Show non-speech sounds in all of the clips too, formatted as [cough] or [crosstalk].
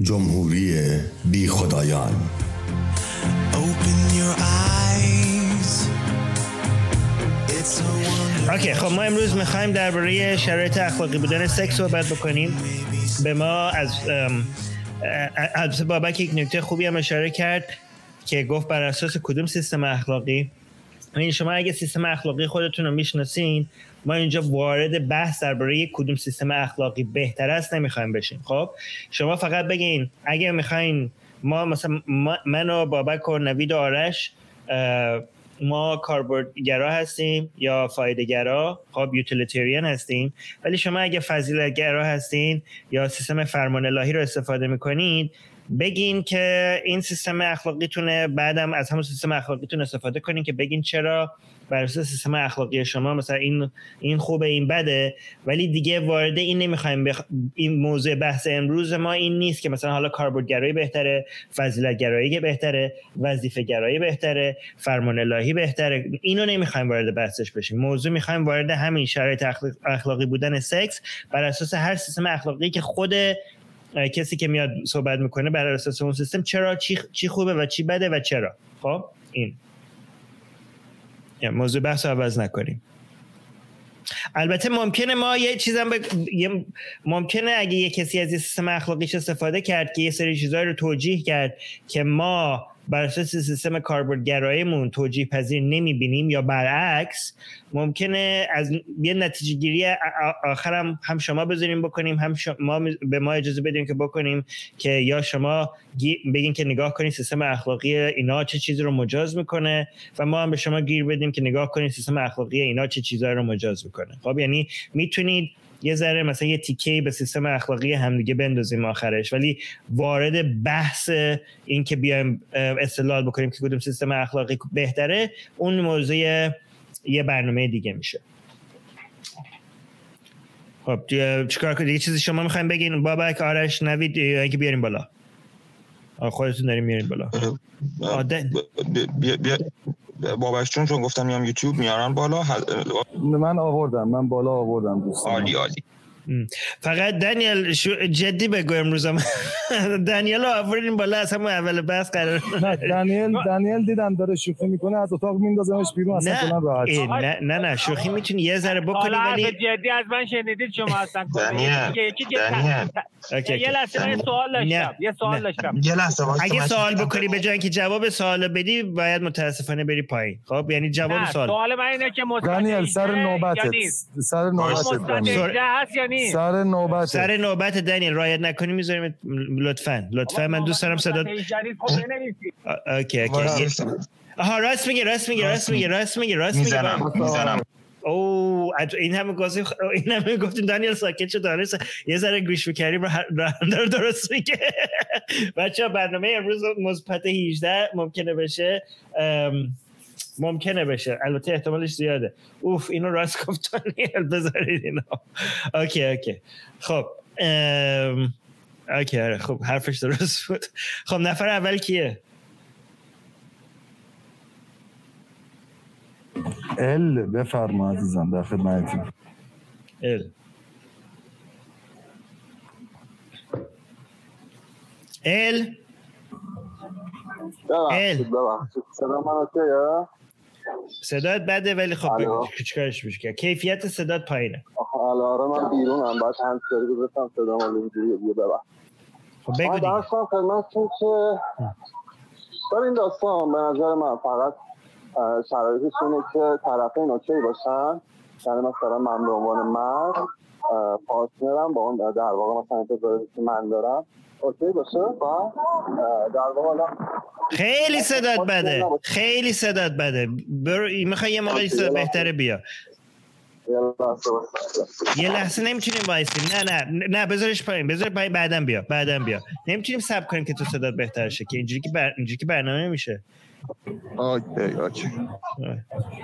جمهوری بی خدایان. اوکی خب ما امروز می‌خوایم درباره شرایط اخلاقی بودن سکس صحبت بکنیم. به ما از از بابک یک نکته خوبی هم اشاره کرد که گفت بر اساس کدوم سیستم اخلاقی؟ این شما اگه سیستم اخلاقی خودتون رو می‌شناسین ما اینجا وارد بحث درباره کدوم سیستم اخلاقی بهتر است نمی‌خوایم بشیم. خب؟ شما فقط بگین اگه می‌خواین ما مثلا من و بابک و نوید و آرش ما کاربردگرا هستیم یا فایده گرا خب یوتیلیتریان هستیم. ولی شما اگه فضیلت گرا هستین یا سیستم فرمان الهی رو استفاده می‌کنید بگین که این سیستم اخلاقیتونه بعدم از همون سیستم اخلاقیتون استفاده کنین که بگین چرا بر اساس سیستم اخلاقی شما مثلا این این خوبه این بده. ولی دیگه وارد این نمی‌خوایم بخ... این موضوع بحث امروز ما این نیست که مثلا حالا کاربردگرایی بهتره فضیلت گرایی بهتره وظیفه گرایی بهتره فرمان الهی بهتره. اینو نمی‌خوایم وارد بحثش بشیم. موضوع می‌خوایم وارد همین شرایط اخلاقی بودن سکس بر اساس هر سیستم اخلاقی که خود کسی که میاد صحبت می‌کنه بر اساس اون سیستم چرا چی, چی خوبه و چی بده و چرا. خب؟ این. موضوع بحث رو عوض نکنیم. البته ممکنه ما یه چیزم ب... ممکنه اگه یه کسی از سیستم اخلاقیش استفاده کرد که یه سری چیزهایی رو توجیه کرد که ما بر اساس سیستم کاربردگراییمون توجیه پذیر نمی‌بینیم یا برعکس ممکنه از یه نتیجه گیری آخرم هم شما بذاریم بکنیم هم ما به ما اجازه بدیم که بکنیم که یا شما بگین که نگاه کنید سیستم اخلاقی اینا چه چیزی رو مجاز می‌کنه و ما هم به شما گیر بدیم که نگاه کنید سیستم اخلاقی اینا چه چیزایی رو مجاز می‌کنه. خب یعنی می‌تونید یه ذره مثلا یه تیکه به سیستم اخلاقی همدیگه بندازیم آخرش. ولی وارد بحث این که بیایم استدلال بکنیم که کدوم سیستم اخلاقی بهتره اون موضوع یه برنامه دیگه میشه. خب چیکار کنید دیگه چیزی شما می‌خوایم بگین؟ بابک آرش نوید اگه بیاریم بالا. خودتون داریم میاریم بالا. بابک چون چون گفتم میام یوتیوب میارن بالا من آوردم من بالا آوردم دوستان. عالی عالی. فقط دانیل شو جدی بگو امروز [laughs] دانیل رو آوردیم بالا از همون اول بحث قرار نه دانیل [laughs] دانیل دیدم داره شوخی می‌کنه از اتاق میندازمش بیرون اصلا نه. راحت. نه نه نه شوخی می‌تونی یه ذره بکنی ولی جدی از من شنیدید شما اصلا دانیل یه لحظه سوال داشتم یه سوال داشتم. یه لحظه اگه سوال بکنی به جای که جواب سوال بدی باید متاسفانه بری پایین. خب یعنی جواب سوال. سوال من اینه که دانیل سر نوبتت. سر نوبتت هست یا نیست سر نوبت سر نوبت دنیل. رعایت نکنی می‌ذاریم. لطفا. لطفا من دوست دارم صدا OK OK. آها راست میگه راست میگه راست میگه راست میگه راست میگه می‌زنم او این همه گفتیم این همه گفتیم دانیل ساکت شد دانیل یه ذره گوش می‌کردیم رو درست میگه. [laughs] بچه برنامه امروز مثبت 18 ممکنه بشه. ممکنه بشه. البته احتمالش زیاده. اوف اینو راست گفت دانیل بذارید اینا OK OK. خب ام... OK آره، خب حرفش درست بود. خب نفر اول کیه؟ ال بفرما عزیزم در خدمتی ال. ال؟ ال. صدات بده ولی خب چیکارش میشه. کیفیت صدات پایینه. آره من بیرونم. بعد هند سری گذاشتم صدام اینجوری دیگه ببخش. خب بگو دیگه. داستان خدمتتون که در این داستان به نظر من فقط شرایطش اینه که طرفین OK باشن. یعنی مثلا من به عنوان مرد partner م با اون در واقع مثلا انتظاری که من دارم. OK باشه؟ و در واقع خیلی صدات بده. خیلی صدات بده. برو می‌خوای یه موقعی صدات بهتره بیا. یه لحظه نمی‌تونیم وایسیم. نه نه. نه بذارش پایین. بذار پایین بعدم بیا. بعدم بیا. نمی‌تونیم صبر کنیم که تو صدات بهتر شه. که اینجوری که بر... اینجوری که برنامه میشه. OK OK.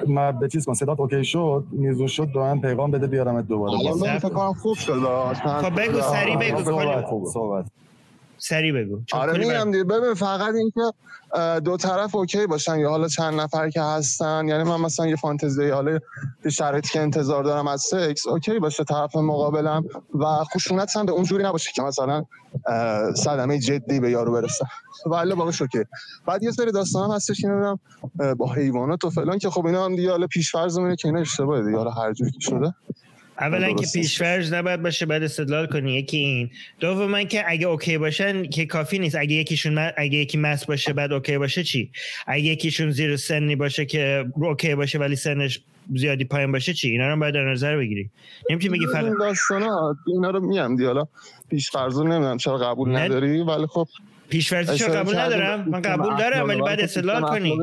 من به چیز کن. صدات OK شد؟ میزون شد دو هم پیغام بده بیارم دوباره. الان فکر کنم خوب شد. خب بگو سریع بگو. صحبت. سریع بگو. آره میگم دیگه. ببین فقط اینکه دو طرف OK باشن یا حالا چند نفر که هستن. یعنی من مثلا یه فانتزی حالا شرایطی که انتظار دارم از سکس OK باشه طرف مقابلم و خشونت هم به اونجوری نباشه که مثلا صدمه جدی به یارو برسه. ولی باقیش OK. بعد یه سری داستان هم هستش که با حیوانات و فلان که خب اینا هم دیگه حالا پیش فرض که اینا اشتباهه دیگه. حالا هر جوری شده. اولا که پیشفرض نباید باشه بعد استدلال کنی. یکی این. دوم که اگه OK باشن که کافی نیست. اگه یکیشون اگه یکی مست باشه بعد OK باشه چی؟ اگه یکیشون زیر سنی باشه که OK باشه ولی سنش زیادی پایین باشه چی؟ اینا رو باید در نظر بگیری. نمی‌تونی بگی فقط داستانا اینا رو میام دی حالا پیشفرض نمی‌دونم چرا قبول نداری ولی خب پیشفرض چرا قبول ندارم؟ من قبول دارم ولی بعد استدلال کنی.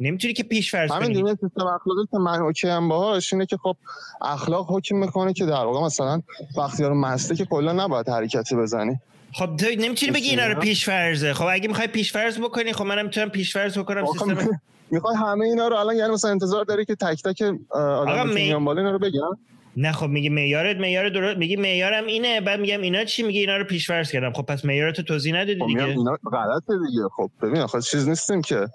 نمی‌تونی که پیش فرض همین دیگه سیستم اخلاقی که من اوکی هم باهاش اینه که خب اخلاق حکم می‌کنه که در واقع مثلا وقتی رو مسته که کلا نباید حرکتی بزنی. خب تو نمی‌تونی بگی اینا رو پیش فرضه. خب اگه می‌خوای پیش فرض بکنی خب منم می‌تونم پیش فرض بکنم سیستم می‌خوای همه اینا رو الان یعنی مثلا انتظار داری که تک تک آدم می... بالا اینا رو بگم نه خب میگی معیارت معیار درست میگی معیارم اینه بعد میگم اینا چی؟ میگی اینا رو پیش فرض کردم. خب پس معیارت توضیح ندادی خب دیگه. اینا غلطه دیگه. خب ببین خب چیز نیستیم که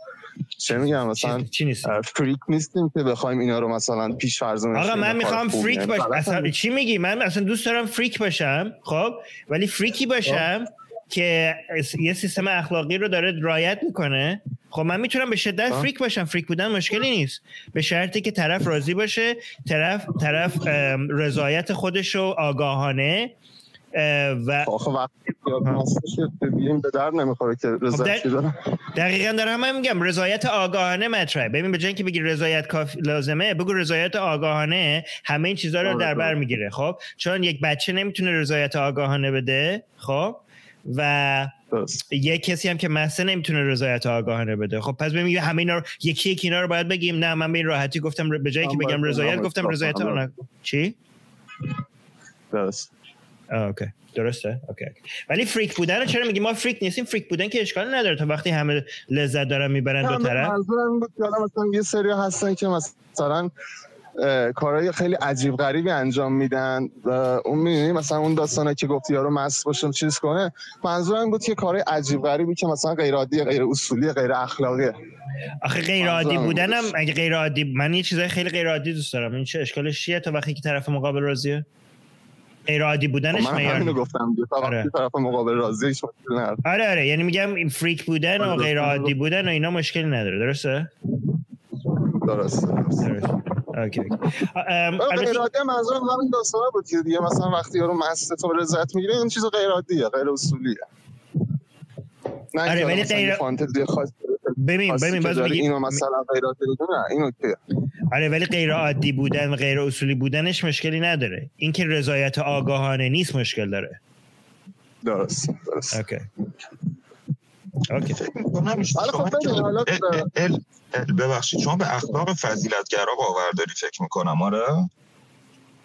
چه میگم؟ مثلا چی, نیست؟ فریک نیستیم که بخوایم اینا رو مثلا پیش فرض آقا من می‌خوام فریک باشم اصلا چی میگی؟ من اصلا دوست دارم فریک باشم خب؟ ولی فریکی باشم که یه سیستم اخلاقی رو داره رایت می‌کنه. خب من می‌تونم به شدت فریک باشم. فریک بودن مشکلی نیست. به شرطی که طرف راضی باشه طرف طرف رضایت خودش رو آگاهانه و آخه وقتی به در نمی‌خوره که خب رضایتی دارم دقیقا دارم هم میگم رضایت آگاهانه مطرحه. ببین به جای اینکه بگی رضایت کافی لازمه بگو رضایت آگاهانه همه این چیزها رو آره، در بر می‌گیره خب؟ چون یک بچه نمی‌تونه رضایت آگاهانه بده خب؟ و یک کسی هم که مسته نمی‌تونه رضایت آگاهانه بده. خب پس ببین همه اینا رو یکی یکی اینا رو باید بگیم. نه من به این راحتی گفتم به جایی که بگم رضایت گفتم رضایت چی؟ درست. OK. درسته؟ OK ولی freak بودن چرا میگی؟ ما freak نیستیم. freak بودن که اشکال نداره تا وقتی همه لذت دارن می‌برن دو طرف. منظورم بود مثلا یه سری هستن که مثلا کارهای خیلی عجیب غریبی انجام میدن و اون می‌دونی مثلا اون داستانه که گفتی یارو مست باشه چیز کنه. منظورم بود که کارهای عجیب غریبی که مثلا غیر عادی غیر اصولی غیر اخلاقیه. آخه غیر عادی بودنم اگه غیر عادی من یه چیزای خیلی غیر عادی دوست دارم. این چه اشکالش چیه تا وقتی که طرف مقابل راضیه؟ غیر عادی بودنش خب من همینو گفتم. آره. طرف مقابل راضی آره آره. یعنی میگم این فریک بودن و آره، غیر عادی بودن و اینا مشکلی نداره. درسته؟ درسته okay غیر عادی منظورم همین داستانا بود که دیگه مثلا وقتی یارو مست تو رضایت می‌گیره این چیز غیر عادیه غیر اصولیه نه آره ولی غیر فانتزی خاص ببین ببین باز میگی اینو مثلا غیر عادی نه اینو که. آره ولی غیر عادی بودن و غیر اصولی بودنش مشکلی نداره. اینکه رضایت آگاهانه نیست مشکل داره. درست درست. اوکی. اوکی. ببخشید شما به اخلاق فضیلتگرا باور داری فکر می‌کنم آره؟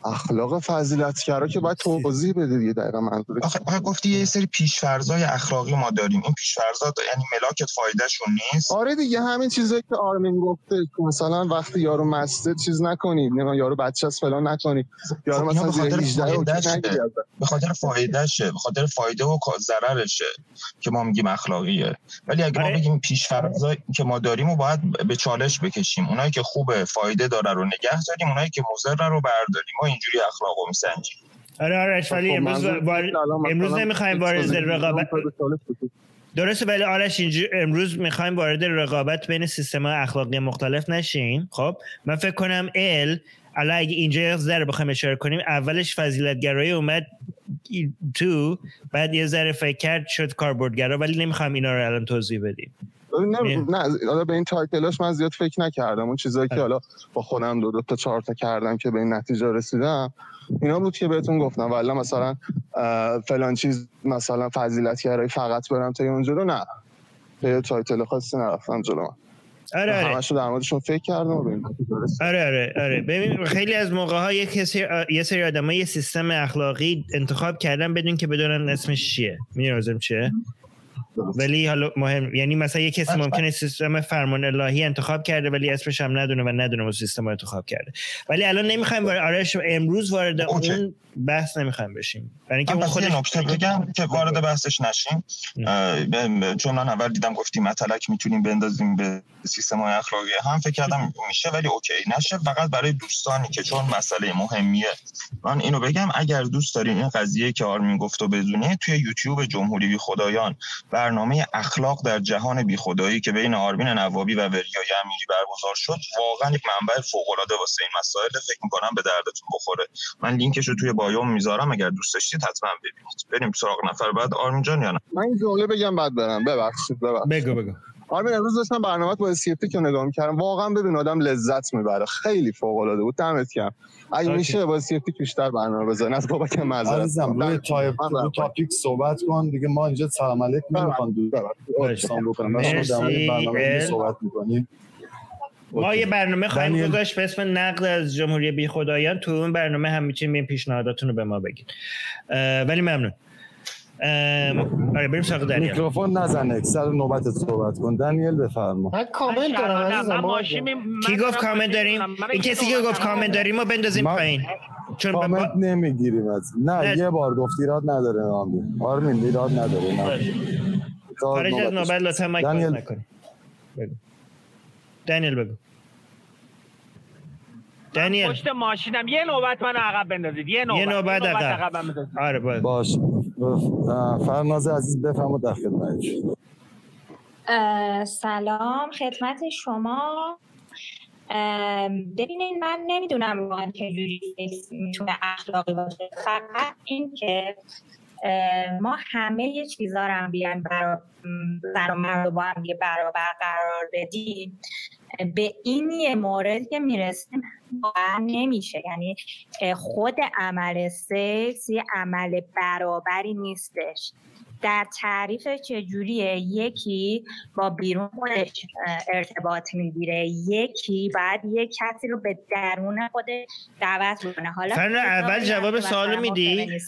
اخلاق فضیلتگرا که باید توضیح بده دیگه دقیقا منظور آخه گفتی یه سری پیشفرضای اخلاقی ما داریم. این پیشفرضا یعنی ملاکت فایدهشون نیست؟ آره دیگه همین چیزایی که آرمین گفته که مثلا وقتی یارو مسته چیز نکنید نه یارو بچه از فلان نکنید یارو خب مثلا زیر 18 به خاطر فایدهشه. به خاطر فایده و ضررشه که ما میگیم اخلاقیه. ولی اگه ما آره. بگیم پیشفرضایی که ما داریم و باید به چالش بکشیم. اونایی که خوبه فایده داره رو نگه داریم. اونایی که مضر رو برداریم. اینجوری اخلاقو میسنجیم آره آره ولی خب، امروز بار... امروز نمی‌خوایم وارد رقابت درسته ولی آرش اینجور امروز می‌خوایم وارد رقابت بین سیستم اخلاقی مختلف نشیم خب؟ من فکر کنم ال الان اگه اینجا یه ذره بخوایم اشاره کنیم اولش فضیلتگرایی اومد تو بعد یه ذره فکر کرد شد کاربردگرا ولی نمی‌خوایم اینا رو الان توضیح بدیم. نه نه حالا به این title هاش من زیاد فکر نکردم. اون چیزایی که حالا با خودم دو دو تا چهار تا کردم که به این نتیجه رسیدم اینا بود که بهتون گفتم. ولی مثلا فلان چیز مثلا فضیلت فقط برم تا اونجا رو نه. به title خاصی نرفتم جلو من. آره آره. همش در موردشون فکر کردم و آره آره آره. ببین خیلی از موقع ها یه کسی یه سری آدم یه سیستم اخلاقی انتخاب کردن بدون که بدونن اسمش چیه. می‌دونم چیه؟ ولی حالا مهم یعنی مثلا یه کسی ممکنه سیستم فرمان الهی انتخاب کرده ولی اسمش هم ندونه و ندونه اون سیستم رو انتخاب کرده. ولی الان نمی‌خوایم آرش امروز وارد اون بحث نمی‌خوایم بشیم. برای اینکه اون خودش نکته بگم که وارد بحثش نشیم. چون من اول دیدم گفتی مطلق می‌تونیم بندازیم به سیستم های اخلاقی هم فکر کردم میشه ولی اوکی. نشه فقط برای دوستانی که چون مسئله مهمیه. من اینو بگم اگر دوست دارین این قضیه که آرمین گفت و بدونید توی یوتیوب جمهوری بی خدایان برنامه اخلاق در جهان بی خدایی که بین آرمین نوابی و وریای امیری برگزار شد واقعا یک منبع فوق العاده واسه این مسائل. فکر می‌کنم به دردتون بخوره. من لینکش رو توی bio م می‌ذارم اگر دوست داشتید حتما ببینید. بریم سراغ نفر بعد. آرمین جان یا نه؟ من این جمله بگم بعد برم. ببخشید ببخشید. بگو بگو. آرمین امروز داشتم برنامه با اسکیپتی که نگاه می‌کردم. واقعا ببین آدم لذت می‌بره. خیلی فوق العاده بود. دمت گرم. اگه میشه با اسکیپتی بیشتر برنامه بزنید از بابا که معذرت عزیزم روی topic رو topic صحبت کن. دیگه ما اینجا سلام علیکم. نمی‌خوام دوستان بکنم. ما برنامه صحبت می‌کنیم. ما یه برنامه خواهیم گذاشت به اسم نقد از جمهوری بی خدایان تو اون برنامه هم می‌تونیم این پیشنهاداتون رو به ما بگید. ولی ممنون. آره بریم سراغ دنیل. میکروفون نزن سر نوبت صحبت کن. دنیل بفرما. من کامنت دارم کی گفت کامنت داریم؟ این کسی که گفت کامنت داریم ما بندازیم پایین. چون کامنت نمی‌گیریم از نه یه بار گفت ایراد نداره آرمین آرمین ایراد نداره نه. خارج از نوبت لطفا مایک نکنیم بگو. دنیل بگو. دنیل. پشت ماشینم. یه نوبت من عقب بندازید. یه نوبت. یه نوبت عقب. آره باش. فرناز عزیز بفرما در خدمت سلام. خدمت شما. ببینید من نمی‌دونم واقعا چجوری می‌تونه اخلاقی باشه. فقط این که ما همه چیزا رو هم بیان برا زن و مرد با هم برابر قرار بدیم. به این یه مورد که می‌رسیم واقعا نمیشه. یعنی خود عمل سکس یه عمل برابری نیستش. در تعریف چجوریه یکی با بیرون خودش ارتباط می‌گیره. یکی بعد یک کسی رو به درون خود دعوت کنه. حالا اول جواب سوالو میدی؟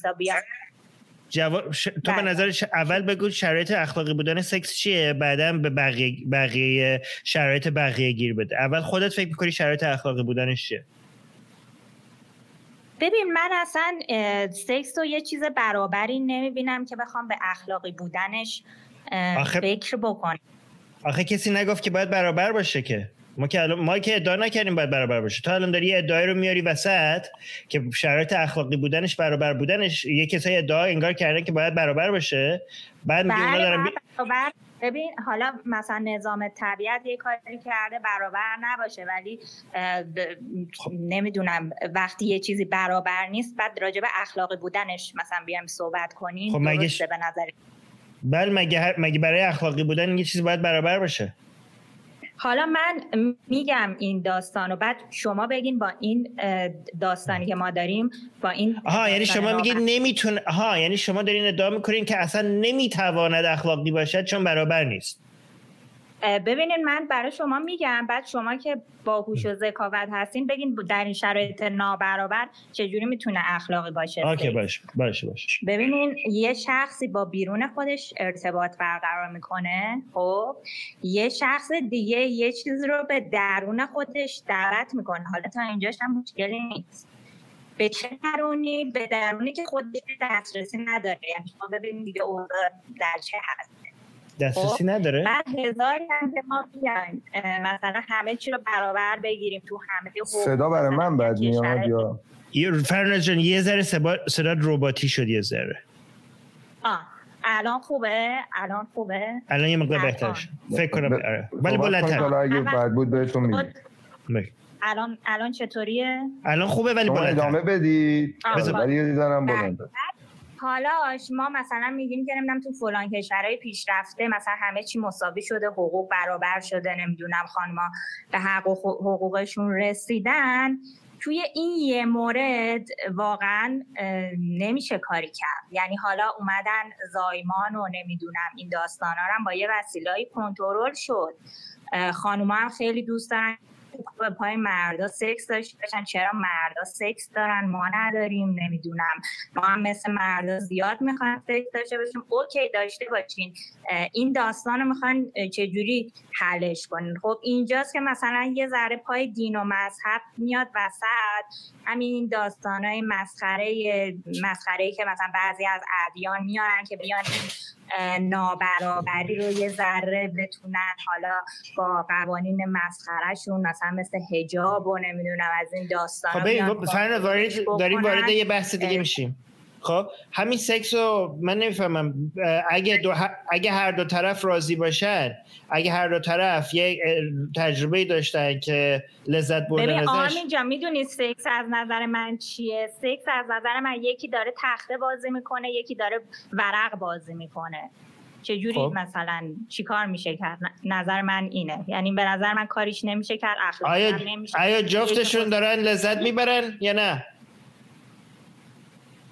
جواب تو به بله. نظر اول بگو شرایط اخلاقی بودن سکس چیه بعدا به بقیه, بقیه شرایط بقیه گیر بده. اول خودت فکر می‌کنی شرایط اخلاقی بودنش چیه؟ ببین من اصلا سکس رو یه چیز برابری نمی‌بینم که بخوام به اخلاقی بودنش آخه... فکر بکنم. آخه کسی نگفت که باید برابر باشه که. ما که ما که ادعا نکردیم باید برابر باشه. تا الان داری ادعای رو میاری وسط که شرایط اخلاقی بودنش برابر بودنش یه کسای ادعا انگار کردن که باید برابر باشه. بعد میگه اونا دارن برابر ببین حالا مثلا نظام طبیعت یه کاری کرده برابر نباشه ولی خب. نمی‌دونم وقتی یه چیزی برابر نیست بعد راجع به اخلاقی بودنش مثلا بیام صحبت کنیم خب مگه به نظر بله مگه مگه برای اخلاقی بودن یه چیزی باید برابر باشه؟ حالا من میگم این داستان و بعد شما بگین با این داستانی که ما داریم با این آها یعنی شما میگید نمی‌تونه ها یعنی شما دارین ادعا می‌کنین که اصلا نمی‌تواند اخلاقی باشد چون برابر نیست. ببینید من برای شما میگم بعد شما که باهوش و ذکاوت هستین بگین در این شرایط نابرابر چجوری می‌تونه اخلاقی باشه. باشه باشه باشه. ببینین یه شخصی با بیرون خودش ارتباط برقرار می‌کنه خب؟ یه شخص دیگه یه چیز رو به درون خودش دعوت می‌کنه. حالا تا اینجاش هم مشکلی نیست. به چه درونی؟ به درونی که خودش دسترسی نداره. یعنی شما ببینید دیگه در چه هست دسترسی خب، نداره؟ بعد هزار ما بیایم. مثلا همه چی رو برابر بگیریم تو همه صدا برای من بعد میاد یا؟ فرناز جان یه ذره صدا رباتی شد یه ذره. آه الان خوبه؟ الان خوبه؟ الان یه مقدار بهتر فکر کنم آره. ولی بلندتر. اگه بعد بود بهتون میگم الان الان چطوریه؟ الان خوبه ولی بلندتر. ادامه بدید. ولی یه زنم بلند حالا ما مثلا میگیم که نمی‌دونم تو فلان کشورهای پیشرفته مثلا همه چی مساوی شده حقوق برابر شده نمی‌دونم خانما به حق و حقوقشون رسیدن. توی این یه مورد واقعا نمیشه کاری کرد. یعنی حالا اومدن زایمان و نمی‌دونم این داستانا هم با یه وسیله‌ای کنترل شد. خانوما هم خیلی دوست دارن. به پای مردا سکس داشته باشن. چرا مردا سکس دارن؟ ما نداریم نمی‌دونم. ما هم مثل مردا زیاد می‌خوایم سکس داشته باشیم. okay داشته باشین. این داستان رو می‌خوان چجوری حلش کنین؟ خب اینجاست که مثلا یه ذره پای دین و مذهب میاد وسط. همین داستان های مسخره مسخره که مثلا بعضی از ادیان میارن که بیان نابرابری رو یه ذره بتونن حالا با قوانین مسخرهشون مثلا مثل هجاب و نمی‌دونم از این داستان خب داریم وارد یه بحث دیگه میشیم. خب همین سکس رو من نمی‌فهمم. اگه, دو اگه هر دو طرف راضی باشن اگه هر دو طرف یه تجربه داشتن که لذت بردن ببین آرمین جان می‌دونی سکس از نظر من چیه؟ سکس از نظر من یکی داره تخته بازی می‌کنه یکی داره ورق بازی می‌کنه. چجوری خب. مثلا چیکار میشه کرد؟ نظر من اینه. یعنی به نظر من کاریش نمیشه کرد آیا, آیا جفتشون دارن لذت می‌برن یا نه؟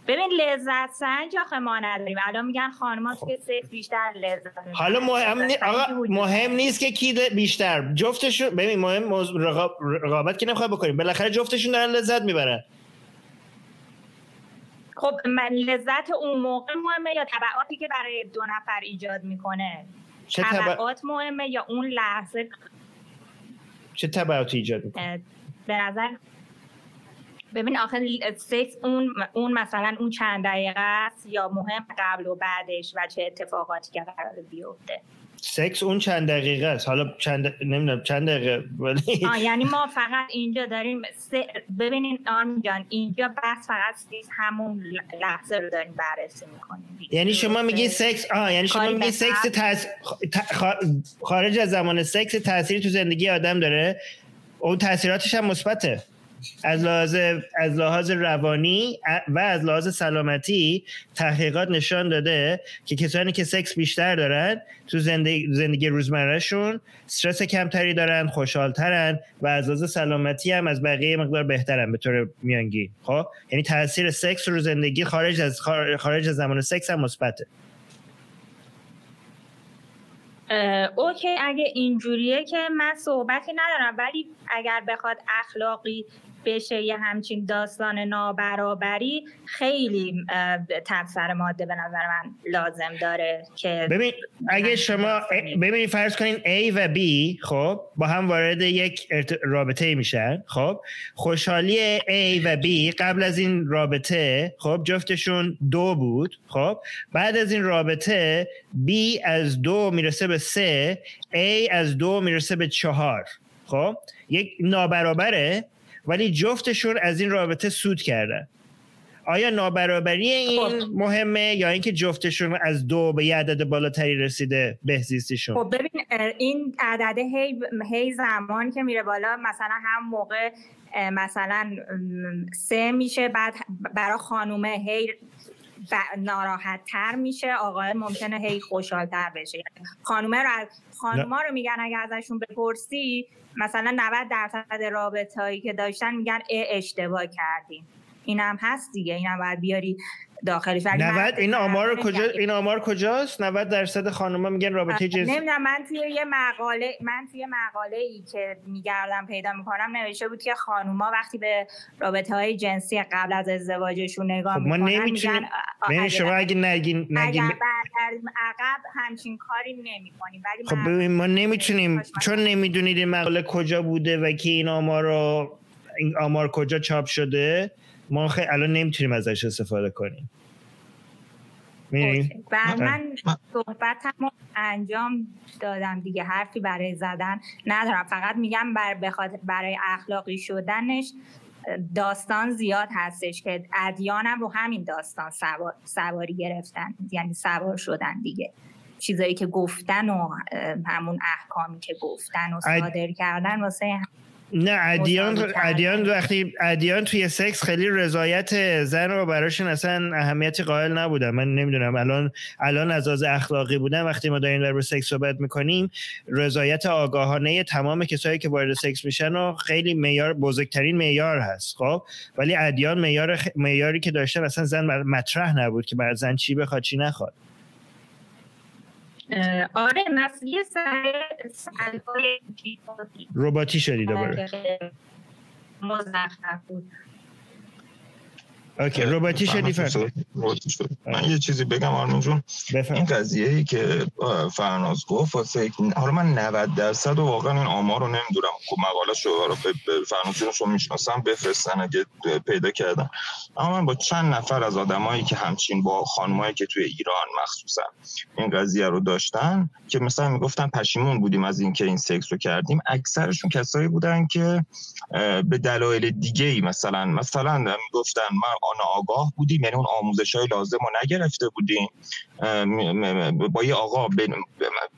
ببین لذت سنج آخه ما نداریم. الان میگن خانم‌ها که سکس بیشتر لذت حالا مهم نی... آقا مهم نیست که کی بیشتر. جفتشون ببین مهم رقابت که نمی‌خواد بکنیم بالاخره جفتشون دارن لذت می‌برن. خب من لذت اون موقع مهمه یا طبعاتی که برای دو نفر ایجاد می‌کنه؟ چه طبعات مهمه یا اون لحظه چه طبعاتی ایجاد می‌کنه؟ به نظر ببین آخه سکس اون اون مثلا اون چند دقیقه است یا مهم قبل و بعدش و چه اتفاقاتی که قرار بیفته. سکس اون چند دقیقه است. حالا چند نمی‌دونم چند دقیقه؟ ولی یعنی ما فقط اینجا داریم س... ببینین آرمی جان اینجا بحث فقط همون لحظه رو داریم بررسی می‌کنیم. یعنی شما میگی سکس آه یعنی شما میگی سکس تاس... خارج از زمان سکس تاثیری تو زندگی آدم داره. اون تاثیراتش هم مثبته. از لحاظ از لحاظ روانی و از لحاظ سلامتی تحقیقات نشان داده که کسانی که سکس بیشتر دارن تو زندگی, زندگی روزمرهشون استرس کمتری دارن خوشحالترن و از لحاظ سلامتی هم از بقیه مقدار بهترن به طور میانگین. خب؟ یعنی تاثیر سکس رو زندگی خارج از خارج از زمان سکس هم مثبته. اوکی اگه اینجوریه که من صحبتی ندارم ولی اگر بخواد اخلاقی بشه یه همچین داستان نابرابری خیلی تفسر ماده به نظر من لازم داره که ببین اگه شما ببینید فرض کنین A و B خب با هم وارد یک رابطه میشن خب خوشحالی A و B قبل از این رابطه خب جفتشون دو بود خب بعد از این رابطه B از دو می‌رسه به سه A از دو می‌رسه به چهار خب یک نابرابره ولی جفتشون از این رابطه سود کردن آیا نابرابری این خب. مهمه یا اینکه جفتشون از دو به یه عدد بالاتری رسیده بهزیستیشون خب ببین این عدد هی, هی زمان که میره بالا مثلا هم موقع مثلا سه میشه بعد برای خانومه هی ناراحت تر میشه. آقای ممکنه هی خوشحالتر بشه. یعنی خانومه رو خانوما رو میگن اگه ازشون بپرسی مثلا 90 درصد رابطه هایی که داشتن میگن اشتباه کردیم این هم هست دیگه. این هم باید بیاری داخلش 90 این آمار کجا این آمار کجاست؟ 90 درصد خانم‌ها میگن رابطه جنسی. نمی‌دونم من توی یه مقاله من توی مقاله ای که میگردم پیدا می‌کنم نوشته بود که خانوما وقتی به رابطه های جنسی قبل از ازدواجشون نگاه خب ما نمی‌تونیم ببین شما اگه نگین نگین عقب همچین کاری نمی‌کنیم. ولی خب ببین ما نمی‌تونیم چون نمی‌دونید این مقاله کجا بوده و کی این آمار رو این آمار کجا چاپ شده ما خیلی الان نمی‌تونیم ازش استفاده کنیم. و من صحبتم انجام دادم دیگه حرفی برای زدن ندارم. فقط میگم بر بخاطر برای اخلاقی شدنش داستان زیاد هستش که ادیانم رو همین داستان سوار، سواری گرفتن یعنی سوار شدن دیگه. چیزایی که گفتن و همون احکامی که گفتن و صادر کردن واسه نه ادیان ادیان وقتی ادیان توی سکس خیلی رضایت زن رو براشون اصلا اهمیتی قائل نبودن. من نمی‌دونم الان الان از از اخلاقی بودن وقتی ما داریم در سکس صحبت می‌کنیم رضایت آگاهانه تمام کسایی که وارد سکس میشن و خیلی معیار بزرگترین معیار هست خب؟ ولی ادیان معیار معیاری که داشتن اصلا زن مطرح نبود که بر زن چی بخواد چی نخواد. آره نسلی سر روباتی شدی دوباره. مزخرف بود. اوکی رباتی شدی من یه چیزی بگم آرمین جون. این قضیه ای که فرناز گفت واسه حالا من 90 درصد و واقعا این آمار رو نمی‌دونم. خب مقاله شو رو فرناز جون رو می‌شناسم بفرستن اگه پیدا کردم اما من با چند نفر از آدمایی که همچین با خانمایی که توی ایران مخصوصا این قضیه رو داشتن که مثلا می‌گفتن پشیمون بودیم از اینکه این سکس رو کردیم اکثرشون کسایی بودن که به دلایل دیگه ای مثلا مثلا می‌گفتن من آگاه بودیم یعنی اون آموزش های لازم رو نگرفته بودیم. با یه آقا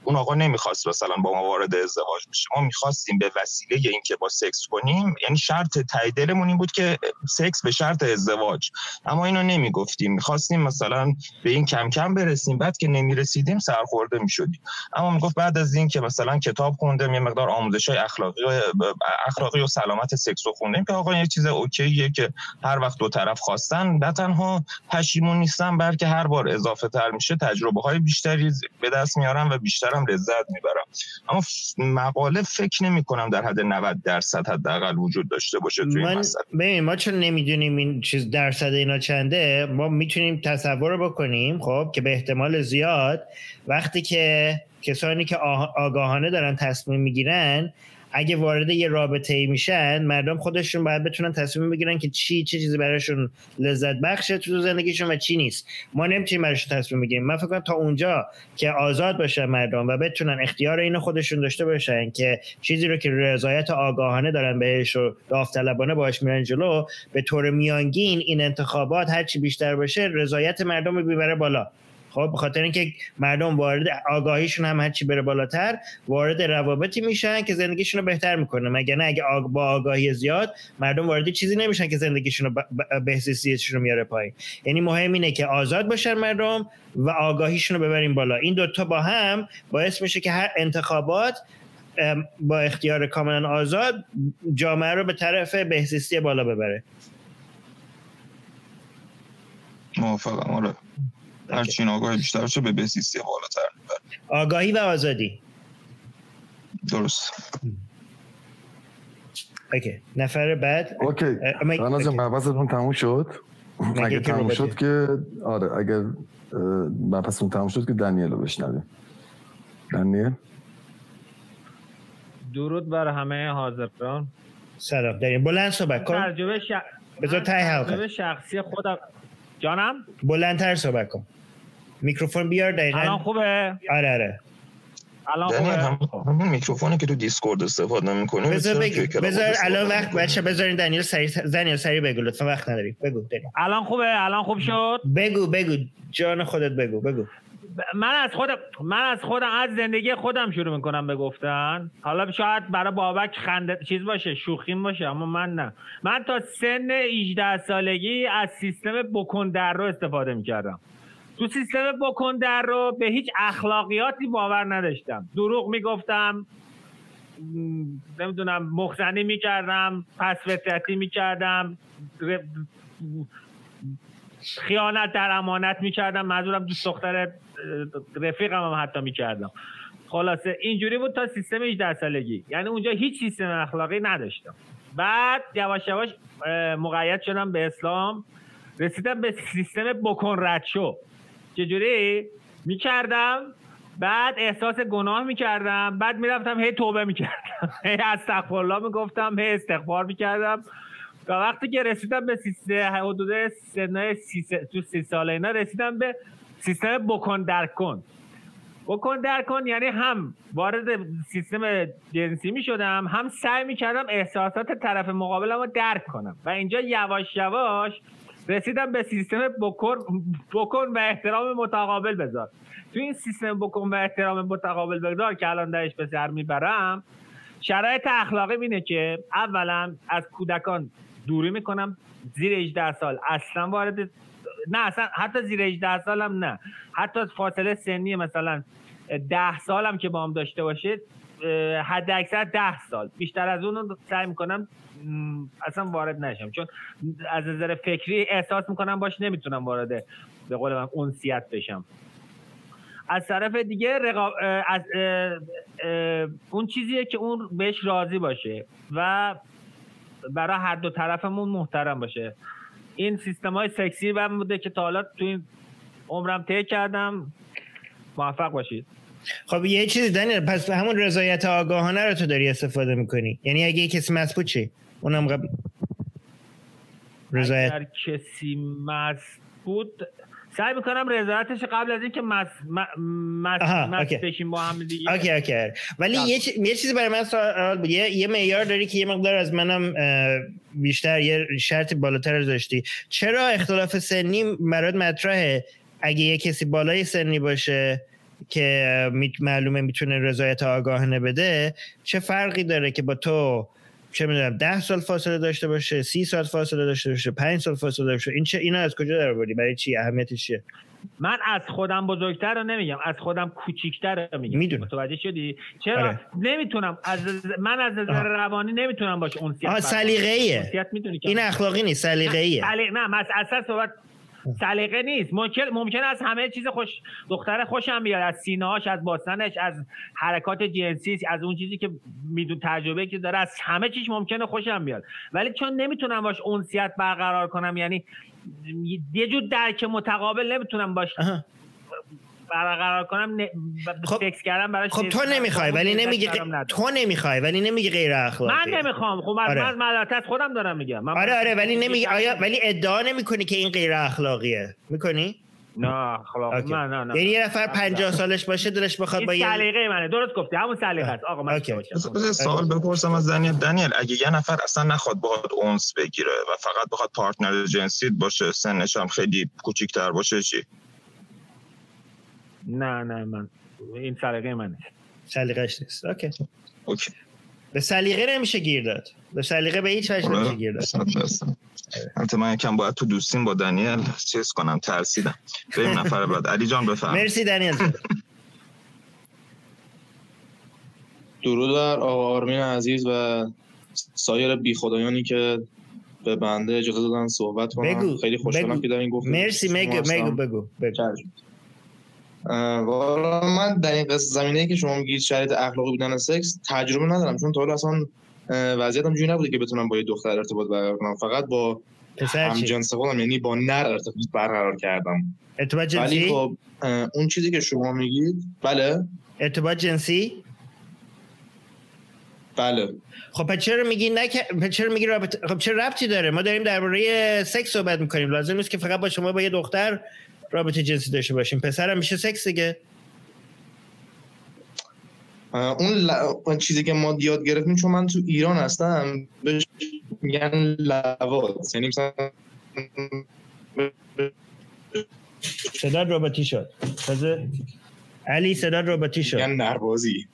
اون آقا نمی‌خواست مثلا با ما وارد ازدواج بشه. ما می‌خواستیم به وسیله اینکه با سکس کنیم یعنی شرط تاییدلمون این بود که سکس به شرط ازدواج. اما اینو نمی‌گفتیم. می‌خواستیم مثلا به این کم کم برسیم. بعد که نمی‌رسیدیم سرخورده می‌شدیم. اما می‌گفت بعد از این که مثلا کتاب خوندم یه مقدار آموزش های اخلاقی اخلاقی و سلامت سکس رو خوندیم که آقا یه چیز اوکیه که هر وقت دو طرف خواستن نه تنها پشیمون نیستن بلکه هر بار اضافه تر میشه تجربه های بیشتری به دست میارم و بیشترم لذت می‌برم اما مقاله فکر نمی کنم در حد 90 درصد حداقل وجود داشته باشه توی من ببین ما چون نمی‌دونیم این چیز درصد اینا چنده؟ ما می‌تونیم تصور بکنیم خب که به احتمال زیاد وقتی که کسانی که آگاهانه دارن تصمیم می‌گیرن اگه وارد یه رابطه ای میشن مردم خودشون باید بتونن تصمیم بگیرن که چی چه چیزی براشون لذت بخشه تو زندگیشون و چی نیست. ما نمی‌تونیم براشون تصمیم بگیریم. من فکر کنم تا اونجا که آزاد باشن مردم و بتونن اختیار اینو خودشون داشته باشن که چیزی رو که رضایت آگاهانه دارن بهش و داوطلبانه باش میرن جلو به طور میانگین این انتخابات هرچی بیشتر باشه رضایت مردم رو بالا. خب به خاطر اینکه مردم وارد آگاهیشون هم هرچی بره بالاتر وارد روابطی میشن که زندگیشون رو بهتر می‌کنه. مگه نه اگه با آگاهی زیاد مردم وارد چیزی نمیشن که زندگیشون رو بهزیستیشون رو میاره پایین. یعنی مهم اینه که آزاد باشن مردم و آگاهیشون رو ببریم بالا. این دوتا با هم باعث میشه که هر انتخابات با اختیار کاملا آزاد جامعه رو به طرف بهزیستی بالا ببره. موافقم آره. هرچین آگاهی بیشتر شد به بسیستی بالاتر. آگاهی و آزادی. درست. اوکی. نفر بعد اوکی. رانا جان مبحثتون تموم شد؟ اگه تموم شد که آره اگر مبحثتون تموم شد که دنیل رو بشنویم. دنیل؟ درود بر همه حاضران. سلام. داریم بلند صحبت. کن ترجمه ش... بذار تای حلقه شخصی خودم. جانم؟ بلندتر صحبت کن. میکروفون بیار دقیقا. الان خوبه؟ آره آره. الان خوبه؟ همون میکروفونی که تو دیسکورد استفاده می‌کنه بذار بگو بذار الان وقت بچه بذارین دنیل سری دنیل سری بگو لطفا وقت نداری. بگو دنیل. الان خوبه؟ الان خوب شد؟ بگو بگو. جان خودت بگو بگو. من از خودم من از خودم از زندگی خودم شروع می‌کنم به گفتن. حالا شاید برای بابک خنده چیز باشه شوخیم باشه اما من نه. من تا سن 18 سالگی از سیستم بکن در رو استفاده می‌کردم. تو سیستم بکن در رو به هیچ اخلاقیاتی باور نداشتم. دروغ می‌گفتم نمی‌دونم مخزنی می‌کردم پس فطرتی می‌کردم خیانت در امانت می‌کردم. منظورم دوست دختر رفیقم هم حتی می‌کردم. خلاصه اینجوری بود تا سیستم 18 سالگی. یعنی اونجا هیچ سیستم اخلاقی نداشتم. بعد یواش یواش مقید شدم به اسلام. رسیدم به سیستم بکن رد شو. چجوری؟ می‌کردم بعد احساس گناه می‌کردم بعد می‌رفتم هی توبه می‌کردم. [laughs] هی استغفرالله می‌گفتم هی استغفار می‌کردم. و وقتی که رسیدم به سیستم حدود سی تو سی ساله اینا رسیدم به سیستم بکن در کن. بکن در کن یعنی هم وارد سیستم جنسی می شدم هم سعی می کردم احساسات طرف مقابلم رو درک کنم. و اینجا یواش یواش رسیدم به سیستم بکن بکن و احترام متقابل بذار. تو این سیستم بکن و احترام متقابل بذار که الان درش به سر می‌برم شرایط اخلاقی اینه که اولا از کودکان دوری می‌کنم. زیر 18 سال اصلا وارد نه اصلا حتی زیر 18 سالم نه. حتی فاصله سنی مثلا ده سالم که با هم داشته باشه حد اکثر ده سال. بیشتر از اون سعی می‌کنم اصلا وارد نشم. چون از نظر فکری احساس می‌کنم باش نمی‌تونم وارد به قول من اونسیت بشم. از طرف دیگه رقاب... از اون چیزیه که اون بهش راضی باشه و برای هر دو طرفمون محترم باشه. این سیستم های سکسی من بوده که تا حالا تو این عمرم طی کردم. موفق باشید. خب یه چیزی دنیل پس همون رضایت آگاهانه رو تو داری استفاده می‌کنی؟ یعنی اگه کسی مسبود چی اونم قبل. رضایت. اگر کسی مسبود سعی می‌کنم رضایتش قبل از اینکه مس مس مس بشیم با هم دیگه. اوکی اوکی ولی یه, چ... یه چیزی برای من سوال بود. یه, یه معیار داری که یه مقدار از منم بیشتر یه شرط بالاتر داشتی. چرا اختلاف سنی مراد مطرحه؟ اگه یه کسی بالای سنی باشه که معلومه می‌تونه رضایت آگاهانه بده چه فرقی داره که با تو چه می‌دونم ده سال فاصله داشته باشه سی سال فاصله داشته باشه پنج سال فاصله داشته باشه این چه اینا از کجا در آوردی برای چی؟ اهمیتش چیه؟ من از خودم بزرگتر رو نمیگم از خودم کوچیکتر رو میگم. می‌دونم. متوجه شدی؟ چرا؟ آره. نمی‌تونم از من از نظر روانی نمی‌تونم باشه اون سلیقه‌ایه. این اخلاقی نیست سلیقه‌ایه. نه من از صحبت سلیقه نیست. ممکن ممکن است همه چیز خوش دختر خوشم بیاد. از سینه‌هاش از باستنش از حرکات جنسی از اون چیزی که میدون تجربه که داره از همه چیز ممکنه خوشم بیاد. ولی چون نمی‌تونم باش اونسیت برقرار کنم یعنی یه جور درک متقابل نمی‌تونم باش. برقرار کنم ن... خب فکس کردم براش خب تو نمی‌خوای ولی نمیگی تو نمی‌خوای ولی نمیگی غیر اخلاقی. من نمی‌خوام. خب آره. من ملت از خودم دارم میگم. من آره آره ولی نمیگی آیا ولی ادعا نمی‌کنی که این غیر اخلاقیه. می‌کنی؟ نه اخلاق نه نه نه یعنی یه نفر 50 سالش باشه دلش بخواد با یه سلیقه منه. درست گفتی. همون سلیقه است. آقا من سوال بپرسم از دنیل. دنیل اگه یه نفر اصلا نخواد باهات اونس بگیره و فقط بخواد partner جنسی باشه سنش هم خیلی کوچیک‌تر باشه چی؟ نه نه من. این سلیقه منه سلیقه‌اش نیست. okay. okay. به سلیقه نمیشه گیر داد. به سلیقه به هیچ وجه نمیشه گیر داد. البته من یکم باید تو دوستیم با دنیل چیز کنم ترسیدم. بریم نفر بعد. علی جان بفرم مرسی دنیل درود بر آقا آرمین عزیز و سایر بی خدایانی که به بنده اجازه دادن صحبت کنم. خیلی خوشحالم که در این گفت مرسی مگو بگو بگو, بگو. والا من در این قصه زمینه که شما میگید شرایط اخلاقی بودن سکس تجربه ندارم چون تا حالا اصلا وضعیتم جوری نبوده که بتونم با یه دختر ارتباط برقرار کنم. فقط با هم جنس خودم یعنی با نر ارتباط برقرار کردم. ارتباط جنسی؟ ولی خب اون چیزی که شما میگید بله. ارتباط جنسی؟ بله. خب چرا میگی نک چرا میگی رابطه خب چرا ربطی داره؟ ما داریم درباره سکس صحبت می‌کنیم. لازم نیست که فقط با شما با یه دختر رابطه جنسی داشته باشیم. پسرم میشه سکس دیگه. اون چیزی که ما یاد گرفتیم چون من تو ایران هستم بهش میگن لواز یعنی مثلا صدا رابطی شد. علی صدا رابطی شد. میگن نربازی.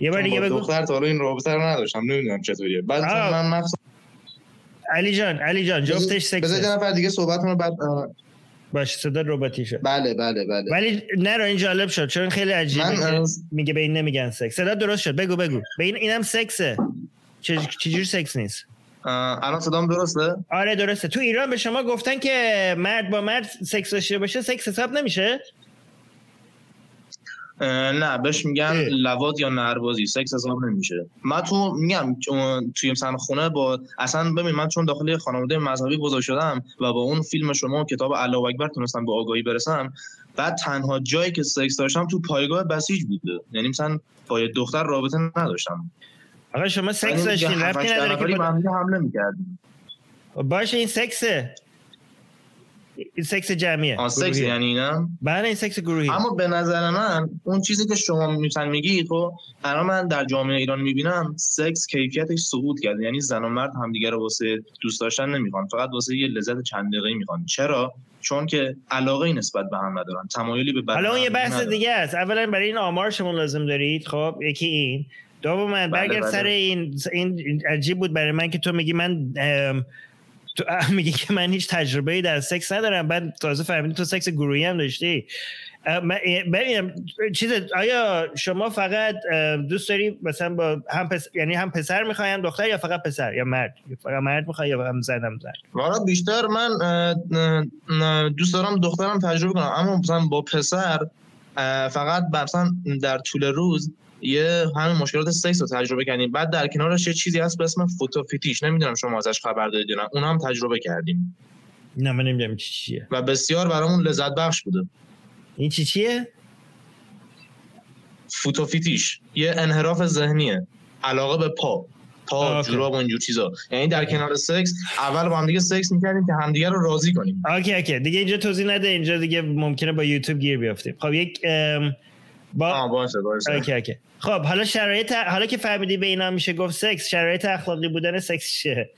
یه بار دیگه بگو. دختر تا این رابطه رو نداشتم نمی‌دونم چطوریه. بعد من نفس علی جان علی جان جفتش سکس بذار نفر دیگه صحبت کنه بعد باش صدا رباتی شد. بله بله بله. ولی نه رو این جالب شد چون خیلی عجیبه من... میگه به این نمیگن سکس. صدا درست شد بگو بگو. به این اینم سکسه. چجور سکس نیست؟ الان صدام درسته؟ آره درسته. تو ایران به شما گفتن که مرد با مرد سکس داشته باشه سکس حساب نمیشه؟ نه بهش میگن لواط یا نربازی سکس حساب نمیشه. من تو میگم توی مثلا خونه با اصلا ببین من چون داخل خانواده مذهبی بزرگ شدم و با اون فیلم شما کتاب الله اکبر تونستم به آگاهی برسم بعد تنها جایی که سکس داشتم تو پایگاه بسیج بوده یعنی مثلا با یه دختر رابطه نداشتم. آقا شما سکس یعنی داشتین ربطی نداره که حمله می‌کردیم. باشه این سکسه. سکس جمعیه. آن سکس یعنی اینا؟ بله این سکس گروهی. اما به نظر من اون چیزی که شما می‌تونن میگید خب الان من در جامعه ایران می‌بینم سکس کیفیتش سقوط کرده. یعنی زن و مرد همدیگه رو واسه دوست داشتن نمی‌خوان. فقط واسه یه لذت چند دقیقه‌ای می‌خوان. چرا؟ چون که علاقه نسبت به هم ندارن. تمایلی به حالا اون یه بحث دیگه است. اولا برای این آمار شما لازم دارید؟ خب یکی این. دوم من بله برگرد بله. سر این این عجیب بود برای من که تو میگی من تو [laughs] میگه که من هیچ تجربه در سکس ندارم. بعد تازه فهمیدی تو سکس گروهی هم داشتی. ببینم چیز آیا شما فقط دوست داری مثلا با هم پس... یعنی هم پسر می‌خوای دختر یا فقط پسر یا مرد؟ فقط مرد می‌خوای یا هم زن هم زن؟ والا بیشتر من دوست دارم دخترم تجربه کنم. اما مثلا با پسر فقط مثلا در طول روز یه همین مشکلات سکس رو تجربه کردیم. بعد در کنارش یه چیزی هست به اسم فوتوفیتیش نمی‌دونم شما ازش خبر دارید یا نه. اون هم تجربه کردیم. نه من نمی‌دونم چی چیه. و بسیار برامون لذت بخش بوده. این چی چیه؟ فوتوفیتیش یه انحراف ذهنیه. علاقه به پا. پا جوراب و اینجور چیزا. یعنی در کنار سکس اول با هم دیگه سکس می‌کردیم که همدیگه رو راضی کنیم. okay okay. دیگه اینجا توضیح نده. اینجا دیگه ممکنه با یوتیوب گیر بیافتیم. خب یک با آه باشه باشه. اوکی اوکی. خب حالا شرایط حالا که فهمیدی به اینا میشه گفت سکس شرایط اخلاقی بودن سکس چیه؟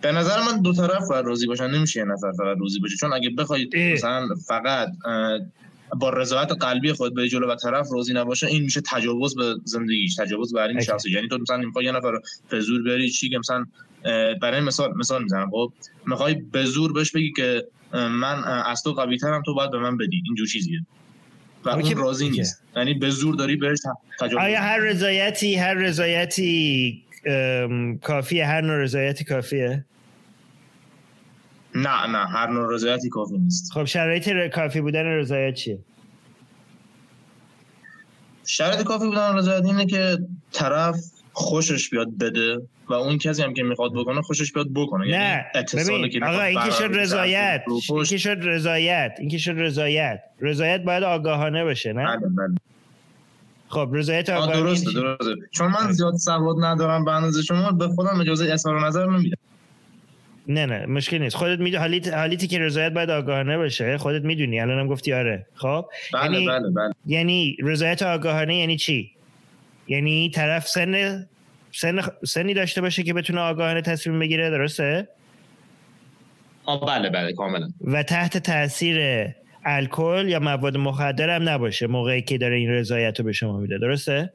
به نظر من دو طرف باید راضی باشن نمیشه یه نفر فقط راضی باشه. چون اگه بخواید مثلا فقط با رضایت قلبی خود به جلو و طرف راضی نباشه این میشه تجاوز به زندگیش. تجاوز بر این شخص یعنی تو مثلا می‌خوای یه نفر به زور بری چی که مثلا برای مثال مثال می‌زنم. خب می‌خوای به زور بهش بگی که من از تو قوی ترم تو باید به من بدی. اینجور چیزیه. و اون راضی نیست. یعنی به زور داری بهش تجاوز آیا هر رضایتی هر رضایتی کافیه؟ هر نوع رضایتی کافیه؟ نه نه هر نوع رضایتی کافی نیست. خب شرایط کافی بودن رضایت چیه؟ شرایط کافی بودن رضایت اینه که طرف خوشش بیاد بده و اون کسی هم که می‌خواد بکنه خوشش بیاد بکنه. یعنی نه ببین آقا این که شد رضایت این که شد رضایت این که شد رضایت. رضایت باید آگاهانه باشه نه؟ بله بله. خب رضایت آگاهانه درسته درسته. چون من زیاد سواد ندارم به اندازه شما به خودم اجازه اظهار نظر نمیدم. نه نه مشکل نیست. خودت می‌دونی حالیت حالیتی که رضایت باید آگاهانه باشه خودت می‌دونی. الانم گفتی آره. خب بله یعنی بله بله. یعنی رضایت آگاهانه یعنی چی؟ یعنی طرف سن سن سنی داشته باشه که بتونه آگاهانه تصمیم بگیره درسته؟ آه بله بله کاملا. و تحت تاثیر الکل یا مواد مخدر هم نباشه موقعی که داره این رضایت رو به شما میده درسته؟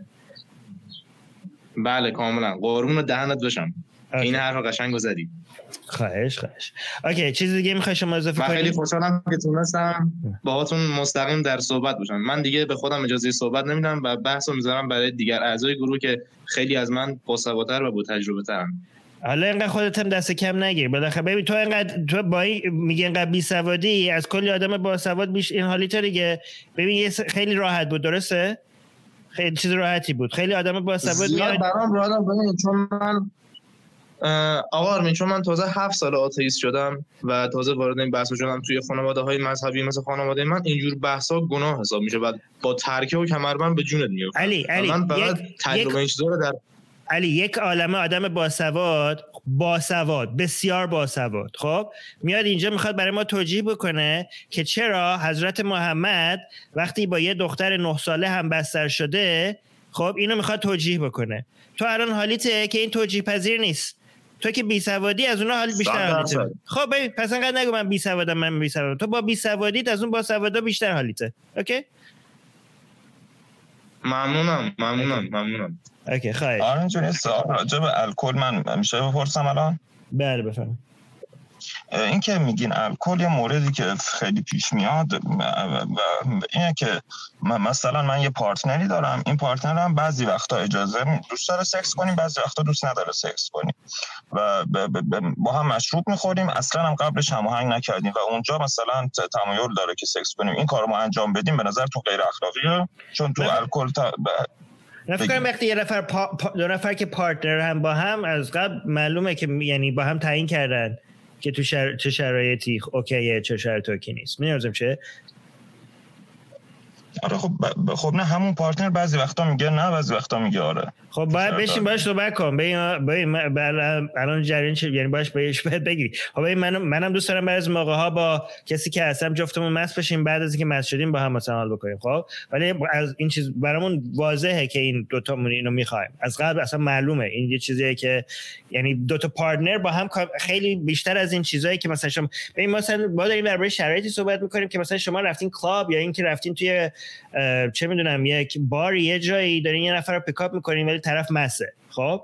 بله کاملا. قربون دهنت بشم این حرف قشنگ زدی خواهش خواهش. اوکی چیز دیگه می‌خوای شما اضافه کنید خیلی خوشحالم که تونستم باهاتون مستقیم در صحبت باشم. من دیگه به خودم اجازه صحبت نمیدم و بحث رو می‌ذارم برای دیگر اعضای گروه که خیلی از من باسوادتر و با تجربه ترم حالا اینقدر خودت هم دست کم نگیر. بالاخره ببین تو اینقدر تو با این میگه اینقدر بی سوادی از کلی آدم با سواد بیش این حالی دیگه. ببین یه خیلی راحت بود درسته؟ خیلی چیز راحتی بود. خیلی آدم با سواد میاد. برام راحت چون من آقا آرمین چون من تازه هفت سال آتئیست شدم و تازه وارد این بحث شدم توی خانواده های مذهبی مثل خانواده من اینجور بحث ها گناه حساب میشه و با ترکه و کمربند به جونت میفته علی علی من فقط تجربه یک... در علی یک عالمه آدم باسواد باسواد بسیار باسواد. خب میاد اینجا می‌خواد برای ما توجیه بکنه که چرا حضرت محمد وقتی با یه دختر نه ساله هم بستر شده خب اینو می‌خواد توجیه بکنه. تو الان حالیته که این توجیه پذیر نیست. تو که بی سوادی از اونها حال بیشتر حالیته. خب ببین پس انقدر نگو من بی سوادم من بی سوادم تو با بی سوادیت از اون با سوادا بیشتر حالیته. okay؟ ممنونم ممنونم ممنونم. okay خیلی آره جون سوال راجع به الکل من میشه بپرسم الان؟ بله بفرمایید. این که میگین الکل یه موردی که خیلی پیش میاد اینه که مثلا من یه partner ی دارم این partner م بعضی وقتا اجازه دوست داره سکس کنیم بعضی وقتا دوست نداره سکس کنیم. و با هم مشروب می‌خوریم. اصلا هم قبلش هماهنگ نکردیم و اونجا مثلا تمایل داره که سکس کنیم. این کار ما انجام بدیم. به نظر تو غیر اخلاقیه. چون تو الکل تا... کنم وقتی یه نفر پا... دو نفر که partner هم با هم از قبل معلومه که یعنی با هم تعیین کردن. که تو شر... چه شرایطی okay ه چه شرایط okay نیست می‌دونم چه آره خب. خب نه همون partner بعضی وقتا میگه نه بعضی وقتا میگه آره خب باید بشین باش صحبت کن. ببین الان جریان چه یعنی باش بهش [laughs] بهت بگی خب ببین منم منم دوست دارم بعضی موقع ها با کسی که هستم جفتمون مست بشیم بعد از اینکه مست شدیم با هم مثلا حال بکنیم خب؟ ولی از این چیز برامون واضحه که این دو تا اینو می‌خوایم. از قبل اصلا معلومه. این یه چیزیه که یعنی دو تا partner با هم خیلی بیشتر از این چیزایی که مثلا شما ببین مثلا ما داریم درباره شرایطی صحبت می‌کنیم که مثلا شما رفتین club یا اینکه رفتین توی چه می‌دونم یک بار یه جایی دارین یه نفر رو pick up می‌کنین ولی طرف مسته. خب؟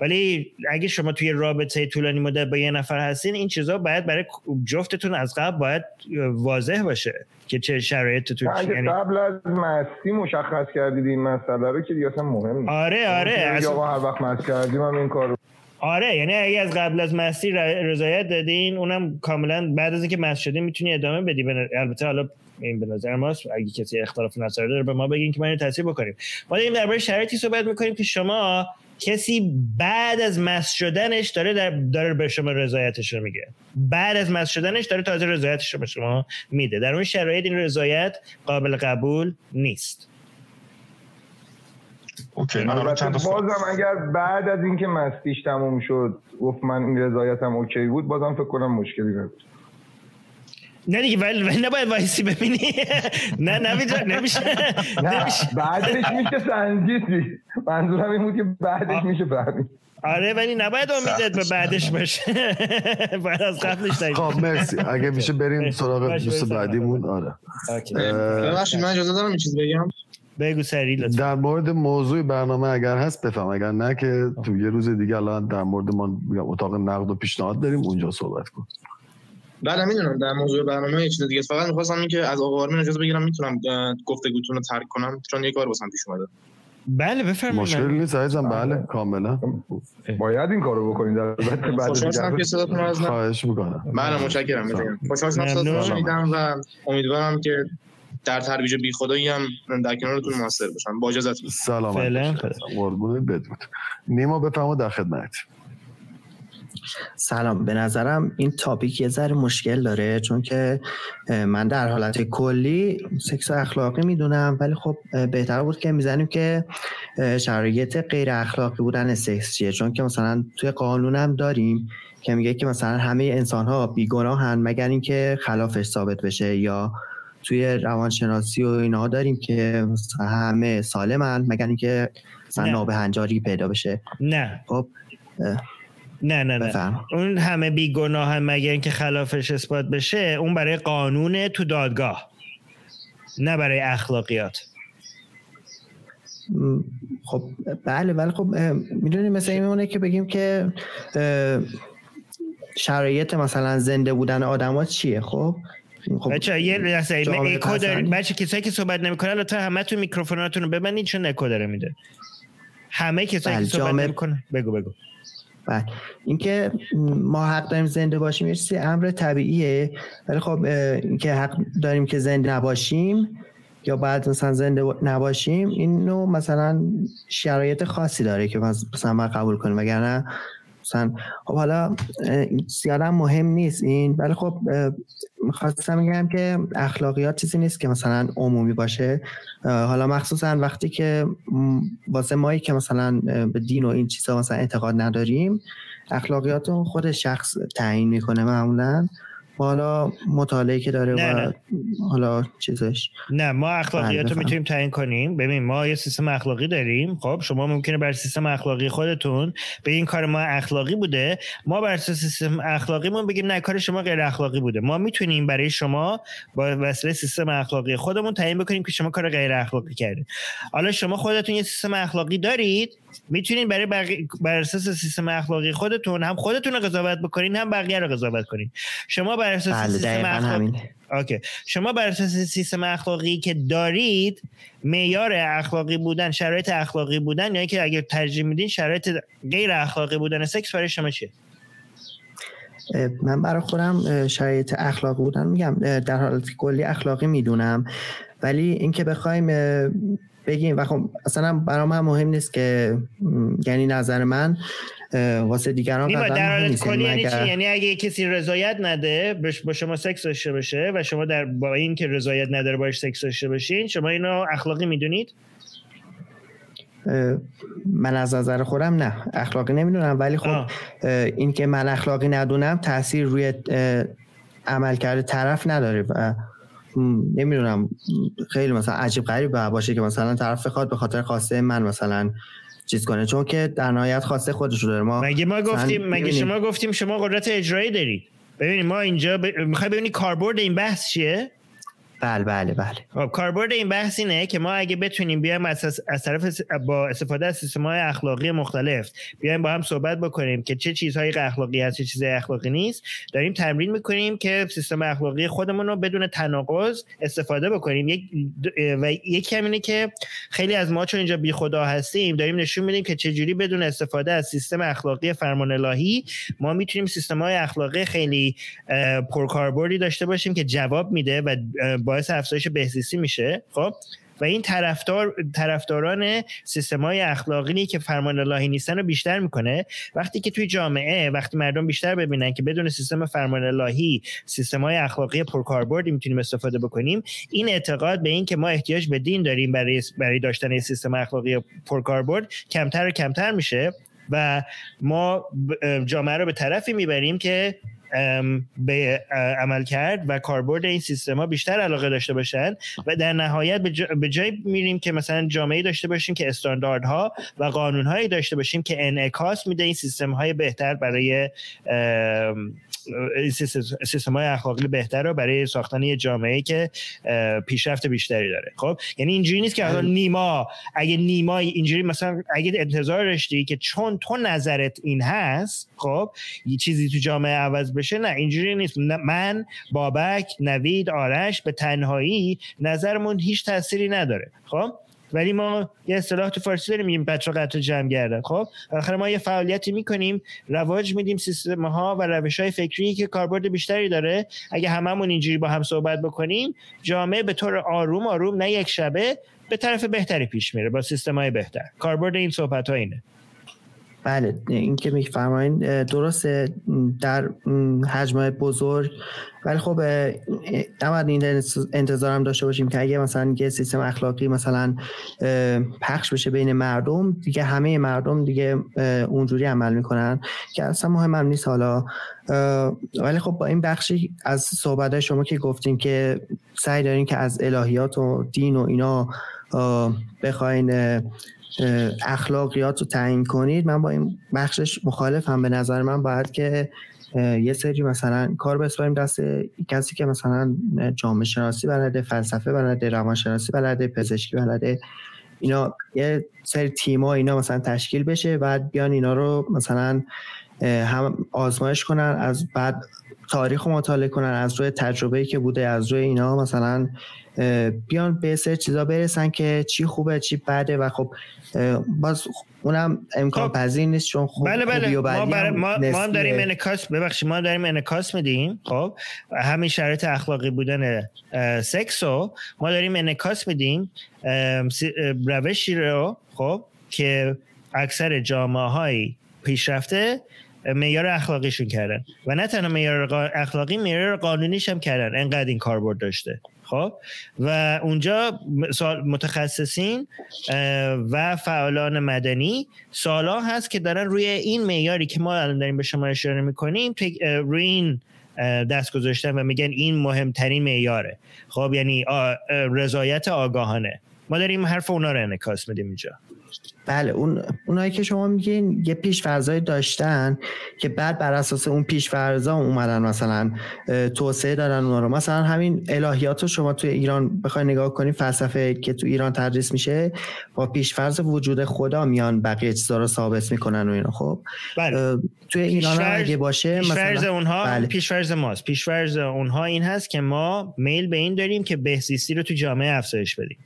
ولی اگه شما توی رابطه طولانی مدت با یه نفر هستین این چیزا باید برای جفتتون از قبل باید واضح باشه که چه شرایط تو یعنی قبل از مستی مشخص کردید این مسئله رو که دیگه اصلا مهم نیست. آره آره اصلا... هر وقت مست کردیم هم این کارو آره یعنی اگه از قبل از مستی رضایت دادین اونم کاملا بعد از اینکه مست شدین می‌تونی ادامه بدی البته حالا این به نظر ماست. اگه کسی اختلاف نظر داره به ما بگین که ما اینو تصویر بکنیم. ما داریم درباره شرایطی صحبت می‌کنیم که شما کسی بعد از مس شدنش داره در داره به شما رضایتش رو میگه. بعد از مست شدنش داره تازه رضایتش رو به شما میده. در اون شرایط این رضایت قابل قبول نیست. okay من چند بازم اگر بعد از اینکه مستیش تموم شد گفت من این رضایتم okay بود بازم فکر کنم مشکلی نبود. نه دیگه ولی, ولی نباید وایسی ببینی نه نمیشه نمیشه بعدش میشه سنجیدی منظورم این بود که بعدش میشه فهمید آره ولی نباید امیدت به بعدش باشه باید از قبلش داریم خب مرسی اگه میشه بریم سراغ دوست بعدیمون آره ببخشید من اجازه دارم این چیز بگم بگو سری لطفا در مورد موضوع برنامه اگر هست بفهم اگر نه که تو یه روز دیگه الان در مورد ما اتاق نقد و پیشنهاد داریم اونجا صحبت کن بله می‌دونم در موضوع برنامه یه چیز دیگه فقط می‌خواستم این که از آقا آرمین اجازه بگیرم می‌تونم گفتگوتون رو ترک کنم. چون یه کار واسم پیش اومده. بله بفرمایید. مشکل نیست عزیزم. بله. کاملا. باید این کارو بکنید در بعد خوشحال شدم که صداتون رو از خواهش می‌کنم. بله متشکرم. خوشحال شدم صداتون شنیدم و امیدوارم که در ترویج بی خدایی هم در کنارتون موثر باشم. با اجازهتون. سلام. قربونت بدرود نیما بفرما در خدمت سلام. به نظرم این تاپیک یه ذره مشکل داره چون که من در حالت کلی سکس اخلاقی می‌دونم ولی خب بهتر بود که می‌زنیم که شرایط غیر اخلاقی بودن سکس چیه. چون که مثلا توی قانونم داریم که میگه که مثلا همه انسان ها بیگناهن مگر اینکه خلافش ثابت بشه یا توی روانشناسی و اینها داریم که همه سالمن مگر اینکه مثلا نابهنجاری پیدا بشه. نه. خب نه نه نه. اون همه بیگناه هم مگر اینکه خلافش اثبات بشه اون برای قانون تو دادگاه نه برای اخلاقیات. خب بله ولی خب می‌دونی مثل این میمونه که بگیم که شرایط مثلا زنده بودن آدمات چیه خب؟ خب بچه یه لحظه اکو داریم بچه کسایی که صحبت نمی‌کنن لطفا همه تو میکروفوناتون رو ببندید چون اکو داره میده. همه کسایی که بله، صحبت نمی‌کنن بگو بگو. بله اینکه ما حق داریم زنده باشیم یه امر طبیعیه. ولی خب اینکه حق داریم که زنده نباشیم یا بعد مثلا زنده نباشیم اینو مثلا شرایط خاصی داره که مثلا ما قبول کنیم. وگرنه مثلا خب حالا زیادا مهم نیست این ولی خب می‌خواستم میگم که اخلاقیات چیزی نیست که مثلا عمومی باشه. حالا مخصوصا وقتی که واسه مایی که مثلا به دین و این چیزا مثلا اعتقاد نداریم اخلاقیات خود شخص تعیین می‌کنه معمولا. حالا مطالعه که داره نه و نه. حالا چیزش. نه ما اخلاقیات بله، رو می‌تونیم تعیین کنیم. ببین ما یه سیستم اخلاقی داریم خب؟ شما ممکنه بر سیستم اخلاقی خودتون به این کار ما اخلاقی بوده ما بر سیستم اخلاقیمون بگیم نه کار شما غیر اخلاقی بوده. ما می‌تونیم برای شما با وسیله سیستم اخلاقی خودمون تعیین بکنیم که شما کار غیر اخلاقی کردید حالا شما خودتون یه سیستم اخلاقی دارید می‌تونین برای بقیه بر اساس سیستم اخلاقی خودتون هم خودتون رو قضاوت بکنین هم بقیه رو قضاوت کنین. شما بر اساس بله سیستم اخلاقی اوکی. شما بر اساس سیستم اخلاقی که دارید معیار اخلاقی بودن شرایط اخلاقی بودن یا اینکه اگر ترجیح میدین شرایط غیر اخلاقی بودن سکس برای شما چیه؟ من برای خودم شرایط اخلاقی بودن میگم. در حالت کلی اخلاقی می‌دونم. ولی اینکه بخوایم بگیم و خب اصلا برای من مهم نیست که یعنی نظر من واسه دیگران نیما قطعا در حالت نیست. کلی یعنی یعنی چی؟ اگر- یعنی اگه کسی رضایت نده بش- با شما سکس داشته باشه و شما در با این که رضایت نداره باش سکس داشته باشین شما اینو اخلاقی می‌دونید؟ من از نظر خودم نه. اخلاقی نمی‌دونم. ولی خب این که من اخلاقی ندونم تاثیر روی عملکرد طرف نداره و نمی‌دونم خیلی مثلا عجیب غریب باشه که مثلا طرف بخواد به خاطر خواسته من مثلا چیز کنه. چون که در نهایت خواسته خودش رو داره. ما مگه ما گفتیم مگه شما گفتیم شما قدرت اجرایی دارید؟ ببینید ما اینجا ب... می‌خوای ببینی کاربرد این بحث چیه؟ بله بله بله. خب کاربرد این بحث اینه که ما اگه بتونیم بیایم از, از طرف با استفاده از سیستم های اخلاقی مختلف بیایم با هم صحبت بکنیم که چه چیزهایی اخلاقی هست چه چیزهای اخلاقی نیست داریم تمرین می‌کنیم که سیستم اخلاقی خودمون رو بدون تناقض استفاده بکنیم. یک و یکی همینه که خیلی از ما چون اینجا بی خدا هستیم داریم نشون میدیم که چجوری بدون استفاده از سیستم اخلاقی فرمان الهی ما می‌تونیم سیستم های اخلاقی خیلی پرکاربردی داشته باشیم که جواب میده و با باعث افزایش بهزیستی میشه خب؟ و این طرفدار طرفداران سیستم های اخلاقی که فرمان الهی نیستن رو بیشتر می‌کنه. وقتی که توی جامعه وقتی مردم بیشتر ببینن که بدون سیستم فرمان الهی سیستم های اخلاقی پرکاربردی می‌تونیم استفاده بکنیم این اعتقاد به این که ما احتیاج به دین داریم برای برای داشتن سیستم اخلاقی پرکاربرد کمتر و کمتر میشه و ما جامعه رو به طرفی می‌بریم که به عمل کرد و کاربرد این سیستم ها بیشتر علاقه داشته باشن و در نهایت به جای میریم که مثلا جامعه داشته باشیم که استانداردها و قانونهایی داشته باشیم که انعکاس میده. این سیستم های بهتر برای سیستم های اخلاقی بهتر رو برای ساختن یه جامعه که پیشرفت بیشتری داره. خب؟ یعنی اینجوری نیست که نیما اگه نیما اینجوری مثلا اگه انتظار داشتی که چون تو نظرت این هست خب یه چیزی تو جامعه عوض بشه نه اینجوری نیست. من بابک نوید آرش به تنهایی نظرمون هیچ تاثیری نداره. خب؟ ولی ما یه اصطلاح تو فارسی داریم میگیم بچه قطع جمع گردن. خب؟ آخر ما یه فعالیتی می‌کنیم رواج میدیم سیستم ها و روش های فکری که کاربرد بیشتری داره. اگه هممون اینجوری با هم صحبت بکنیم جامعه به طور آروم آروم نه یک شبه به طرف بهتری پیش میره با سیستم های بهتر. کاربرد این صحبت ها اینه. بله این که میفرمایید درسته در حجم بزرگ. ولی خب نباید این انتظارم داشته باشیم که اگه مثلا یه سیستم اخلاقی مثلا پخش بشه بین مردم دیگه همه مردم دیگه اونجوری عمل می‌کنن که اصلا مهم هم نیست حالا. ولی خب با این بخشی از صحبت شما که گفتین که سعی دارین که از الهیات و دین و اینا بخواین اخلاقیات رو تعیین کنید من با این بخشش مخالفم. به نظر من باید که یه سری مثلا کار بسپاریم دست کسی که مثلا جامعه شناسی بلده فلسفه بلده روانشناسی بلده پزشکی بلده. اینا یه سری تیما اینا مثلا تشکیل بشه بعد بیان اینا رو مثلا هم آزمایش کنن از بعد تاریخ مطالعه کنن از روی تجربه‌ای که بوده از روی اینا مثلا بیان به سر چیزا برسن که چی خوبه چی بده و خب باز اونم امکان خب. پذیر نیست چون خوب بله بله. ما, بر... ما, ما هم داریم انکاس ببخشید ما داریم انکاس میدیم خب. همین شرط اخلاقی بودن سکس رو ما داریم انکاس میدیم روشی رو خب که اکثر جامعه های پیشرفته معیار اخلاقیشون کردن. و نه تنها معیار اخلاقی معیار قانونیش هم کردن. انقدر این کاربرد داشته. خب؟ و اونجا متخصصین و فعالان مدنی سالا هست که دارن روی این معیاری که ما الان داریم به شما اشاره می‌کنیم روی این دست گذاشتن و میگن این مهمترین معیاره. خب؟ یعنی رضایت آگاهانه. ما داریم حرف اونا رو انکاس میدیم اینجا. بله اون اونایی که شما میگین یه پیش فرضای داشتن که بعد بر اساس اون پیش فرضا اومدن مثلا توسعه دادن اونا رو مثلا همین الهیات رو شما توی ایران بخوای نگاه کنی فلسفه که تو ایران تدریس میشه با پیش فرض وجود خدا میان بقیه چیزا رو ثابت می‌کنن و اینا خب بله. توی ایران اگه باشه پیش فرض اونها بله. پیش فرض ماست پیش فرض اونها این هست که ما میل به این داریم که بهزیستی رو تو جامعه افزایش بدیم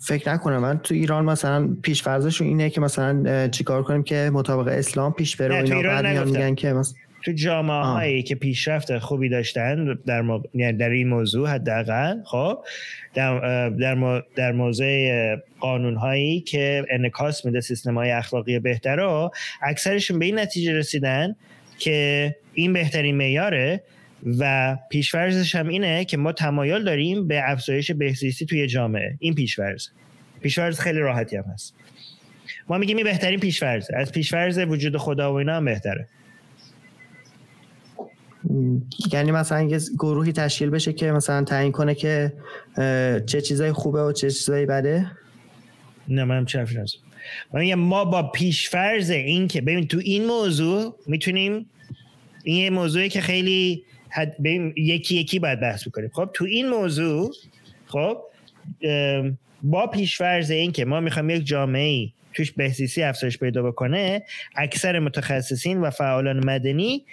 فکر نکنم. من تو ایران مثلا پیش فرضشون اینه که مثلا چیکار کنیم که مطابق اسلام پیش بره اینا. بعد میگن که مثلا تو جامعه هایی که پیشرفت خوبی داشتن در, م... یعنی در این موضوع حداقل خب در در, در موضوع قانون هایی که انکاس میده سیستم های اخلاقی بهتر رو اکثرشون به این نتیجه رسیدن که این بهترین معیاره و پیشورزش هم اینه که ما تمایل داریم به افزایش بهزیستی توی جامعه. این پیشورز. پیشورز خیلی راحتی هم هست. ما میگیم این بهترین پیشورز از پیشورز وجود خدا و اینا هم بهتره. یعنی مثلا یه گروهی تشکیل بشه که مثلا تعیین کنه که چه چیزای خوبه و چه چیزایی بده؟ نه من چه من ما با پیشفرز این که ببین تو این موضوع می‌تونیم این یه موضوعی که خیلی حد یکی یکی باید بحث بکنیم. خب تو این موضوع خب با پیشورز این که ما می‌خوایم یک جامعه توش بهزیستی افزایش پیدا بکنه اکثر متخصصین و فعالان مدنی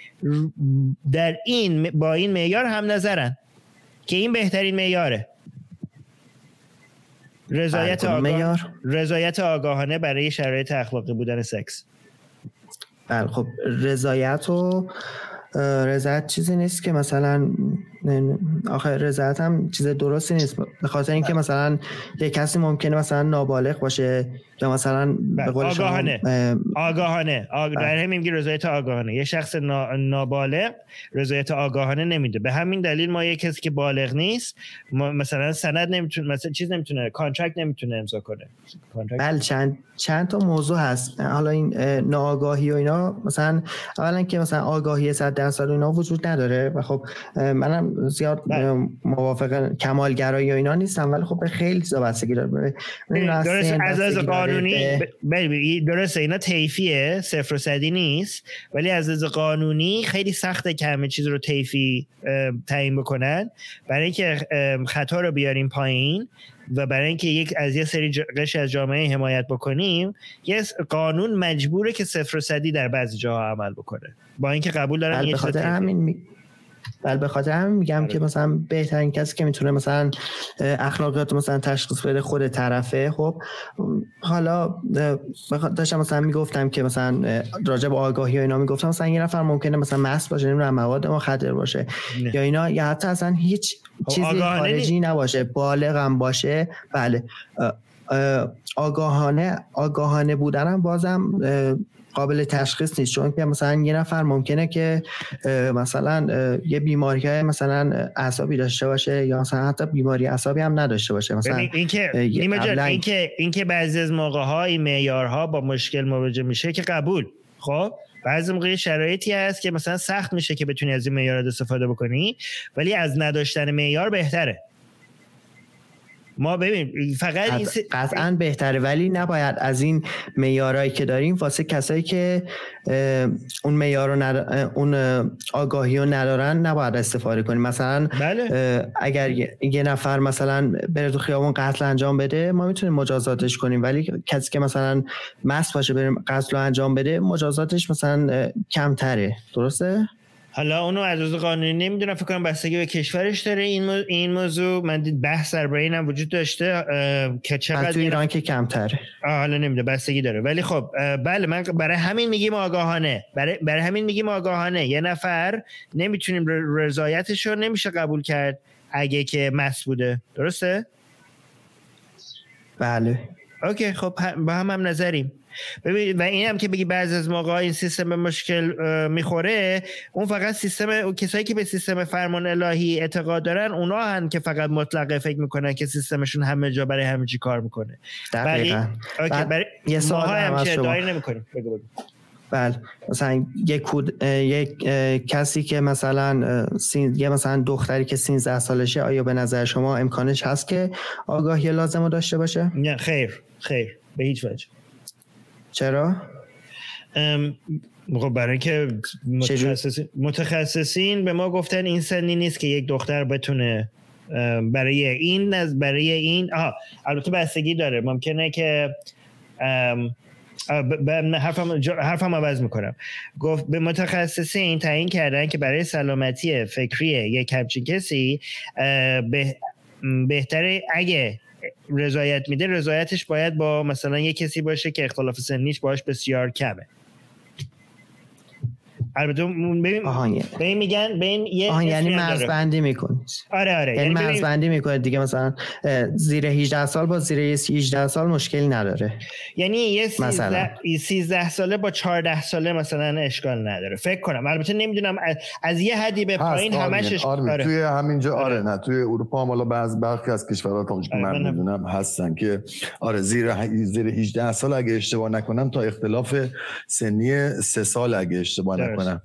در این با این معیار هم نظرن که این بهترین معیاره. رضایت آگاه... رضایت آگاهانه برای شرایط اخلاقی بودن سکس. بله خب رضایت و رضایت چیزی نیست که مثلا آخه رضایت هم چیز درستی نیست. به خاطر اینکه مثلا یه کسی ممکنه مثلا نابالغ باشه یا مثلا به بله، قول شما آگاهانه. آگاهانه. آگ... بله. در همین میگی رضایت آگاهانه. یه شخص نا... نابالغ رضایت آگاهانه نمیده. به همین دلیل ما یه کسی که بالغ نیست ما مثلا سند نمی‌تونه مثلا چیز نمی‌تونه contract نمی‌تونه امضا کنه. بله چند چند تا موضوع هست. حالا این اه، ناآگاهی و اینا مثلا اولا که مثلا آگاهی 100 درصد اینا وجود نداره و خب منم زیاد بله. موافق کمالگرایی و اینا نیستم ولی خب خیلی چیزا بستگی داره درست از از قانونی ببین، درسته اینا تیفیه صفر و صدی نیست ولی از از قانونی خیلی سخته که همه چیز رو تیفی تعیین بکنن برای اینکه خطا رو بیاریم پایین و برای اینکه یک از یه سری قش از جامعه حمایت بکنیم یه قانون مجبوره که صفر و صدی در بعضی جاها عمل بکنه با اینکه قبول دارم بله به چیز خاطر. همین بله به خاطر همین میگم که مثلا بهترین کسی که می‌تونه مثلا اخلاقیات مثلا تشخیص بده خود طرفه. خب حالا داشتم مثلا می‌گفتم که مثلا راجع به آگاهی و اینا می‌گفتم مثلا یه نفر ممکنه مثلا مست باشه نمی‌دونم مواد مخدر باشه نه. یا اینا یا حتی اصلا هیچ خب چیزی خارجی نباشه بالغ هم باشه. بله. اه، اه، آگاهانه آگاهانه بودنم بازم اه، قابل تشخیص نیست. چون که مثلا یه نفر ممکنه که مثلا یه بیماری های مثلا اعصابی داشته باشه یا مثلا حتی بیماری اعصابی هم نداشته باشه. مثلا اینکه قبلا- اینکه اینکه بعضی از موقع ها این معیارها با مشکل مواجه میشه که قبول. خب؟ بعضی موقع شرایطی هست که مثلا سخت میشه که بتونی از این معیارات استفاده بکنی ولی از نداشتن معیار بهتره. ما ببین فقط این س... قطعا بهتره ولی نباید از این معیارایی که داریم واسه کسایی که اون معیار رو ند- اه، اون اه، آگاهی رو ندارن نباید استفاده کنیم مثلا بله. اگر یه- نفر مثلا بره تو خیابون قتل انجام بده ما می‌تونیم مجازاتش کنیم ولی کسی که مثلا مست باشه بره قتل رو انجام بده مجازاتش مثلا کمتره درسته؟ حالا اونو از روز قانونی نمی‌دونم فکر کنم بستگی به کشورش داره. این مو- این موضوع من دید بحث درباره اینم وجود داشته اه، که چقدر تو ایران که کمتره حالا نمیده بستگی داره. ولی خب اه، بله من برای همین میگیم آگاهانه. برای, برای همین میگیم آگاهانه. یه نفر نمی‌تونیم رضایتش رو نمیشه قبول کرد اگه که مس بوده. درسته؟ بله. اوکی خب با هم هم نظریم. ببین و این هم که بگی بعضی از موقع این سیستم به مشکل می‌خوره اون فقط سیستم کسایی که به سیستم فرمان الهی اعتقاد دارن اونا هن که فقط مطلقه فکر می‌کنن که سیستمشون همه جا برای همه چی کار می‌کنه. دقیقا. اوکی برای یه سوال هم که شما. دایی نمی‌کنیم. بگو بگو. بله. مثلا یک کود یک کسی که مثلا سین- یه مثلا دختری که 13 سالشه آیا به نظر شما امکانش هست که آگاهی لازم رو داشته باشه؟ نه خیر خیر. به هیچ وجه. چرا؟ خب برای اینکه متخصصین, متخصصین به ما گفتن این سنی نیست که یک دختر بتونه برای این از برای این آها البته بستگی داره. ممکنه که آه، حرفم حرفم عوض می‌کنم. گفت به متخصصین تعیین کردن که برای سلامتی فکری یک همچین کسی به بهتره اگه رضایت میده رضایتش باید با مثلا یه کسی باشه که اختلاف سنیش باش بسیار کمه. البته اون ببین آهان ببین میگن ببین یه آها یعنی. مرزبندی می‌کنه آره آره یعنی ببین- مرزبندی می‌کنه دیگه مثلا زیر 18 سال با زیر 18 سال مشکلی نداره یعنی یه مثلا. 13 13 ساله با 14 ساله مثلا اشکال نداره فکر کنم البته نمی‌دونم از, از یه حدی به پایین هست همش آرمین, اش- آرمین. آره. توی همینجا آره. نه توی اروپا هم حالا بعض برخی از کشورها که آره، من می‌دونم هستن که آره زیر زیر 18 سال اگه اشتباه نکنم تا اختلاف سنی سه سال اگه اشتباه درست. نکنم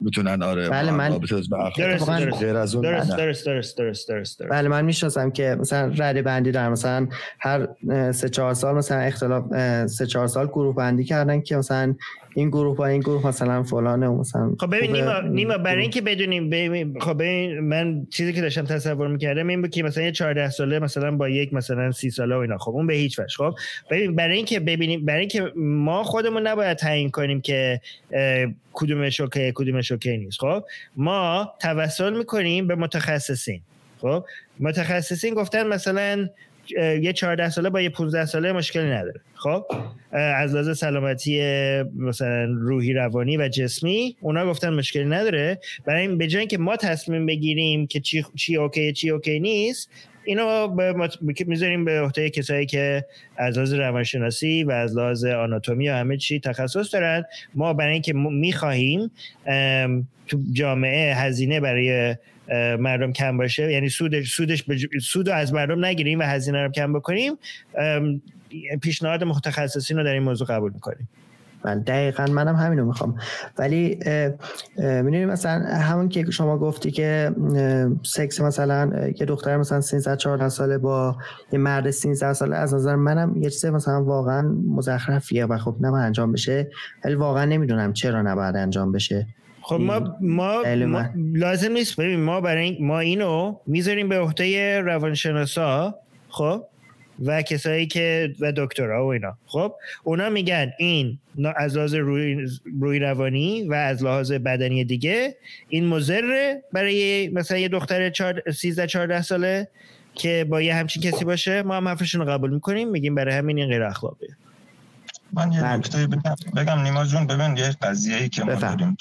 می‌تونن آره بله، من- غیر از اون درست. درست درست درست درست درست بله من می‌شناسم که مثلا رده بندی دارن. مثلا هر سه چهار سال مثلا اختلاف سه چهار سال گروه بندی کردن که مثلا این گروه با این گروه مثلا فلانه و مثلا خب ببین. نیما نیما برای اینکه بدونیم ببین خب ببین من چیزی که داشتم تصور می‌کردم این بود که مثلا یه 14 ساله مثلا با یک مثلا 30 ساله و اینا. خب اون به هیچ وجه. خب ببین برای اینکه ببینیم برای اینکه ما خودمون نباید تعیین کنیم که کدومش اوکی کدومش اوکی نیست. خب ما توسل می‌کنیم به متخصصین. خب متخصصین گفتن مثلا یه 14 ساله با یه 15 ساله مشکلی نداره. خب؟ از لحاظ سلامتی مثلا روحی روانی و جسمی اونا گفتن مشکلی نداره. برای این به جای که ما تصمیم بگیریم که چی چی اوکی چی اوکی نیست اینو می‌ذاریم به عهده کسایی که از لحاظ روانشناسی و از لحاظ آناتومی و همه چی تخصص دارن. ما برای اینکه می‌خواهیم تو جامعه هزینه برای مردم کم باشه. یعنی سودش سودش سود رو از مردم نگیریم و هزینه رو کم بکنیم. پیشنهاد متخصصین رو در این موضوع قبول می‌کنیم. من دقیقا منم همینو می‌خوام. ولی می‌دونی مثلا همون که شما گفتی که سکس مثلا یه دختر مثلا 13 14 ساله با یه مرد 13 ساله از نظر منم یه چیز مثلا واقعا مزخرفیه و خب نباید انجام بشه ولی واقعا نمی‌دونم چرا نباید انجام بشه. خب ما, ما, ما لازم نیست ببین ما برای ما اینو می‌ذاریم به عهده روانشناسا خب؟ و کسایی که و دکترها و اینا. خب؟ اونا میگن این از لحاظ روی, روی روانی و از لحاظ بدنی دیگه این مزره برای مثلا یه دختر 13 14 ساله که با یه همچین کسی باشه ما هم حرفشون رو قبول می‌کنیم میگیم برای همین این غیر اخلاقیه. من یه بله. نکته بگم, بگم نیما جون ببین یه قضیه ای که ما داریم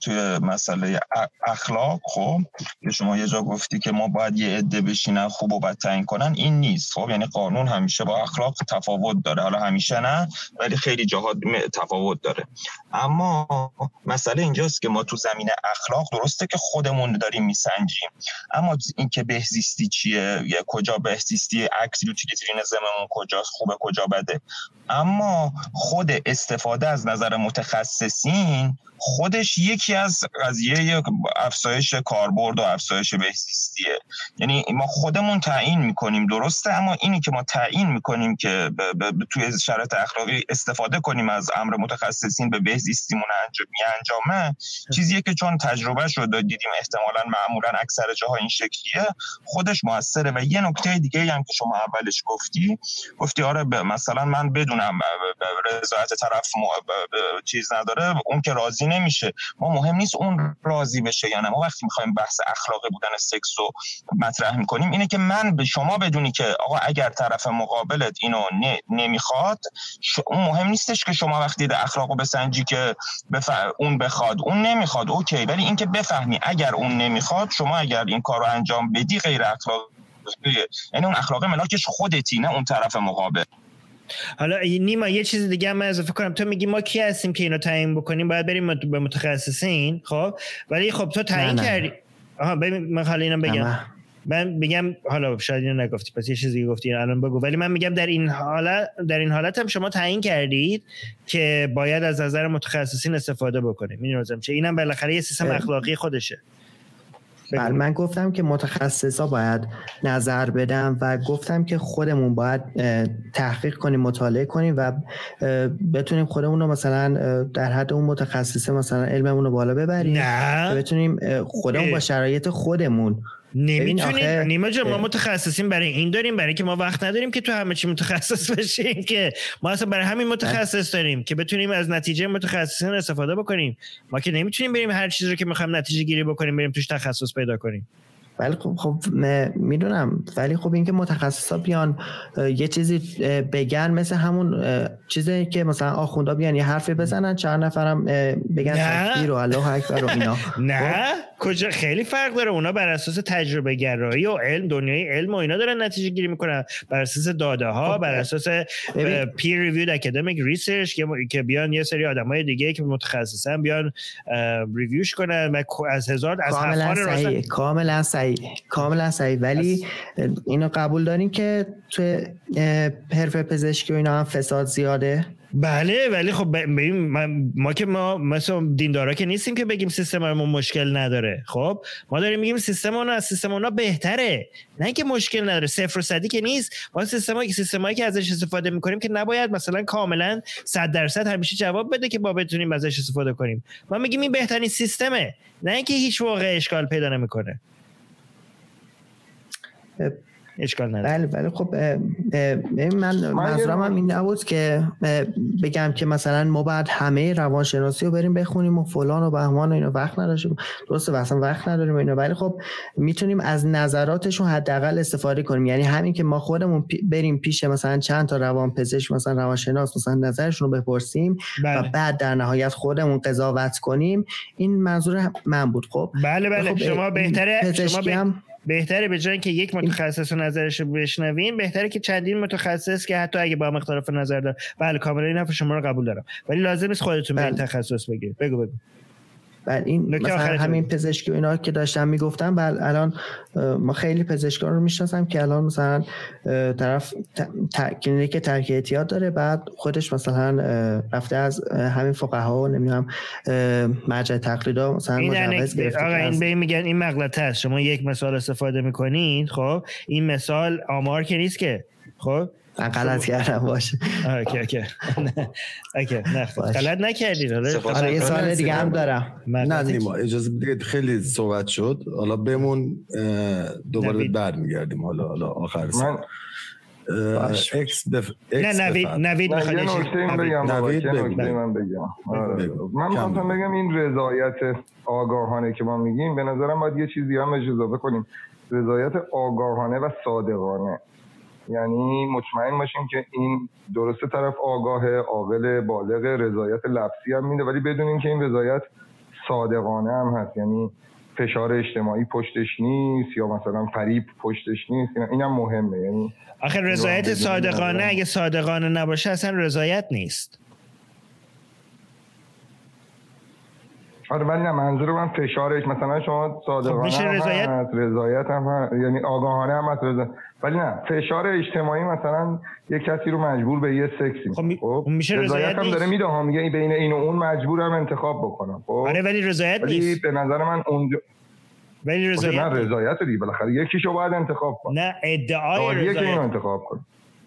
توی مسئله اخلاق خب که شما یه جا گفتی که ما باید یه عده بشینن خوب و بد تعیین کنن این نیست. خب یعنی قانون همیشه با اخلاق تفاوت داره. حالا همیشه نه ولی خیلی جاها تفاوت داره. اما مسئله اینجاست که ما تو زمین اخلاق درسته که خودمون داریم میسنجیم. اما اینکه بهزیستی چیه؟ یا کجا بهزیستی عکس یوتیلیترینزممون کجاست؟ خوبه کجا بده؟ اما خود استفاده از نظر متخصصین خودش یکی از قضیه افزایش کاربرد و افزایش بهزیستیه. یعنی ما خودمون تعیین می‌کنیم درسته؟ اما اینی که ما تعیین می‌کنیم که توی شرط اخلاقی استفاده کنیم از امر متخصصین به بهزیستیمون انجامه چیزیه که چون تجربه شد دیدیم احتمالا معمولا اکثر جاها این شکلیه خودش موثره. و یه نکته دیگه هم که شما اولش گفتی گفتی آره مثلا من بدونم رضایت طرف چیز نداره اون که راضی نمیشه. ما مهم نیست اون راضی بشه یا نه. ما وقتی می‌خوایم بحث اخلاقی بودن سکس رو مطرح می‌کنیم اینه که من به شما بدونی که آقا اگر طرف مقابلت اینو نمی‌خواد اون مهم نیستش که شما وقتی ده اخلاقو بسنجی که بف... اون بخواد. اون نمی‌خواد. اوکی. ولی اینکه بفهمی اگر اون نمی‌خواد شما اگر این کار رو انجام بدی غیر اخلاق یعنی اون اخلاق ملاکش خودتی نه اون طرف مقابل. حالا نیما یه چیز دیگه هم اضافه کنم. تو میگی ما کی هستیم که اینو تعیین بکنیم؟ باید بریم به متخصصین خب؟ ولی خب تو تعیین کردی. آها ببین من حالا اینم بگم. من بگم حالا شاید اینو نگفتی پس یه چیزی گفتی الان بگو. ولی من میگم در این حالت در این حالت هم شما تعیین کردید که باید از نظر متخصصین استفاده بکنیم. می‌دونم چه؟ اینم بالاخره یه سیستم اخلاقی خودشه. بله من گفتم که متخصصا باید نظر بدم و گفتم که خودمون باید تحقیق کنیم مطالعه کنیم و بتونیم خودمون رو مثلا در حد اون متخصصه مثلا علممون رو بالا ببریم نه. بتونیم خودمون با شرایط خودمون نمی‌تونیم نیما جان ما متخصصیم برای این داریم برای که ما وقت نداریم که تو همه چی متخصص [laughs] بشیم که ما اصلا برای همین متخصص داریم که بتونیم از نتیجه متخصصین استفاده بکنیم. ما که نمی‌تونیم بریم هر چیزی رو که می‌خوایم نتیجه گیری بکنیم بریم توش تخصص پیدا کنیم. ولی خب, خب می‌دونم. ولی خب اینکه متخصصا بیان یه چیزی بگن مثل همون چیزی که مثلا آخوندا بیان یه حرفی بزنن چند نفرم بگن تکبیر و الله اکبر و اینا. [laughs] نه. خب؟ کجا؟ خیلی فرق داره. اونا بر اساس تجربه گرایی و علم دنیای علم و اینا دارن نتیجه گیری می‌کنن. بر اساس داده ها خب، بر اساس peer review academic research که بیان یه سری آدمای دیگه که متخصصن بیان ریویوش کنن و از هزار از کاملا کاملا صحیح. کاملا صحیح ولی اینو قبول دارین که تو حرفه پزشکی و اینا هم فساد زیاده؟ بله ولی خب ما که ما مثلا دیندارا که نیستیم که بگیم سیستم ما مشکل نداره. خب ما داریم میگیم سیستم اون از سیستم اونا بهتره. نه که مشکل نداره صفر و صدی که نیست. ما سیستم که سیستمایی که ازش استفاده می‌کنیم که نباید مثلا کاملا 100 درصد همیشه جواب بده که با بتونیم ازش استفاده کنیم. ما میگیم این بهترین سیستمه. نه اینکه هیچ واقع اشکال پیدا نمی‌کنه. اشکال نداره. بله بله. خب من منظورم هم این نبود که بگم که مثلا ما بعد همه روانشناسی رو بریم بخونیم و فلان و بهمان و اینو وقت نداشتیم درسته اصلا وقت نداریم اینو ولی خب می‌تونیم از نظراتشون حداقل استفاده کنیم. یعنی همین که ما خودمون بریم پیش مثلا چند تا روان پزشک مثلا روانشناس مثلا نظرشون رو بپرسیم بله. و بعد در نهایت خودمون قضاوت کنیم. این منظور من بود. خب؟ بله بله. خب شما بهتره شما بهتره به جای که یک متخصص نظرش رو بشنویم بهتره که چندین متخصص که حتی اگه با هم اختلاف نظر دارن. بله کاملا این حرف شما رو قبول دارم. ولی لازم نیست خودتون به بله. تخصص بگیرید. بگو بگو. بعد این مثلا همین پزشکی و اینا که داشتم می‌گفتم بعد الان ما خیلی پزشکان رو می‌شناسم که الان مثلا طرف کلینیک ترک اعتیاد داره بعد خودش مثلا رفته از همین فقها و نمی‌دونم مرجع تقلیدا مثلا مجوز گرفته آقا این به میگن این مغلطه است. شما یک مثال استفاده می‌کنید خب؟ این مثال آمار که نیست که خب؟ من غلط کردم باشه. okay okay. okay نه. غلط نکردید حالا یه مثال دیگه هم دارم. نه نیما اجازه بدید خیلی صحبت شد. حالا بمون دوباره برمیگردیم. حالا حالا آخر من اکس بف... نه نوید نوید می‌خواد بگم نوید من بگم. آره. من می‌خواستم بگم این رضایت آگاهانه که ما میگیم به نظرم باید یه چیزی هم اضافه کنیم رضایت آگاهانه و صادقانه. یعنی مطمئن باشیم که این درسته طرف آگاه عاقل بالغ رضایت لفظی هم میده ولی بدونیم که این رضایت صادقانه هم هست. یعنی فشار اجتماعی پشتش نیست یا مثلا فریب پشتش نیست. این هم مهمه. یعنی آخه رضایت صادقانه اگه صادقانه نباشه اصلا رضایت نیست. آره ولی نه منظور من فشارش مثلا شما صادقانه خب رضایت؟ هست رضایت هم یعنی آگاهانه هم هست رضایت ولی نه فشار اجتماعی مثلا یک کسی رو مجبور به یه سکسی خب, خب میشه رضایت هم داره میده ها میگه بین این و اون مجبورم انتخاب بکنم خب؟ آره ولی رضایت نیست. به نظر من اونجا ولی رضایت نه رضایت دی بالاخره یکیشو باید انتخاب کن نه ادعای رضایت. انتخاب کن.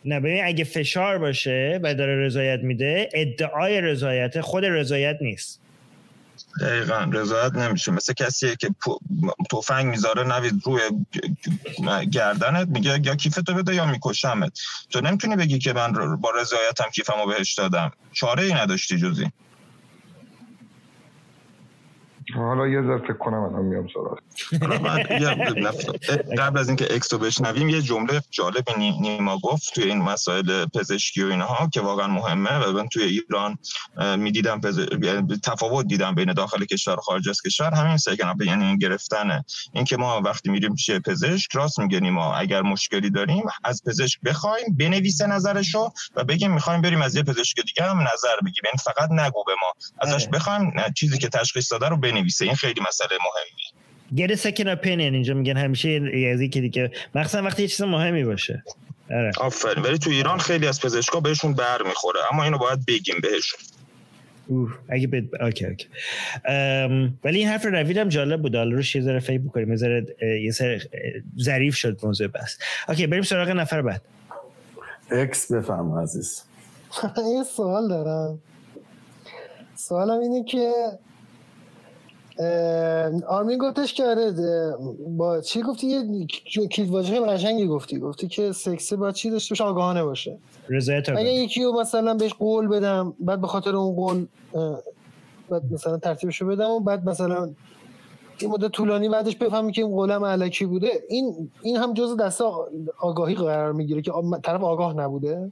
نه ببین اگه فشار باشه و داره رضایت میده ادعای رضایت خود رضایت نیست. دقیقا رضایت نمیشه. مثل کسیه که توفنگ می‌ذاره نوید روی گردنت میگه یا کیفتو بده یا میکشمت. تو نمی‌تونی بگی که من با رضایتم کیفمو بهش دادم. چاره ای نداشتی جزی حالا یه ذره فکر کنم الان میام سراغ. [laughs] قبل از اینکه اکس رو بشنویم یه جمله جالب نیما گفت توی این مسائل پزشکی و اینها که واقعا مهمه و من توی ایران می‌دیدم یعنی تفاوت دیدم بین داخل کشور و خارج از کشور. همین سکن یعنی این گرفتنه. اینکه ما وقتی میریم پیش پزشک راست میگه نیما اگر مشکلی داریم از پزشک بخوایم بنویسه نظرشو و بگیم می‌خوایم بریم از یه پزشک دیگه هم نظر بگیم یعنی فقط نگو به ما. ازش. بخوایم چیزی که تشخیص داده رو بنویسه. این خیلی مسئله مهمیه. get a second opinion اینجا میگن همیشه از که دیگه. مخصوصا وقتی یه چیز مهمی باشه. آره. آفرین. ولی تو ایران خیلی از پزشکا بهشون بر می‌خوره. اما اینو باید بگیم بهشون. اگه بد... okay okay. ولی این حرف روید هم جالب بود. حالا روش یه ذره فکر بکنیم. یه ذره یه ذره ظریف شد موضوع پس okay بریم سراغ نفر بعد. اکس بفهم عزیز. [laughs] یه سوال دارم. سوالم اینه که آرمین گفتش که آره با چی گفتی؟ یه کلید واژه قشنگی گفتی. گفتی که سکس با چی داشته باشه؟ آگاهانه باشه. رضایت اگه یکی رو مثلا بهش قول بدم بعد به خاطر اون قول بعد مثلا ترتیبشو بدم و بعد مثلا این مدت طولانی بعدش بفهمی که این قولم علکی بوده. این این هم جز دست آگاهی قرار می‌گیره که طرف آگاه نبوده.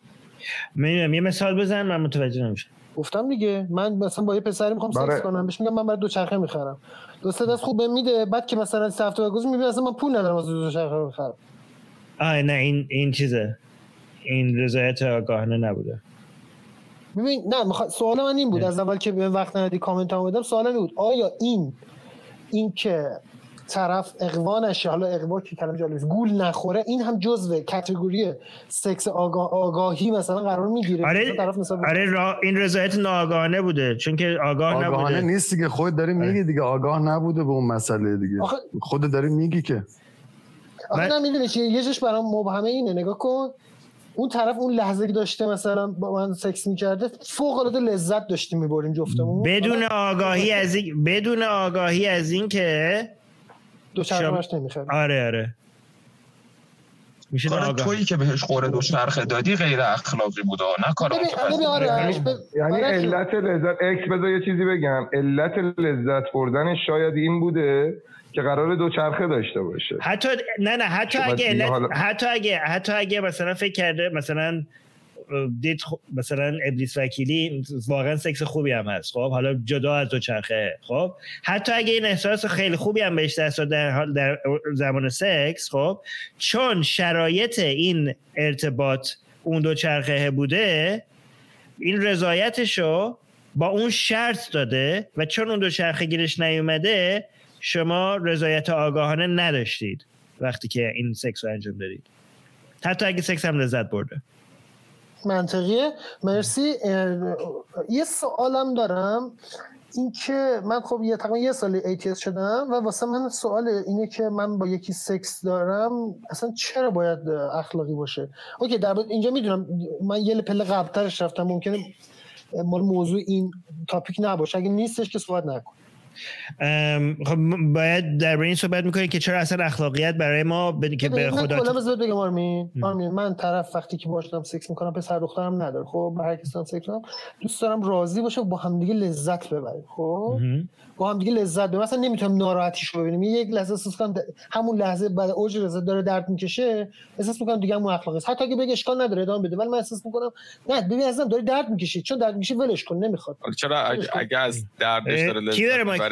می‌دونم یه مثال بزن من متوجه نمیشم. گفتم دیگه من مثلا با یه پسری می‌خوام سکس بله. کنم بهش میگم من برای دو چرخه می‌خرم. دو سه دست خوب میده بعد که مثلا سه هفته بعد می‌بینم مثلا من پول ندارم از دو چرخه بخرم. آه نه این این چیزه. این رضایت آگاهانه نبوده. ببین نه مخ... سوال من این بود از اول که به وقت ندی کامنت هم بدم سوال بود. آیا این این که طرف اقوا نشه حالا اقوا که کلمه جالبه گول نخوره این هم جزء کاتگوری سکس آگاه، آگاهی مثلا قرار می‌گیره. آره طرف مثلا آره را این رضایت ناآگاهانه بوده چون که آگاه نبوده. آگاهانه نیست دیگه خود داری آره. میگی دیگه آگاه نبوده به اون مسئله دیگه. آخه... خود داری میگی که. آخه من... می‌دونی چیه یه جش برام مبهمه اینه نگاه کن. اون طرف اون لحظه که داشته مثلا با من سکس می‌کرده فوق العاده لذت داشتیم می‌بریم جفتمون. بدون آگاهی از این بدون آگاهی از این که دو چرخش نمی‌خره. آره آره. میشه کار تویی که بهش قوره دو چرخه دادی غیر اخلاقی بوده. نه کار آره یعنی علت لذت اکس بذار یه چیزی بگم. علت لذت بردن شاید این بوده که قرار دو چرخه داشته باشه. حتی نه نه حتی اگه علت... حتی اگه حتی اگه مثلا فکر کرده مثلا دید مثلا ابلیس وکیلی واقعا سکس خوبی هم هست. خب حالا جدا از دو چرخه خب حتی اگه این احساس خیلی خوبی هم بهش دست در, حال در زمان سکس خب چون شرایط این ارتباط اون دو چرخه بوده این رضایتشو با اون شرط داده و چون اون دو چرخه گیرش نیومده شما رضایت آگاهانه نداشتید وقتی که این سکس رو انجام دادید. حتی اگه سکس هم لذت برده. منطقیه. مرسی. یه سوالم دارم. اینکه من خب یه تقریبا یه سال ATS شدم و واسه من سوال اینه که من با یکی سکس دارم اصلا چرا باید اخلاقی باشه؟ اوکی در اینجا می‌دونم. من یه پله قبلترش رفتم. ممکنه مال موضوع این تاپیک نباشه. اگه نیستش که صحبت نکن. خب باید در این صحبت می‌کنید که چرا اصلا اخلاقیت برای ما ب... که به خدا من بگم آرمین. آرمین من طرف وقتی که باشم سکس می‌کنم پسر دخترم نداره. خب هر کسی سکس کنم دوست دارم راضی باشه با همدیگه لذت ببریم. خب؟ با هم دیگه لذت ببریم. مثلا نمی‌تونم ناراحتیش رو ببینیم یک لحظه احساس کنم همون لحظه بعد اوج لذت داره درد می‌کشه احساس می‌کنم دیگه اون اخلاقی است. حتی اگه بگه اشکال نداره ادامه بده. ولی من احساس می‌کنم نه ببین ازم داره درد می‌کشه چون درد میشه ولش کن نمی‌خواد. چرا اگه, از دردش داره لذت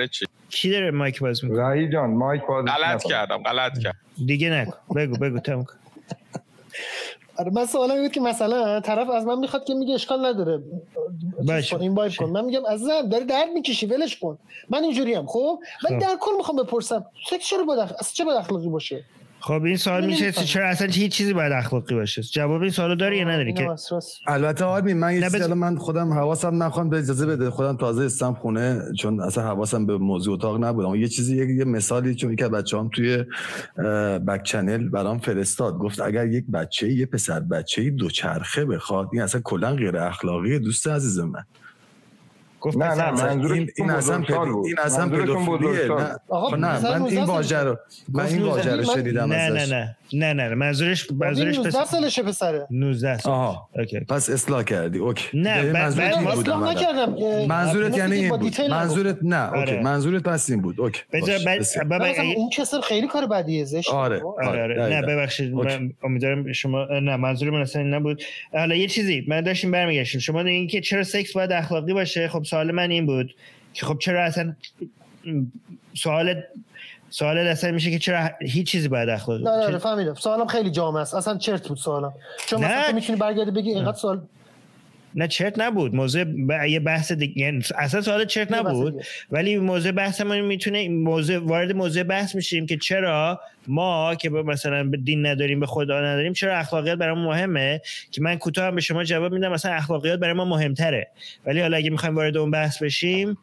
چی؟ کی داره مایک باز می‌کنه؟ راهی جان مایک باز غلط کردم غلط کردم. دیگه نکن. بگو بگو تمام آره من سوالم بود که مثلا طرف از من می‌خواد که میگه اشکال نداره. باشه این باید کن. من میگم عزیزم داره درد می‌کشی ولش کن. من اینجوری ام خب؟ من خب. در کل می‌خوام بپرسم سکس چرا باید اصلا چه باید اخلاقی باشه؟ خب این سوال میشه چرا اصلا هیچ چیزی باید اخلاقی باشه؟ جواب این سوالو داری یا نداری که؟ البته آرمین من یه بز... من خودم حواسم نخوام به اجازه بده. خودم تازه استم خونه چون اصلا حواسم به موضوع اتاق نبودم یه چیزی یه, یه مثالی چون که بچه‌ام توی back channel برام فرستاد. گفت اگر یک بچه یه پسر بچه دو چرخه بخواد این اصلا کلا غیر اخلاقی دوست عزیز من. گفت نه نه منظور این این اصلا این اصلا پدوفیلیه نه خب نه من این واژه رو من این واژه رو شنیدم نه نه نه. نه نه منظورش منظورش 19 سالشه پسره. 19 سال آها. okay پس اصلاح کردی. okay. نه منظورت این بود نکردم. منظورت یعنی این بود. منظورت نه okay. منظورت پس این بود. اوکی. بابا اون کسر خیلی کار بدیه زشت آره آره. نه ببخشید من امیدوارم شما نه منظور من اصلا نبود. حالا یه چیزی من داشتیم برمیگشتیم. شما این که چرا سکس باید اخلاقی باشه خب سوال من این بود که خب چرا اصلا سوال سوال اصلا میشه که چرا هیچ چیزی باید اخلاقی نه نه فهمیدم. سوالم خیلی جامع است. اصلا چرت بود سوالم. چون مثلا می‌تونی برگردی بگی اینقدر سوال نه چرت نبود. موضوع ب... یه بحث دیگه یعنی اصلا سوال چرت نبود. ولی موضوع بحثمون می‌تونه موضوع وارد موضوع بحث میشیم که چرا ما که مثلا به دین نداریم به خدا نداریم چرا اخلاقیات برای ما مهمه؟ که من کوتاه هم به شما جواب میدم مثلا اخلاقیات برای ما مهمتره. ولی حالا اگه می‌خوایم وارد اون بحث بشیم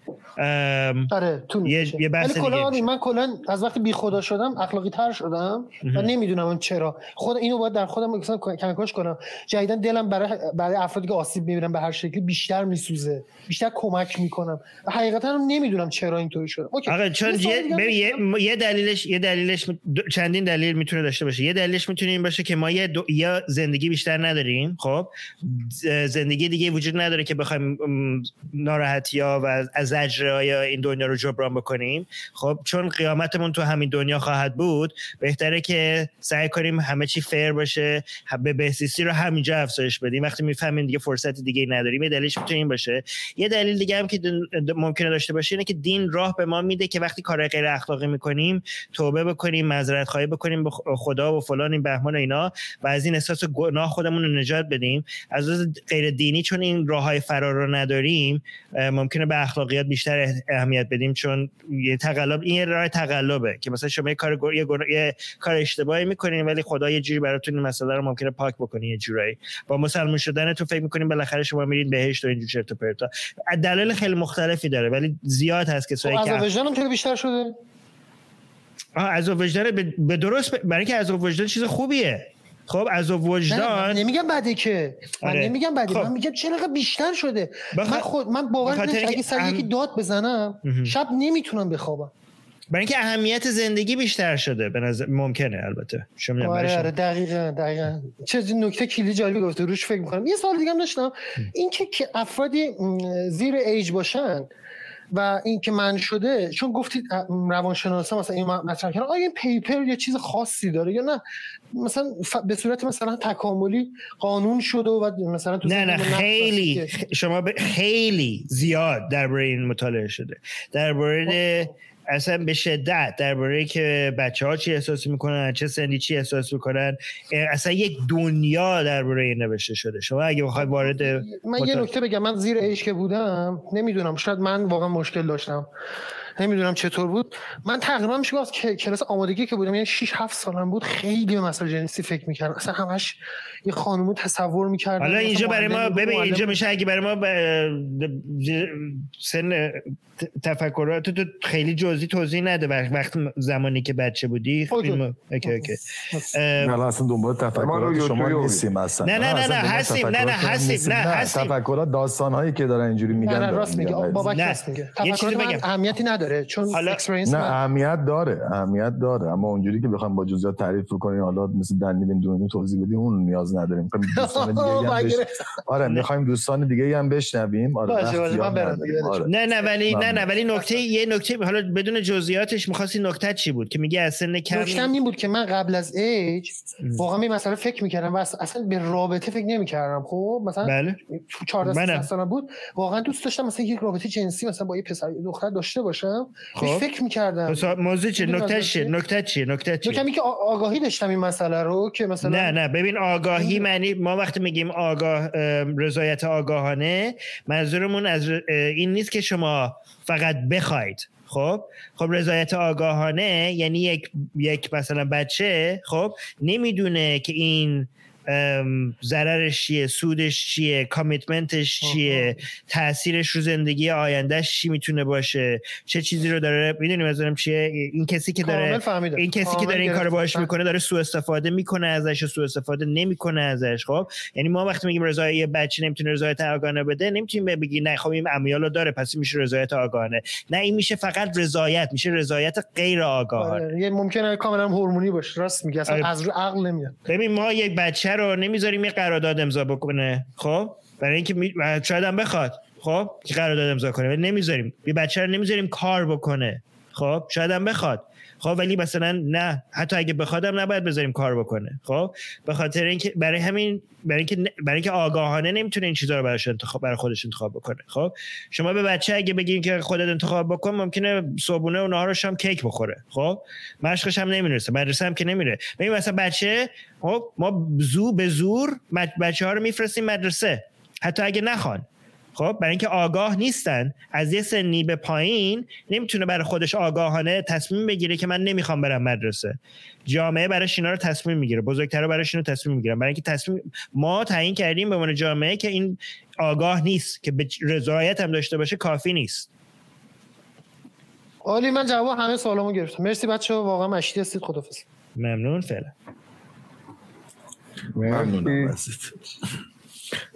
آره تو یه, یه بحث دیگه من کلا از وقتی بی خدا شدم اخلاقی تر شدم. و نمی‌دونم چرا. خود اینو باید در خودم کنکاش کنم. جدیدا دلم برای برای افرادی که آسیب می‌بینن به هر شکلی بیشتر میسوزه. بیشتر کمک می‌کنم. حقیقتا نمی‌دونم چرا اینطوری شده. آقا چون یه, یه دلیلش یه دلیلش چندین دلیل می‌تونه داشته باشه؟ یه دلیلش می‌تونه این باشه که ما یه یا زندگی بیشتر نداریم خب؟ زندگی دیگه وجود نداره که بخوایم ناراحتی ها و از یا این دنیا رو جبران بکنیم خب؟ چون قیامتمون تو همین دنیا خواهد بود بهتره که سعی کنیم همه چی فیر باشه به بهزیستی رو همینجا افزایش بدیم. وقتی می‌فهمیم دیگه فرصت دیگه نداریم یه دلیلش می‌تونه این باشه. یه دلیل دیگه هم که ممکنه داشته باشه اینه که دین راه به ما میده که وقتی کار غیر اخلاقی می‌کنیم توبه بکنیم معذرت خواهی بکنیم به خدا و فلان این بهمان و اینا و از این احساس گناه خودمون رو نجات بدیم. از غیر دینی چون این راه های فرار رو نداریم ممکنه به اخلاقیات بیشتر اهمیت بدیم چون یه تقلب این یه راه تقلبه که مثلا شما یه کار یه, یه کار اشتباهی می‌کنین ولی خدا یه جوری براتون این مسئله رو ممکنه پاک بکنه یه جورایی. با مسلمان شدن تو فکر می‌کنین بالاخره شما میرین بهشت و اینجور چرت و پرتا. دلیل خیلی مختلفی داره ولی زیاد هست کسایی خب، که از وجدانم بیشتر شده. از وجدان به درست برای که از وجدان چیز خوبیه. خب از وجدان نمیگم بده که. من آره. نمیگم بده خب. من میگم چرا بیشتر شده. بخ... من خود من باور اگه سر یکی داد بزنم شب نمی‌تونم بخوابم. برای اینکه اهمیت زندگی بیشتر شده. به نظر ممکنه البته. شما آره آره دقیقا دقیقا. چه نکته کلی جالبی گفته. روش فکر می‌کنم. یه سوال دیگه هم داشتم. اینکه که افرادی زیر ایج باشن و این که من شده چون گفتید روانشناسا مثلا این مطرح کردن آیا این پیپر یه چیز خاصی داره یا نه مثلا به صورت مثلا تکاملی قانون شده و مثلا تو نه نه خیلی شما خیلی زیاد درباره این مطالعه شده درباره خب. اصلا به شدت درباره که بچه ها چی احساس می‌کنن چه سنی چی احساس می‌کنن اصلا یک دنیا درباره این نوشته شده. شما اگه بخوای وارد من یه نکته بگم من زیر ایش که بودم. نمی‌دونم شاید من واقعا مشکل داشتم. نمی‌دونم چطور بود. من تقریبا میشه گفت که کلاس آمادگی که بودم یعنی 6 7 سالم بود خیلی به مسائل جنسی فکر می‌کردم. اصلا همش یه خانومو تصور می‌کردم حالا اینجا برای ما ببین اینجا میشه اگه برای ما سن تفکرات تو خیلی جزئی توضیح نده وقت زمانی که بچه بودی. فیلم اوکی اوکی. نه اصلا دنبال تفکرات شما نیستیم اصلا. نه نه نه نه هستیم. نه نه هستیم. نه هستیم. تفکرات داستان هایی که دارن اینجوری میگن نه راست میگه. بابک راست میگه. تفکرات اهمیتی نداره چون نه اهمیت داره اهمیت داره. اما اونجوری که بخوام با جزئیات تعریف کنیم حالا مثل دنیل دونی توضیح بدیم اون نیاز نداریم. [laughs] دوستان دیگه آره می‌خوایم دوستان دیگه هم بشنویم. آره نه نه ولی نه نه ولی نکته یه نکته حالا بدون جزئیاتش می‌خواستی نکته چی بود؟ که میگه اصلا سن کم نکته این بود که من قبل از ایج واقعا این مسئله فکر می‌کردم و اصلا به رابطه فکر نمی‌کردم. خب مثلا بله. تو 14 سال بود. واقعا دوست داشتم مثلا یک رابطه جنسی مثلا با یه پسر دختر داشته باشم. خب. فکر می‌کردم. موضوع چیه نکته چیه نکته چیه نکته چیه که آگاهی داشتم این مسئله رو که مثلا نه نه ببین آگاهی معنی ما وقتی میگیم آگاه رضایت آگاهانه منظورمون از این نیست که شما فقط بخواید. خب؟ خب رضایت آگاهانه یعنی یک یک مثلا بچه خب نمی‌دونه که این ضررش چیه؟ سودش چیه؟ کامیتمنتش چیه؟ تاثیرش رو زندگی آیندهش چی می‌تونه باشه؟ چه چیزی رو داره؟ می‌دونی مثلا چیه؟ این کسی که داره این کسی که داره این کارو باش می‌کنه داره سوء استفاده می‌کنه ازش سوء استفاده نمی‌کنه ازش خب؟ یعنی ما وقتی میگیم رضایت یه بچه نمی‌تونه رضایت آگاهانه بده نمی‌تونیم بگی نه خب این امیالو داره پس میشه رضایت آگاهانه نه این میشه فقط رضایت میشه رضایت غیر آگاهانه. یه ممکنه کاملا هورمونی باشه. راست میگه اصلا آره. از رو عقل نمیاد. ببین ما یک بچه رو نمی‌ذاریم یه قرارداد امضا بکنه. خب؟ برای اینکه می... شاید هم بخواد. خب؟ که قرارداد امضا کنه. ولی نمی‌ذاریم. یه بچه رو نمی‌ذاریم کار بکنه. خب؟ شاید هم بخواد. خب ولی مثلا نه حتی اگه بخوادم نباید بذاریم کار بکنه. خب به خاطر اینکه برای همین برای اینکه برای اینکه آگاهانه نمی‌تونه این چیزا رو براش انتخاب برای خودش انتخاب بکنه. خب شما به بچه اگه بگین که خودت انتخاب بکن ممکنه صبحونه و نهارش هم کیک بخوره. خب مشقش هم نمی‌رسه مدرسه هم که نمیره. ببین مثلا بچه خب ما زو به زور بچه ها رو میفرستیم مدرسه. حتی اگه نخوان. خب برای اینکه آگاه نیستن از یه سنی به پایین نمی‌تونه برای خودش آگاهانه تصمیم بگیره که من نمی‌خوام برم مدرسه. جامعه برایش اینا رو تصمیم می‌گیره. بزرگتر برایش اینو تصمیم می‌گیرن. برای اینکه تصمیم ما تعیین کردیم به عنوان جامعه که این آگاه نیست که به رضایت هم داشته باشه کافی نیست. عالی من جواب همه سوالامو گرفتم. مرسی بچه واقعا مشتی هستید. خدافظ ممنون فعلا. ممنون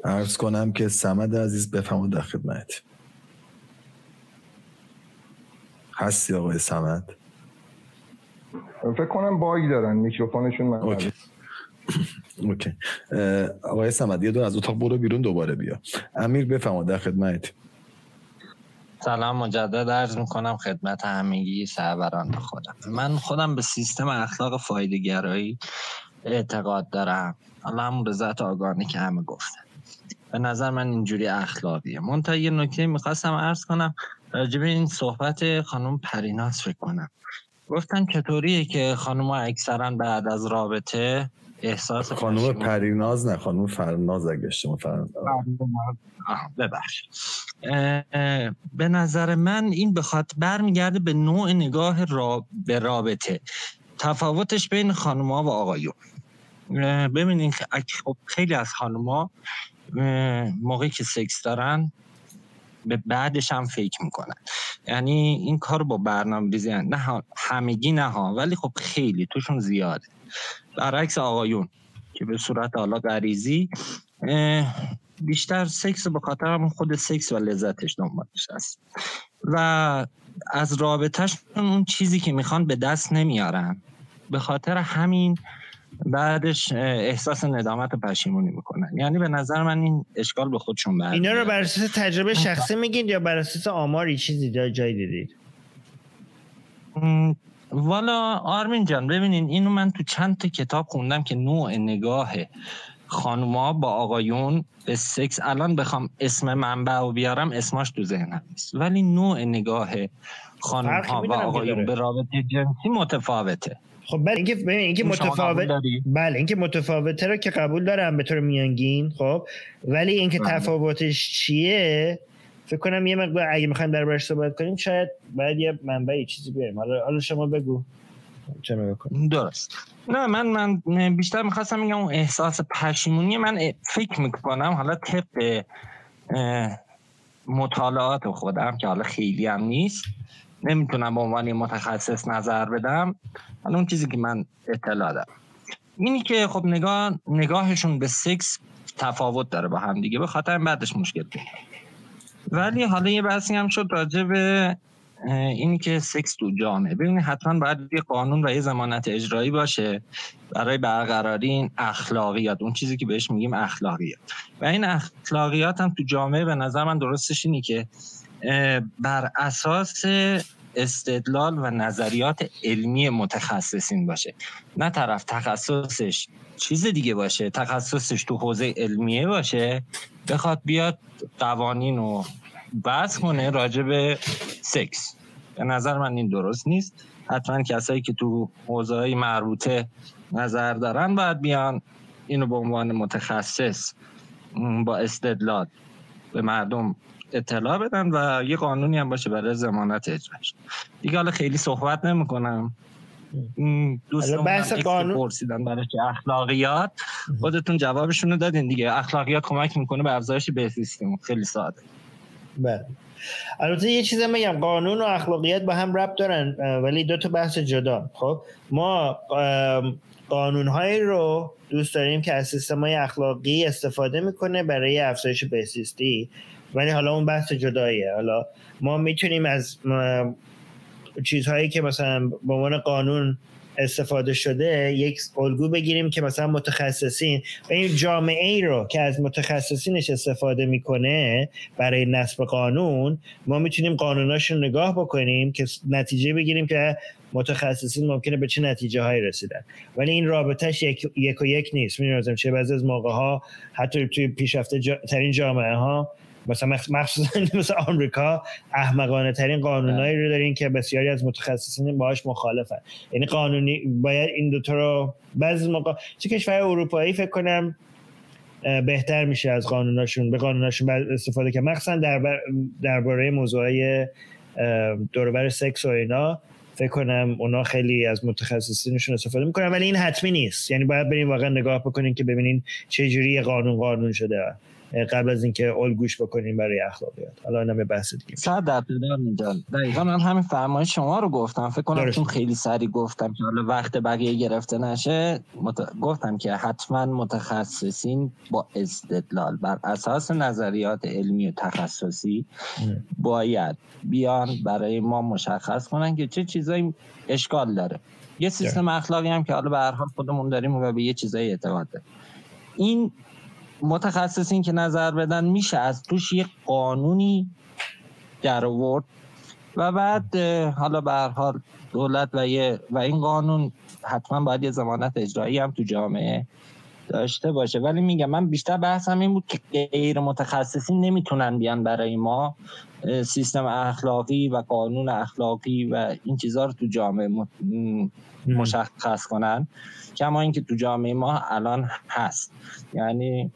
ارز کنم که سمد عزیز بفهمون در خدمت. هستی آقای سمد؟ فکر کنم bug دارن میکروفونشون من okay. اوکی. آقای سمد یه دو از اتاق برو بیرون دوباره بیا. امیر بفرما در خدمت. سلام مجدد. عرض می‌کنم خدمت همگی سروران خودم. من خودم به سیستم اخلاق فایده گرایی اعتقاد دارم. حالا همون رضایت آگاهانه که همه گفتن. به نظر من اینجوری اخلاقیه. منتها یه نکته می‌خواستم عرض کنم راجب این صحبت خانم پریناز فکر کنم. گفتن چطوریه که خانم اکثرا بعد از رابطه احساس خانم پریناز نه خانم فرناز اگه اشتباه فرناز. ببخش به نظر من این بخواد برمیگرده به نوع نگاه را... به رابطه. تفاوتش بین خانوما و آقایون. ببینید خب خیلی از خانوما موقعی که سکس دارن به بعدش هم فکر می‌کنن. یعنی این کار با برنامه ریزی نه همگی نه ها ولی خب خیلی توشون زیاده. برعکس آقایون که به صورت حالا غریزی بیشتر سکس به خاطر هم خود سکس و لذتش دنبالش هست. و از رابطهشون اون چیزی که می‌خوان به دست نمیارن. به خاطر همین بعدش احساس ندامت و پشیمونی می‌کنن. یعنی به نظر من این اشکال به خودشون برد اینا رو بر اساس تجربه شخصی میگین یا بر اساس آماری چیزی جای دیدید؟ والا آرمین جان ببینین اینو من تو چند تا کتاب خوندم که نوع نگاه خانوما با آقایون به سکس الان بخوام اسم منبع و بیارم اسماش تو ذهنم نیست. ولی نوع نگاه خانم ها و آقایون به رابطه جنسی متفاوته. خب بله اینکه ببین اینکه متفاوت بله اینکه متفاوته رو که قبول دارم به طور میانگین خب. ولی اینکه بله. تفاوتش چیه؟ فکر کنم یه مقدار اگه می‌خوایم دربارش صحبت کنیم شاید باید یه منبعی چیزی بیاریم. حالا حالا شما بگو. درست. نه من من بیشتر می‌خواستم میگم اون احساس پشیمونی من فکر می‌کنم. حالا طبق مطالعات خودم که حالا خیلی هم نیست. نمی‌تونم به عنوان متخصص نظر بدم اون چیزی که من اطلاع دارم. اینی که خب نگاه نگاهشون به سکس تفاوت داره با هم دیگه به خاطر بعدش مشکل بود ولی حالا یه بحثی هم شد راجع به اینی که سکس تو جامعه. ببینید حتما باید یه قانون و یه زمانت اجرایی باشه برای برقراری این اخلاقیات. اون چیزی که بهش میگیم اخلاقیات. و این اخلاقیات هم تو جامعه به نظر من درستش اینی که بر اساس استدلال و نظریات علمی متخصصین باشه. نه طرف تخصصش چیز دیگه باشه. تخصصش تو حوزه علمیه باشه. بخواد بیاد قوانین و بحث کنه راجع به سکس. به نظر من این درست نیست. حتما کسایی که تو حوزه مربوطه نظر دارن باید بیان اینو به عنوان متخصص با استدلال به مردم اطلاع بدن و یه قانونی هم باشه برای زمانت اجراش. دیگه حالا خیلی صحبت نمی‌کنم. دوستان بحث قانون پرسیدن برای که اخلاقیات. خودتون جوابشون رو دادین دیگه. اخلاقیات کمک می‌کنه به افزایش به سیستم. خیلی ساده. بله. البته یه چیز میگم قانون و اخلاقیات با هم ربط دارن ولی دو تا بحث جدا. خب ما قانون هایی رو دوست داریم که از سیستم های اخلاقی استفاده می‌کنه برای افزایش بهزیستی ولی حالا اون بحث جداییه. حالا ما می‌تونیم از چیزهایی که مثلا به عنوان قانون استفاده شده یک الگو بگیریم که مثلا متخصصین و این جامعه ای رو که از متخصصینش استفاده می‌کنه برای نصب قانون ما می‌تونیم قانوناشون نگاه بکنیم که نتیجه بگیریم که متخصصین ممکنه به چه نتیجه هایی رسیدن. ولی این رابطهش یک, یک و یک نیست. می‌دونم چه بعضی از موقع ها حتی توی پیشرفته ترین جامعه ها مثلا مخصوصا [laughs] مثل آمریکا احمقانه ترین قانونایی رو دارین که بسیاری از متخصصین باهاش مخالفن. یعنی قانونی باید این دوتا رو بعضی موقع چه کشور اروپایی فکر کنم بهتر میشه از قانوناشون به قانوناشون استفاده که مخصوصا در درباره موضوعای دوربر سکس و اینا فکر کنم اونا خیلی از متخصصینشون استفاده می‌کنن ولی این حتمی نیست. یعنی باید بریم واقعا نگاه بکنین که ببینین چه جوری قانون قانون شده. قبل از اینکه الگوش بکنیم برای اخلاقیات. حالا اینم بحث دیگه. صد در دقیقا من همین فرمایش شما رو گفتم. فکر کنم چون خیلی سری گفتم که حالا وقت بقیه گرفته نشه گفتم که حتما متخصصین با استدلال بر اساس نظریات علمی و تخصصی باید بیان برای ما مشخص کنن که چه چیزایی اشکال داره. یه سیستم اخلاقی هم که حالا به هر حال خودمون داریم و به یه چیزایی اعتقاد داریم. این متخصصین که نظر بدن میشه از توش یه قانونی در آورد. و بعد حالا به هر حال دولت و, و این قانون حتما باید یه زمانت اجرایی هم تو جامعه داشته باشه. ولی میگم من بیشتر بحثم این بود که غیر متخصصین نمی‌تونن بیان برای ما. سیستم اخلاقی و قانون اخلاقی و این چیزها رو تو جامعه مشخص کنن کما اینکه تو جامعه ما الان هست. یعنی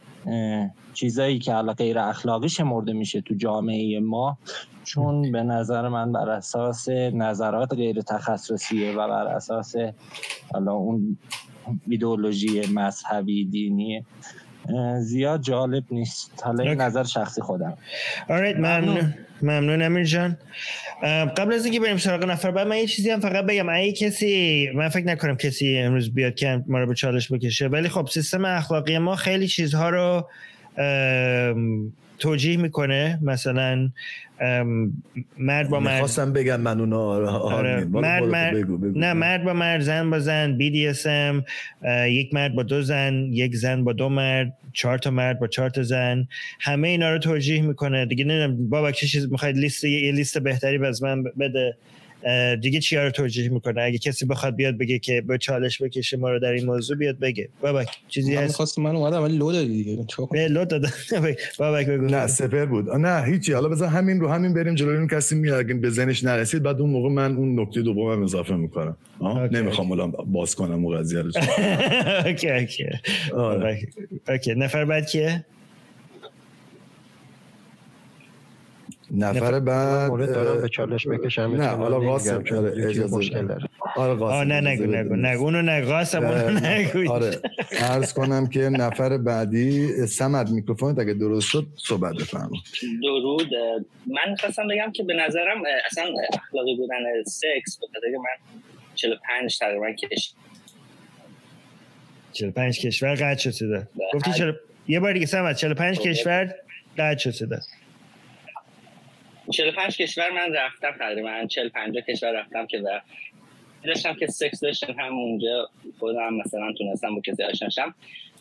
چیزایی که حالا غیر اخلاقی شمرده میشه تو جامعه ما چون به نظر من بر اساس نظرات غیر تخصصیه و بر اساس حالا اون ایدئولوژی مذهبی دینی زیاد جالب نیست. حالا این نظر شخصی خودم. آرایت من ممنون امیر جان قبل از اینکه بریم سراغ نفر بعد من یه چیزی هم فقط بگم. اگه کسی من فکر نکنم کسی امروز بیاد که ما رو به چالش بکشه. ولی خب سیستم اخلاقی ما خیلی چیزها رو توجیه می‌کنه مثلا مرد با مرد خواستم بگم من اونو آره, آره. مرد مرد بگو بگو. نه مرد با مرد زن با زن BDSM یک مرد با دو زن یک زن با دو مرد چهار تا مرد با چهار تا زن همه اینا رو توجیه می‌کنه دیگه نمی‌دونم بابا چه چیز می‌خواید لیست یه لیست بهتری از من بده دیگه چیا رو توجیه می‌کنه؟ اگه کسی بخواد بیاد بگه که به چالش بکشه ما رو در این موضوع بیاد بگه. بابک چیزی هست؟ خواست من اومدم ولی لو دادی دیگه. به لو دادم. [laughs] بابک بگو. نه سپر بود. نه هیچی. حالا بذار همین رو همین بریم جلوی اون کسی میاد اگه به ذهنش نرسید. بعد اون موقع من اون نکته دومم اضافه می‌کنم. نمی‌خوام الان باز کنم اون قضیه رو. [laughs] okay okay. okay. نفر بعد کیه؟ نفر بعد به چالش بکشم نه حالا قاسم اجازه مشکل داره آره قاسم نه نگو نگو نگو اونو نگو قاسم نگو آره عرض کنم که نفر بعدی سمد میکروفون اگه درست شد صحبت بفرمایید. درود. من خواستم بگم که به نظرم اصلا اخلاقی بودن سکس به خاطر من 45 تقریبا کش 45 کشور قطع شده. گفتی چرا یه بار دیگه سمد 45 کشور قطع شده. 45 کشور من رفتم تقریبا 40 50 کشور رفتم که داشتم که سکس داشتم هم اونجا خودم مثلا تونستم با کسی آشنا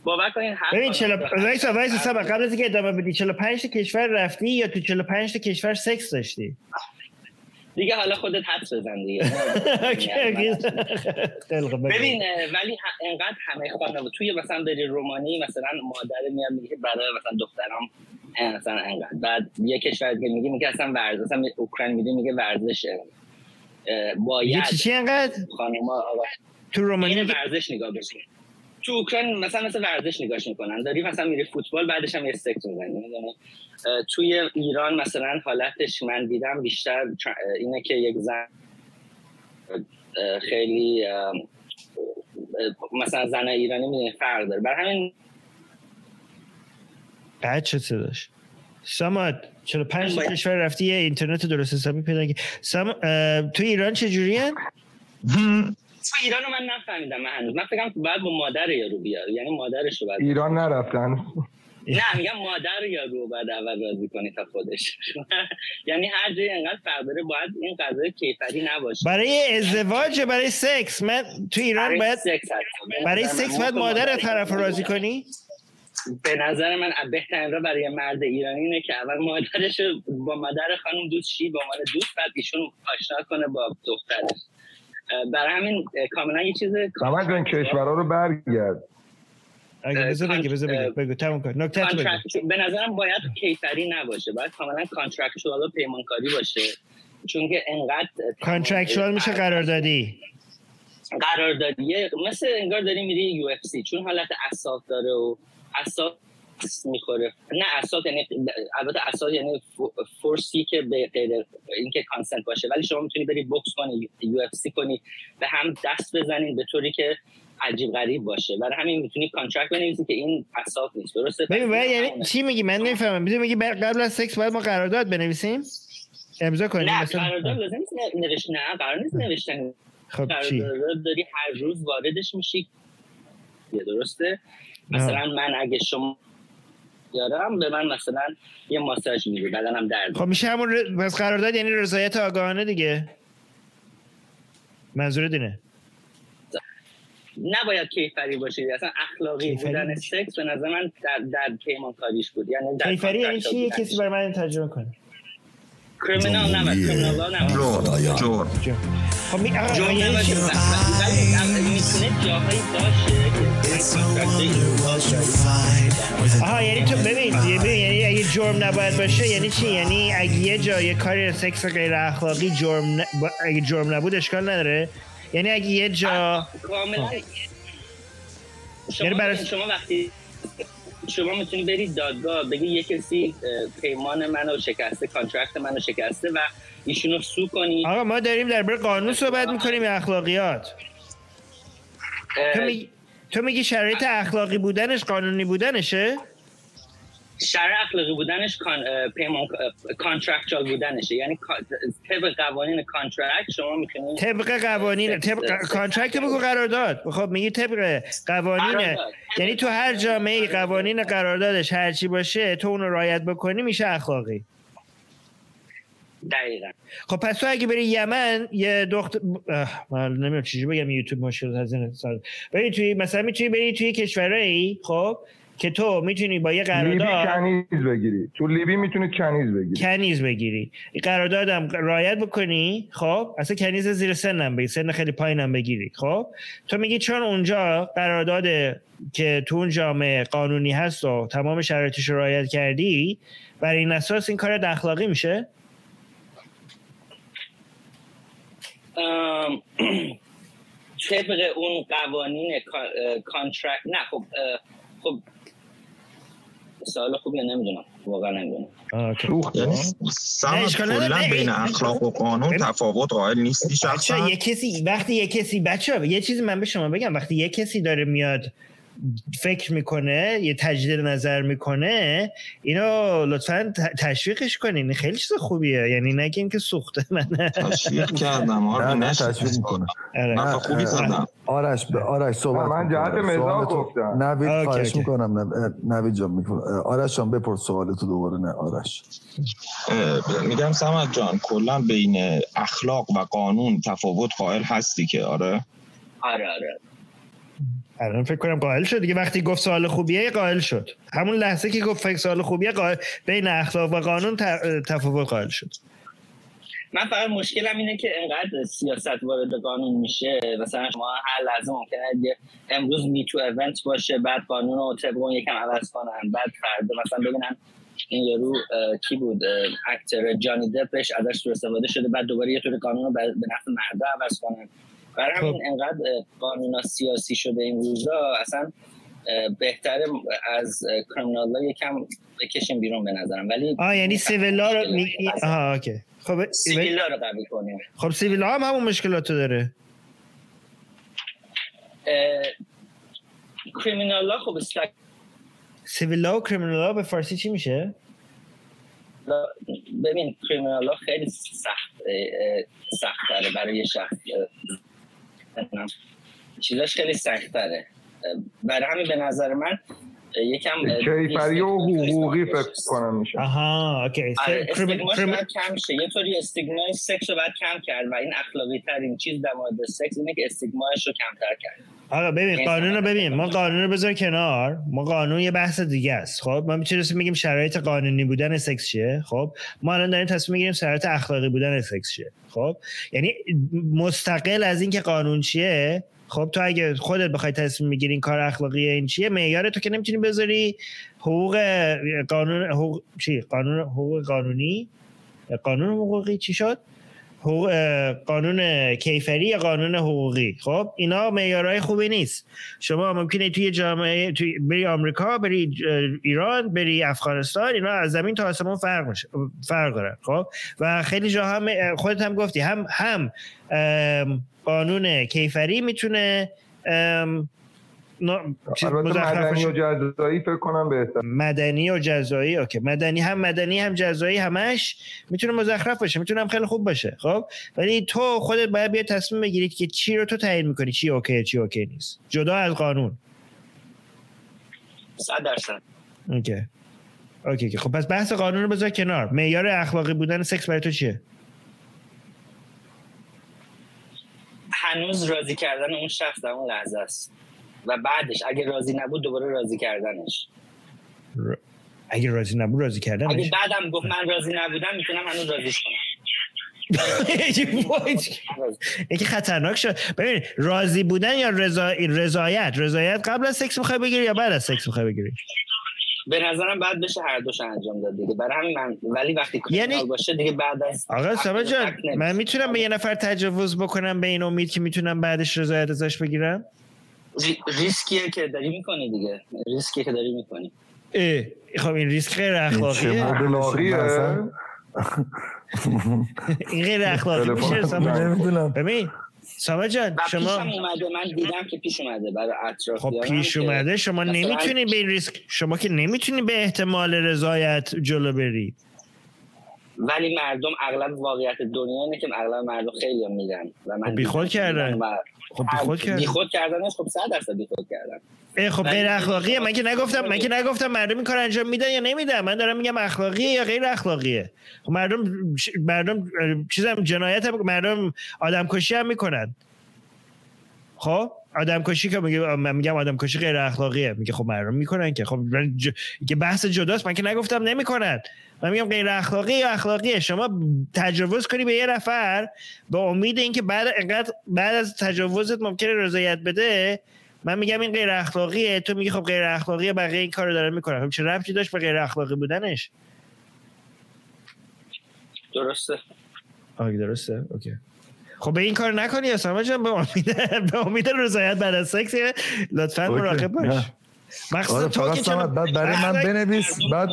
باور کنین هر ببین 40 وایسا وایسا سبا قبل از اینکه ادامه بدی 45 تا کشور رفتی یا تو 45 تا کشور سکس داشتی؟ دیگه حالا خودت حدس بزن دیگه. [laughs] ببین ولی انقدر همه خانواده توی مثلا بری رومانی مثلا مادر میاد میگه برای مثلا دخترام مثلا انقدر. بعد یه کشور دیگه میگه میگه اصلا ورزش مثلا اوکراین میگه میگه ورزش باید چی انقدر؟ خانوما آقا. تو رومانی ورزش نگاه بشه تو اوکراین مثلا مثلا ورزش نگاهش می‌کنن. داری مثلا میری فوتبال بعدش هم یه سکس می‌زنی. توی ایران مثلا حالتش من دیدم بیشتر اینه که یک زن خیلی مثلا زن ایرانی می‌دونی فرق داره. بر همین بعد چه صداش. چرا پنج کشور رفتی یه اینترنت درست حسابی پیدا کی سام تو ایران چه جوری تو ایران من نفهمیدم من هنوز. من فکرم باید با مادر یارو بیاد یعنی مادرش رو باید ایران نرفتن. نه میگم مادر یا رو بعد اول راضی کنی تا خودش. [laughs] یعنی هر جایی انقدر فرق داره باید این غذای کیفری نباشه. برای ازدواج برای سکس؟ من تو ایران باید برای سکس باید مادر طرف راضی کنی؟ به نظر من بهترین را برای مرد ایرانی اینه که اول مادرش با مادر خانم دوست شی با مادر دوست بعد ایشون آشنا کنه با دخترش. برای همین کاملا یه چیز کاملا این کشورها رو برگرد. اگه بذار بگی بذار بگی بگو تموم کن. نکته به نظرم باید کیفری نباشه. باید کاملا contractual و پیمانکاری باشه. چون که انقدر contractual میشه قراردادی. قراردادیه مثل انگار داری میری UFC. چون حالت اصاف داره و اساس می‌خوره. نه اساس یعنی البته اساس یعنی force ی که به غیر اینکه consent باشه. ولی شما می‌تونی بری بوکس کنی UFC کنی به هم دست بزنین به طوری که عجیب غریب باشه. برای همین می‌تونی contract بنویسی که این اساس نیست. درسته؟ ببین یعنی چی میگی؟ من نمی‌فهمم. میگی میگی قبل از سکس باید ما قرارداد بنویسیم؟ امضا کنیم نه مثلا؟ قرارداد لازم نیست نه قرار نیست نوشتن. خب چی؟ داری هر روز واردش میشی. درسته؟ مثلا من اگه شما یارم به من مثلا یه ماساژ میده بدنم درد خب میشه همون ر... پس قرارداد یعنی رضایت آگاهانه دیگه؟ منظور دینه. نباید کیفری باشه اصلا اخلاقی بودن سکس به نظر من در در پیمان کاریش بود یعنی در کیفری یعنی چی؟ کسی برای من ترجمه کنه. کریمینال نه کریمینال نه خب می‌تونه جاهایی باشه. آها یعنی تو ببین یعنی اگه جرم نباید باشه یعنی چی؟ یعنی اگه یه جای کاری سکس غیر اخلاقی جرم ن... اگه جرم نبود اشکال نداره. یعنی اگه یه جا کاملا یعنی برای شما وقتی شما می‌تونی برید دادگاه بگی یه کسی پیمان منو شکسته کانترکت منو شکسته و ایشونو سو کنی. آقا ما داریم در بر قانون صحبت می‌کنیم یا اخلاقیات. تو میگی تو میگی شرایط اخلاقی بودنش قانونی بودنشه؟ شرع اخلاقی بودنش. پیمان contractual بودنشه. یعنی طبق قوانین contract شما می‌تونید طبق قوانین طبق contract بگو قرارداد. خب میگی طبق قوانین یعنی تو هر جامعه قوانین قراردادش هرچی باشه تو اونو رعایت بکنی میشه اخلاقی. دقیقا. خب پس تو اگه بری یمن یه دختر من نمی‌دونم چیزی بگم یوتیوب مشکل از این بری توی مثلا می‌تونی بری توی کشورایی خب که تو می‌تونی با یه قرارداد لیبی کنیز بگیری. تو لیبی می‌تونی کنیز بگیری. کنیز بگیری. قراردادم رایت بکنی خب اصلا کنیز زیر سنم بگیری سن خیلی پایینم بگیری خب. تو میگی چون اونجا قرارداد که تو اون جامعه قانونی هست و تمام شرایطش رو رعایت کردی برای این اساس این کار اخلاقی میشه؟ طبق اون قوانین کانترکت نه خب خب سوال خوبی نمی‌دونم. واقعا نمی‌دونم. یعنی سمت کلا بین اخلاق و قانون تفاوت قائل نیستی شخصا یه کسی وقتی یه کسی بچه یه چیزی من به شما بگم. وقتی یه کسی داره میاد فکر می‌کنه یه تجدید نظر می‌کنه اینو لطفا تشویقش کنین. خیلی چیز خوبیه. یعنی نگیم که سوخته من تشویق کردم آره نه تشویق می‌کنه. من خوبی زدم آرش آرش صحبت من جهت مزاح گفتم. نوید خواهش می‌کنم. نوید جان می‌کنم. آرش جان بپرس سوال تو دوباره نه آرش. میگم سمت جان کلا بین اخلاق و قانون تفاوت قائل هستی که آره؟ آره آره. الان فکر کنم قائل شد. دیگه وقتی گفت سوال خوبیه قائل شد. همون لحظه که گفت فکر سوال خوبیه قائل بین اخلاق و قانون تفاوت قائل شد. من فقط مشکلم اینه که انقدر سیاست وارد قانون میشه. مثلا شما هر لحظه ممکنه امروز میتو ایونت باشه بعد قانون رو طبق یکم عوض کنن بعد فردا مثلا ببینن این یارو کی بود؟ اکتر جانی دپش ازش استفاده شده بعد دوباره یه طور قانون رو به نفع مردا عوض کنن. برای همین انقدر قانون سیاسی شده این روزا اصلا بهتره از کریمینال ها یکم بکشیم بیرون به نظرم. ولی آه یعنی سیویلا رو می... آها اوکی. خب سیویلا رو قبول کنیم. خب سیویلا هم همون مشکلات داره. کریمینال ها خب استک سیویلا و کریمینال ها به فارسی چی میشه؟ ببین کریمینال ها خیلی سخت سخت داره برای شخص [laughs] چیزاش خیلی سختره برای همین به نظر من یکم کیفری و حقوقی فکر کنم میشه. آها okay. باید کم شه. یه طوری stigma ی سکس رو باید کم کرد و این اخلاقی ترین چیز در مورد سکس اینه که stigma یش رو کمتر کرد. آقا ببین قانون رو ببین. ما قانون رو بذار کنار. ما قانون یه بحث دیگه است. خب ما می‌تونیم میگیم شرایط قانونی بودن سکس چیه خب ما الان داریم تصمیم می‌گیریم شرایط اخلاقی بودن سکس چیه خب یعنی مستقل از اینکه قانون چیه خب تو اگه خودت بخوای تصمیم می‌گیری این کار اخلاقی این چیه معیار تو که نمی‌تونی بذاری. حقوق قانون حقوق چی؟ قانون حقوق قانونی؟ قانون حقوقی چی شد؟ قانون کیفری یا قانون حقوقی. خب اینا معیارهای خوبی نیست. شما ممکنه توی جامعه توی بری آمریکا بری ایران بری افغانستان اینا از زمین تا آسمون فرق میشه فرق دارن خب و خیلی جا هم خودت هم گفتی هم هم قانون کیفری می‌تونه مدنی و جزایی فکر کنم بهتر مدنی و جزایی okay. مدنی هم مدنی هم جزایی همش می‌تونه مزخرف باشه می‌تونه هم خیلی خوب باشه خب؟ ولی تو خودت باید بیا تصمیم بگیرید که چی رو تو تعیین می‌کنی چی okay چی okay نیست. جدا از قانون. صد درصد. okay okay. خب پس بحث قانون رو بذار کنار. معیار اخلاقی بودن سکس برای تو چیه؟ هنوز راضی کردن اون شخص در اون لحظه است. و بعدش اگه راضی نبود دوباره راضی کردنش. ر... اگه راضی نبود راضی کردنش؟ اگه بعدم گفت من راضی نبودم می‌تونم هنوز راضیش کنم. یکم خطرناک شد. ببین راضی بودن یا رضا... رضایت؟ رضایت قبل از سکس می‌خوای بگیری یا بعد از سکس می‌خوای بگیری؟ به نظرم بعد بشه هر دوش انجام داد دیگه. برای همین من ولی وقتی یعنی باشه دیگه بعد از آقا سبا جان من می‌تونم به یه نفر تجاوز بکنم به این امید که می‌تونم بعدش رضایت ازش بگیرم؟ ریسکیه که داری می‌کنی دیگه. ریسکیه که داری می‌کنی. اه خب این ریسک غیر اخلاقیه. [laughs] این غیر اخلاقی میشه نمی‌دونم. ببین ساما جان شما پیشم اومده من دیدم که پیش اومده برای اطرافیانم خب پیش اومده شما نمی‌تونی به این ریسک شما که نمی‌تونی به احتمال رضایت جلو بری. ولی مردم اغلب واقعیت دنیا اینه که اغلب مردم خیلی میرن و من خب بیخود کردن. خب بیخود کردن. بیخود کردنش خب 100 درصد بیخود کردن اه، خب غیر اخلاقیه من که نگفتم من که خب. نگفتم مردم این کار انجام میدن یا نمیدن من دارم میگم اخلاقیه یا غیر اخلاقیه خب مردم مردم چیزم جنایت هم مردم آدم کشی هم می‌کنن خب آدم کشی که میگه من میگم آدم کشی غیر اخلاقیه. میگه خب مردم می‌کنن که. خب من ج... که بحث جداست. من که نگفتم نمی‌کنن. من میگم غیر اخلاقی یا اخلاقیه. شما تجاوز کنی به یه نفر به امید اینکه بعد انقدر بعد از تجاوزت ممکنه رضایت بده. من میگم این غیر اخلاقیه. تو میگی خب غیر اخلاقیه بقیه این کارو دارن می‌کنن. خب چه ربطی داشت به غیر اخلاقی بودنش؟ درسته. آه درسته. اوکی. خب به این کار نکنی اسامه جان به امید [laughs] به امید رضایت بعد از سکس لطفا. مراقب باش نه. مخصوصا آره تو که چرا- بعد برای من بنویس بعد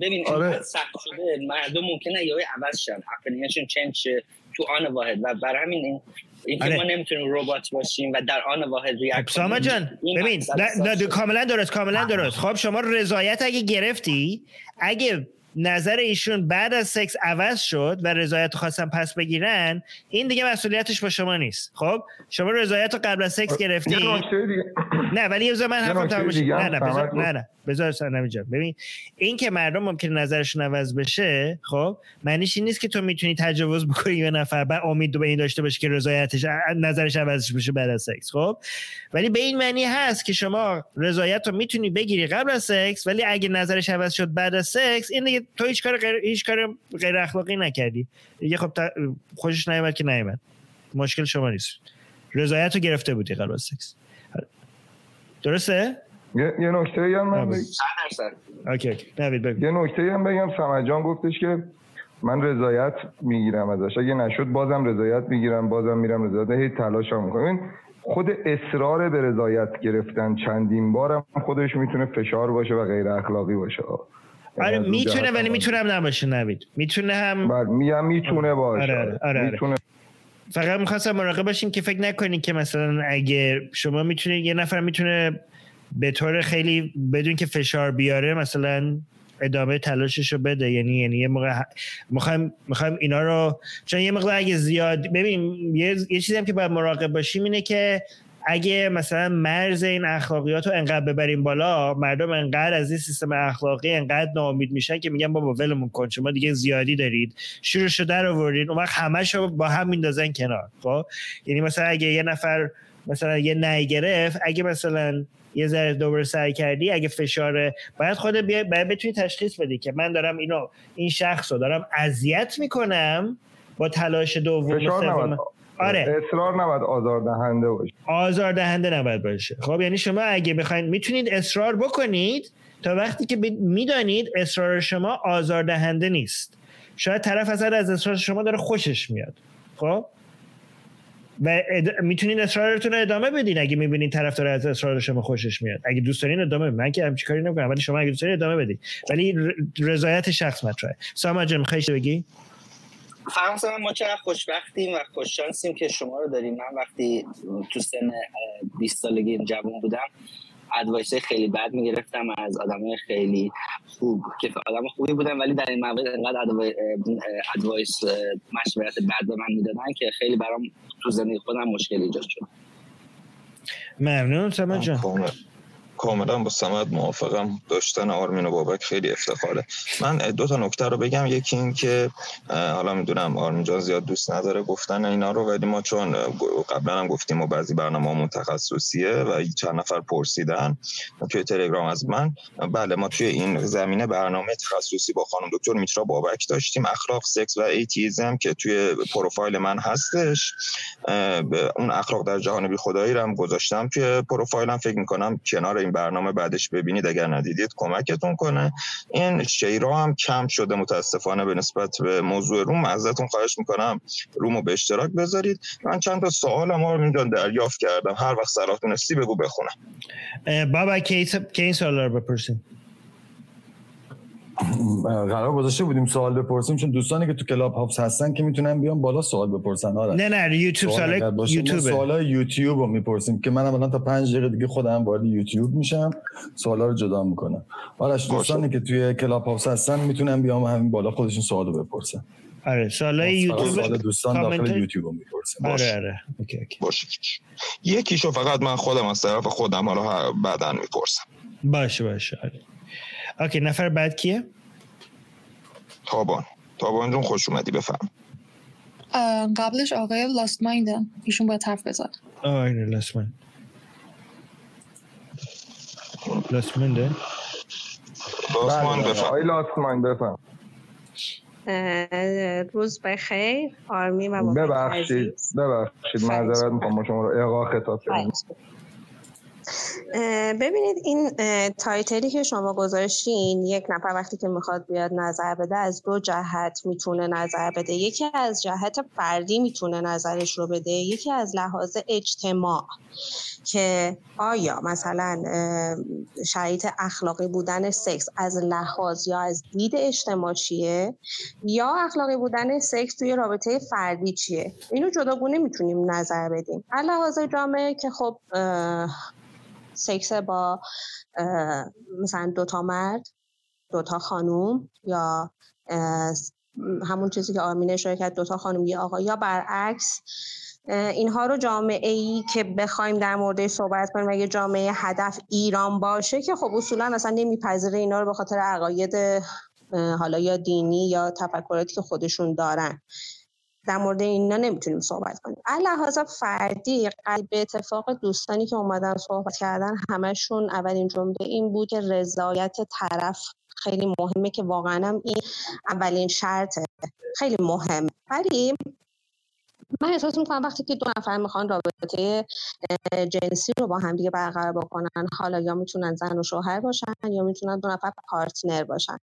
ببین آره. سخت شده مردم ممکنه یهو عوض شن اپنیشن چنج شه تو آن واحد و برای همین این اینکه آره. ما نمی‌تونیم ربات باشیم و در آن واحد ریاکت خب ساما جان ببین نه, نه کاملا درست کاملا درست خب شما رضایت اگه گرفتی اگه نظر ایشون بعد از سکس عوض شد و رضایت خواستن پس بگیرن این دیگه مسئولیتش با شما نیست. خب؟ شما رضایت رو قبل از سکس گرفتی؟ نه ولی یه من حرفم نکته تمام نه هم نه نه. بذار سرنمی جان ببین این که مردم ممکنه نظرشون عوض بشه خب معنیش این نیست که تو می‌تونی تجاوز بکنی به نفر بعد امید به این داشته باشی که رضایتش نظرش عوض بشه بعد از سکس خب؟ ولی به این معنی هست که شما رضایت رو می‌تونی بگیری قبل از سکس ولی اگه نظرش عوض شد بعد از سکس این دیگه تو هیچ کار غیر هیچ کار غیر اخلاقی نکردی. دیگه خب خوشش نیومد که نیومد. مشکل شما نیست. رضایت رو گرفته بودی قبل از سکس. درسته؟ یه, یه نکته هم من بگم. okay okay نوید بگو. یه نکته هم بگم. سمت جان گفتش که من رضایت می‌گیرم ازش. اگه نشد بازم رضایت می‌گیرم بازم میرم رضایت. هی تلاش هم می‌کنم. خود اصرار به رضایت گرفتن چندین بارم خودش می‌تونه فشار باشه و غیر اخلاقی باشه. آره یعنی می‌تونه ولی می‌تونه هم نباشه نوید. می‌تونه هم بله، میگم می‌تونه باشه. آره آره آره, آره. می‌تونه. فقط می‌خواستم مراقب باشین که فکر نکنین که مثلا اگه شما می‌تونید یه نفر می‌تونه به طور خیلی بدون که فشار بیاره مثلا ادامه تلاشش رو بده. یعنی یعنی یه موقع می‌خوایم می‌خوایم اینا رو چون یه مقدار اگه زیاد ببین یه, یه چیزی هم که باید مراقب باشیم اینه که اگه مثلا مرز این اخلاقیات رو انقدر ببریم بالا مردم انقدر از این سیستم اخلاقی انقدر ناامید میشن که میگن بابا ولمون کن شما دیگه زیادی دارید. شروع در آوردین اون وقت همش رو با هم میندازن کنار خب؟ یعنی مثلا اگه یه نفر مثلا یه نهی گرفت اگه مثلا یه ذره دوباره سعی کردی اگه فشار باید خودت بیا باید بتونی تشخیص بدی که من دارم اینو این شخص رو دارم اذیت می‌کنم با تلاش دوم آره. اصرار نباید آزار دهنده باشه. آزار دهنده نباید باشه. خب یعنی شما اگه بخواید می‌تونید اصرار بکنید تا وقتی که می‌دانید اصرار شما آزار دهنده نیست. شاید طرف اصلا از اصرار شما داره خوشش میاد. خب؟ و اد... می‌تونین اصرارتون رو ادامه بدین. اگه می‌بینین طرف داره از اصرار شما خوشش میاد. اگه دوست دارین ادامه بدین. من که همچین کاری نمی‌کنم ولی شما اگه دوست دارین ادامه بدین. ولی. رضایت شخص مطرحه. سامان جان می‌خوای بگی؟ فرانسه ما چقدر خوشبختیم و خوششانسیم که شما رو داریم. من وقتی تو سن 20 سالگی جوان بودم advice خیلی بد می‌گرفتم. از آدمای خیلی خوب که آدم خوبی بودن ولی در این مورد انقدر advice مشورت بد به من می‌دادن که خیلی برام تو زندگی خودم مشکل ایجاد شد. ممنون سامان جان کاملا با سمت موافقم. داشتن آرمین و بابک خیلی افتخاره. من دو تا نکته رو بگم. یکی این که حالا می‌دونم آرمین جان زیاد دوست نداره گفتن اینا رو ولی ما چون قبلا هم گفتیم و بعضی برنامه‌مون تخصصیه و چند نفر پرسیدن توی تلگرام از من. بله ما توی این زمینه برنامه تخصصی با خانم دکتر میترا بابک داشتیم. اخلاق سکس و ایتیزم که توی پروفایل من هستش. اون اخلاق در جهان بی خدایی رو هم گذاشتم توی پروفایلم. فکر می‌کنم کنار این برنامه بعدش ببینید اگر ندیدید کمکتون کنه. این شیرا هم کم شده متاسفانه به نسبت به موضوع روم ازتون خواهش می‌کنم رومو به اشتراک بذارید. من چند تا سوال ما رو میدون دریافت کردم. هر وقت صلاح تونستی بگو بخونم. بابا که این سوال رو بپرسیم؟ قرار گذاشته بودیم سوال بپرسیم چون دوستانی که تو کلاب هاوس هستن که می‌تونن بیان بالا سوال بپرسن. آره. نه نه یوتیوب سوال یوتیوب سوال یوتیوب رو می‌پرسیم که منم الان تا پنج دقیقه دیگه خودم وارد یوتیوب میشم سوالا رو جدا می‌کنم. آرش دوستانی که توی کلاب هاوس هستن می‌تونن بیان همین بالا خودشون سوال رو بپرسن. آره سوالای یوتیوب دوستان داخل یوتیوب رو می‌پرسن آره آره okay okay. باشه یکیشو فقط من خودم از طرف خودم حالا بعدا می‌پرسم. باشه باشه آره. okay نفر بعد کیه؟ تابان. تابان جون خوش اومدی بفهم قبلش آقای Lost Mind ن ایشون باید حرف بزن آره Lost Mind Lost Mind لاست مایند بفهم آقای لاست مایند بفهم روز بخیر آرمی و ببخشید ببخشید معذرت می‌خوام شما رو اقا خطاب ببینید این تایتلی که شما گذاشتین یک نفر وقتی که می‌خواد بیاد نظر بده از دو جهت می‌تونه نظر بده. یکی از جهت فردی می‌تونه نظرش رو بده یکی از لحاظ اجتماع که آیا مثلا شرایط اخلاقی بودن سکس از لحاظ یا از دید اجتماع چیه؟ یا اخلاقی بودن سکس توی رابطه فردی چیه؟ اینو جداگونه می‌تونیم نظر بدیم. از لحاظ جامعه که خب سکس با مثلا دوتا مرد دوتا خانوم یا همون چیزی که آرمین اشاره کرد دوتا خانوم یه آقا. یا برعکس اینها رو جامعه ای که بخوایم در مورد صحبت کنیم یه جامعه هدف ایران باشه که خب اصولا اصلا نمیپذیره اینا رو به خاطر عقاید حالا یا دینی یا تفکراتی که خودشون دارن. در مورد اینا نمی‌تونیم صحبت کنیم. لحاظ فردی به اتفاق دوستانی که اومدن صحبت کردن همشون اولین جمله این بود که رضایت طرف خیلی مهمه که واقعا هم این اولین شرطه. خیلی مهم ولی من احساس می‌کنم وقتی که دو نفر می‌خوان رابطه جنسی رو با هم دیگه برقرار بکنن حالا یا می‌تونن زن و شوهر باشن یا می‌تونن دو نفر پارتنر باشن.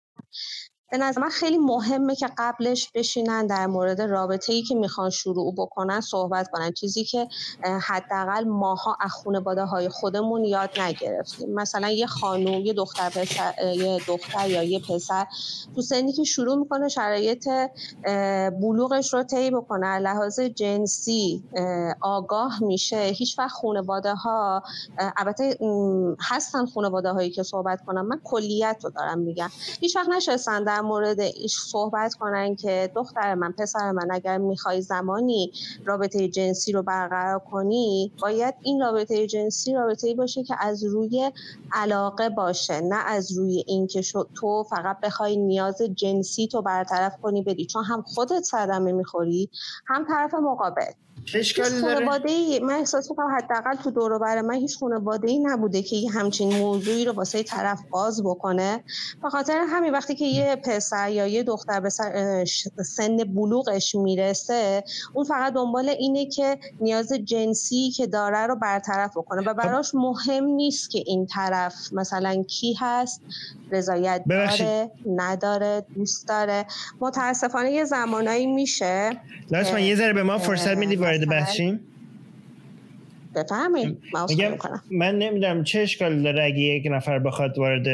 به نظر من خیلی مهمه که قبلش بشینن در مورد رابطه ای که می‌خوان شروع بکنن صحبت کنن. چیزی که حداقل ماها از خانواده های خودمون یاد نگرفتیم. مثلا یه خانوم یه دختر پسر یه دختر یا یه پسر تو سنی که شروع می‌کنه شرایط بلوغش رو طی بکنه. لحاظ جنسی آگاه میشه. هیچ وقت خانواده ها البته هستن خانواده هایی که صحبت کنن. من کلیت رو دارم میگم. هیچ وقت نشستن در مورد ایش صحبت کنن که دختر من پسر من اگر می‌خوای زمانی رابطه جنسی رو برقرار کنی باید این رابطه جنسی رابطه ای باشه که از روی علاقه باشه نه از روی اینکه تو فقط بخوای نیاز جنسی تو برطرف کنی بری. چون هم خودت صدمه می‌خوری هم طرف مقابل. اشکالی داره؟ خانواده من احساس می‌کنم حداقل تو دور بر من هیچ خانواده ای نبوده که یه همچین موضوعی رو واسه طرف باز بکنه. به خاطر همین وقتی که یه پسر یا یه دختر به سن بلوغش می‌رسه اون فقط دنبال اینه که نیاز جنسی که داره رو برطرف بکنه و براش مهم نیست که این طرف مثلا کی هست رضایت داره نداره دوست داره. متاسفانه یه زمانایی میشه لازم یه ذره به ما فرصت میدی وارد بحث شیم بفهمید من نمی‌دونم چه اشکال داره اگه یک نفر بخواد وارد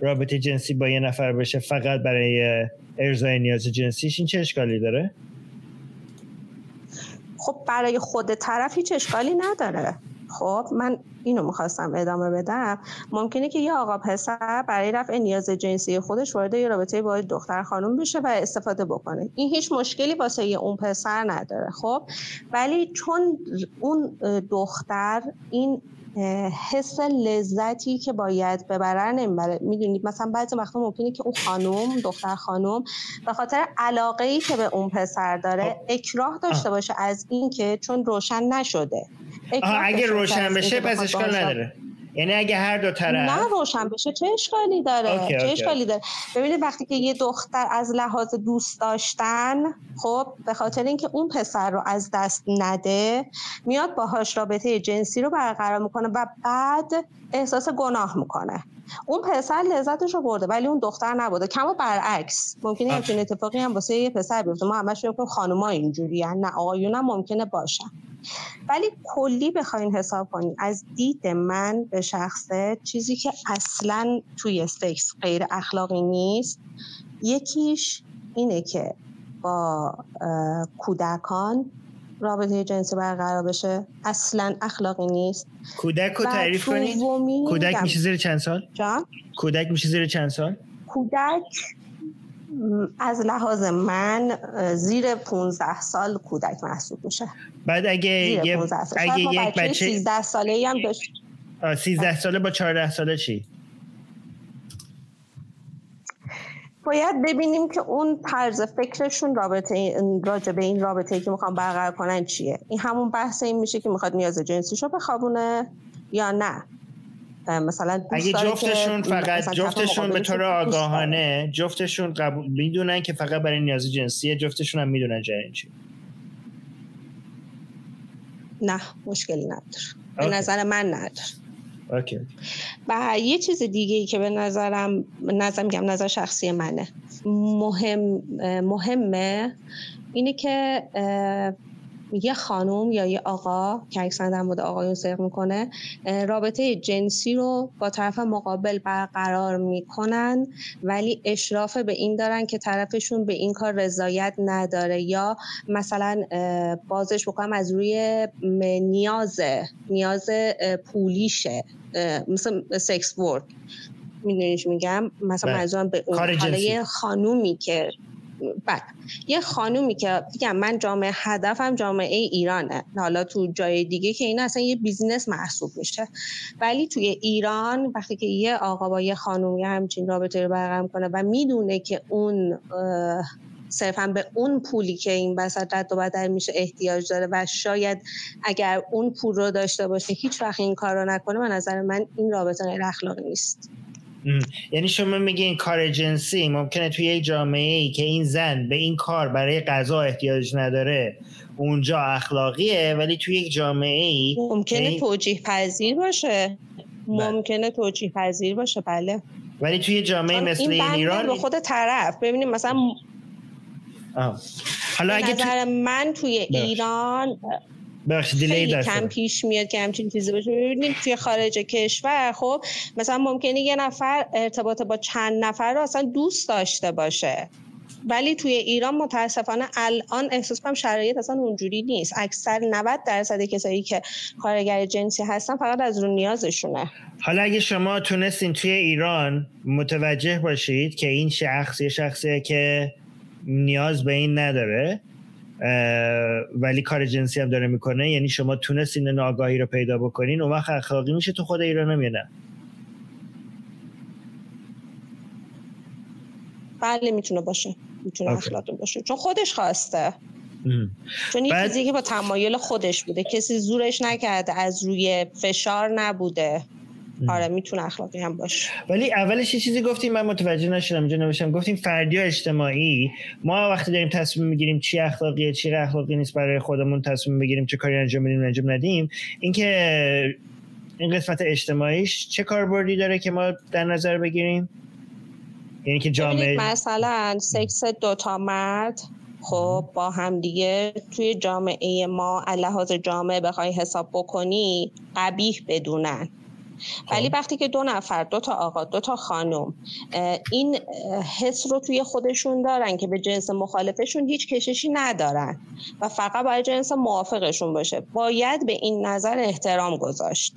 رابطه جنسی با یه نفر بشه فقط برای ارزای نیاز جنسیش این چه اشکالی داره؟ خب برای خود طرف هیچ اشکالی نداره. خب من اینو می‌خواستم ادامه بدم. ممکنه که یه آقا پسر برای رفع نیاز جنسی خودش وارد یه رابطه با دختر خانم بشه و استفاده بکنه. این هیچ مشکلی واسه اون پسر نداره خب؟ ولی چون اون دختر این حس لذتی که باید ببرن نمی‌بره می‌دونید مثلا بعضی وقتا ممکنه که اون خانم دختر خانم به خاطر علاقه ای که به اون پسر داره خب. اکراه داشته باشه از اینکه چون روشن نشده. اگه روشن بشه پس اشکال نداره. یعنی اگه هر دو طرف نه روشن بشه. چه اشکالی داره؟ اوکی، چه اشکالی داره؟ ببینید وقتی که یه دختر از لحاظ دوست داشتن خب به خاطر اینکه اون پسر رو از دست نده میاد باهاش رابطه جنسی رو برقرار می‌کنه و بعد احساس گناه می‌کنه. اون پسر لذتش رو برده ولی اون دختر نبوده. کما برعکس ممکنه همچین اتفاقی هم واسه یه پسر بیفته. ما همش میگیم خانوما اینجوری نه آقایون هم ممکنه باشن. ولی کلی بخواین حساب کنین از دید من به شخصه چیزی که اصلا توی سکس غیر اخلاقی نیست یکیش اینه که با کودکان رابطه جنسی برقرار بشه. اصلا اخلاقی نیست. کودک رو تعریف کنید کودک میشه زیر چند سال؟ جان؟ کودک میشه زیر چند سال؟ کودک از لحاظ من زیر 15 سال کودک محسوب میشه. بعد اگه یه اگه یک بچه 13 ساله هم داشت 13 ساله با 14 ساله چی؟ باید ببینیم که اون طرز فکرشون رابطه راجع به این رابطه که می‌خوام برقرار کنن چیه؟ این همون بحث این میشه که می‌خواد نیاز جنسیشو بخوابونه یا نه؟ مثلا اگه جفتشون فقط جفتشون به طور آگاهانه جفتشون قبول می‌دونن که فقط برای نیاز جنسیه جفتشون هم می‌دونن جریان چی. نه مشکلی نداره. به نظر من نداره. اوکی. و یه چیز دیگه ای که به نظرم نظر میگم نظر شخصی منه مهم مهمه اینه که یه خانم یا یه آقا که اکثرا در مورد آقایون صدق می‌کنه رابطه جنسی رو با طرف مقابل برقرار می‌کنن ولی اشراف به این دارن که طرفشون به این کار رضایت نداره یا مثلا بازش بکنم از روی نیاز نیاز پولیشه مثل سکس ورک. میدونیش میگم؟ مثلا بله. منظورم به اون خانومی که بعد یه خانومی که میگم من جامعه هدفم جامعه ایرانه. حالا تو جای دیگه که این اصلا یه بیزینس محسوب میشه. ولی توی ایران وقتی که یه آقا با یه خانومی همچین رابطه رو برقرار کنه و می‌دونه که اون صرفا به اون پولی که این وسط رد و بدل میشه احتیاج داره و شاید اگر اون پول رو داشته باشه هیچ وقت این کار رو نکنه من نظر من این رابطه غیر اخلاقی نیست. یعنی شما میگین کار جنسی ممکنه توی یک جامعه ای که این زن به این کار برای غذا احتیاج نداره اونجا اخلاقیه ولی توی یک جامعه ای ممکنه توجیه پذیر باشه. بله. ممکنه توجیه پذیر باشه بله. ولی توی جامعه مثل این ایران به خود طرف. ببینیم مثلا حالا اگه نظر من توی ایران خیلی کم پیش میاد که همچین چیزی باشه. ببینید توی خارج کشور خب مثلا ممکنه یه نفر ارتباط با چند نفر رو اصلا دوست داشته باشه. ولی توی ایران متاسفانه الان احساس کنم شرایط اصلا اونجوری نیست. اکثر 90 درصد کسایی که کارگر جنسی هستن فقط از رو نیازشونه. حالا اگه شما تونستین توی ایران متوجه باشید که این شخص یه شخصیه که نیاز به این نداره ولی کار جنسی هم داره می‌کنه. یعنی شما تونستین این آگاهی رو پیدا بکنین اون وقت اخلاقی میشه تو خود ایران هم نه؟ بله می‌تونه باشه. می‌تونه اخلاقی باشه. چون خودش خواسته. چون این بعد... که با تمایل خودش بوده. کسی زورش نکرده از روی فشار نبوده. آره می‌تونه اخلاقی هم باشه. ولی اولش یه چیزی گفتیم من متوجه نشدم اینجا نوشتم گفتیم فردی و اجتماعی ما وقتی داریم تصمیم می‌گیریم چی اخلاقیه چی اخلاقی نیست برای خودمون تصمیم بگیریم چه کاری انجام بدیم انجام ندیم. اینکه این قسمت اجتماعیش چه کاربردی داره که ما در نظر بگیریم؟ یعنی که جامعه مثلا سکس دوتا مرد خب با هم دیگه توی جامعه ما لحاظ جامعه بخوای حساب بکنی قبیح بدونن. ولی خب. وقتی که دو نفر دو تا آقا دو تا خانم این حس رو توی خودشون دارن که به جنس مخالفشون هیچ کششی ندارن و فقط برای جنس موافقشون باشه باید به این نظر احترام گذاشت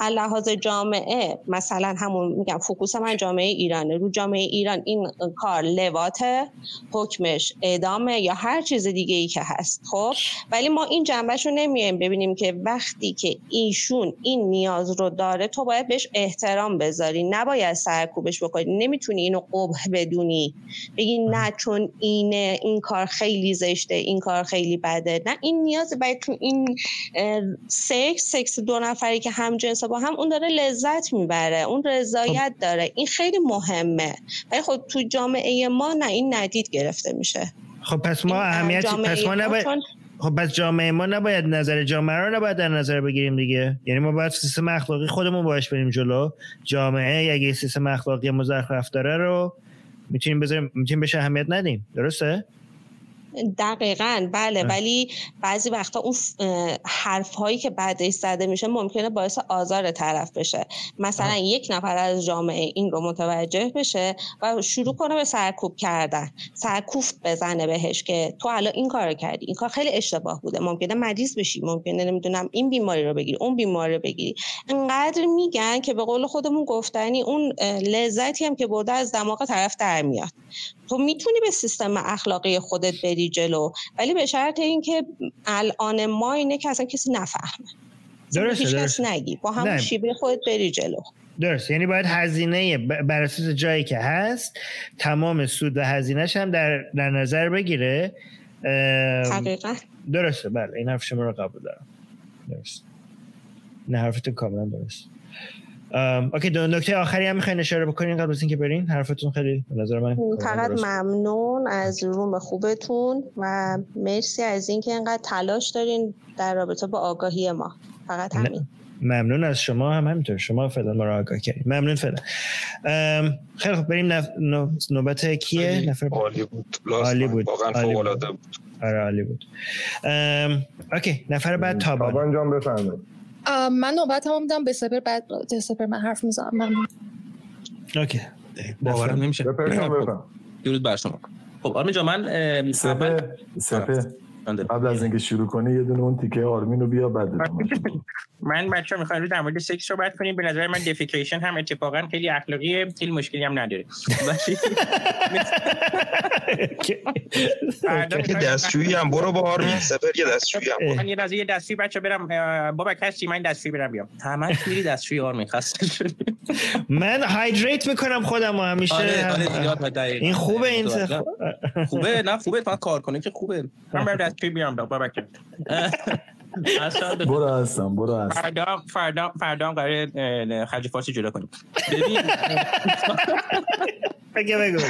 لحاظ جامعه مثلا همون میگم focus من جامعه ایرانه. رو جامعه ایران این کار لواته حکمش اعدامه یا هر چیز دیگه ای که هست خب؟ ولی ما این جنبهش رو نمیایم ببینیم که وقتی که ایشون این نیاز رو داره تو باید بهش احترام بذاری. نباید سرکوبش بکنی. نمی‌تونی اینو قبح بدونی. بگی نه چون اینه این کار خیلی زشته این کار خیلی بده. نه این نیاز باید تو این سکس سکس دو نفری که هم جنس با هم اون داره لذت می‌بره اون رضایت خب. داره. این خیلی مهمه. ولی خب تو جامعه ما نه این ندید گرفته میشه. خب پس ما اهمیت پس ما نباید خب پس جامعه ما نباید نظر جامعه رو نباید در نظر بگیریم دیگه. یعنی ما باید سیستم اخلاقی خودمون باش بریم جلو. جامعه اگه سیستم اخلاقی مزخرف داره رو می‌تونیم بذاریم می‌تونیم بهش اهمیت ندیم. درسته؟ دقیقا بله ولی بعضی وقتا اون حرف هایی که بعدش زده میشه ممکنه باعث آزار طرف بشه. مثلا یک نفر از جامعه این رو متوجه بشه و شروع کنه به سرکوب کردن. سرکوفت بزنه بهش که تو الان این کار کردی. این کار خیلی اشتباه بوده. ممکنه مریض بشی. ممکنه نمی‌دونم این بیماری رو بگیری اون بیماری رو بگیری. انقدر میگن که به قول خودمون گفتنی اون لذتی هم که برده از دماغ طرف در میاد. تو می‌تونی به سیستم اخلاقی خودت بری جلو ولی به شرط اینکه الان ما اینه که اصلا کسی نفهمه. درسته هیچ درسته. کس نگی. با همون. شیبه خودت بری جلو. درست یعنی باید هزینه بر اساس جایی که هست تمام سود و هزینهش هم در, در نظر بگیره. حقیقت درسته. بله. این حرف شما رو قبول دارم. درست نه حرفتون کاملا درست اوکی دو نکته آخری هم می‌خواین اشاره بکنین قبل از اینکه برین؟ حرفتون خیلی به نظر من فقط. ممنون از روم خوبتون و مرسی از اینکه اینقدر تلاش دارین در رابطه با آگاهی ما. فقط همین. ممنون از شما هم همینطور. شما فعلا ما رو آگاه کردین. ممنون فعلا. ام، خیلی خب بریم نف... نو- نوبت کیه؟ نفر عالی بود. عالی بود. واقعا فوق العاده بود. آره عالی بود. ام، okay نفر بعد تابان. تابان جان بفرمایید. من نوبت هم میدم به سپر بعد سپر من حرف می‌زنم. ممنون. okay. باورم نمیشه. بفرمایید درود بر شما. خب آرمین جان من سپه سپه قبل از اینکه شروع کنی یه دونه اون تیکه آرمین رو بیا بعد [laughs] من بچه ها می‌خوام در مورد سکس صحبت کنیم. به نظر من دفیکیشن هم اتفاقا خیلی اخلاقیه خیلی مشکلی هم نداره. [laughs] دستشویی هم. برو با آرمین [laughs] سپر یه دستشویی هم. من یه لحظه یه دستشویی بچه برم. بابا هستی من دستشویی برم بیام. همش میری دستشویی آرمین خسته شدی. من هایدریت می‌کنم خودم همیشه. آره آره. این خوبه این. خوبه نه خوبه فقط کار کنه که خوبه. من برم دستشویی بیام بابا برو هستم برو هستم. فردا فردا فردا اه، خرج فارسی جدا کنیم. ببین. بگه [laughs] بگو. [laughs]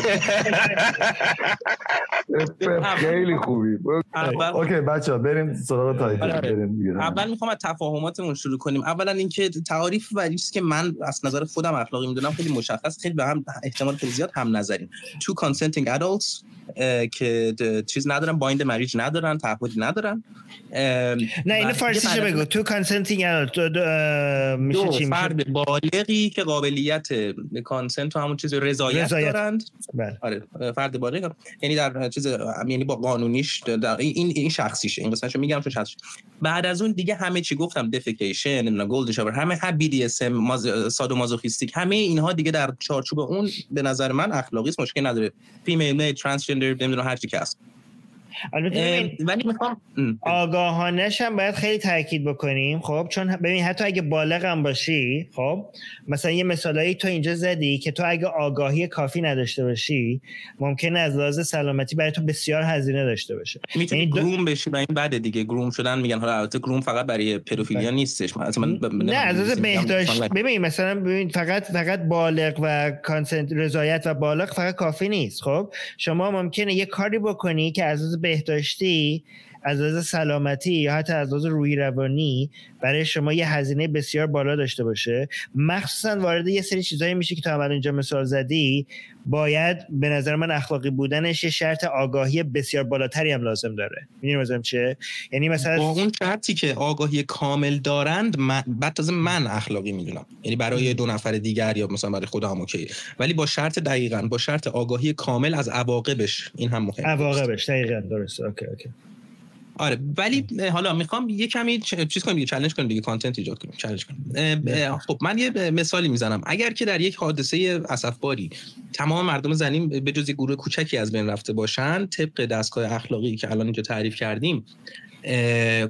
خیلی خوبی. okay بچه ها بریم سراغ title آره. بریم دیگه. اول می‌خوام از تفاهماتمون شروع کنیم. اولا اینکه تعاریف و چیزی که من از نظر خودم اخلاقی می‌دونم خیلی مشخص خیلی به هم احتمال خیلی زیاد هم نظریم. تو consenting adults که چیز ندارن bind marriage ندارن تعهدی ندارن. نه اینو فارسیشو بگو. تو consenting میشه چی میشه؟ فرد بالغی که قابلیت consent و همون چیز رضایت رضایت. دارند. بله. آره فرد بالغ یعنی در چیز یعنی با قانونیش در این این شخصیشه. این قسمتشو میگم چون شخصیش بعد از اون دیگه همه چی گفتم. defecation نمی‌دونم gold shower همه هم BDSM سادومازوخیستیک همه اینها دیگه در چارچوب اون به نظر من اخلاقی است مشکل نداره. فیمیل میل ترانسجندر نمی‌دونم هر چی که هست. البته ولی می‌خوام آگاهانش هم باید خیلی تاکید بکنیم. خب چون ببین حتی اگه بالغ هم باشی خب مثلا یه مثالایی تو اینجا زدی که تو اگه آگاهی کافی نداشته باشی ممکنه از لحاظ سلامتی برای تو بسیار هزینه داشته باشه. می‌تونی یعنی دو- گروم بشی و این بده دیگه. گروم شدن میگن حالا البته گروم فقط برای پدوفیلیا نیستش. من اصلا من ب- نه از لحاظ بهداشت ببین مثلا ببین فقط فقط بالغ و کانسنت رضایت و بالغ فقط کافی نیست خب؟ شما ممکنه یه کاری بکنی که از بهداشتی از لحاظ سلامتی یا حتی از لحاظ روحی روانی برای شما یه هزینه بسیار بالا داشته باشه. مخصوصا وارد یه سری چیزایی میشه که تو اول اینجا مثال زدی. باید به نظر من اخلاقی بودنش یه شرط آگاهی بسیار بالاتری هم لازم داره. می‌دونی مثلا چه یعنی مثلا با اون شرطی که آگاهی کامل دارند من بعد تازه من اخلاقی می‌دونم. یعنی برای دو نفر دیگر یا مثلا برای خودم okay. ولی با شرط دقیقا با شرط آگاهی کامل از عواقبش این هم مهمه. عواقبش دقیقا درسته. okay okay. آره ولی حالا می‌خوام یه کمی چیز کنیم دیگه چالش کنیم دیگه content ایجاد کنیم چالش کنیم. خب من یه مثالی می‌زنم. اگر که در یک حادثه اسفباری تمام مردم زمین به جز گروه کوچکی از بین رفته باشن طبق دستگاه اخلاقی که الان اینجا تعریف کردیم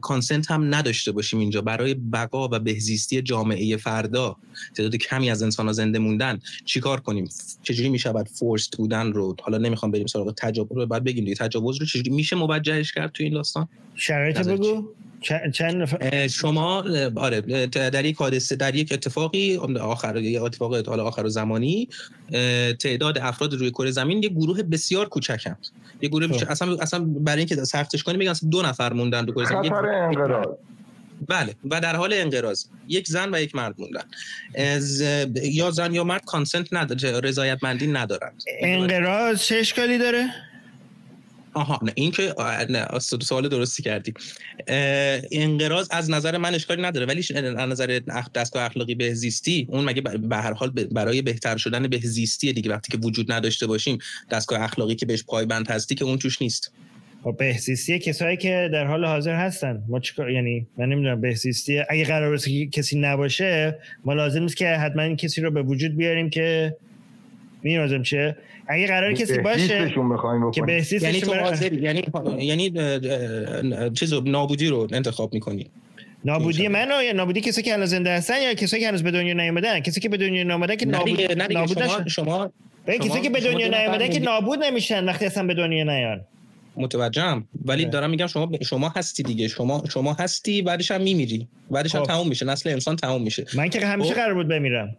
کانسنت هم نداشته باشیم اینجا. برای بقا و بهزیستی جامعه فردا تعداد کمی از انسان ها زنده موندن چیکار کنیم؟ چجوری میشه بعد فورست بودن رو؟ حالا نمی‌خوام بریم سراغ تجاوز رو بعد بگیم دیگه تجاوز رو چجوری میشه موجهش کرد تو این داستان؟ شرایط بگو. چند شما آره در یک حادثه در یک اتفاقی آخر یک اتفاق حالا آخر زمانی تعداد افراد روی کره زمین یک گروه بسیار کوچکند یک گروه بیش- اصلا اصلا برای اینکه سختش کنیم میگن دو نفر موندن رو کره زمین. بله و در حال انقراض. یک زن و یک مرد موندن. از یا زن یا مرد کانسنت نداره رضایت مندی ندارند. انقراض چه اشکالی داره؟ آها نه این که نه سوال درستی کردی. انقراض از نظر من اشکالی نداره ولی از نظر دستگاه اخلاقی بهزیستی اون مگه به هر حال برای بهتر شدن بهزیستی دیگه وقتی که وجود نداشته باشیم دستگاه اخلاقی که بهش پایبند هستی که اون توش نیست. خب بهزیستی کسایی که در حال حاضر هستن. ما چیکار یعنی من نمی‌دونم بهزیستی اگه قرار کسی نباشه ما لازم نیست که حتما کسی رو به وجود بیاریم که می‌دونم چه اگه قرار کسی باشه که بهزیست یعنی تو حاضری یعنی یعنی چیزو نابودی رو انتخاب می‌کنی. نابودی منو یا نابودی کسی که الان زنده هستن یا کسی که هنوز به دنیا نیومدن؟ کسی که به دنیا نیومدن که نابود نابود شما, شما کسی که به دنیا نیومدن که نابود نمیشن وقتی اصلا به دنیا نیان. متوجهم. ولی دارم میگم شما شما هستی دیگه. شما شما هستی بعدش هم میمیری. بعدش هم تموم میشه. نسل انسان تموم میشه. من که همیشه قرار بود بمیرم.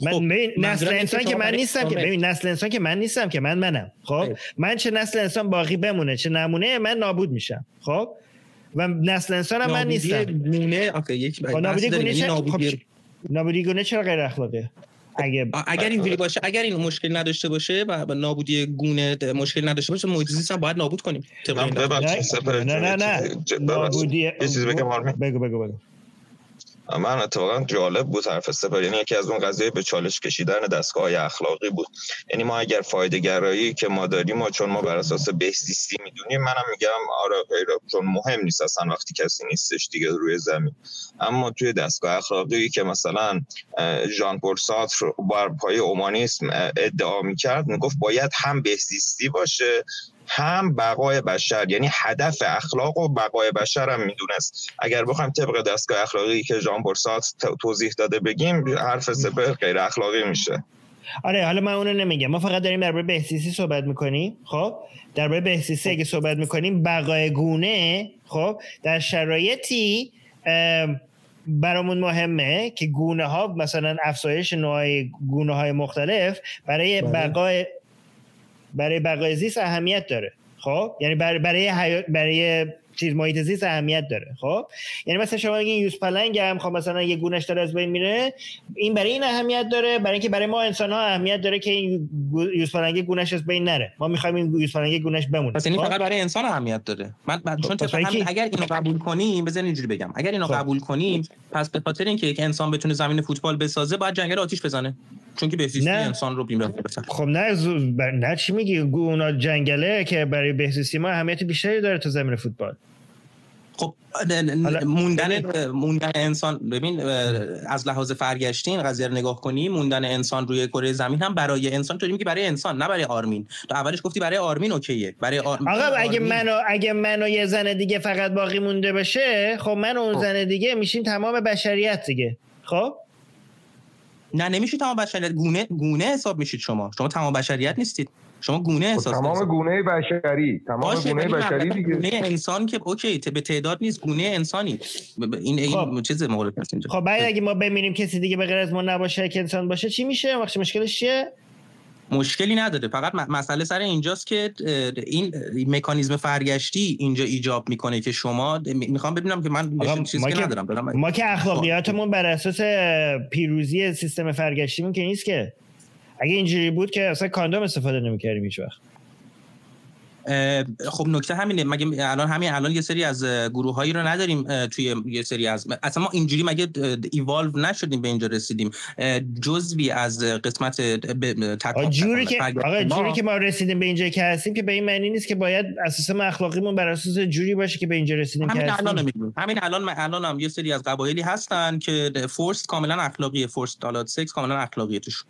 من خب. نسل انسان که من نیستم که. ببین نسل انسان که من نیستم که. من منم. خب؟ من چه نسل انسان باقی بمونه چه نمونه من نابود میشم. خب؟ و نسل انسان هم من نیستم. اوکی یک نابودی گونه چه؟ خب نابودی گونه چرا غیر اخلاقه اگه اگر اینجوری باشه اگر این مشکل نداشته باشه و نابودی گونه مشکل نداشته باشه محیط زیست هم باید نابود کنیم. نه نه نه نابودی بگو بگو بگو. من اتفاقا جالب بود حرف سپر یعنی یکی از اون قضیه به چالش کشیدن دستگاه اخلاقی بود. یعنی ما اگر فایده گرایی که ما داریم و چون ما بر اساس بهزیستی می‌دونیم منم میگم آره چون مهم نیست اصلا وقتی کسی نیستش دیگه روی زمین. اما توی دستگاه اخلاقی که مثلا ژان پل ساتر بر پای اومانیسم ادعا می‌کرد می‌گفت باید هم بهزیستی باشه هم بقای بشر یعنی هدف اخلاق و بقای بشر هم می‌دونست. اگر بخوایم طبق دستگاه اخلاقی که ژان برسات توضیح داده بگیم حرف سپر غیر اخلاقی میشه. آره حالا من اونو نمیگم. ما فقط داریم درباره بهسیسی صحبت می‌کنیم خب؟ درباره بهسیسی اگه صحبت می‌کنیم بقای گونه خب؟ در شرایطی برامون مهمه که گونه ها مثلا افزایش نوع گونه های مختلف برای بله. بقای برای بقای زیست اهمیت داره. خب؟ یعنی برای برای, برای چیز محیط زیست اهمیت داره. خب؟ یعنی مثلا شما این یوز پلنگ هم خب مثلا یه گونش داره از بین میره. این برای این اهمیت داره برای اینکه برای ما انسان ها اهمیت داره که این یوز پلنگ گونش از بین نره. ما می‌خوایم این یوز پلنگ گونش بمونه. پس این خب؟ فقط برای انسان اهمیت داره. من چون خب، همین اگر اینو قبول کنیم بزن اینجوری بگم. اگر اینو خب. قبول کنیم پس به خاطر اینکه یک انسان بتونه زمین فوتبال بسازه باید جنگل آتیش بزنه. چون که بهزیستی انسان رو بیم خب نه ز... نه چی میگی؟ اونا جنگله که برای بهزیستی ما اهمیت بیشتری داره تو زمین فوتبال. خب موندن موندن انسان ببین از لحاظ فرگشتین قضیه رو نگاه کنی موندن انسان روی کره زمین هم برای انسان تو که برای انسان نه برای آرمین. تو اولش گفتی برای آرمین اوکیه. برای آرمین آقا اگه منو اگه منو یه زن دیگه فقط باقی مونده بشه خب من اون خب. زن دیگه میشیم تمام بشریت دیگه. خب؟ نه نمیشه تمام بشریت گونه گونه حساب میشید شما. شما تمام بشریت نیستید. شما گونه خب، احساس تمام گونه بشری تمام گونه بشری دیگه. گونه انسان که اوکی به تعداد نیست گونه انسانی. این خب. این چیز مورد هست اینجا. خب بعد اگه ما ببینیم کسی دیگه به غیر از ما نباشه که انسان باشه چی میشه؟ وقتی مشکلش چیه؟ مشکلی نداره. فقط مسئله سر اینجاست که این مکانیزم فرگشتی اینجا ایجاب می‌کنه که شما می‌خوام ببینم که من چیزی که ندارم. دارم ما که اخلاقیاتمون بر اساس پیروزی سیستم فرگشتیمون که نیست که. اگه اینجوری بود که اصلا کاندوم استفاده نمی‌کردیم هیچ وقت خب نکته همینه. مگه الان همین الان یه سری از گروه هایی رو نداریم توی یه سری از اصلا ما اینجوری مگه ایوالو نشدیم به اینجا رسیدیم. جزوی از قسمت آقا جوری که آقا جوری که ما رسیدیم به اینجا که هستیم که به این معنی نیست که باید اساس اخلاقیمون بر اساس جوری باشه که به اینجا رسیدیم همین که الان همین الان الان هم یه سری از قبایلی هستن که force کاملا اخلاقیه. forced adult sex کاملا اخلاقیه توش.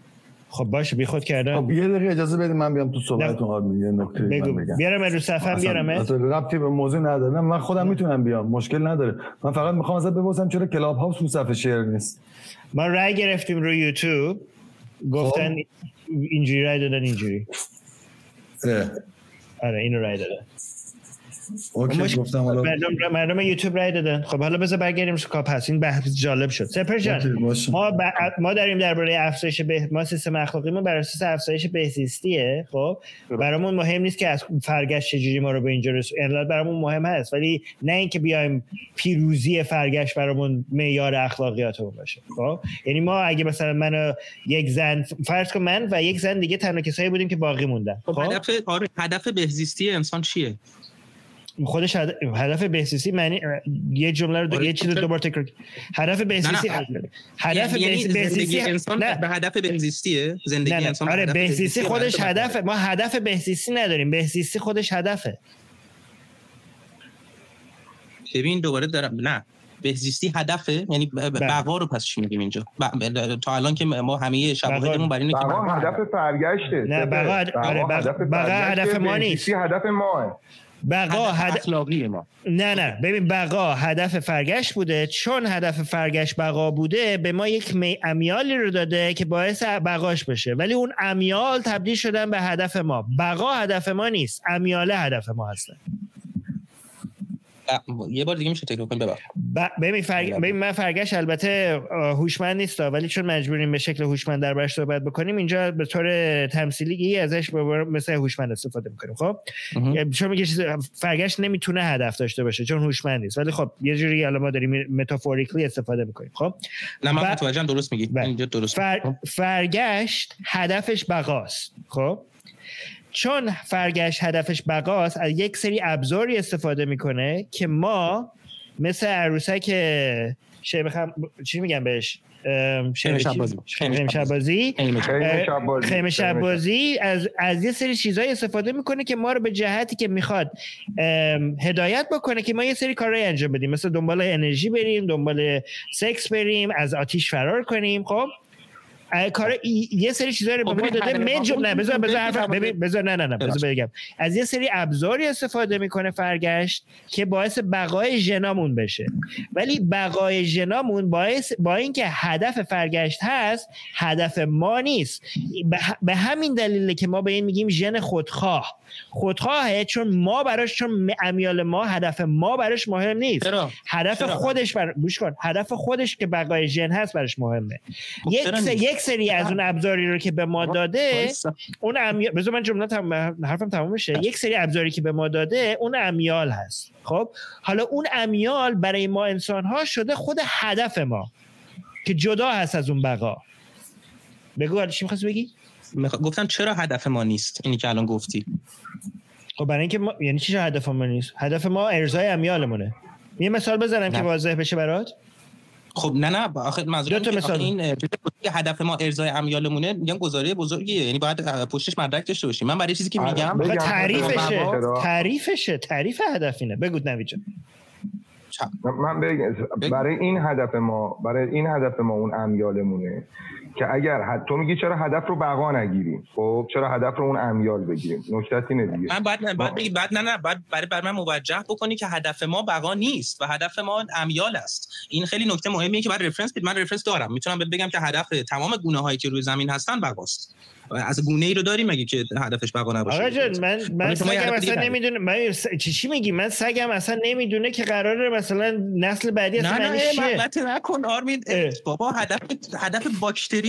خب باشه بی خود کردن. خب یه دقیقه اجازه بدید من بیام تو صحبتتون حال یه نکته بگو. بیارم رو صفحه بیارم. ربطی به موضوع نداره. من خودم می‌تونم بیام. مشکل نداره. من فقط می‌خوام ازت بپرسم چرا Clubhouse رو صفحه share نیست؟ ما رای گرفتیم رو یوتیوب. گفتن خب. اینجوری رای دادن اینجوری. آره اینو رای دادن. okay گفتم حالا مردم, مردم یوتیوب رای دادن. خب حالا بذار برگردیم تو کاپ هست این بحث جالب شد. سپر جان ما ب... ما داریم درباره افزایش به ما سیستم اخلاقیمون بر اساس افزایش بهزیستیه خب؟ برامون مهم نیست که از فرگشت چجوری ما رو به اینجا رسون یعنی برامون مهم هست ولی نه اینکه بیایم پیروزی فرگشت برامون معیار اخلاقیاتمون باشه خب؟ یعنی ما اگه مثلا من یک زن فرض کن من و یک زن دیگه تنها کسایی بودیم که باقی موندن خب؟ هدف آره هدف بهزیستی انسان چیه؟ خودش هدف بهزیستی معنی یه جمله رو آره، یه چیز رو دوباره تکرار هدف بهزیستی هدف یعنی زندگی انسان نه. به هدف بهزیستیه زندگی نه نه. انسان آره هدف بهزیستی خودش هدف هدف ما هدف بهزیستی نداریم. بهزیستی خودش هدفه. ببین دوباره دارم نه. بهزیستی هدفه یعنی ب- ب- بقا رو پس چی میگیم اینجا؟ ب- ب- تا الان که ما همه شواهدمون بر اینه که بقا هدف فرگشته نه،. بقا هد- بقا- هدف ما نیست. بهزیستی هدف ماه بقا هدف اخلاقی ما. نه نه. ببین بقا هدف فرگشت بوده. چون هدف فرگشت بقا بوده به ما یک می امیالی رو داده که باعث بقاش بشه. ولی اون امیال تبدیل شدن به هدف ما. بقا هدف ما نیست. امیاله هدف ما هستن. یه بار دیگه میشه تکرار کنیم ببخش ب... ببین, فرگ... ببین من فرگشت البته هوشمند نیست ولی چون مجبوریم به شکل هوشمند دربارش صحبت بکنیم اینجا به طور تمثیلی ازش به بر- مثل هوشمند استفاده می‌کنیم خب؟ یعنی چون میگه چیز فرگشت نمی‌تونه هدف داشته باشه چون هوشمند نیست ولی خب یه جوری الان ما داریم متافوریکلی استفاده می‌کنیم خب؟ نه من ب- متوجهم درست میگی. اینجا درست فر... فرگشت هدفش بقاست خب؟ چون فرگشت هدفش بقاست از یک سری ابزاری استفاده می‌کنه که ما مثل عروسک شب خم... چی میگم بهش؟ خیمه شبازی. خیمه شبازی. از از یه سری چیزایی استفاده می‌کنه که ما رو به جهتی که می‌خواد هدایت بکنه که ما یه سری کارهای انجام بدیم. مثل دنبال انرژی بریم دنبال سکس بریم از آتیش فرار کنیم. خب؟ کار یه سری چیزا رو به خب ما ببین، داده. من ما نه بذار بذار ببین بذار نه نه نه بذار بگم. از یه سری ابزاری استفاده می‌کنه فرگشت که باعث بقای ژنامون بشه. ولی بقای ژنامون باعث با اینکه هدف فرگشت هست هدف ما نیست. به به همین دلیله که ما به این میگیم ژن خودخواه. خودخواهه چون ما براش چون امیال ما هدف ما براش مهم نیست. چرا؟ هدف چرا؟ خودش بر... گوش کن. هدف خودش که بقای ژن هست براش مهمه. یک, خب؟ یک سری از اون ابزاری رو که به ما داده. اون امیال بذار من جمله تم... حرفم تموم بشه. یک سری ابزاری که به ما داده اون امیال هست. خب؟ حالا اون امیال برای ما انسان ها شده خود هدف ما که جدا هست از اون بقا. بگو چی می‌خواستی بگی؟ میخوا- گفتم چرا هدف ما نیست؟ اینی که الان گفتی. خب برای اینکه ما... یعنی چی هدف ما نیست؟ هدف ما ارزای امیالمونه. یه مثال بزنم که نه. واضح بشه برات. خب نه نه آخه مثال. این هدف ما ارزای امیالمونه میگم گزاره بزرگیه یعنی باید پشتش مدرک داشته باشیم من برای چیزی که آره، میگم بگم. تعریفشه چرا؟ تعریفشه تعریف هدف اینه بگو نوید جان من بگم برای این هدف ما برای این هدف ما اون امیالمونه که اگر حد... تو میگی چرا هدف رو بقا نگیریم؟ خب چرا هدف رو اون امیال بگیریم؟ نکته اینه دیگه. من بعد نه بعد بگی بعد نه نه بعد برای بر من موجه بکنی که هدف ما بقا نیست و هدف ما امیال است. این خیلی نکته مهمیه که بعد رفرنس بید. من رفرنس دارم. می‌تونم بهت بگم که هدف تمام گونه هایی که روی زمین هستن بقاست. از گونه ای رو داریم مگه که هدفش بقا نباشه؟ آقا جان من من شما یه سگم اصلا. نمی‌دونه من س- چی چی میگی؟ من سگم اصلا نمی‌دونه که قراره مثلا نسل بعدی اصلا نه نه چیه؟ مغلطه نکن آرمین. اه، بابا هدف هدف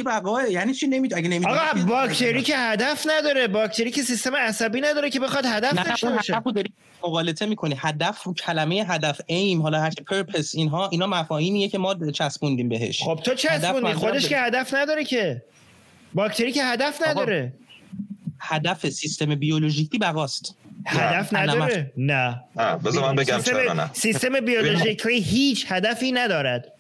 باکتری بقاه یعنی چی نمی‌دونی؟ اگه نمی‌دونی آقا باکتری که هدف نداره باکتری که سیستم عصبی نداره که بخواد هدف داشته باشه. رو داری مغالطه می‌کنی. هدف کلمه هدف ایم حالا هر پرپس اینها اینا مفاهیمیه که ما چسبوندیم بهش. خب تو چسبوندی. خودش که هدف نداره که. باکتری که هدف نداره. هدف سیستم بیولوژیکی بقاست. هدف نداره. نه نه بذار من بگم سیستم- چرا نه. سیستم بیولوژیکی هیچ هدفی ندارد.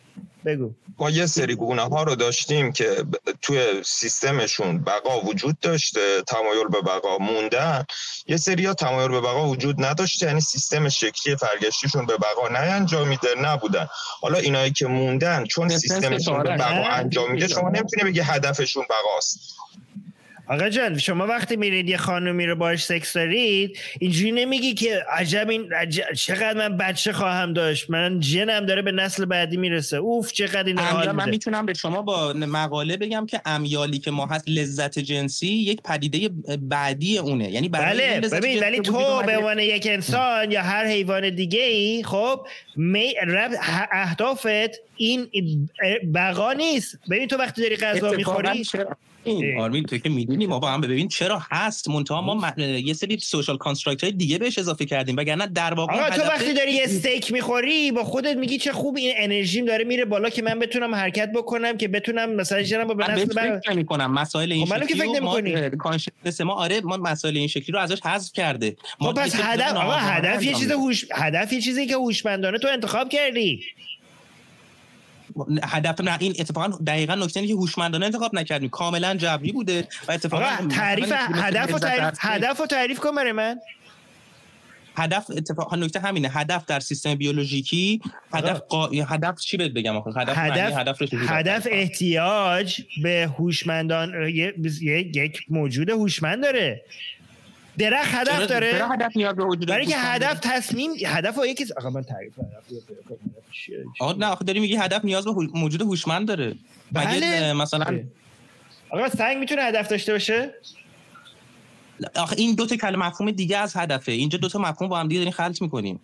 بگو ما یه سری گونه ها رو داشتیم که توی سیستمشون بقا وجود داشته تمایل به بقا موندن یه سری ها تمایل به بقا وجود نداشته یعنی سیستم شکلی فرگشتیشون به بقا نیانجامیده نبودن حالا اینایی که موندن چون سیستمشون به. بقا نه، انجام میده شما. نمی‌تونی بگی هدفشون بقاست آقا جان شما وقتی میرید یه خانومی رو باش سکس دارید اینجوری نمیگی که عجب این عجب چقدر من بچه خواهم داشت. من جنم داره به نسل بعدی می‌رسه. اوف چقدر این حال من می‌تونم به شما با مقاله بگم که امیالی که ما هست لذت جنسی یک پدیده بعدی اونه. یعنی بله ببین ولی تو به عنوان یک انسان یا هر حیوان دیگه ای خب اهدافت این بقا نیست. ببین تو وقتی داری غذا می‌خوری؟ این آرمین تو که می‌دونی ما با هم ببین چرا هست؟ منتها ما م- یه سری social construct های دیگه بهش اضافه کردیم وگرنه در واقع آقا تو وقتی داری یه استیک می‌خوری با خودت میگی چه خوب این انرژیم داره میره بالا که من بتونم حرکت بکنم که بتونم مثلا جنم نسل بهش بر... فکر نمی‌کنم مسائل این خب که فکر ما نمی‌کنی. conscious ما آره ما مسائل این شکلی رو ازش حذف کرده. ما خب پس دیگه هدف آقا هدف یه چیز. هوش هدف یه چیزی که هوشمندانه تو انتخاب کردی. هدف نه این اتفاقا دقیقا نکته که هوشمندانه انتخاب نکردیم. کاملا جبری بوده و اتفاقا تعریف هدف و تعریف. هدف و تعریف کن برای من. هدف اتفاقا نکته همینه. هدف در سیستم بیولوژیکی هدف قا... هدف چی بهت بگم آخه؟ هدف هدف هدف رو هدف احتیاج به هوشمندان یک موجود هوشمند داره. درخت هدف داره. چرا هدف نیاز به وجود برای که هدف تصمیم هدف و یکی آقا من تعریف هدف آقا نه آخه داری میگی هدف نیاز به موجود هوشمند داره. بله. مثلا آقا سنگ می‌تونه هدف داشته باشه؟ آخه این دو تا کلمه مفهوم دیگه از هدفه. اینجا دو تا مفهوم با هم دیگه دارین خلط می‌کنیم.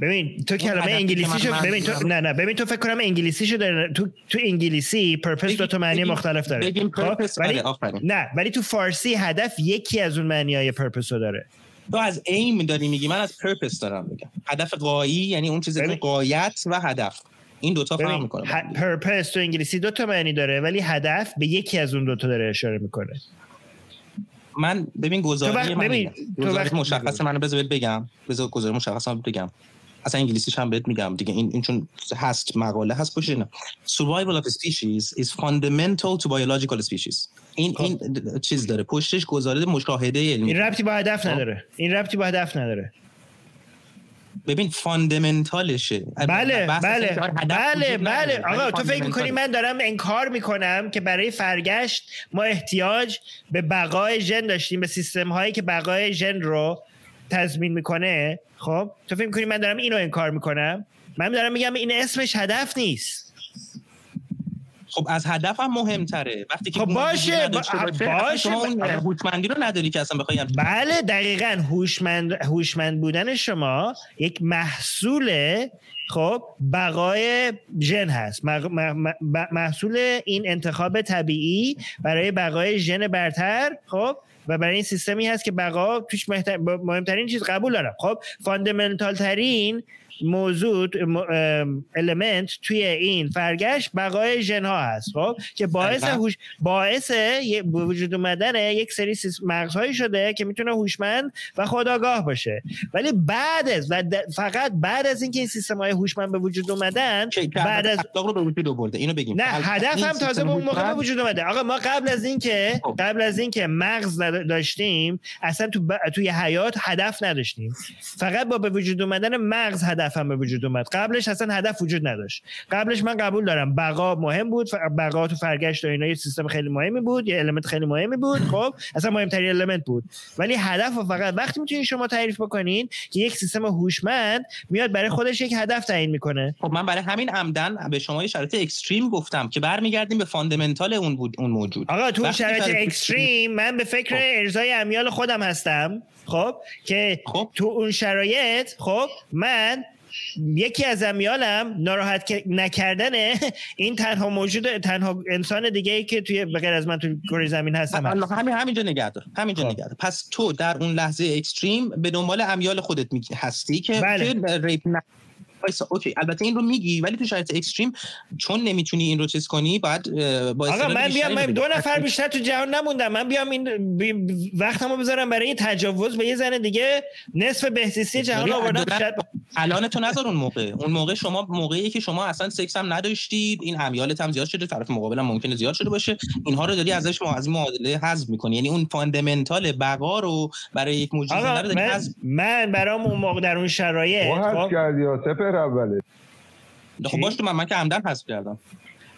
ببین تو کلمه انگلیسیشو ببین تو نه نه ببین تو فکر کنم انگلیسیشو داره تو تو انگلیسی پرپس دو تا معنی بگیم- مختلف داره. بگیم خب؟ purpose، ولی آره،. نه ولی تو فارسی هدف یکی از اون معنیای پرپس رو داره. تو از ایم داری میگی من از پرپس دارم میگم هدف قایی یعنی اون چیزی که قایت و هدف. این دوتا فرق ببین می‌کنه. پرپس تو انگلیسی دو تا معنی داره ولی هدف به یکی از اون دو تا داره اشاره می‌کنه. من ببین وقت- من ببین، وقت- مشخص منو بذار بگم. بذار گزاره مشخص من بگم. اصلا انگلیسیش هم بهت میگم. دیگه این این چون هست مقاله هست پشت اینا survival of species is fundamental to biological species. این این چیز داره. پشتش گزاره مشاهده علمی. این ربطی با هدف خب. نداره. این ربطی با هدف نداره. ببین فاندامنتالشه بله بله. بله بله. آقا تو فکر می‌کنی. من دارم انکار می‌کنم که برای فرگشت ما احتیاج به بقای ژن داشتیم به سیستم هایی که بقای ژن رو تضمین می‌کنه. خب؟ تو فکر می‌کنی من دارم اینو انکار می‌کنم؟ من دارم میگم این اسمش هدف نیست. خب از هدف هم مهمتره. وقتی که خب باشه، باشه،. هوشمندی رو نداری که اصلا بخوای همچین- بله دقیقا. هوشمند هوشمند بودن شما یک محصول خب بقای ژن هست. محصول این انتخاب طبیعی برای بقای ژن برتر خب و برای این سیستمی هست که بقا توش مهمترین چیز قبول دارم. خب fundamental ترین موضوع element توی این فرگشت بقای ژن ها هست خب؟ که باعث. هوش باعث وجود اومدن یک سری مغزهایی شده که می‌تونه هوشمند و خداگاه باشه. ولی بعد از و فقط بعد از اینکه این سیستم های هوشمند به وجود اومدن بعد از رو به وجود آورده؟ اینو بگیم. نه هدف هم تازه به اون موقع به وجود اومده. آقا ما قبل از اینکه خب. قبل از اینکه مغز داشتیم اصلا تو ب... توی حیات هدف نداشتیم. فقط با به وجود اومدن مغز هدف هم به وجود اومد. قبلش اصلا هدف وجود نداشت. قبلش من قبول دارم. بقا مهم بود. بقا تو فرگشت و اینا یه سیستم خیلی مهمی بود. یه element خیلی مهمی بود. [laughs] خب اصلا مهمترین element بود. ولی هدف رو فقط وقتی می‌تونید شما تعریف بکنین که یک سیستم هوشمند میاد برای خودش یک هدف تعیین می‌کنه. خب من برای همین عمدن به شما یه شرایط extreme گفتم که برمیگردیم به fundamental اون بود اون موجود. آقا تو شرایط شرایط extreme من به فکر خب. ارضای امیال خودم هستم. خب که تو اون شرایط خب من یکی از امیالم ناراحت نکردن این تنها موجود تنها انسان دیگه ای که توی به غیر از من تو کره زمین هستم هست. همین همینجا نگه دار همینجا خب. نگه دار پس تو در اون لحظه extreme به دنبال امیال خودت می هستی که بله. که rape وایسا، okay البته این رو میگی ولی تو شرایط extreme چون نمی‌تونی این رو چیز کنی باید اه، با آقا من بیام من دو. نفر بیشتر تو جهان نموندم. من بیام این بی- وقتمو بذارم برای تجاوز به یه زن دیگه نصف بهزیستی جهان رو آوردم. شاید الان تو نذار اون موقع. اون موقع شما موقعی که شما اصلا سکس هم نداشتید این امیالت هم زیاد شده طرف مقابل هم ممکنه زیاد شده باشه. اینها رو داری ازش ما از معادله حذف می‌کنی. یعنی اون fundamental بقا رو برای یک موجود زنده من, من برام اون موقع در اون شرایط خب، کردی سپر اوله. خب باش تو من, من که عمدن حذف کردم.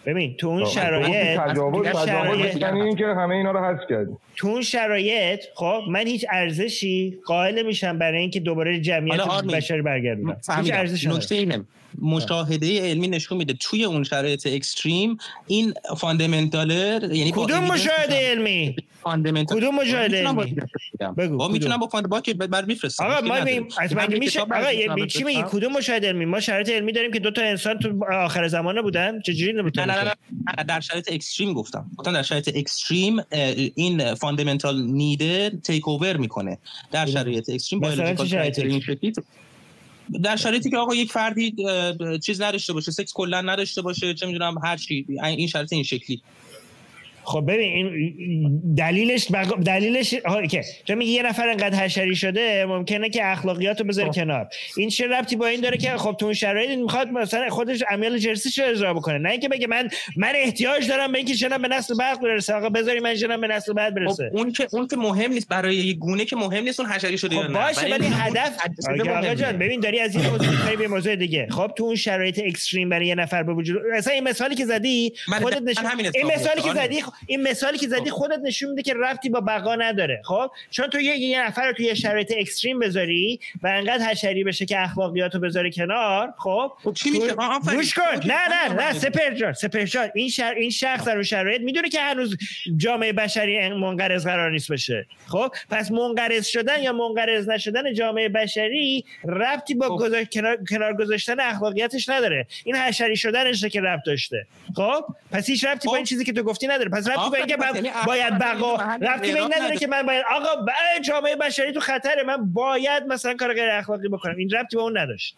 ببین تو اون شرایط تجاوز تجاوز یعنی این که همه اینا رو حذف کرد تو اون شرایط خب من هیچ ارزشی قائل میشم برای اینکه دوباره جمعیت بشری برگردونم هیچ ارزشی نکته اینه مشاهده علمی نشون میده توی اون شرایط اکستریم این فاندامنتالر یعنی کدوم مشاهده علمی؟ فاندامنتال کدوم مشاهده علمی بگو با می‌تونم با فاند باکت بر میفرستم. آقا ما می از میشه آقا چی میگی؟ کدوم مشاهده علمی؟ ما شرایط علمی داریم که دو تا انسان تو آخر زمانه بودن. چجوری نه نه نه در شرایط extreme گفتم. گفتم در شرایط extreme این fundamental need ه take over می‌کنه. در شرایط extreme در شرایطی که آقا یک فردی چیز نداشته باشه سکس کلا نداشته باشه چه می‌دونم هر چی این شرط این شکلی. خب ببین این دلیلش بق... دلیلش که تو میگی یه نفر انقدر حشری شده ممکنه که اخلاقیات رو بذاره کنار. این چه ربطی با این داره که خب تو اون شرایط می‌خواد مثلا خودش امیال جنسیش رو اجرا بکنه؟ نه اینکه بگه من من احتیاج دارم به اینکه جنم به نسل بعد برسه. آقا بذاری من جنم به نسل بعد برسه. خب اون که اون که مهم نیست برای یه گونه که مهم نیست اون حشری شده خب باشه ولی هدف آقا جان ببین داری از این موضوع به موضوع دیگه. خب تو اون شرایط اکستریم برای یه نفر به وجود مثلا این مثالی که زدی خودت نشون این مثالی که زدی این مثالی که زدی خودت نشون میده که رفتی با بقا نداره. خب؟ چون تو یه, یه نفر رو توی شرایط اکستریم بذاری و انقدر حشری بشه که اخلاقیات رو بذاری کنار خب؟ چی میشه؟ گوش کن. نه نه نه سپر جان سپر جان. این شر... این شخص در شرایط می‌دونه که هنوز جامعه بشری منقرض قرار نیست بشه. خب؟ پس منقرض شدن یا منقرض نشدن جامعه بشری ربطی با گذار... کنار... کنار گذاشتن اخلاقیاتش نداره. این حشری شدنشه که ربط داشته. خب؟ پس هیچ ربطی با این چیزی که تو گفتی نداره. پس ربطی با اینکه باید بقا رفتی به این نداره که من باید آقا جامعه بشری تو خطره. من باید مثلا کار غیر اخلاقی بکنم. این ربطی به اون نداشت.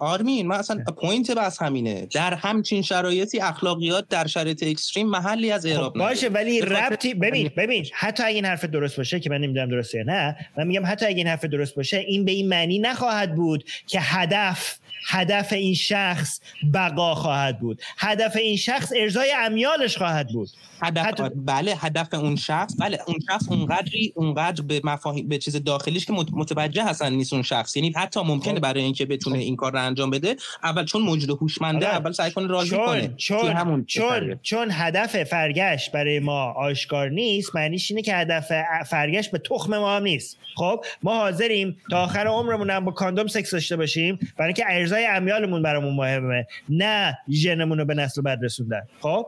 آرمین من اصلا point بحث همینه. در همچین شرایطی اخلاقیات در شرایط extreme محلی از اعراب خب باشه ولی ربطی ببین ببین حتی اگه این حرف درست باشه که من نمی‌دونم درسته یا نه من میگم حتی اگه این حرف درست باشه این به این معنی نخواهد بود که هدف هدف این شخص بقا خواهد بود. هدف این شخص ارضای امیالش خواهد بود. هدف حتی... بله هدف اون شخص بله اون شخص اونقدری اونقدر به مفاهیم به چیز داخلیش که متوجه هستن نیست اون شخص. یعنی حتی ممکنه خب. برای اینکه بتونه خب. این کار رو انجام بده اول چون موجود هوشمنده اول سعی کنه راضی کنه. چون همون چون چون هدف فرگشت برای ما آشکار نیست معنیش اینه که هدف فرگشت به تخم ما هم نیست. خب ما حاضریم تا آخر عمرمون هم با کاندوم سکس داشته باشیم. برای اینکه ارزای امیالمون برامون مهمه نه ژنمون رو به نسل بعد رسوندن. خب؟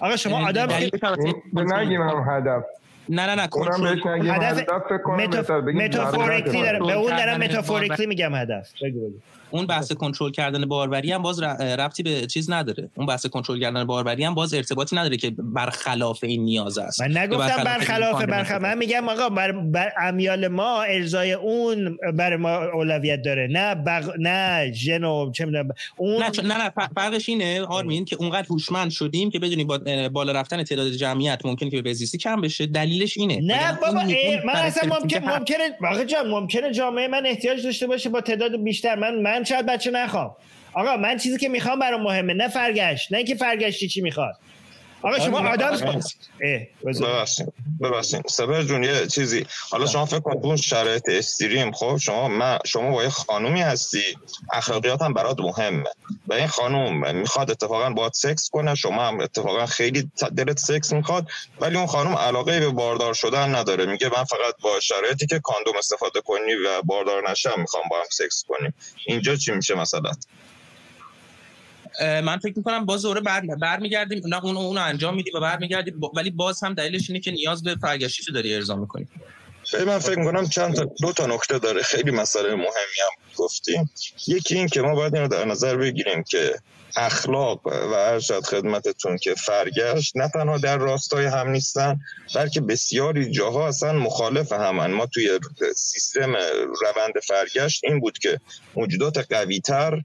آقا شما آدم نگیم هم هدف. نه نه نه هدف. متافوریکلی دارم به اون دارم متافوریکلی میگم هدف. بگو بگو. اون بحث کنترل کردن باروری هم باز ربطی به چیز نداره. اون بحث کنترل کردن باروری هم باز ارتباطی نداره که برخلاف این نیاز است. من نگفتم برخلاف برخلاف من میگم آقا بر, بر امیال ما ارزای اون بر ما اولویت داره. نه بغ... نه ژن چه می‌دونم اون نه نه نه فرقش اینه آرمین که اونقدر هوشمند شدیم که بدونیم با بالا رفتن تعداد جمعیت ممکن که به زیستی کم بشه. دلیلش اینه. نه بابا من اصلا ممکن ممکنه واقعا ممکنه جامعه من احتیاج داشته باشه با تعداد بیشتر. من من شاید بچه نخوام. آقا من چیزی که می‌خوام برام مهمه نه فرگشت نه اینکه فرگشتی چی می‌خواد. آقا شما آدم ببخشید ببخشید. سبر جون یه چیزی. حالا شما فکر کنید اون شرایط استریم خب؟ شما من شما با یه خانومی هستی. اخلاقیات هم برات مهمه. و این خانوم می‌خواد اتفاقا باید سکس کنه شما هم اتفاقا خیلی دلت سکس می‌خواد ولی اون خانم علاقه به باردار شدن نداره. میگه من فقط با شرایطی که کاندوم استفاده کنی و باردار نشم می‌خوام با هم سکس کنیم. اینجا چی میشه مثلا من فکر می‌کنم باز دوره بر برمیگردیم اون اون انجام میدی و برمیگردیم. ولی باز هم دلیلش اینه که نیاز به فرگشتی داری ارضا می‌کنی. من فکر می‌کنم چند تا دو تا نکته داره. خیلی مسئله مهمی هم گفتیم یکی این که ما باید اینو در نظر بگیریم که اخلاق و ارشد خدمتتون که فرگشت نه تنها در راستای هم نیستن بلکه بسیاری جاها اصلا مخالف همن. ما توی سیستم روند فرگشت این بود که موجودات قویتر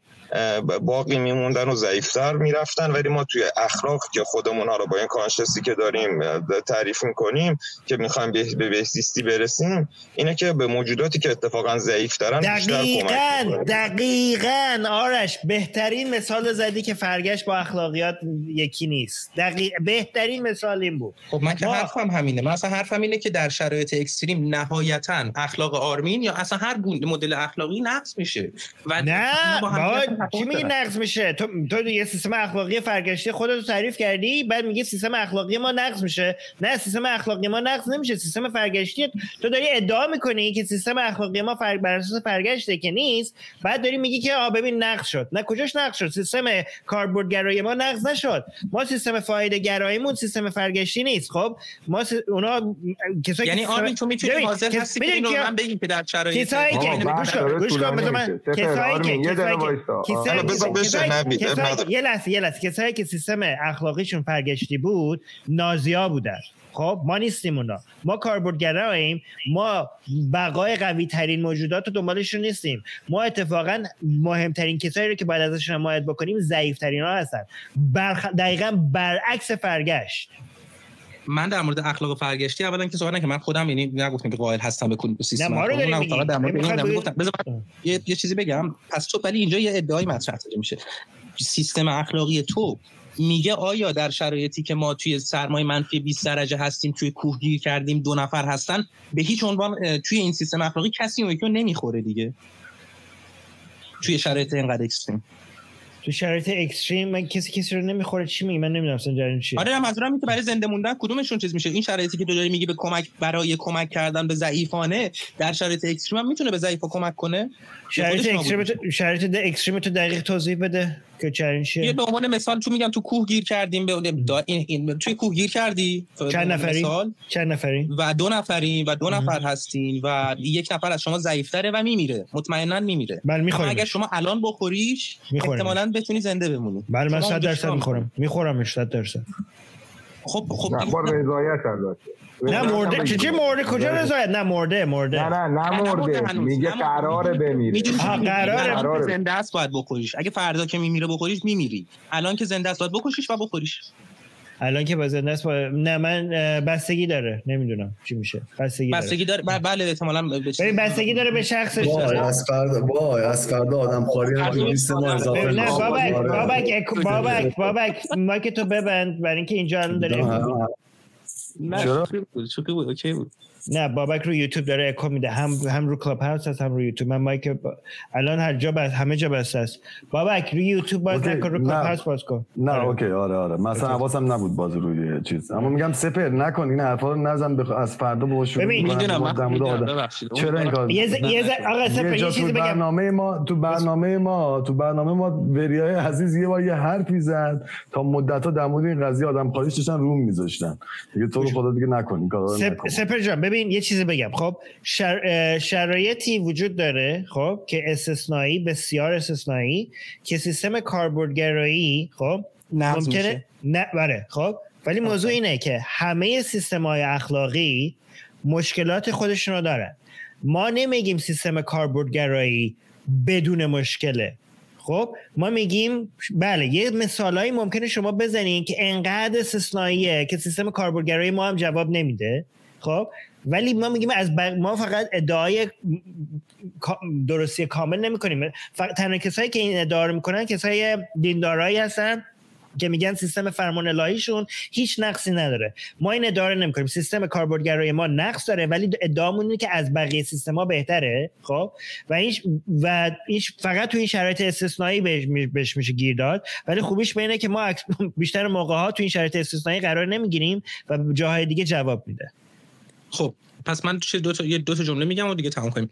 باقی میموندن و ضعیفتر می‌رفتن. ولی ما توی اخلاق که خودمون ها رو با این کانشسی که داریم تعریف می‌کنیم که می‌خوایم به بهزیستی برسیم اینه که به موجوداتی که اتفاقا ضعیفترن دقیقا دقیقا. آرش بهترین مثال زدی که فرگشت با اخلاقیات یکی نیست. دقیق بهترین مثال این بود. خب من که ما- حرفم همینه. من اصلا حرفم اینه که در شرایط اکستریم نهایتا اخلاق آرمین یا اصلا هر مدل اخلاقی نقص میشه. و نه با چی میگی. نقض میشه؟ تو تو یه سیستم اخلاقی فرگشتی خودت رو تعریف کردی بعد میگی سیستم اخلاقی ما نقض میشه. نه سیستم اخلاقی ما نقض نمیشه سیستم فرگشتی تو داری ادعا می‌کنی که سیستم اخلاقی ما فر... بر اساس فرگشته که نیست. بعد داری میگی که آ ببین نقض شد. نه کجاش نقض شد؟ سیستم کاربردگرایی ما نقض نشد. ما سیستم فایده گراییمون سیستم فرگشتی نیست. خب ما س... اونا کسایی یعنی که آرمین تو می‌تونی ببین، حاضر هستی که من بگی که در شرایط کسایی که گوش کن گوش کن طولانی بذار من- کسایی که کسایی. یه لحظه یه لحظه. کسایی که سیستم اخلاقیشون فرگشتی بود نازیا بودن. خب ما نیستیم اونا. ما کاربردگراییم ما بقای قوی ترین موجودات رو دنبالشون نیستیم. ما اتفاقا مهمترین کسایی رو که باید ازشون حمایت بکنیم ضعیف ترین ها هستن. برخ... دقیقا برعکس فرگشت. من در مورد اخلاق فرگشتی اولا که صحبت که من خودم یعنی نگفتم که قائل هستم به کل سیستم. نه، فقط در مورد. این گفتم بذار یه, یه چیزی بگم. پس تو ولی اینجا یه ادعای مطرح میشه. سیستم اخلاقی تو میگه آیا در شرایطی که ما توی سرمای منفی 20 درجه هستیم توی کوه گیر کردیم دو نفر هستن به هیچ عنوان توی این سیستم اخلاقی کسی اون نمی‌خوره دیگه؟ توی شرایط اینقدر اکستریم. تو شرایط اکستریم من کسی کسی رو نمی‌خوره. چی میگی؟ من نمی‌دونم اصلا جریان چیه. آره منظورم اینه که برای زنده موندن کدومشون چیز میشه؟ این شرایطی که تو داری میگی به کمک برای کمک کردن به ضعیفانه در شرایط اکستریم هم می‌تونه به ضعیفا کمک کنه؟ شرایط اکستریم شرایط اکستریم تو دقیق توضیح بده. که یه به عنوان مثال تو میگم تو کوه گیر کردیم به دا این, این توی کوه گیر کردی؟ چند نفری؟ مثال. چند نفری؟ و دو نفرین و دو نفر هستین و یک نفر از شما ضعیفتره و میمیره. مطمئنا میمیره. بله، اما می‌خوریمش. اگر شما الان بخوریش. احتمالاً بتونی زنده بمونی. بله من شما 100 اونجا درصد می‌خورم. میخورمش 100 درصد. خب خب. رضایت البته. نه مرده. چه مرده؟ کجا رضایت؟ نه مرده مرده. نه نه نه مرده. میگه قراره بمیره که قراره. زنده است باید بخوریش. اگه فردا که میمیره بخوریش میمیری. الان که زنده است باید بکشیش و بخوریش. الان که زنده است با... نه من بستگی داره. نمی‌دونم چی میشه. بستگی داره. بستگی داره. ب- بله احتمالاً ببین بستگی داره به شخصش. وای از فردا وای از فردا آدم خواری هم تو لیست ما اضافه نه. بابک آره. بابک بابک بابک mic تو ببند برای اینکه اینجا الان [laughs] داره نه؟ شوخی بود شوخی بود okay بود نه بابک رو یوتیوب داره اکو میده. هم هم رو کلاب هاوس هست هم رو یوتیوب. من mic با... الان هر جا بس همه جا بسته است. بابک رو یوتیوب باز نکن رو. کلاب هاوس باز کن. نه okay آره آره. مثلا حواسم نبود باز روی چیز. اما میگم سپهر نکن. این حرفا رو نزن بخ... از فردا با شروع ببین، می‌دونم،. چرا این کار یه آقا سپهر یه چیزی بگم. برنامه ما تو برنامه ما تو برنامه ما وریای عزیز یه بار یه حرفی زد تا مدت ها در مورد این قضیه آدم خواریش داشتن روم میذاشتن. دیگه تو رو خدا دیگه نکن این کارا رو. نکن. سپهر جان ببین یه چیزی بگم. خب شر... شرایطی وجود داره خب که استثنایی بسیار استثنایی که سیستم کاربردگرایی خب ممکنه. نه بله خب. ولی موضوع اینه که همه سیستم های اخلاقی مشکلات خودشون رو دارن. ما نمیگیم سیستم کاربردگرایی بدون مشکله. خب ما میگیم بله یه مثالایی ممکنه شما بزنین که انقدر استثنائیه که سیستم کاربردگرایی ما هم جواب نمیده. خب ولی ما میگیم از بق... ما فقط ادعای درستی کامل نمی کنیم تنها کسایی که این ادعا رو می‌کنن کسای دیندارایی هستن که میگن سیستم فرمان الهیشون هیچ نقصی نداره. ما این ادعا رو نمی‌کنیم. سیستم کاربردگرایی ما نقص داره ولی ادعامون اینه که از بقیه سیستم ها بهتره خب؟ و این و این فقط تو این شرایط استثنایی بهش, میشه گیر داد. ولی خوبیش به اینه که ما [laughs] بیشتر موقع ها تو این شرایط استثنایی قرار نمی‌گیریم و جاهای دیگه جواب میده. خب پس من چه دو تا یه دو تا جمله میگم و دیگه تمام کنیم.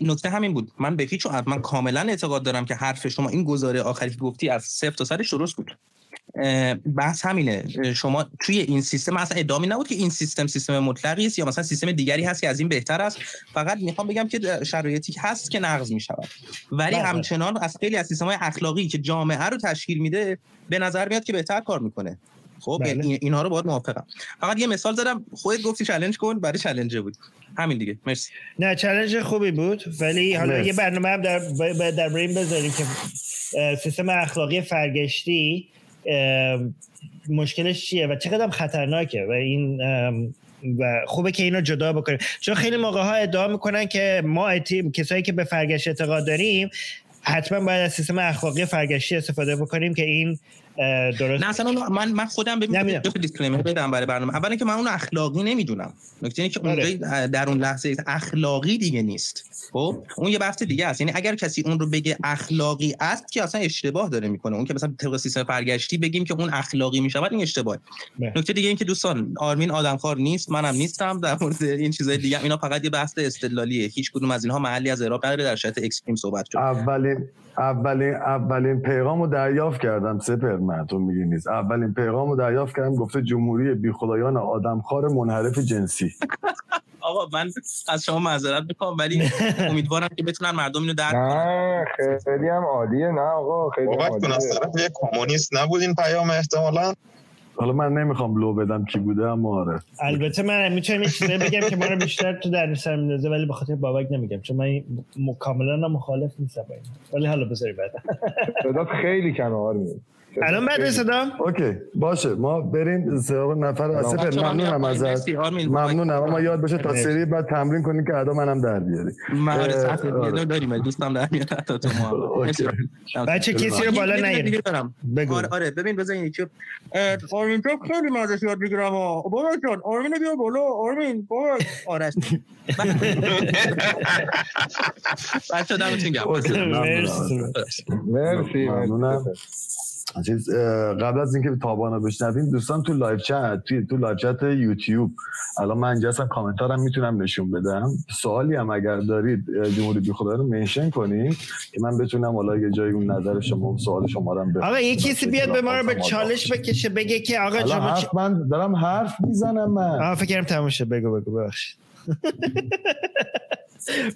نکته همین بود. من به هیچ من کاملا اعتقاد دارم که حرف شما این گزاره آخری که گفتی از صفر تا سرش درست بود. بحث همینه. شما توی این سیستم اصلا ادعامی نبود که این سیستم سیستم مطلقی است یا مثلا سیستم دیگری هست که از این بهتر است. فقط می‌خوام بگم که شرایطی هست که نقض می‌شود. ولی بله. همچنان از خیلی از سیستم های اخلاقی که جامعه رو تشکیل میده به نظر میاد که بهتر کار می‌کنه. خب بله. این اینها رو باید موافقم. فقط یه مثال زدم خودت گفتی چالش کن برای چالنجه بود. همین دیگه. مرسی. نه چالش خوبی بود ولی حالا مرسی. یه برنامه هم در ب- در بریم بذاریم که سیستم اخلاقی فرگشتی مشکلش چیه و چقدر هم خطرناکه و این و خوبه که اینو جدا بکنیم. چون خیلی موقع ها ادعا می‌کنن که ما اتی- کسایی که به فرگشت اعتقاد داریم حتما باید از سیستم اخلاقی فرگشتی استفاده بکنیم که این درست. نه اصلا من من خودم ببینم دیسکلیمر بدم برای برنامه. اولا که من اون اخلاقی نمی‌دونم. نکته اینه که اونجا آره. در اون لحظه اخلاقی دیگه نیست. خب؟ اون یه بحث دیگه است. یعنی اگر کسی اون رو بگه اخلاقی است که اصلا اشتباه داره می‌کنه. اون که مثلا طبق سیستم فرگشتی بگیم که اون اخلاقی می‌شود این اشتباه نکته دیگه این که دوستان آرمین آدمخوار نیست منم نیستم. در مورد این چیزای دیگه اینا فقط یه بحث استدلالیه. هیچ کدوم از اینها محلی از اعراب نداره در شرایط اکستریم صحبت شد اولین اولین اولین پیغامو دریافت کردم. سپر من تو میگی نیست. اولین پیغامو دریافت کردم. گفته جمهوری بی خدایان آدمخوار منحرف جنسی. [laughs] آقا من از شما معذرت می‌کنم ولی امیدوارم که بتونن مردم اینو درک نه خیلی هم عالیه نه آقا خیلی عالیه از طرف یه کمونیست نبود این پیام احتمالاً؟ حالا من نمی‌خوام لو بدم کی بوده اما آره. البته من می‌تونم این بگم که ما رو بیشتر تو در سر میندازه ولی به خاطر بابک نمیگم. چون من کاملا مخالف نیستم ولی حالا بذاری بعد. صدات خیلی کم آرمین الان بعد صدا؟ اوکی باشه. ما بریم سراغ نفر اصف ممنونم ازت. ممنونم. اما یاد باشه تا سری بعد تمرین کنیم که ادا منم در بیاری. من سخت آره. داریم دوستم در میاد. تا تو ما. [laughs] بچه کسی رو بالا نیاریم بگو. آره آره. ببین بزن یکی آرمین تو خیلی مازش یاد می‌گیرم بابا جان آرمین بیا بالا. آرمین بابا. آرش [laughs] بچه دمتون گرم. مرسی. ممنونم. چیز قبل از اینکه تابانا بشنویم دوستان تو live chat توی تو live chat یوتیوب الان من اینجا اصلا کامنتارم می‌تونم نشون بدم. سوالی هم اگر دارید جمهوری بی خدا رو mention کنید که من بتونم حالا یه جایی اون نظر شما سوال شما رو آقا یه کسی بیاد به ما رو به چالش بکشه بگه که آقا شما چ... من دارم حرف می‌زنم من. آقا فکرم تموم شد. بگو بگو ببخشید. [laughs]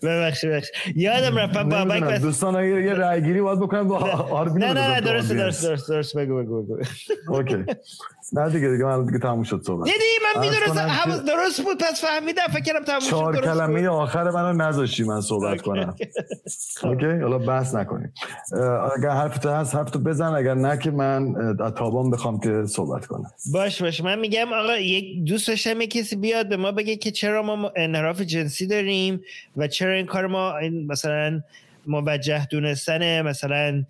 ببخشید ببخشید. یادم رفت بابک دوستان یه رای گیری باید بکنم با آرمین نه نه درست درست درست درست بگو بگو بگو. okay. نه دیگه دیگه من دیگه تموم شد صحبت. دیدی من می‌دونستم هم درست بود پس فهمیدم فکرم تموم شد چهار کلمه آخر منو نذاشتی من صحبت کنم. okay حالا بحث نکنیم. اگر حرف تو هست حرف تو بزن اگر نه که من تابان بخوام که صحبت کنم. باش باش. من میگم آقا یک دوست داشتم کسی بیاد به ما بگه که چرا ما انحراف جنسی داریم. و چرا این کار ما این مثلا موجه دونستن مثلا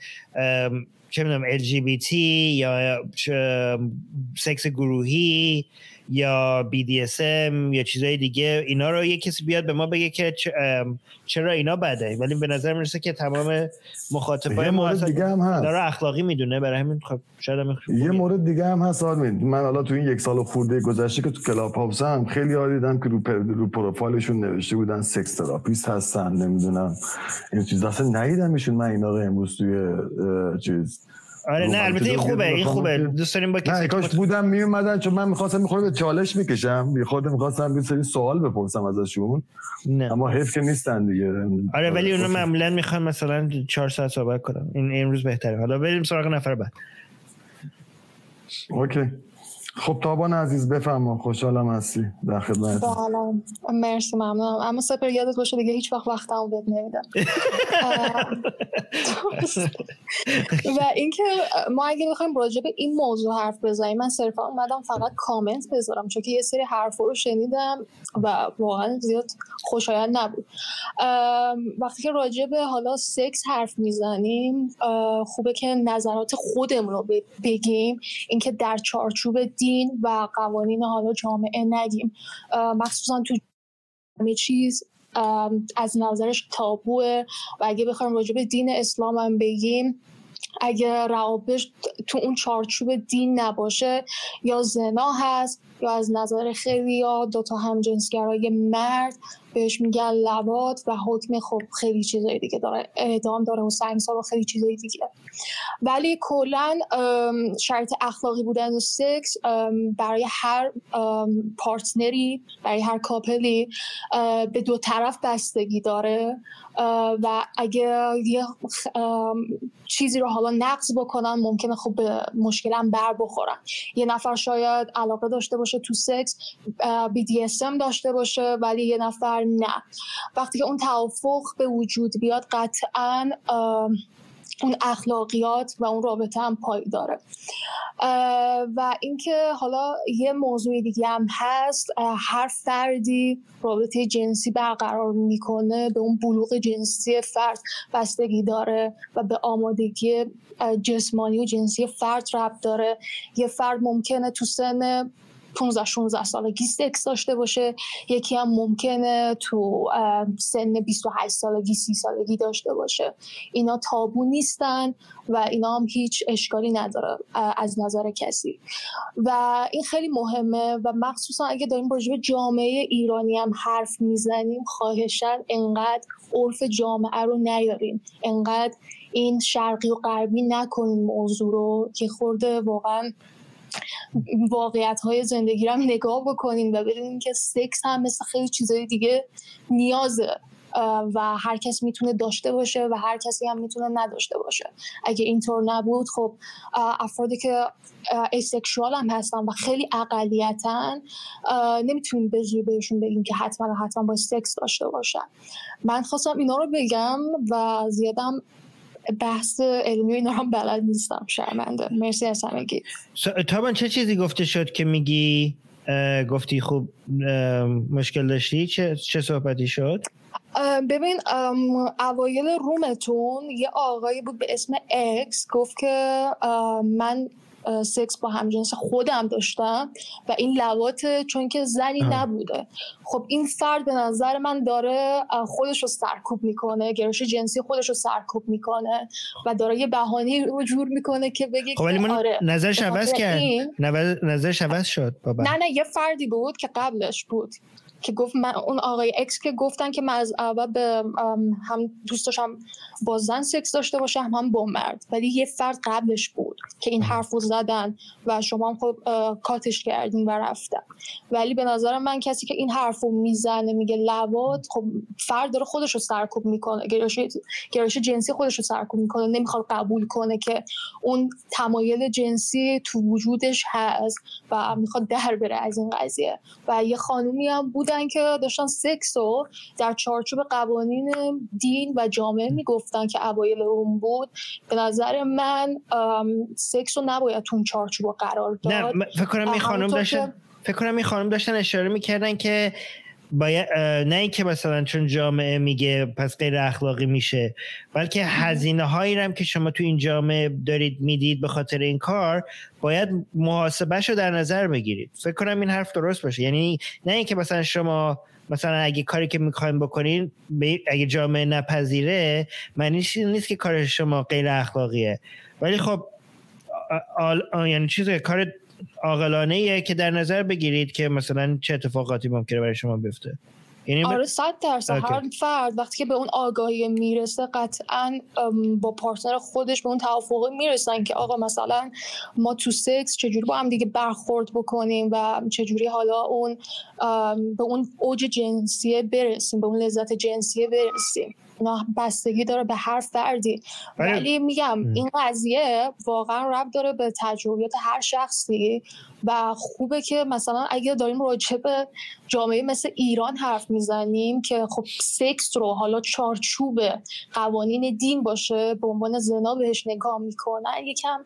چه می‌دونم LGBT یا سکس گروهی؟ یا BDSM یا چیزای دیگه اینا رو یه کسی بیاد به ما بگه که چرا اینا بده. ولی به نظر می‌رسه که تمام مخاطبای ما دیگه هم هست. داره اخلاقی می‌دونه. برای همین خب شاید هم یه مورد دیگه هم هست آرمین. من حالا تو این یک سال خورده گذشته که تو کلاب هاوس هم خیلی ها دیدم که رو, پر... رو پروفایلشون نوشته بودن sex therapist هستن نمی‌دونم. این چیز. اصلا ندیدمشون من اینا رو امروز توی چیز آره نه البته این خوبه این خوبه. دوست داریم با کسی کاش بودم می اومدن چون من می‌خواستم می‌خوام به چالش می‌کشم بی خود می‌خواستم یه سری سوال بپرسم ازشون. نه. اما حیف که نیستن دیگه. آره ولی اونا معمولا می‌خوان مثلا 4 ساعت صحبت کنم این امروز بهتره. حالا بریم سراغ نفر بعد. اوکی. خب تابان عزیز بفهم خوشحالم هستی. در خدمت. سلام. مرسی ممنونم. اما سپر یادت باشه دیگه هیچ وقت وقتمو بهت نمیدم. [laughs] و اینکه ما اگه بخوایم راجع به این موضوع حرف بزنیم من صرفا اومدم فقط کامنت بذارم چون که یه سری حرف رو شنیدم و واقعا زیاد خوشایند نبود. وقتی که راجع به حالا سکس حرف می‌زنیم خوبه که نظرات خودمون رو بگیم. اینکه در چارچوب دین و قوانین حالا جامعه نگیم مخصوصا تو همه چیز از نظرش تابوه و اگه بخوایم راجع به دین اسلام هم بگیم اگه روابط تو اون چارچوب دین نباشه یا زنا هست یا از نظر خیلی یا دوتا همجنسگرای مرد بهش میگن لبات و حکم خب خیلی چیزای دیگه داره اعدام داره و سنگسار و خیلی چیزای دیگه. ولی کلا شرط اخلاقی بودن و سکس برای هر partner ی برای هر couple ی به دو طرف بستگی داره. و اگه یه چیزی رو حالا نقض بکنن ممکنه خب به مشکلم بر بخورن. یه نفر شاید علاقه داشته باشه تو سکس BDSM داشته باشه ولی یه نفر نه. وقتی که اون توافق به وجود بیاد قطعا اون اخلاقیات و اون رابطه هم پای داره. و اینکه حالا یه موضوع دیگه هم هست هر فردی رابطه جنسی برقرار می‌کنه به اون بلوغ جنسی فرد بستگی داره و به آمادگی جسمانی و جنسی فرد ربط داره. یه فرد ممکنه تو سن 15 16 سالگی سکس داشته باشه. یکی هم ممکنه تو سن 28 سالگی 30 سالگی داشته باشه. اینا تابو نیستن و اینا هم هیچ اشکالی نداره از نظر کسی. و این خیلی مهمه و مخصوصا اگه داریم راجع جامعه ایرانی هم حرف می‌زنیم خواهشن انقدر عرف جامعه رو نیاریم انقدر این شرقی و غربی نکنیم موضوع رو که خورده واقعا واقعیت های زندگی رو هم نگاه بکنیم و ببینیم که سکس هم مثل خیلی چیزهای دیگه نیازه و هر کس می‌تونه داشته باشه و هر کسی هم می‌تونه نداشته باشه. اگه اینطور نبود خب افرادی که asexual هم هستن و خیلی اقلیتن نمی‌تونیم به زور بهشون بگیم که حتما حتما باید سکس داشته باشن. من خواستم اینا رو بگم و زیادم بحث علمی اینا هم بلد نیستم شرمنده. مرسی از همگی تابان چه چیزی گفته شد که میگی؟ گفتی خوب مشکل داشتی؟ چه, چه صحبتی شد؟ ببین اوایل رومتون یه آقایی بود به اسم اکس گفت که من سکس با همجنس خودم داشتم و این لوات چون که زنی نبوده. خب این فرد به نظر من داره خودش رو سرکوب می‌کنه گرایش جنسی خودش رو سرکوب می‌کنه و داره یه بهانه رو جور می‌کنه که بگه خب ولی آره نظرش عوض کرد. نظرش عوض شد بابا نه نه یه فردی بود که قبلش بود. که گفت من اون آقای اکس که گفتن که من از اول به هم دوست داشتم با زن سکس داشته باشم هم با مرد. ولی یه فرد قبلش بود که این حرف رو زدن و شما هم خب کاتش کردین و رفتن. ولی به نظر من کسی که این حرف رو می‌زنه میگه لواد خب فرد داره خودش رو سرکوب می‌کنه گرایش جنسی خودش رو سرکوب می‌کنه نمی‌خواد قبول کنه که اون تمایل جنسی تو وجودش هست و می‌خواد در بره از این قضیه. و یه خانومی هم بودن که داشتن سکس رو در چارچوب قوانین دین و جامعه می‌گفتن که اوایل اون بود. به نظر من سکس رو نباید تون چارچوب قرار داد. نه فکر کنم این خانم داشتن فکر کنم این خانم داشتن اشاره می‌کردن که باید نه اینکه مثلا چون جامعه میگه پس غیر اخلاقی میشه بلکه هزینه هایی هم که شما تو این جامعه دارید می‌دید به خاطر این کار باید محاسبهش رو در نظر بگیرید. فکر کنم این حرف درست باشه. یعنی نه اینکه مثلا شما مثلا اگه کاری که می‌خوایم بکنین اگه جامعه نپذیره معنیش نیست که کار شما غیر اخلاقیه. ولی خب آل... یعنی چیز کار عاقلانه که در نظر بگیرید که مثلا چه اتفاقاتی ممکنه برای شما بیفته. یعنی آره صد درصد. هر فرد وقتی که به اون آگاهی می‌رسه قطعا با پارتنر خودش به اون توافقی می‌رسن که آقا مثلا ما تو سکس چجوری با هم دیگه برخورد بکنیم و چجوری حالا اون به اون اوج جنسیه برسیم به اون لذت جنسیه برسیم. اینا بستگی داره به هر فردی. ولی میگم این قضیه واقعا رب داره به تجربیات هر شخصی. و خوبه که مثلا اگه داریم راجع به جامعه مثل ایران حرف می‌زنیم که خب سکس رو حالا چارچوب قوانین دین باشه به عنوان زنا بهش نگاه می‌کنن یکم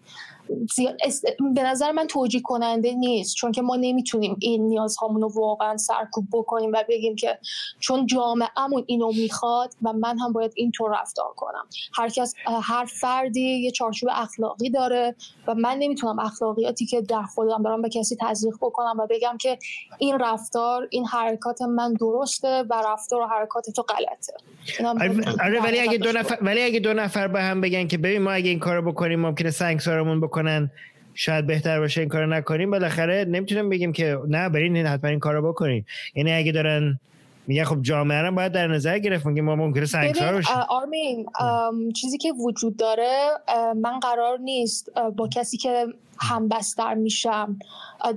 به نظر من توجیه کننده نیست چون که ما نمی‌تونیم این نیازهامون رو واقعا سرکوب بکنیم و بگیم که چون جامعهمون اینو می‌خواد و من هم باید اینطور رفتار کنم. هر کس هر فردی یه چارچوب اخلاقی داره و من نمی‌تونم اخلاقیاتی که در خودم دارم به کسی تزریق بکنم و بگم که این رفتار این حرکات من درسته و رفتار و حرکات تو غلطه. آره ولی اگه دو نفر ولی اگه دو نفر به هم بگن که ببین ما اگه این کارو بکنیم ممکنه سنگسارمون بکنن شاید بهتر باشه این کارو نکنیم بالاخره نمی‌تونیم بگیم که نه برین حتما این کارو بکنیم یعنی اگه دارن میگه خب جامعه رو باید در نظر گرفت میگه ما ممکنه سنگسار باشیم آرمین چیزی که وجود داره من قرار نیست با کسی که هم بستر میشم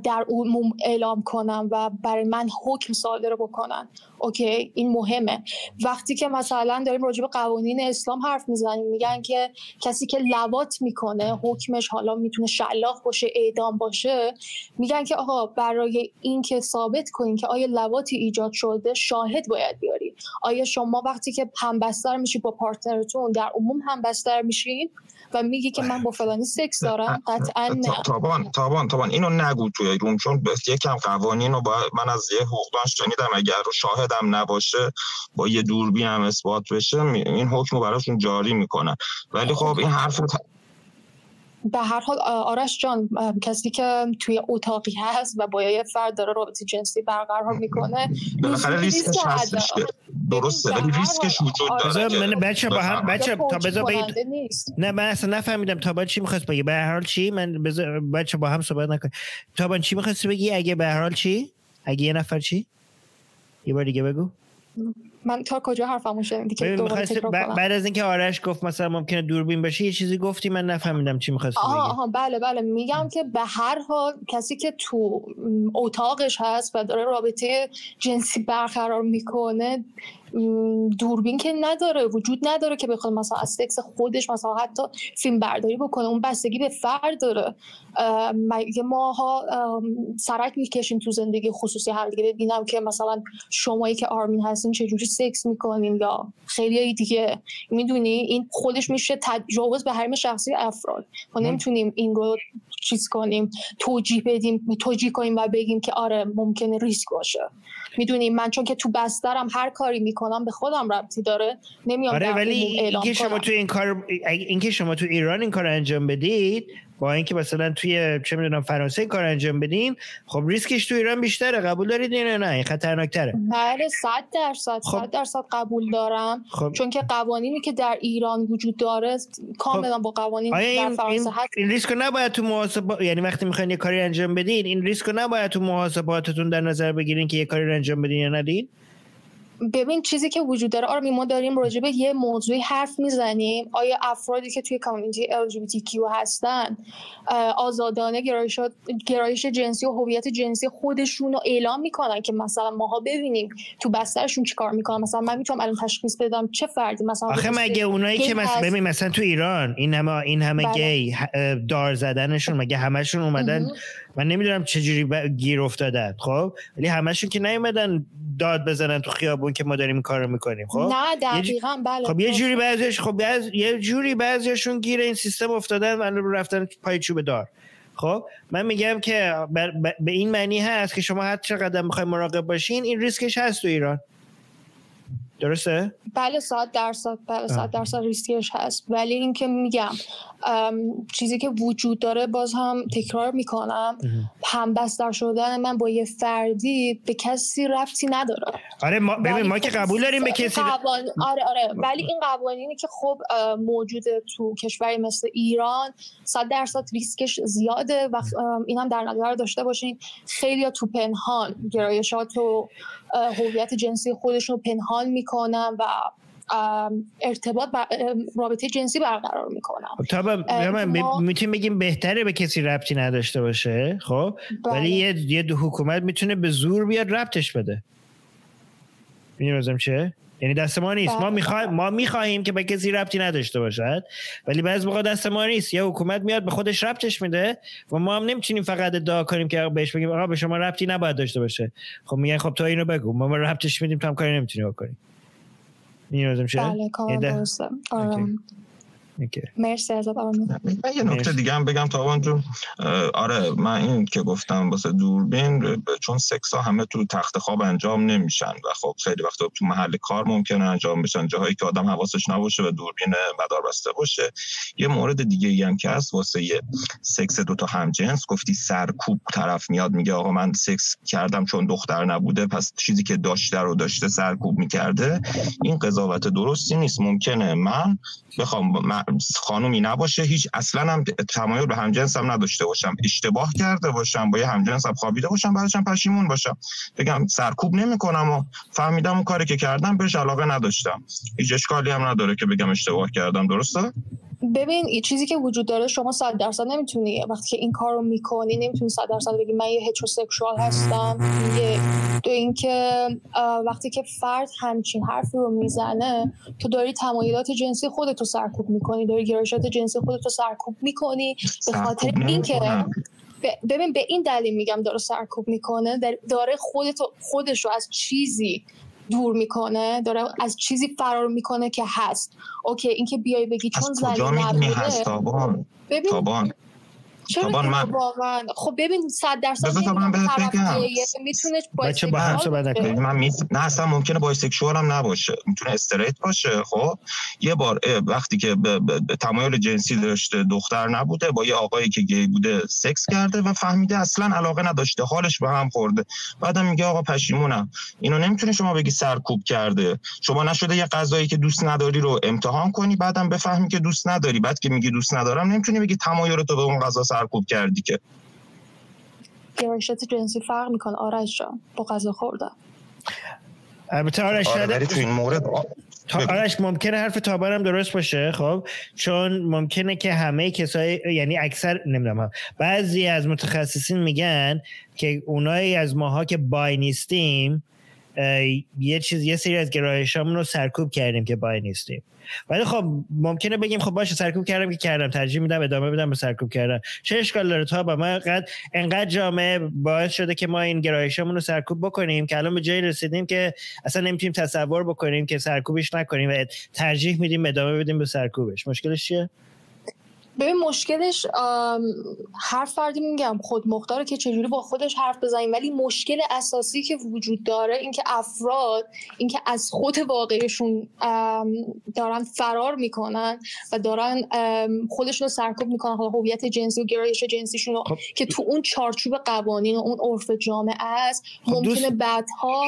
در عموم اعلام کنم و برای من حکم صادر بکنن. اوکی؟ این مهمه. وقتی که مثلا داریم راجع به قوانین اسلام حرف می‌زنیم میگن که کسی که لوات می‌کنه حکمش حالا می‌تونه شلاق باشه اعدام باشه میگن که آقا برای اینکه ثابت کنیم که آیا لواتی ایجاد شده شاهد باید بیاری. آیا شما وقتی که همبستر میشی با partner تون در عموم همبستر میشین و میگی که من با فلانی سکس دارم قطعا نه. تابان تابان تابان اینو نگو توی room چون یکم قوانین رو من از یه حقوقدان شنیدم اگر شاهدم نباشه با یه دوربین هم اثبات بشه این حکم رو براشون جاری می‌کنن. ولی خب این حرف به هر حال آرش جان کسی که توی اتاقی هست و با یه فرد داره رابطه جنسی برقرار می‌کنه [laughs] بالاخره ریسکش هستش درسته ولی ریسکش وجود داره من بچه با هم بچه تا بذار بگید نه من اصلا نفهمیدم تابان چی می‌خواست بگی. به هر حال چی؟ من بذار بچه با هم صحبت نکن. تابان چی می‌خواست بگی؟ اگه به هر حال چی؟ اگه یه نفر چی؟ یه بار دیگه بگو. من تا کجا حرفمو شنیدی که دوباره تکرار بعد از اینکه آرش گفت مثلا ممکنه دوربین باشه یه چیزی گفتی من نفهمیدم چی می‌خواستی بگی. آها بله بله میگم که به هر حال کسی که تو اتاقش هست و داره رابطه جنسی برقرار می‌کنه دوربین که نداره وجود نداره که بخواد مثلا از سکس خودش مثلا حتی فیلم برداری بکنه. اون بستگی به فرد داره. مگه ماها سرک می‌کشیم تو زندگی خصوصی هر دیگه ببینم که مثلا شمایی که آرمین هستین چجوری سکس می‌کنین یا خیلی دیگه. می‌دونی؟ این خودش میشه تجاوز به حریم شخصی افراد. ما نمی‌تونیم این رو چیز کنیم توجیه بدیم توجیه کنیم و بگیم که آره ممکنه ریسک باشه. می‌دونیم من چون که تو بسترم هر کاری می‌کنم به خودم ربطی داره. نمیام آره ولی اینکه شما تو این کار اینکه شما تو ایران این کار انجام بدید با اینکه مثلا توی چه می‌دونم فرانسه کار انجام بدین خب ریسکش تو ایران بیشتره قبول دارید نه نه این خطرناکتره بله 100 درصد 100 خب. درصد قبول دارم خب. چون که قوانینی که در ایران وجود داره کاملا خب. با قوانین در فرانسه هست این ریسک نباید تو محاسبات یعنی وقتی می‌خواین یه کاری انجام بدین این ریسک نباید تو محاسباتتون در نظر بگیرین که یه کاری انجام بدین یا ندین ببین چیزی که وجود داره. آره ما داریم راجع به یه موضوعی حرف می‌زنیم. آیا افرادی که توی کامیونیتی LGBTQ هستن آزادانه گرایش گرایش جنسی و هویت جنسی خودشون رو اعلام می‌کنن که مثلا ماها ببینیم تو بسترشون چیکار می‌کنن؟ مثلا من می‌تونم الان تشخیص بدم چه فردی مثلا آخه مگه اونایی که مثلا ببین مثلا تو ایران این همه این همه بله. گی دار زدنشون مگه همشون اومدن من نمی‌دونم چجوری گیر افتادن خب؟ ولی همشون که نیومدن داد بزنن تو خیابون که ما داریم این کارو می‌کنیم خب؟ نه دقیقاً بله خب یه جوری بعضیش خب بعض... یه جوری بعضیشون گیر این سیستم افتادن و رفتن پای چوب دار خب؟ من میگم که به این معنی هست که شما هر چقدر می‌خوای مراقب باشین این ریسکش هست تو ایران. درسته؟ بله صد درصد بله صد درصد ریسکش هست. ولی اینکه میگم چیزی که وجود داره باز هم تکرار می‌کنم همبستر شدن من با یه فردی به کسی رفتی نداره. آره ما ببین ما که خب قبول داریم به کسی آره آره. ولی این قوانینی که خب موجوده تو کشوری مثل ایران صد درصد ریسکش زیاده. و اینم در نظر داشته باشین. خیلی تو پنهان گرایشات و هویت جنسی خودشون رو پنهان می‌کنن و ارتباط رابطه جنسی برقرار می‌کنم خب می‌تونیم بگیم بهتره به کسی ربطی نداشته باشه خب؟ بله. ولی یه, یه حکومت می‌تونه به زور بیاد ربطش بده. می‌دونیم چه یعنی دست ما نیست. ما بله. می‌خوایم ما می‌خواهیم که به کسی ربطی نداشته باشد ولی بعضی موقع دست ما نیست. یه حکومت میاد به خودش ربطش میده و ما هم نمی‌تونیم فقط ادعا کنیم که بهش بگیم آقا به شما ربطی نباید داشته باشه. خب میگن خب تو اینو بگو. ما, ما ربطش میدیم تو هم کاری نمی‌تونی بکنی. می‌دونم چه بله کاملا درسته. مرسی من یه نکته دیگه هم بگم تا جون. آره من این که گفتم واسه دوربین چون سکس ها همه تو تخت خواب انجام نمیشن و خب خیلی وقتا تو محل کار ممکنه انجام بشن. جاهایی که آدم حواسش نباشه و دوربین مدار بسته باشه. یه مورد دیگه ای هم که هست واسه یه سکس دو تا همجنس گفتی سرکوب طرف میاد میگه آقا من سکس کردم چون دختر نبوده پس چیزی که داشته رو داشته سرکوب می‌کرده این قضاوت درستی نیست. ممکنه من بخوام خانومی نباشه. هیچ اصلا هم تمایل به همجنس هم نداشته باشم. اشتباه کرده باشم. با یه همجنس هم خوابیده باشم. بعدش هم پشیمون باشم. بگم سرکوب نمی‌کنم و فهمیدم اون کاری که کردم بهش علاقه نداشتم. هیچ اشکالی هم نداره که بگم اشتباه کردم. درسته؟ ببین این چیزی که وجود داره شما صد درصد نمی‌تونی وقتی که این کار رو می‌کنی نمی‌تونی صد درصد بگی من یه هتروسکشوال هستم. یه دو اینکه وقتی که فرد همچین حرفی رو می‌زنه تو داری تمایلات جنسی خودتو سرکوب می‌کنی داری گرایشات جنسی خودتو سرکوب می‌کنی. به خاطر اینکه ببین به این دلیل میگم داره سرکوب می‌کنه. داره خودتو خودش رو از چیزی دور می‌کنه داره از چیزی فرار می‌کنه که هست. اوکی اینکه بیای بگی چون زنی نبوده. ببین تابان. چرا من واقعا خب ببین 100 درصد می‌تونه بچه با هم صحبت نکنید من می... نه اصلا ممکنه بایسکشوال هم نباشه. می‌تونه استریت باشه خب؟ یه بار وقتی که به تمایل جنسی داشته دختر نبوده با یه آقایی که گی بوده سکس کرده و فهمیده اصلا علاقه نداشته. حالش به هم خورده. بعدم میگه آقا پشیمونم. اینو نمی‌تونه شما بگی سرکوب کرده. شما نشده یه غذایی که دوست نداری رو امتحان کنی بعدم بفهمی که دوست نداری. بعد که میگی دوست ندارم نمی‌تونی بگی تمایل تو به اون غذا سرکوب کردی که؟ گرایشات جنسی فرق می‌کنه. آرش جان با غذا خوردن البته آرش آره تو این مورد آرش ممکنه حرف تابانم درست باشه خب؟ چون ممکنه که همه کسای یعنی اکثر نمی‌دونم بعضی از متخصصین میگن که اونایی از ماها که بای نیستیم یه چیز یه سری از گرایشامون رو سرکوب کردیم که بای نیستیم. ولی خب ممکنه بگیم خب باشه سرکوب کردم که کردم ترجیح میدم ادامه بدم به سرکوب کردن. چه اشکال داره؟ تا با ما قد انقدر جامعه باعث شده که ما این گرایشمون رو سرکوب بکنیم که الان به جایی رسیدیم که اصلا نمی‌تونیم تصور بکنیم که سرکوبش نکنیم و ترجیح میدیم ادامه بدیم به سرکوبش. مشکلش چیه؟ ببین مشکلش هر فردی میگم خود مختاره که چجوری با خودش حرف بزنیم ولی مشکل اساسی که وجود داره اینکه افراد اینکه از خود واقعیشون دارن فرار می‌کنن و دارن خودشون رو سرکوب می‌کنن هویت جنسی و گرایش جنسیشون رو خب. که تو اون چارچوب قوانین و اون عرف جامعه است خب ممکنه بعدها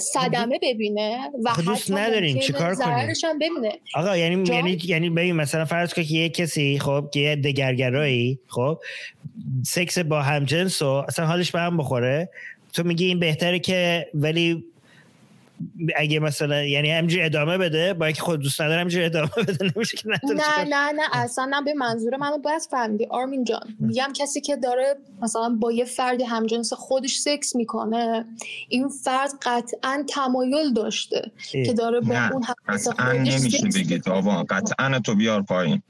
صدمه ببینه و خب دوست نداریم چیکار کنیم ببینه آقا یعنی یعنی یعنی ببین مثلا فرض کن که یه کسی خب که یه دگرگرایی خب؟ سکس با همجنس و اصلا حالش به هم بخوره. تو میگی این بهتره که ولی اگه مثلا یعنی همجوری ادامه بده با اینکه خود دوست نداره همجوری ادامه [laughs] بده نمیشه که نه نه نه اصلا نه به منظور منو باید فهمیدی. آرمین جان میگم کسی که داره مثلا با یه فردی همجنس خودش سکس می‌کنه این فرد قطعا تمایل داشته که داره با اون همجنس خودش نمیشه بگید قطعا تو بیار پایین.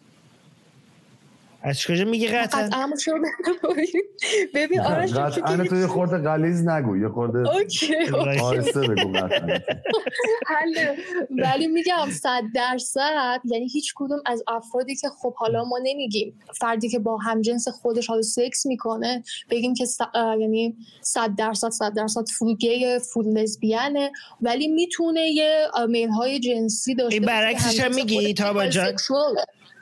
از کجا میگی قطعا؟ قطعا ببین آرش قطعا تو یه خورده غلیظ نگو یه خورده آرسته بگو حله. ولی میگم صد درصد یعنی هیچ کدوم از افرادی که خب حالا ما نمیگیم. فردی که با همجنس خودش حالا سکس می‌کنه بگیم که. یعنی صد درصد صد درصد فول گی فول لزبیانه ولی می‌تونه یه میل های جنسی داشته این برعکسش هم میگی تا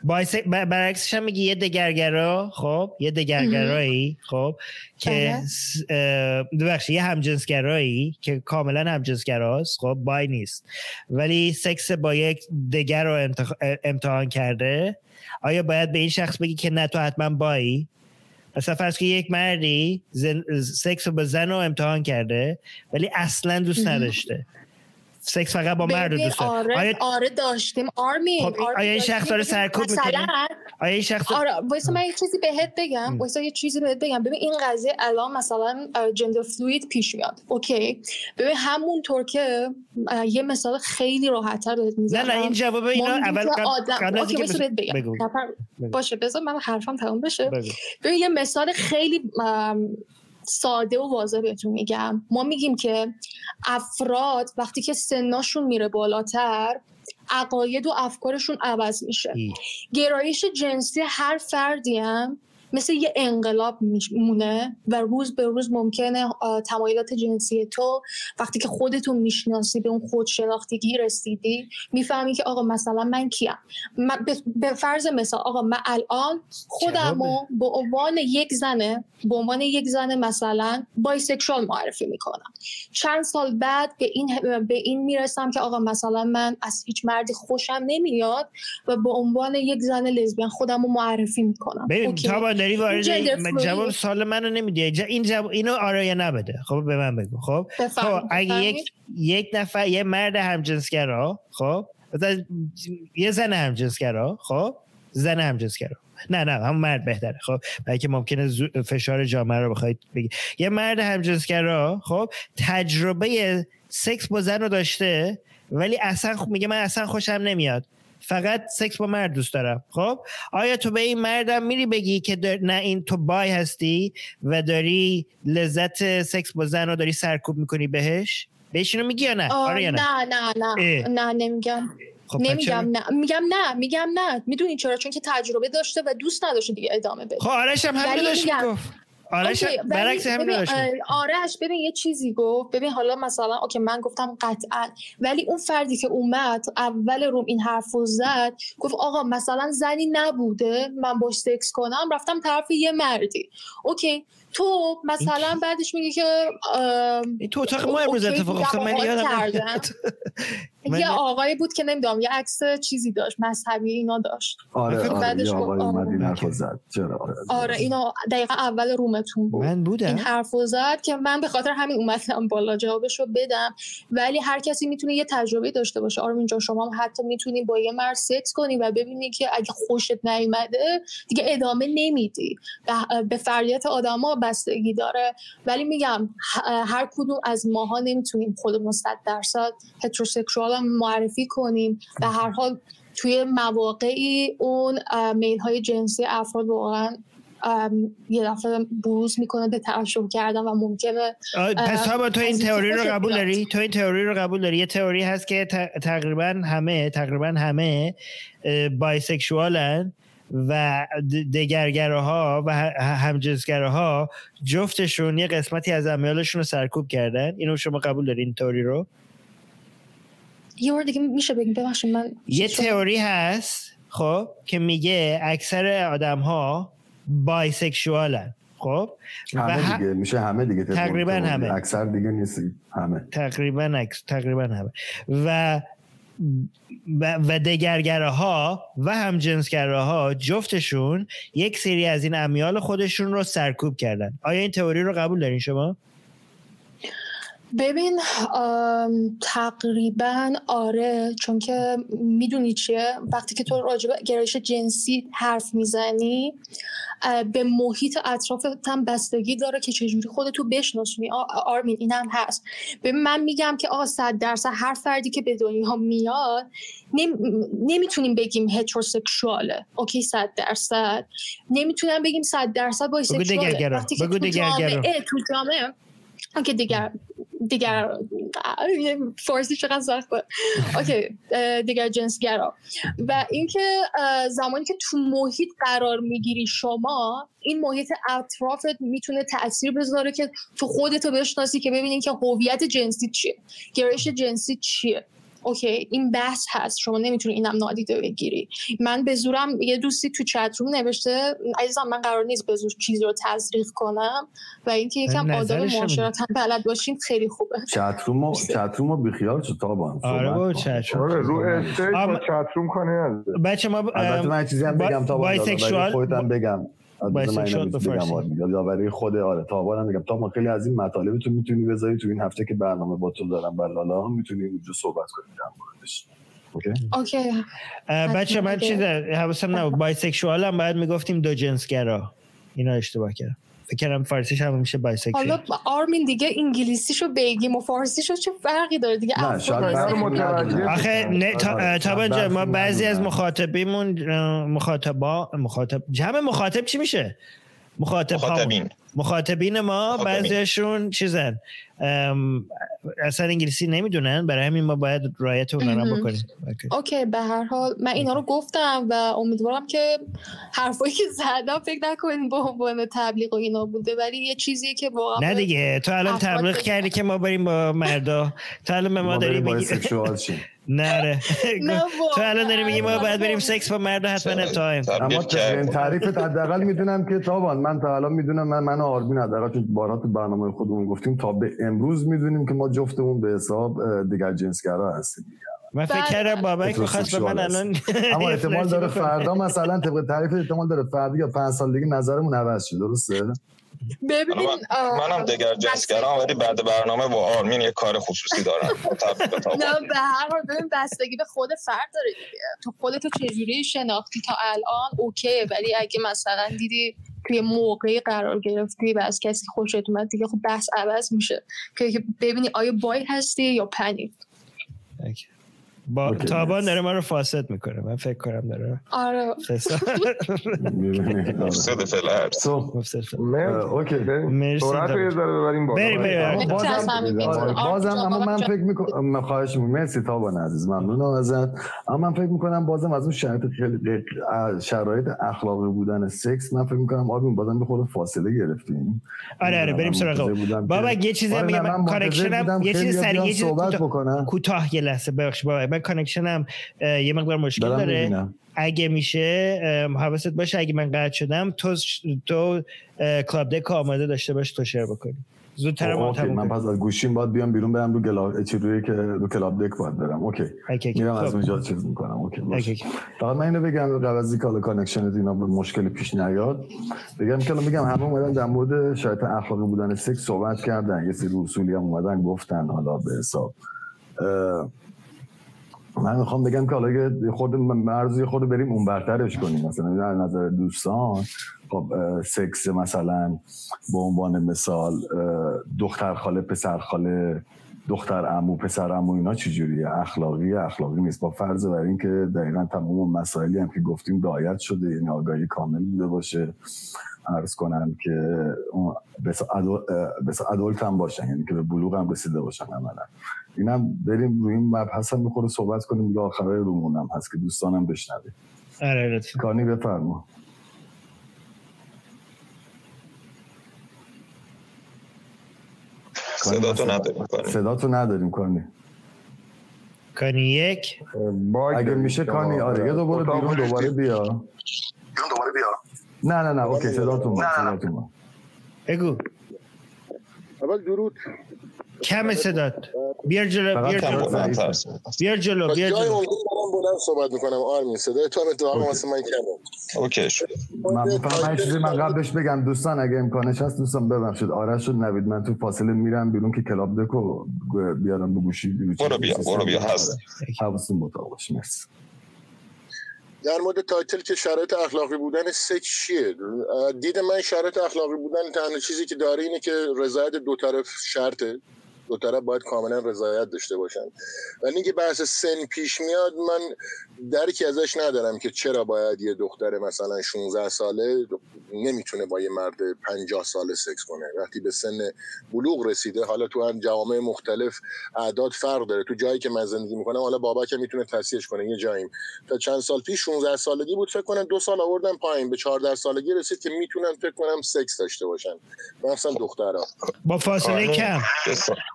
بایس... برعکسش هم میگی یه دگرگرا خب؟ یه دگرگرایی خب؟ که ببخشید یه همجنسگرایی که کاملا همجنسگراست خب؟ بای نیست. ولی سکس با یک دگر رو امتحان کرده. آیا باید به این شخص بگی که نه تو حتما bi یی؟ مثلا فرض که یک مردی زن... سکس رو به زن رو امتحان کرده ولی اصلا دوست نداشته. سکس فقط با مرد دوست آره, آیا... آره داشتیم. آرمین خب آیا این شخص داره سرکوب می‌کنه؟ آیا این شخص آره وایسا من یه چیزی بهت بگم. وایسا یه چیزی بهت بگم. ببین این قضیه الان مثلا gender fluid پیش میاد. okay؟ ببین همونطور که یه مثال خیلی راحت‌تر بهت می‌زنم نه نه این جواب اینا اول قبل از اینکه بگم. باشه بذار من حرفم تموم بشه. ببین یه مثال خیلی ساده و واضح بهتون میگم. ما میگیم که افراد وقتی که سناشون میره بالاتر عقاید و افکارشون عوض میشه. گرایش جنسی هر فردی هم مثل یه انقلاب میمونه و روز به روز ممکنه تمایلات جنسی تو وقتی که خودتون می‌شناسی به اون خودشناختگی رسیدی می‌فهمی که آقا مثلا من کیم. به فرض مثال آقا من الان خودمو به عنوان یک زنه به عنوان یک زن مثلا بایسکشوال معرفی می‌کنم. چند سال بعد به این به این می‌رسم که آقا مثلا من از هیچ مردی خوشم نمیاد و به عنوان یک زن لزبیان خودم رو معرفی می‌کنم. داری وارد جواب سال منو نمیدی. این جواب اینو آره یا نبده. خب به من بگو. خب؟ خب اگه یک یک نفر یه مرد همجنسگرا خب؟ یه زن همجنسگرا خب؟ زن همجنسگرا. نه نه هم مرد بهتره. خب؟ که ممکنه فشار جامعه رو بخواید بگی. یه مرد همجنسگرا خب؟ تجربه سکس با زن رو داشته ولی اصلا میگه من اصلا خوشم نمیاد. فقط سکس با مرد دوست دارم. خب؟ آیا تو به این مردم میری بگی که نه این تو بای هستی و داری لذت سکس با زن رو داری سرکوب می‌کنی بهش؟ بهشونو میگی یا نه؟ آره یا نه؟ نه نه نه. نمیگم. خب نمیگم نه. میگم نه میگم نه. می‌دونی چرا؟ چون که تجربه داشته و دوست نداشته دیگه ادامه بده. خب آرش هم همین داشت می‌گفت. آرش برعکس همین داشت آرش ببین یه چیزی گفت. ببین حالا مثلا okay من گفتم قطعا. ولی اون فردی که اومد اول room این حرف رو زد گفت آقا مثلا زنی نبوده من باش سکس کنم رفتم طرف یه مردی. okay تو مثلا بعدش میگه که تو اتاق ما امروز اتفاق افتاد من یادم [laughs] یه آقایی بود که نمی‌دونم یه عکس چیزی داشت مذهبی اینا داشت. آره آره بعدش یه آقای اومد این حرفو زد. چرا آره, آره اینو دقیقا اول رومتون بود. من بودم؟ این حرفو زد که من به خاطر همین اومدم بالا جوابش رو بدم. ولی هر کسی می‌تونه یه تجربه داشته باشه. آرمین جان شما هم حتی می‌تونی با یه مرد سکس کنی و ببینی که اگه خوشت نیومده دیگه ادامه نمیدی. به فردیت آدما بستگی داره. ولی میگم هر کدوم از ماها نمی‌تونیم خودمون 100 درصد هتروسکسوال معرفی کنیم. و هر حال توی مواقعی اون میل های جنسی افراد واقعا یه دفعه بروز می‌کنه به تعشب کردن و ممکنه پس تو تو این تئوری رو قبول داری؟ تو این تئوری رو قبول داری؟ یه تئوری هست که تقریبا همه تقریبا همه bisexual ن و دگرگراها و همجنسگراها جفتشون یه قسمتی از امیالشون رو سرکوب کردن. اینو شما قبول دارین این تئوری رو؟ یه بار دیگه میشه بگیم ببخشید من یه تئوری هست خب که میگه اکثر آدم ها bisexual ن خب؟ همه دیگه میشه همه دیگه تقریبا همه. اکثر دیگه نیستی همه. تقریبا اکس... تقریبا همه. و و, و دگرگره ها و هم جنسگره ها جفتشون یک سری از این امیال خودشون رو سرکوب کردن. آیا این تئوری رو قبول دارین شما؟ ببین تقریبا آره چون که می‌دونی چیه؟ وقتی که تو راجع به گرایش جنسی حرف می‌زنی به محیط اطرافت هم بستگی داره که چجوری خودتو بشناسونی. آرمین این هم هست. ببین من میگم که آقا صد درصد هر فردی که به دنیا میاد نمی‌تونیم بگیم heterosexual ه okay صد درصد. نمی‌تونم بگیم صد درصد bisexual ه وقتی که تو جامعه تو جامعه که دیگر دیگر فارسی چقدر سخته okay دیگر جنسگرا. و اینکه زمانی که تو محیط قرار می‌گیری شما این محیط اطرافت می‌تونه تاثیر بذاره که تو خودتو بشناسی که ببینین که هویت جنسی چیه گرایش جنسی چیه. okay این بحث هست شما نمی‌تونی اینم نادیده بگیری. من به زورم یه دوستی تو chat room نوشته عزیزم من قرار نیست به زور چیزی رو تزریق کنم و اینکه یکم آداب معاشرت هم بلد باشین خیلی خوبه. chat room chat room بیخیال شد تا با آره با chat room آره رو stage chat room کنه بچه ما البته من چیزی هم بگم تا بگم. برای خود آره تا هم میگم تا ما خیلی از این مطالبی تو می‌تونی بذاری تو این هفته که برنامه با تو دارم بلالا هم می‌تونی اونجا صحبت کنیم در موردش. okay؟ بچه من چیز حواسم نبود. bisexual هم باید می‌گفتیم دو جنسگرا. اینا اشتباه کردم فکر کردم فارسیش هم میشه bisexual حالا آرمین دیگه انگلیسیشو بگیم و فارسیشو چه فرقی داره دیگه؟ نه شاید آخه نه تا ما بعضی از مخاطبیمون مخاطبا مخاطب جمع مخاطب چی میشه؟ مخاطب مخاطبین. مخاطبین ما بعضیشون چیزن؟ اصلا انگلیسی نمی‌دونن. برای همین ما باید رایت اونا رو بکنیم. اوکی. به هر حال. من اینا رو گفتم و امیدوارم که حرفایی که زدم فکر نکنین به عنوان تبلیغ و اینا بوده. ولی یه چیزیه که واقعا نه دیگه. تو الان تبلیغ کردی که ما بریم با مردا. تو الان به ما داری میگی [laughs] نه تو الان داری میگی ما باید بریم سکس با مردا حتما تایم. اما تعریفت حداقل می‌دونم که تابان من تا الان می‌دونم من من آربین حداقل چون بارها تو برنامه خودمون گفتیم تا به امروز می‌دونیم که ما جفتمون به حساب دیگر جنسگرا هستیم. من فکر کردم بابک می‌خواست به من الان [laughs] اما احتمال داره فردا مثلا طبق تعریف احتمال داره فردا یا پنج سال دیگه نظرمون عوض شه. درسته؟ ببینین منم دگر جنسگرام ولی بعد برنامه با آرمین یه کار خصوصی دارم. نه به هر حال ببین بستگی به خود فرد داره دیگه. تو خودتو چجوری شناختی تا الان؟ اوکی ولی اگه مثلا دیدی توی موقعی قرار گرفتی و از کسی خوشت اومد. دیگه خب بحث عوض میشه. که ببینی آیا بای هستی یا پنی؟ با تابان داره ما رو فاسد می‌کنه. من فکر کنم داره. آره. مفسد فلر اوکی بریم. سرعت رو یه ذره ببریم بالا. بریم بریم. بازم اما من فکر می‌کنم خواهش می‌کنم. مرسی تابان عزیز ممنونم ازت. اما من فکر می‌کنم بازم از اون شرایط خیلی شرایط اخلاقی بودن سکس من فکر می‌کنم آبیم بازم به خود فاصله گرفتیم. آره آره بریم سراغ. بابا یه چیزی آره، میگم کانکشنم یه چیزی سریع یه چیزی کوتاه یه لحظه ببخش بابا من کانکشنم یه مقدار مشکل داره. اگه میشه حواست باشه اگه من قطع شدم تو تو Clubdeck آماده داشته باش تو share بکنی. زودتر من پس از گوشیم باید بیام بیرون برم رو گلا چی روی که رو Clubdeck باید برم. okay. میرم از خب. اونجا چیز می‌کنم. okay فقط من اینو بگم قبل از اینکه connection اینا به مشکل پیش نیاد بگم که میگم همه اومدن در مورد شاید اخلاقی بودن سکس صحبت کردن. یه سری اصولی هم اومدن گفتن حالا به حساب. من می‌خوام بگم که حالا خود مرزی خود بریم اون برترش کنیم. مثلا در نظر دوستان خب سکس مثلا به عنوان مثال دختر خاله پسر خاله دختر امو پسر امو اینا چجوریه؟ اخلاقی اخلاقی نیست. با فرض بر این که دقیقا تمام مسائلی هم که گفتیم رعایت شده یعنی آگاهی کامل بوده باشه. عرض کنم که بس ادولت هم باشن یعنی که به بلوغ هم رسیده باشن عملا. اینم بریم روی این مبحث هم می‌خوره صحبت کنیم دیگه آخرای رومونم هست که دوستانم بشنوه. آره کانی بفرما. صدا تو نداریم صدا تو نداریم کانی. کانی یک. اگه میشه کانی آره یه دوباره بیرون دوباره بیا. بیرون دوباره بیا. نه نه نه اوکی صدا تو ما بگو. اول درود. کم صدات. بیار جلو بیار جلو. بیار جلو بیار جلو. بلند صحبت می‌کنم. آرمین صدای تو هم اتفاقا واسه من کمه. okay شد. من فقط چیزی من قبلش بگم. دوستان اگه امکانش هست دوستان ببخشید. آرش شد نوید من تو فاصله میرم بیرون که Clubdeck و بیارم به گوشی. برو بیا برو بیا. هست. حواستون مطابق باشه. مرسی. در مورد title که شرایط اخلاقی بودن سکس چیه؟ دید من شرایط اخلاقی بودن تنها چیزی که داره اینه که رضایت دو طرف شرطه. دو طرف باید کاملا رضایت داشته باشن. ولی اینکه بحث سن پیش میاد من درکی ازش ندارم که چرا باید یه دختر مثلا 16 ساله نمی‌تونه با یه مرد 50 ساله سکس کنه. وقتی به سن بلوغ رسیده حالا تو هم جوامع مختلف اعداد فرق داره. تو جایی که من زندگی می‌کنم حالا بابا که می‌تونه تصحیحش کنه یه جاییم. تا چند سال پیش 16 سالگی بود فکر کنم دو سال آوردن پایین. به 14 سالگی رسید که می‌تونن فکر کنم سکس داشته باشن. مثلا دخترها. با فاصله کم.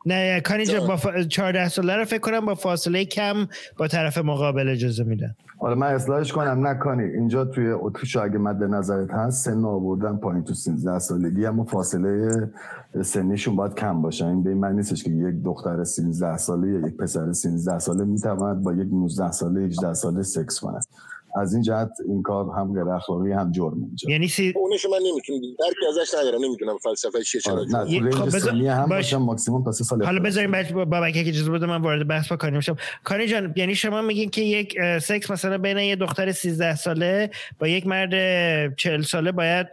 نه کانی با ف... 14 ساله رو فکر کنم با فاصله کم با طرف مقابل اجازه میدن حالا من اصلاحش کنم. نکنی اینجا توی اتریش اگه مد نظرت هست سن آوردن پایین تو 13 سالگی اما فاصله سنیشون باید کم باشه. این به این معنی نیستش که یک دختر 13 ساله یا یک پسر 13 ساله می‌تواند با یک 19 ساله 18 ساله سکس کنه از این جهت این کار هم غیر اخلاقی هم جرم اینجا یعنی سی... اونش من نمی‌تونم درکی ازش ندارم نمی‌دونم فلسفه چیه چرا نه تو رنج خب سنی هم باش... باشم ماکسیموم تا سه سال حالا بذاریم بعد بابا که اجازه بده من وارد بحث با کاری میشم کاری جان یعنی شما میگین که یک سکس مثلا بین یه دختر 13 ساله با یک مرد 40 ساله باید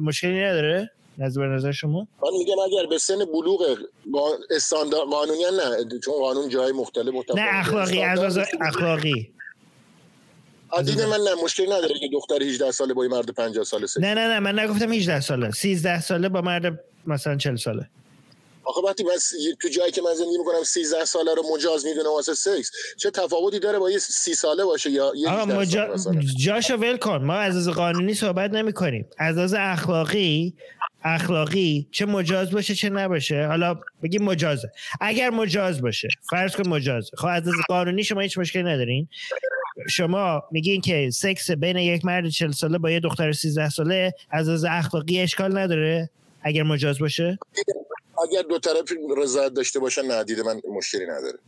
مشکلی نداره؟ نظر نظر شما؟ من میگم اگر به سن بلوغ استاندارد قانونی نه چون قانون جای مختلف متفاوته نه اخلاقی از اخلاقی. دید من نه مشکلی نداره که دختر 18 ساله با مرد 50 ساله سکس نه نه نه من نگفتم 18 ساله. 13 ساله با مرد مثلا 40 ساله. آخه وقتی بس تو جایی که من زندگی می‌کنم 13 ساله رو مجاز می‌دونه واسه سکس چه تفاوتی داره با یه 30 ساله باشه یا یه آقا مجا... جاشو ول کن. ما از از قانونی صحبت نمی کنیم از از اخلاقی اخلاقی چه مجاز باشه چه نباشه. حالا بگیم مجازه. اگر مجاز باشه فرض کن مجازه. خب از از قانونی شما هیچ مشکلی ندارین. شما میگین که سکس بین یک مرد 40 ساله با یه دختر 13 ساله از از اخلاقی اشکال نداره اگر مجاز باشه؟ اگر دو طرف رضایت داشته باشن نه من مشکلی نداره.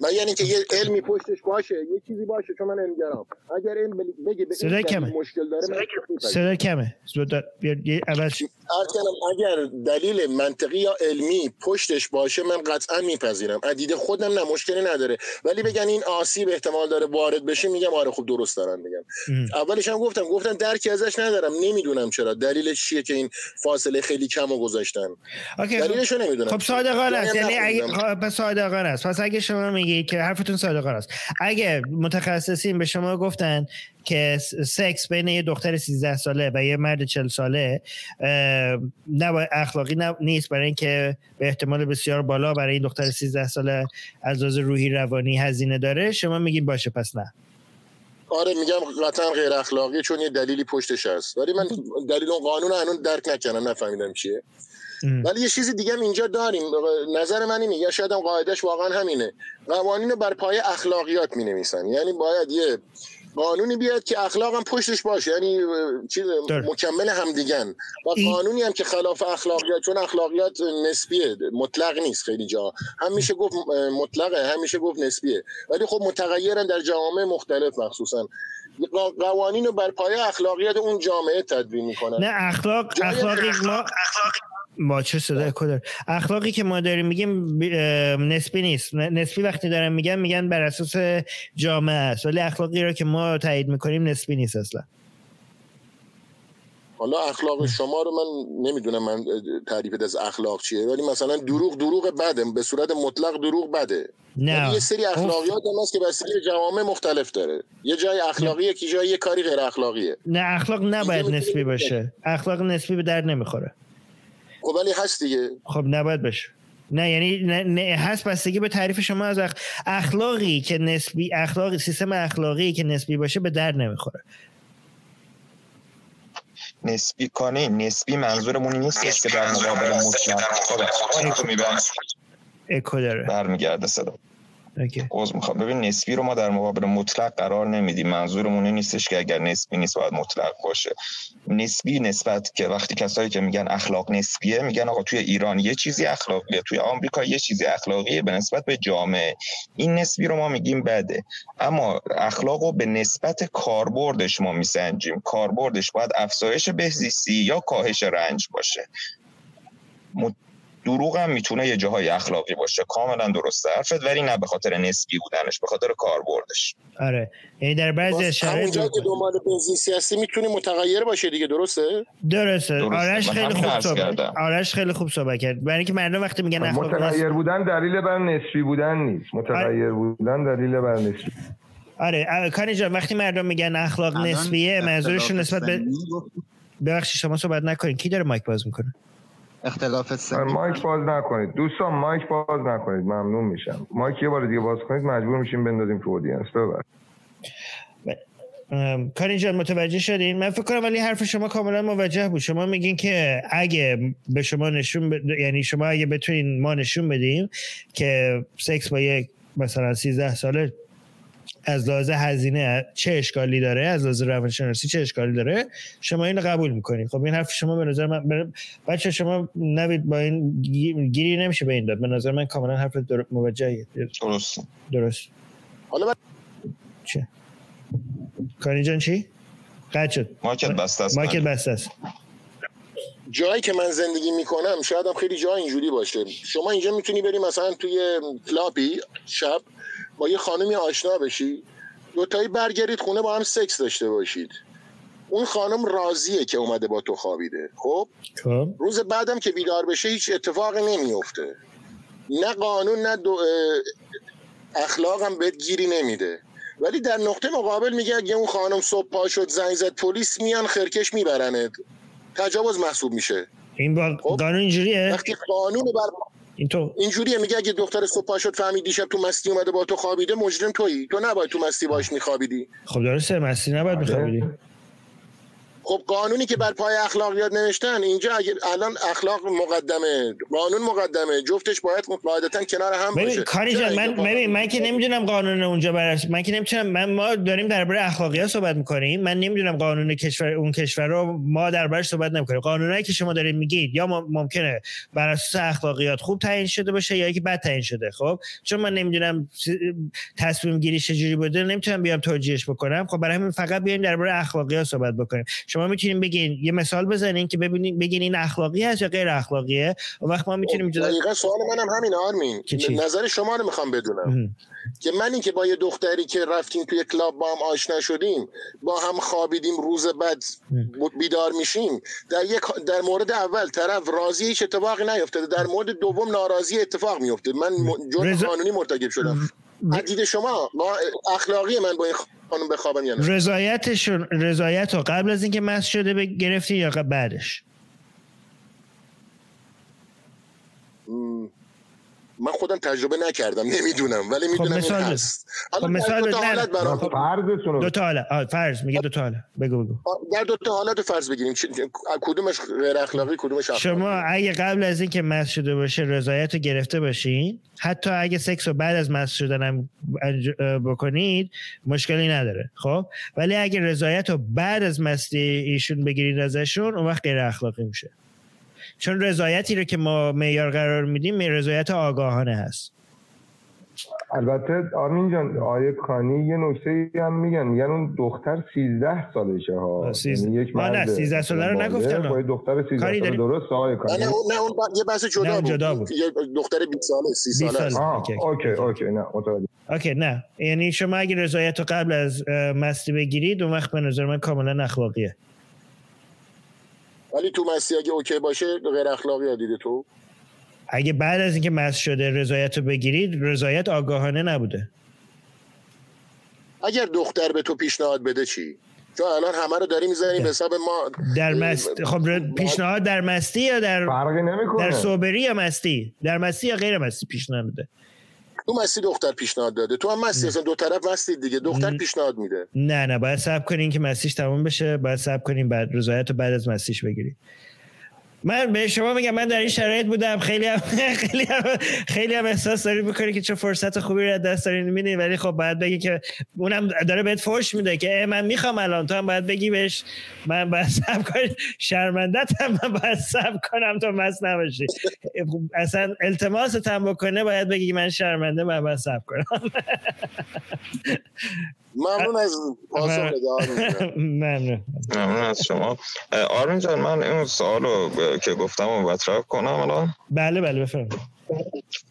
من یعنی که یه علمی پشتش باشه یه چیزی باشه چون من نمیگرم اگر علم بگه به صدا کمه. مشکل داره صدا کمه اگر دلیل منطقی یا علمی پشتش باشه من قطعا میپذیرم. عدید خودم نه مشکلی نداره. ولی بگن این آسیب احتمال داره وارد بشه میگم آره خوب درست دارن میگم. اولش هم گفتم گفتم درکی ازش ندارم. نمی‌دونم چرا. دلیلش چیه که این فاصله خیلی کم و گذاشتن؟ دلیلشو نمی‌دونم. خب صادقانه است. یعنی اگه خب صادقانه است. پس اگه شما میگید که حرفتون صادقانه است اگه متخصصین به شما گفتن که سکس بین یه دختر 13 ساله و یه مرد 40 ساله نه اخلاقی نیست برای اینکه به احتمال بسیار بالا برای این دختر 13 ساله از لحاظ روحی روانی هزینه داره شما میگین باشه پس نه. آره میگم قطعا غیر اخلاقی چون یه دلیلی پشتش هست. ولی من دلیل اون قانون هنوز درک نکردم نفهمیدم چیه. ولی یه چیزی دیگه اینجا داریم. نظر من اینه. یا شاید هم قاعدش واقعا همینه. قوانین رو بر پای اخلاقیات می نویسن یعنی باید یه قانونی بیاد که اخلاق هم پشتش باشه. یعنی چیز مکمل همدیگن. و قانونی هم که خلاف اخلاقیات چون اخلاقیات نسبیه. مطلق نیست خیلی جا. هم میشه گفت مطلقه هم میشه گفت نسبیه. ولی خب متغیرن در جوامع مختلف مخصوصا. قوانین رو بر پایه اخلاقیات اون جامعه تدوین می‌کنن. نه اخلاق اخلاقی ما ما چه صدای کدر اخلاقی که ما داریم میگیم نسبی نیست. نسبی وقتی دارم میگن میگن بر اساس جامعه است. ولی اخلاقی رو که ما تایید می‌کنیم نسبی نیست اصلا. حالا اخلاق شما رو من نمی‌دونم من تعریفت از اخلاق چیه ولی مثلا دروغ دروغ بده. به صورت مطلق دروغ بده. نه. یه سری اخلاقیات هم هست که بستگی جوامع مختلف داره. یه جای اخلاقیه که جای یه کاری غیر اخلاقیه. نه اخلاق نباید نسبی باشه. اخلاق نسبی به درد نمی‌خوره. خب ولی هست دیگه. خب نباید بشه نه یعنی نه, نه هست بستگی به تعریف شما از اخلاقی که نسبی اخلاقی سیستم اخلاقی که نسبی باشه به درد نمی‌خوره. نسبی کنه نسبی منظورمون نیست که در مقابل مطلق اکو داره برمیگرده صدا. عوض می‌خوام. ببین نسبی رو ما در مقابل مطلق قرار نمیدیم. منظورمون نیستش که اگر نسبی نیست باید مطلق باشه. نسبی نسبت که وقتی کسایی که میگن اخلاق نسبیه میگن آقا توی ایران یه چیزی اخلاقیه توی آمریکا یه چیزی اخلاقیه به نسبت به جامعه. این نسبی رو ما میگیم بده. اما اخلاق رو به نسبت کاربردش ما میسنجیم. کاربردش باید افزایش بهزیستی یا کاهش رنج باشه. دروغ هم می‌تونه یه جاهای اخلاقی باشه. کاملا درسته. حرفت ولی نه به خاطر نسبی بودنش به خاطر کاربردش. آره. یعنی در بعضی شرایط که دنبال بنزین هستی می‌تونه متغیر باشه دیگه درسته؟ درسته, درسته. آرش خیلی خوب صحبت آرش خیلی خوب صحبت کرد. برای اینکه مردم وقتی میگن اخلاق متغیر بودن دلیل بر نسبی بودن نیست. متغیر بودن دلیل بر نسبی. آره. کانی جان وقتی مردم میگن اخلاق نسبیه منظورشون نسبت به ببخشید شما صحبت نکنید کی داره مایک باز می‌کنه؟ اختلاف سنی مایک باز نکنید. دوستان مایک باز نکنید. ممنون میشم. مایک یه بار دیگه باز کنید. مجبور میشیم بندازیم تو اودینس ببر کارین جان متوجه شدین؟ من فکر کنم ولی حرف شما کاملا موجه بود. شما میگین که اگه به شما نشون ب... یعنی شما اگه بتونین ما نشون بدیم که سکس با یک مثلا 13 ساله از لحاظ هزینه چه اشکالی داره از لحاظ روانشناسی چه اشکالی داره شما اینو قبول می‌کنید خب این حرف شما به نظر من بچه شما نوید با این گیری نمیشه به این داد. به نظر من کاملا حرف در... موجهیه درست درست. حالا من... چه؟ کاری جان چی؟ قطع شد. mic ت بسته است. mic ت بسته است. جایی که من زندگی می‌کنم شاید هم خیلی جا اینجوری باشه. شما اینجا می‌تونی بری مثلا توی club ی شب با یه خانمی آشنا بشی دوتایی برگرید خونه با هم سکس داشته باشید. اون خانم راضیه که اومده با تو خوابیده خب, خب. روز بعدم که بیدار بشه هیچ اتفاقی نمیفته نه قانون نه دو اخلاق هم بهت گیری نمیده. ولی در نقطه مقابل میگه اگه اون خانم صبح پا شد زنگ زد پلیس میان خرکش میبرنت. تجاوز محسوب میشه. این با خب؟ قانون اینجوریه؟ وقتی قانون بر اینطور. اینجوریه میگه اگه دختر صبح شد فهمید دیشب تو مستی اومده با تو خوابیده مجرم تویی. تو نباید تو مستی باش میخوابیدی. خب درسته مستی نباید میخوابیدی. خب قانونی که بر پای اخلاقیات نوشتن اینجا اگه الان اخلاق مقدمه قانون مقدمه جفتش باید قاعدتا کنار هم باشه. کاری جان من ببین من که نمی‌دونم قانون اونجا برش من که نمی‌تونم من ما داریم درباره اخلاقیات صحبت می‌کنیم. من نمی‌دونم قانون کشور اون کشور رو ما دربارش صحبت نمی‌کنیم. قانونایی که شما دارید میگید یا ممکنه بر اساس اخلاقیات خوب تعیین شده باشه یا اینکه بد تعیین شده خب؟ چون من نمی‌دونم تصمیم گیری چجوری بوده نمی‌تونم بیام توجیهش بکنم. خب برای همین فقط بیایم درباره اخلاقیات صحبت بکنیم. شما می‌تونیم بگین یه مثال بزنین که ببینین بگین این اخلاقی هست یا غیر اخلاقیه؟ و وقت ما می‌تونیم اینجا دقیقاً سوال منم همین آرمین. نظر شما رو می‌خوام بدونم. که من این که با یه دختری که رفتیم توی کلاب با هم آشنا شدیم با هم خوابیدیم روز بعد بیدار میشیم در یک در مورد اول طرف راضی هیچ اتفاقی نیفتاده در مورد دوم ناراضی اتفاق میفته من جرم قانونی مرتکب شدم. دید شما اخلاقی من با این خانم بخوابم یا نه؟ رضایتشون رضایت رو قبل از اینکه مس شده گرفتی یا بعدش من خودم تجربه نکردم نمی‌دونم ولی می‌دونم خب مثال این هست. خب مثال دو تا حالت برام فرضتون دو تا حالت. فرض میگه دو تا حالت. بگو بگو. در دو تا حالت فرض بگیریم. کدومش غیر اخلاقی کدومش اخلاقی؟ شما اگه قبل از اینکه مس شده باشه رضایت رو گرفته باشین حتی اگه سکس رو بعد از مس شدن هم بکنید مشکلی نداره. خب؟ ولی اگه رضایت رو بعد از مستی ایشون بگیرید ازشون اون وقت غیر اخلاقی میشه. چون رضایتی رو که ما معیار قرار میدیم رضایت آگاهانه هست. البته آرمین جان آیه کانی یه نکته هم میگن. میگن اون دختر 13 سالشه ها. یعنی یک مرد نه 13 ساله رو نگفتن با دختر 13 ساله. درست؟ آیه کانی؟ نه نه اون یه بحث جدا, بود. جدا بود. یه دختر 20 ساله 30 ساله. ساله. آه. okay okay نه متوجه. okay نه. یعنی شما اگه رضایت رو قبل از مستی بگیرید اون وقت به نظر من کاملا اخلاقیه. ولی تو مستی اگه اوکی باشه غیر اخلاقی دیده تو؟ اگه بعد از اینکه مست شده رضایت رو بگیرید رضایت آگاهانه نبوده. اگر دختر به تو پیشنهاد بده چی؟ چون الان همه رو داری می‌زنیم به حساب ما. در مست خب پیشنهاد در مستی یا در فرقی نمی‌کنه. در صوبری یا مستی؟ در مستی یا غیر مستی پیشنهاد میده. تو مستی دختر پیشنهاد داده. تو هم مستی اصلا دو طرف مستی دیگه. دختر پیشنهاد میده. نه نه باید صبر کنین که مستیش تموم بشه. باید صبر کنین بعد رضایت رو بعد از مستیش بگیرید من به شما میگم من در این شرایط بودم. خیلی هم [laughs] خیلی هم خیلی هم احساس دارید می‌کنی که چه فرصت خوبی رو دست دارین میدین ولی خب باید بگی که اونم داره بهت فوش میده که من می‌خوام الان تو هم باید بگی بهش من باید [laughs] سب کنم شرمندت هم من باید سب کنم تو مست نباشی. [laughs] اصلا التماس هم بکنه باید بگی من شرمنده من باید سب کنم. ممنون از پاسخ [laughs] ممنون. ممنون از شما. آرمین جان من این سوالو که گفتم رو مطرح کنم الان. بله بله بفرمایید.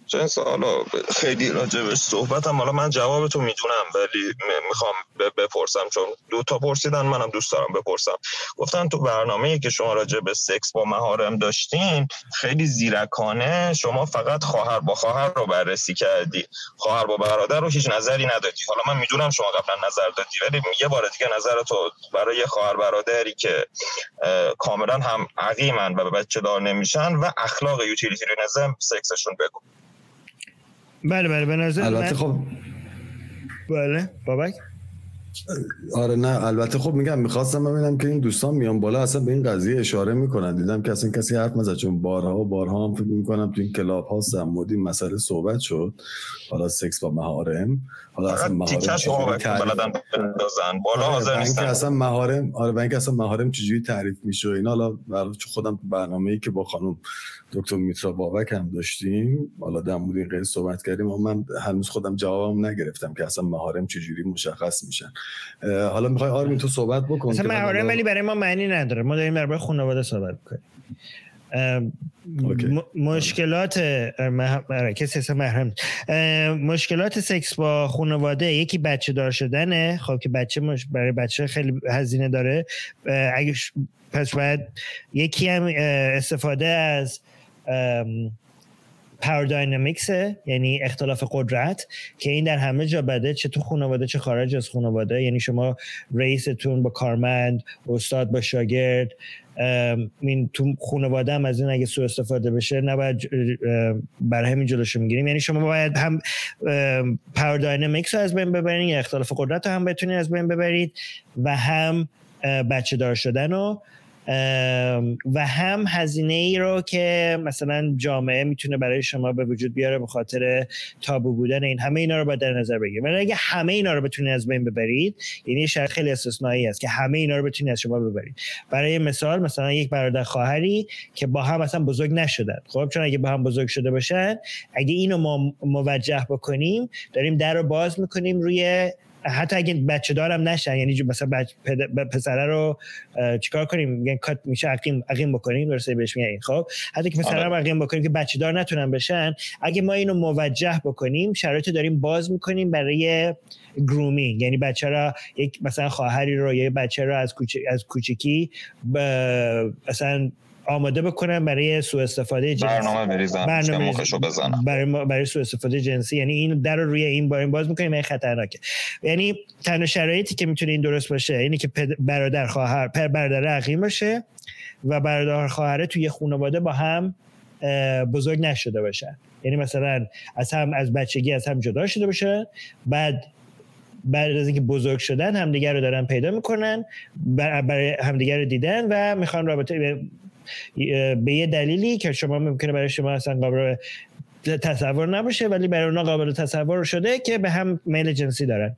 چون سوالا خیلی راجبش صحبتم. حالا من جوابتو می‌دونم ولی می‌خوام بپرسم چون دو تا پرسیدن منم دوست دارم بپرسم. گفتن تو برنامه که شما راجع به سکس با مهارم داشتین خیلی زیرکانه. شما فقط خواهر با خواهر رو بررسی کردی. خواهر با برادر رو هیچ نظری ندادی. حالا من می‌دونم شما قبلا نظر دادی ولی یه بار دیگه نظرتو برای خواهر برادری که کاملا هم عقیمن و بچه دار نمیشن و اخلاق یوتیلیتریانیسم سکسشون بگو. بله بله به نظر البته خب. بله بابک؟ آره نه البته خب میگم می‌خواستم ببینم که این دوستان میان بالا اصلا به این قضیه اشاره می‌کنن. دیدم که اصلا کسی حرف نزد چون بارها و بارها هم فکر می‌کنم تو این کلاب ها سمودی مسئله صحبت شد. حالا سکس با مهارم. حالا اصلا مهارم بالا حاضر نیستن. اصلا مهارم آره اینکه اصلا مهارم چجوری تعریف میشه اینا حالا خودم برنامه ای که با خانم دکتر میترا بابک هم داشتیم. حالا در مورد این قضیه صحبت کردیم اما من هنوز خودم جوابم نگرفتم که اصلا مهارم چجوری مشخص میشن. حالا می‌خوای آرمین تو صحبت بکن اصلا مهارم ولی برای ما معنی نداره. ما داریم درباره خانواده صحبت می‌کنیم. مشکلات کسی اصلا محرم مشکلات سکس با خانواده یکی بچه دار شدنه. خب که بچه مش... برای بچه خیلی هزینه داره. اگه پس باید یکی هم استفاده از پاور داینامیکس یعنی اختلاف قدرت که این در همه جا بده چه تو خانواده چه خارج از خانواده. یعنی شما رئیستون با کارمند استاد با شاگرد. این تو خانواده هم از این اگه سو استفاده بشه نباید برای همین جلوشو می‌گیریم. یعنی شما باید هم پاور داینامیکس رو از بین ببرید اختلاف قدرت رو هم بتونید از بین ببرید و هم بچه دار شدن رو و هم هزینه ای رو که مثلا جامعه می‌تونه برای شما به وجود بیاره به خاطر تابو بودن این همه اینا رو باید در نظر بگیرید. ولی اگه همه اینا رو بتونید از بین ببرید یعنی شرط خیلی استثنایی است که همه اینا رو بتونید از شما ببرید. برای مثال مثلا یک برادر خواهری که با هم مثلا بزرگ نشدن. خب چون اگه با هم بزرگ شده باشن اگه اینو ما موجه بکنیم داریم در رو باز می‌کنیم روی حتی اگه بچه دارم نشن یعنی مثلا پسره رو چیکار کنیم؟ یعنی کات میشه عقیم عقیم بکنیم درسته بهش میگن. خب حتی که پسره رو عقیم بکنیم که بچه دار نتونن بشن. اگه ما اینو موجه بکنیم شرایط داریم باز می‌کنیم برای گرومینگ یعنی بچه را یک مثلا خواهری رو یا بچه را از کوچ... از کوچکی مثلا آماده بکنن برای سوء استفاده جنسی. برنامه بریزن برنامه بزنن برای برای سوء استفاده جنسی. یعنی این در رو روی این بار باز می‌کنیم این خطرناکه. یعنی تنها شرایطی که می‌تونه این درست باشه اینی که برادر خواهر برادر رقیم باشه و برادر خواهره توی خانواده با هم بزرگ نشده باشن یعنی مثلا از هم از بچگی از هم جدا شده باشن بعد بعد از اینکه بزرگ شدن همدیگر رو دارن پیدا می‌کنن برای همدیگر رو دیدن و می‌خوان رابطه به یه دلیلی که شما ممکنه برای شما اصلا قابل تصور نباشه ولی برای اونا قابل تصور شده که به هم میل جنسی دارن.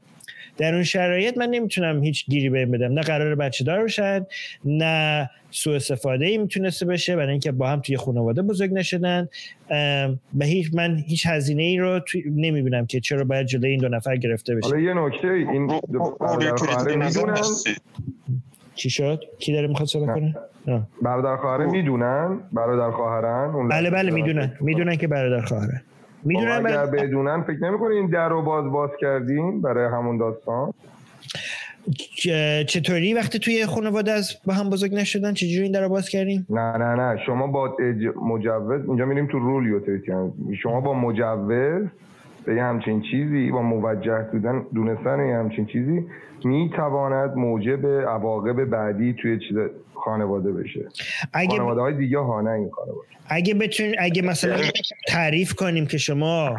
در اون شرایط من نمی‌تونم هیچ گیری بهم بدم. نه قرار بچه دار بشن نه سوء استفاده ای می‌تونسته بشه برای اینکه با هم توی خانواده بزرگ نشدن. به هیچ من هیچ هزینه ای رو نمی‌بینم که چرا باید جلوی این دو نفر گرفته بشه. حالا یه نکته این چی شد؟ کی داره می‌خواد صحبت کنه؟ برادر خواهره می‌دونن؟ برادر خواهرن؟ بله بله می‌دونن. می‌دونن که برادر خواهرن می‌دونن خب اگر بدونن فکر نمی‌کنه این در رو باز باز کردین برای همون داستان؟ چطوری وقتی توی خانواده از با هم بزرگ نشدن؟ چجوری این در باز کردیم نه نه نه. شما با مجوز اینجا میریم تو رول یوتیلیتی شما با مجوز به همچین چیزی با موجه دودن دونستن یه همچین چیزی می‌تواند موجب عواقب بعدی توی چیز خانواده بشه. اگه خانواده های دیگه ها نه این خانواده. اگه بتون اگه مثلا تعریف کنیم که شما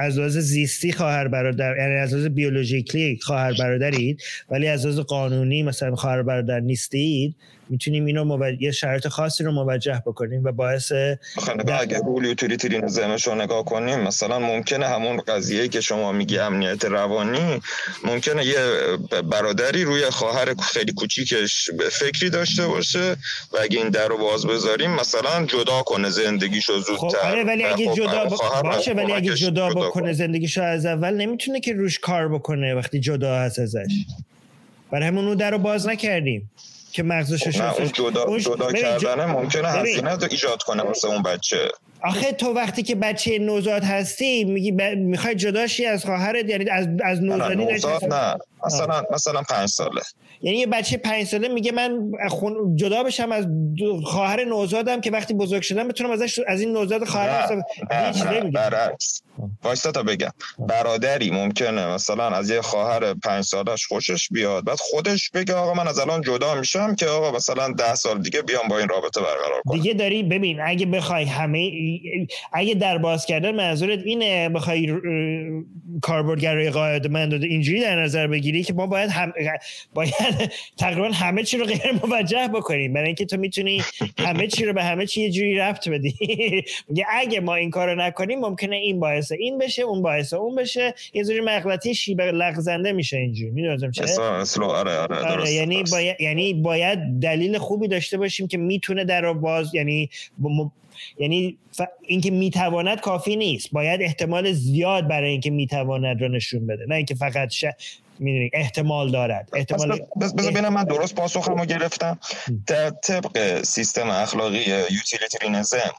از لحاظ زیستی خواهر برادر یعنی از لحاظ بیولوژیکلی خواهر برادرید ولی از لحاظ قانونی مثلا خواهر برادر نیستید می‌تونیم اینو موجه... یه شرط خاصی رو موجه بکنیم و باعث خب اگه رول یوتیلیتری نظامش رو نگاه کنیم مثلا ممکنه همون قضیه که شما میگی امنیت روانی ممکنه یه برادری روی خواهر خیلی کوچیکش فکری داشته باشه و اگه این در رو باز بذاریم مثلا جدا کنه زندگیشو زودتر. خب آره ولی اگه خب جدا باشه ولی اگه جدا بکنه زندگیشو از اول نمی‌تونه که روش کار بکنه وقتی جدا هست ازش. برای همون اون در رو باز نکردیم که مغزش خب اون جدا, جدا کردن ممکنه هزینه ایجاد کنه واسه اون بچه. آخه تو وقتی که بچه نوزاد هستی میگی ب... می‌خوای جداشی از خواهرت؟ یعنی از از نوزادی نوزاد نه. مثلا مثلا پنج ساله. یعنی یه بچه پنج ساله میگه من خون... جدا بشم از خواهر نوزادم که وقتی بزرگ شدم بتونم ازش از این نوزاد خواهر برعکس. وایستا تا بگم. برادری ممکنه مثلا از یه خواهر پنج سالش خوشش بیاد بعد خودش بگه آقا من از الان جدا میشم که آقا مثلا ده سال دیگه بیام با این رابطه برقرار کنم. دیگه داری ببین اگه بخوای همه اگه در باز کردن منظورت اینه بخوای کاربردگرای قاعده مند اینجوری در نظر بگیری که ما باید هم باید تقریبا همه چی رو غیر موجه بکنیم. برای اینکه تو می‌تونی همه چی رو به همه چی یه جوری ربط بدی. [laughs] میگه اگه ما این کارو نکنیم ممکنه این باعث این بشه اون باعث اون بشه. یه جوری مغلطی شیبه لغزنده میشه اینجوری. می‌دونم چه؟ آره آره, آره یعنی باید یعنی باید دلیل خوبی داشته باشیم که می‌تونه در باز یعنی یعنی ف... اینکه می‌تواند کافی نیست. باید احتمال زیاد برای اینکه می‌تواند رو نشون بده. نه اینکه فقط ش... می‌دونی احتمال دارد. احتمال بذار ببینم من درست پاسخمو گرفتم. در طبق سیستم اخلاقی یوتیلیترینزم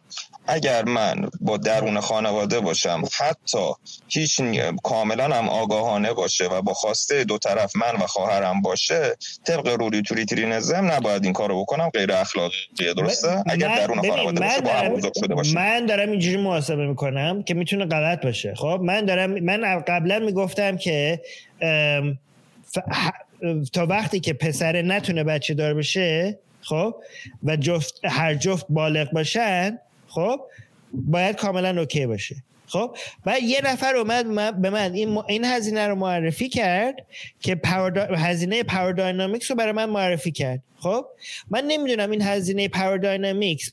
اگر من با درون خانواده باشم حتی هیچ کاملا هم آگاهانه باشه و با خواسته دو طرف من و خواهرم باشه طبق رولی نظم نباید این کارو بکنم. غیر اخلاقیه درسته؟ اگر درون خانواده باشه با هم بزرگ شده باشه. من دارم اینجوری محاسبه می‌کنم که می‌تونه غلط باشه. خب من دارم من قبلا می‌گفتم که تا وقتی که پسر نتونه بچه دار بشه خب و جفت هر جفت بالغ باشن خب باید کاملا okay باشه. خب و یه نفر اومد به من این, این هزینه رو معرفی کرد که هزینه power dynamics رو برای من معرفی کرد. خب من نمی‌دونم این هزینه power dynamics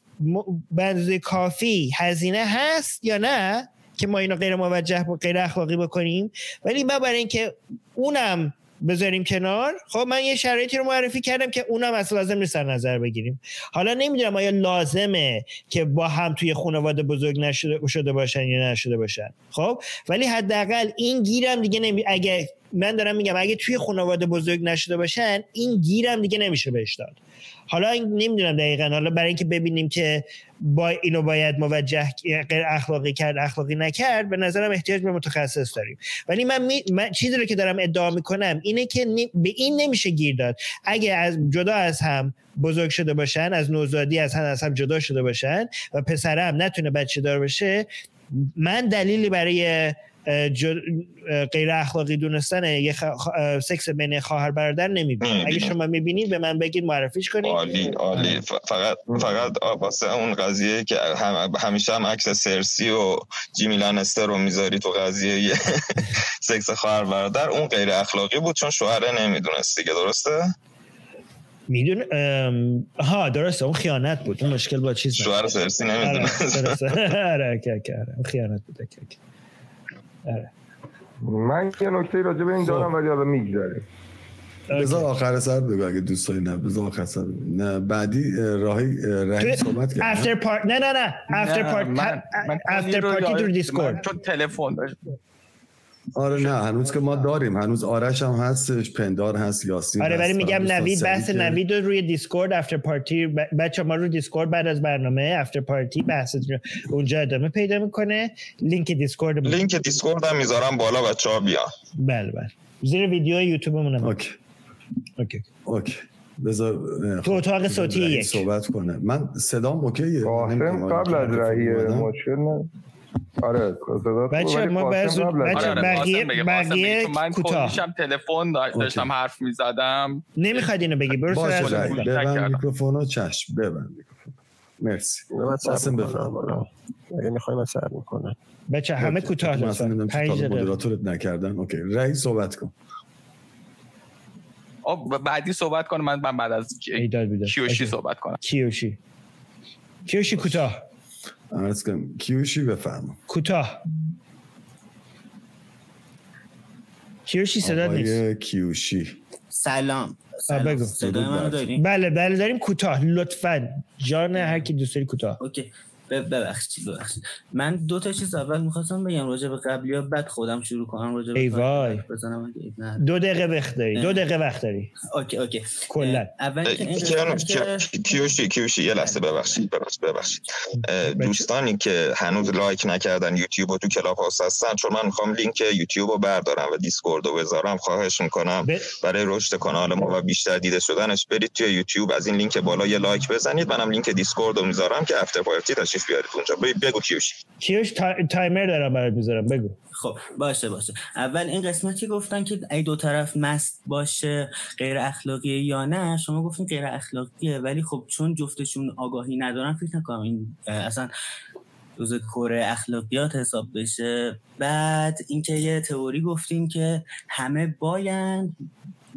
به کافی هزینه هست یا نه. که ما اینو غیر موجه و غیر اخلاقی بکنیم. ولی ما برای اینکه اونم بذاریم کنار خب من یه شرایطی رو معرفی کردم که اونم اصلا لازم نیست نظر بگیریم. حالا نمی‌دونم آیا لازمه که با هم توی خانواده بزرگ نشده شده باشن یا نشده باشن. خب؟ ولی حداقل این گیرم دیگه نمی اگه من دارم میگم اگه توی خانواده بزرگ نشده باشن این گیرم دیگه نمیشه بهش داد. حالا نمی‌دونم دقیقا. حالا برای اینکه ببینیم که با اینو باید موجه غیر اخلاقی کرد اخلاقی نکرد به نظرم احتیاج به متخصص داریم. ولی من, می... من چیزی رو که دارم ادعا می‌کنم اینه که به این نمیشه گیر داد. اگه از جدا از هم بزرگ شده باشن از نوزادی از هم از هم جدا شده باشن و پسرم نتونه بچه دار بشه من دلیلی برای غیر اخلاقی دونستن یه سکس بین خواهر برادر نمی‌بینم اگه شما می‌بینید به من بگید معرفیش کنید. عالی عالی. فقط فقط واسه اون قضیه که همیشه هم عکس سرسی و جیمی لانستر رو می‌ذاری تو قضیه [laughs] سکس خواهر برادر اون غیر اخلاقی بود چون شوهره نمی‌دونست دیگه درسته؟ میدون ها درسته اون خیانت بود. اون مشکل با چیز شوهر سرسی نمی‌دونست. [laughs] آره آره خیانت بود. آره. من یه نکته راجع به این دارم خب. ولی حالا می‌گذاریم بذار آخر سر بگو اگه دوست داری نه. بذار آخر سر نه بعدی راهی راهی صحبت کرد. افتر پارت نه نه نه. افتر پارت after party تو دیسکورد چون تلفن داشت آره نه هنوز که ما داریم. هنوز آرش هم هستش پندار هست یاسین آره ولی میگم نوید بحث نوید رو روی دیسکورد after party بچه ما رو دیسکورد بعد از برنامه after party بحث اونجا ادامه پیدا می‌کنه. لینک دیسکورد لینک دیسکورد هم می‌ذارم بالا بچه ها بیا. بله بله. زیر ویدیو یوتیوب مونم okay. okay okay. بذار تو اتاق صوتی یک. صحبت کنه. من صدام okay ه؟ قبل از رهی مشکل نه آره بچه ما بچه بقیه بقیه من کلیشم تلفن داشتم حرف می‌زدم. نمی‌خواد اینو بگی برو باشه ببند میکروفونو چشم. ببند میکروفون. مرسی. قاسم بفرم اگه می‌خوای من سر می‌کنم بچه همه کوتاه لطفا. پنج مدیراتورت نکردن. اوکی. رئیس صحبت کن. بعدی صحبت کنم من بعد از کیوشی صحبت کنم. کیوشی. کیوشی کوتاه. عرض کنم. کیوشی بفرما. کوتاه. کیوشی صدا نیست. کیوشی. سلام. بگو. بله بله داریم کوتاه. لطفا. جان هر کی دوست داری کوتاه. okay. ببخشید ببخشید. من دو تا چیز اول می‌خواستم بگم راجع به قبلی ها بعد خودم شروع کنم راجع ای وای. دو دقیقه وقت داری دو دقیقه وقت داری. okay okay. کلا. اول کیوشی کیوشی یه لحظه ببخشید ببخشید ببخشید. دوستانی که هنوز لایک نکردن یوتیوب و تو کلاب هاوس هستن چون من می‌خوام لینک یوتیوب رو بردارم و دیسکورد رو بذارم خواهش می‌کنم. برای رشد کانال ما و بیشتر دیده شدنش برید توی یوتیوب از این لینک بالا یه لایک بزنید. منم لینک دیسکورد رو می‌ذارم که after party تشریف بیارید اونجا. بگو کیوش کیوش تایمر دارم برات می‌ذارم. بگو. خب باشه باشه. اول این قسمتی گفتن که ای دو طرف مست باشه غیر اخلاقیه یا نه شما گفتین غیر اخلاقیه. ولی خب چون جفتشون آگاهی ندارن فکر نکنم این اصلا روز کره اخلاقیات حساب بشه. بعد اینکه یه تئوری گفتین که همه باین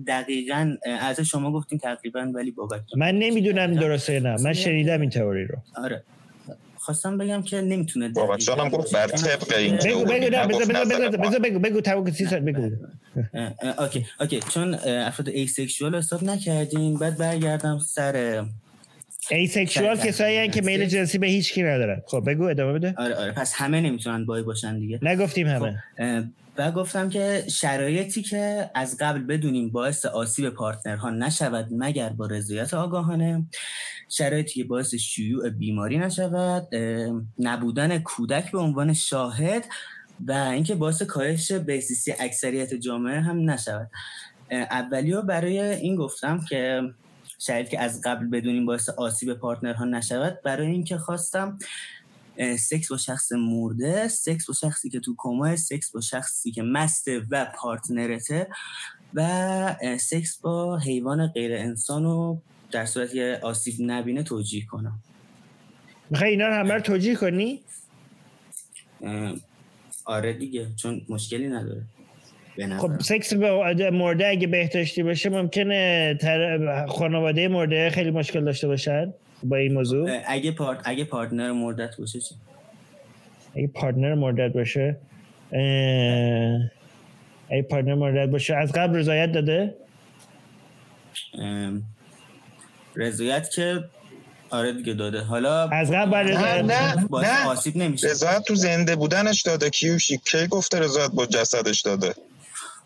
دقیقا از شما گفتین تقریبا ولی بابک من نمی‌دونم درسته نه. من شنیدم این تئوری رو. آره. خواستم بگم که نمی‌تونه بابا هم گفت بر طبق این بگو بگو بگو بگو بگو. بگو سی بگو OK OK. چون افراد asexual حساب نکردین بعد برگردم سر asexual کسایی که میل جنسی به هیچ کی ندارن. خب بگو ادامه بده. آره آره پس همه نمی‌تونن bi باشن دیگه. نگفتیم همه. و گفتم که شرایطی که از قبل بدونیم باعث آسیب partner ها نشود مگر با رضایت آگاهانه شرایطی که باعث شیوع بیماری نشود نبودن کودک به عنوان شاهد و اینکه باعث کاهش بیسیسی اکثریت جامعه هم نشود. اولی برای این گفتم که شرایطی که از قبل بدونیم باعث آسیب پارتنرها نشود برای اینکه خواستم سکس با شخص مرده سکس با شخصی که تو کماه سکس با شخصی که مسته و پارتنرته و سکس با حیوان غیر انسان رو در صورتی که آسیب نبینه توجیه کنم. می‌خوای اینا رو همه رو توجیه کنی؟ آره دیگه چون مشکلی نداره. خب سکس به مرده اگه بهداشتی باشه ممکنه خانواده مرده خیلی مشکل داشته باشن؟ با این موضوع؟ اگه part اگه partner مردت باشه چی؟ اگه partner مردت باشه اگه partner مردت باشه از قبل رضایت داده؟ رضایت که آره دیگه داده. حالا از قبل نه نه نه. آسیب نمیشه. رضایت تو زنده بودنش داده کیوشی؟ کی گفته رضایت با جسدش داده؟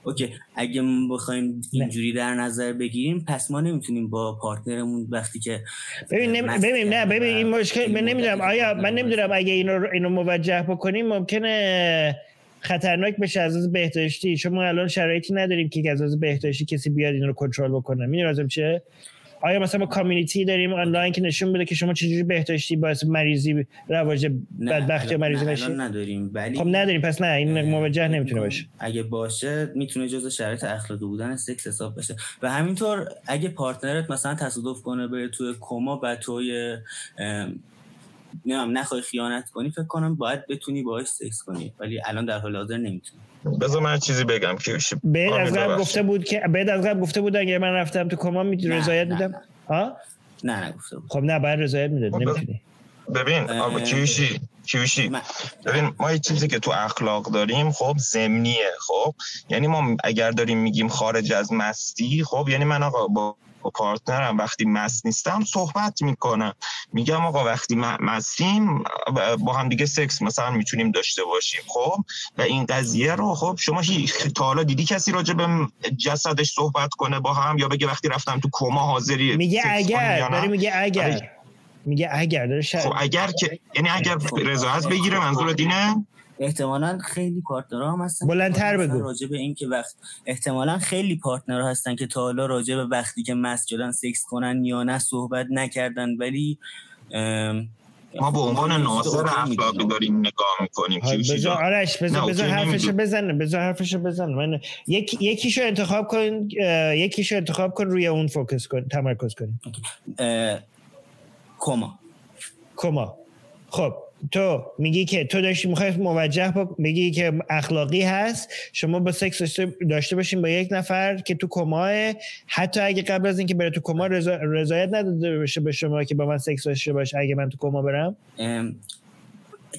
OK اگه بخوایم اینجوری در نظر بگیریم پس ما نمی‌تونیم با partner مون وقتی که ببین نمی... ببین نه ببین این مشکل من نمی‌دونم آیا من نمی‌دونم اگه اینو اینو موجه بکنیم ممکنه خطرناک بشه از از بهداشتی. شما الان شرایطی نداریم که از از بهداشتی کسی بیاد این رو کنترل بکنه. می‌دونی چه آیا مثلا ما کامیونیتی داریم؟ آنلاین که نشون بده که شما چجوری بهداشتی باعث مریضی رواج بدبختی مریضی بشی؟ نداریم ولی خب نداریم پس نه این موجه نمی‌تونه باشه. اگه باشه می‌تونه جزء شرایط اخلاقی بودن سکس حساب بشه. و همینطور اگه پارتنرت مثلا تصادف کنه بره توی کما و توی نمیم نخوای خیانت کنی فکر کنم باید بتونی باهاش سکس کنی ولی الان در حال حاضر نمی‌تونی. بذار من چیزی بگم که بعد از قبل گفته بود که بعد از قبل گفته بود اگه من رفتم تو کما می رضایت میدم؟ ها؟ نه نه گفته بود. خب نه باید رضایت می‌داد خب، نمی‌تونی. ببین آب کیوشی کیوشی. ببین ما یه چیزی که تو اخلاق داریم خب زمینیه خب. یعنی ما اگر داریم میگیم خارج از مستی خب یعنی من آقا با با پارتنرم وقتی مست نیستم صحبت می‌کنم. میگم آقا وقتی مستیم با هم دیگه سکس مثلا می‌تونیم داشته باشیم خب؟ و این قضیه رو خب شما تا حالا دیدی کسی راجع به جسدش صحبت کنه با هم؟ یا بگه وقتی رفتم تو کما حاضری میگه اگر داری میگه اگر. آره. میگه اگر داره خب اگر که یعنی اگر رضایت بگیره منظور دینه؟ احتمالا خیلی پارتنرها هم هستن بلندتر بگو. راجع به این که وقت احتمالا خیلی پارتنرها هستن که تا حالا راجع به وقتی که مست شدن سکس کنن یا نه صحبت نکردن ولی ما به عنوان ناصر اخلاقی داریم نگاه می‌کنیم. بذار آرش بذار بذار حرفشو بزنه بذار حرفشو بزنه من یک یکیشو انتخاب کن یکیشو انتخاب کن روی اون فوکس کن تمرکز کن کما. کما. خب. تو میگی که تو داشتی می‌خوای موجه بگی که اخلاقی هست. شما با سکس داشته باشین با یک نفر که تو کماه. حتی اگه قبل از اینکه بره تو کما رضایت نداده باشه به شما که با من سکس داشته باشه اگه من تو کما برم.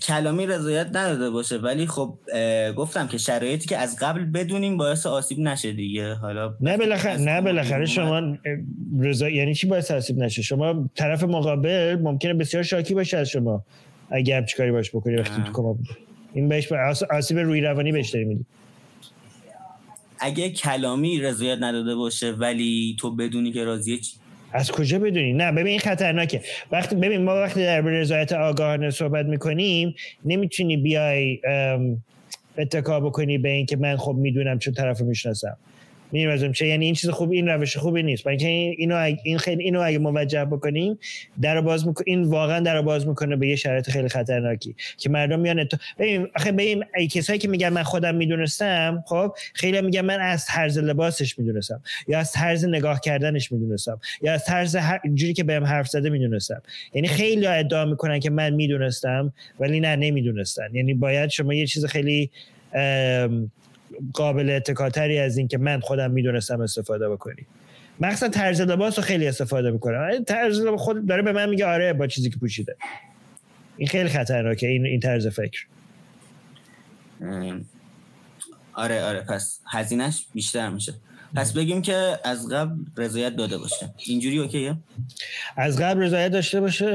کلامی رضایت نداده باشه ولی خب گفتم که شرایطی که از قبل بدونیم باعث آسیب نشه دیگه. حالا نه بالاخره نه بالاخره شما رضا یعنی چی باعث آسیب نشه؟ شما طرف مقابل ممکنه بسیار شاکی باشه از شما. اگه هم چیکاری باش بکنی وقتی تو کما بود این بهش آسیب روی روانی بهش داری میدی اگه کلامی رضایت نداده باشه ولی تو بدونی که راضیه چی؟ از کجا بدونی؟ نه ببین این خطرناکه. وقتی ببین ما وقتی در رضایت آگاهانه صحبت می‌کنیم نمی‌تونی بیای اتکا بکنی به اینکه من خب می‌دونم چون طرفو می‌شناسم. می‌دونیم چه یعنی این چیز خوب این روش خوبی نیست. برای اینکه اینو این خیلی اینو اگه موجه بکنیم در باز می‌کنه این واقعا در باز می‌کنه به یه شرایط خیلی خطرناکی که مردم میان تو ببین آخه ببین ای کسایی که میگن من خودم می‌دونستم خب خیلی میگن من از طرز لباسش می‌دونستم یا از طرز نگاه کردنش می‌دونستم یا از طرز هر جوری که بهم حرف زده می‌دونستم. یعنی خیلی ادعا می‌کنن که من می‌دونستم ولی نه نمی‌دونستن. یعنی باید شما یه چیز خیلی قابل اتکاتری از این که من خودم می‌دونستم استفاده بکنی. مخصوصا طرز لباس رو خیلی استفاده می‌کنم. طرز خود داره به من میگه آره با چیزی که پوشیده. این خیلی خطرناکه این این طرز فکر. آره آره پس هزینهش بیشتر میشه. پس بگیم که از قبل رضایت داده باشه. اینجوری اوکیه؟ از قبل رضایت داشته باشه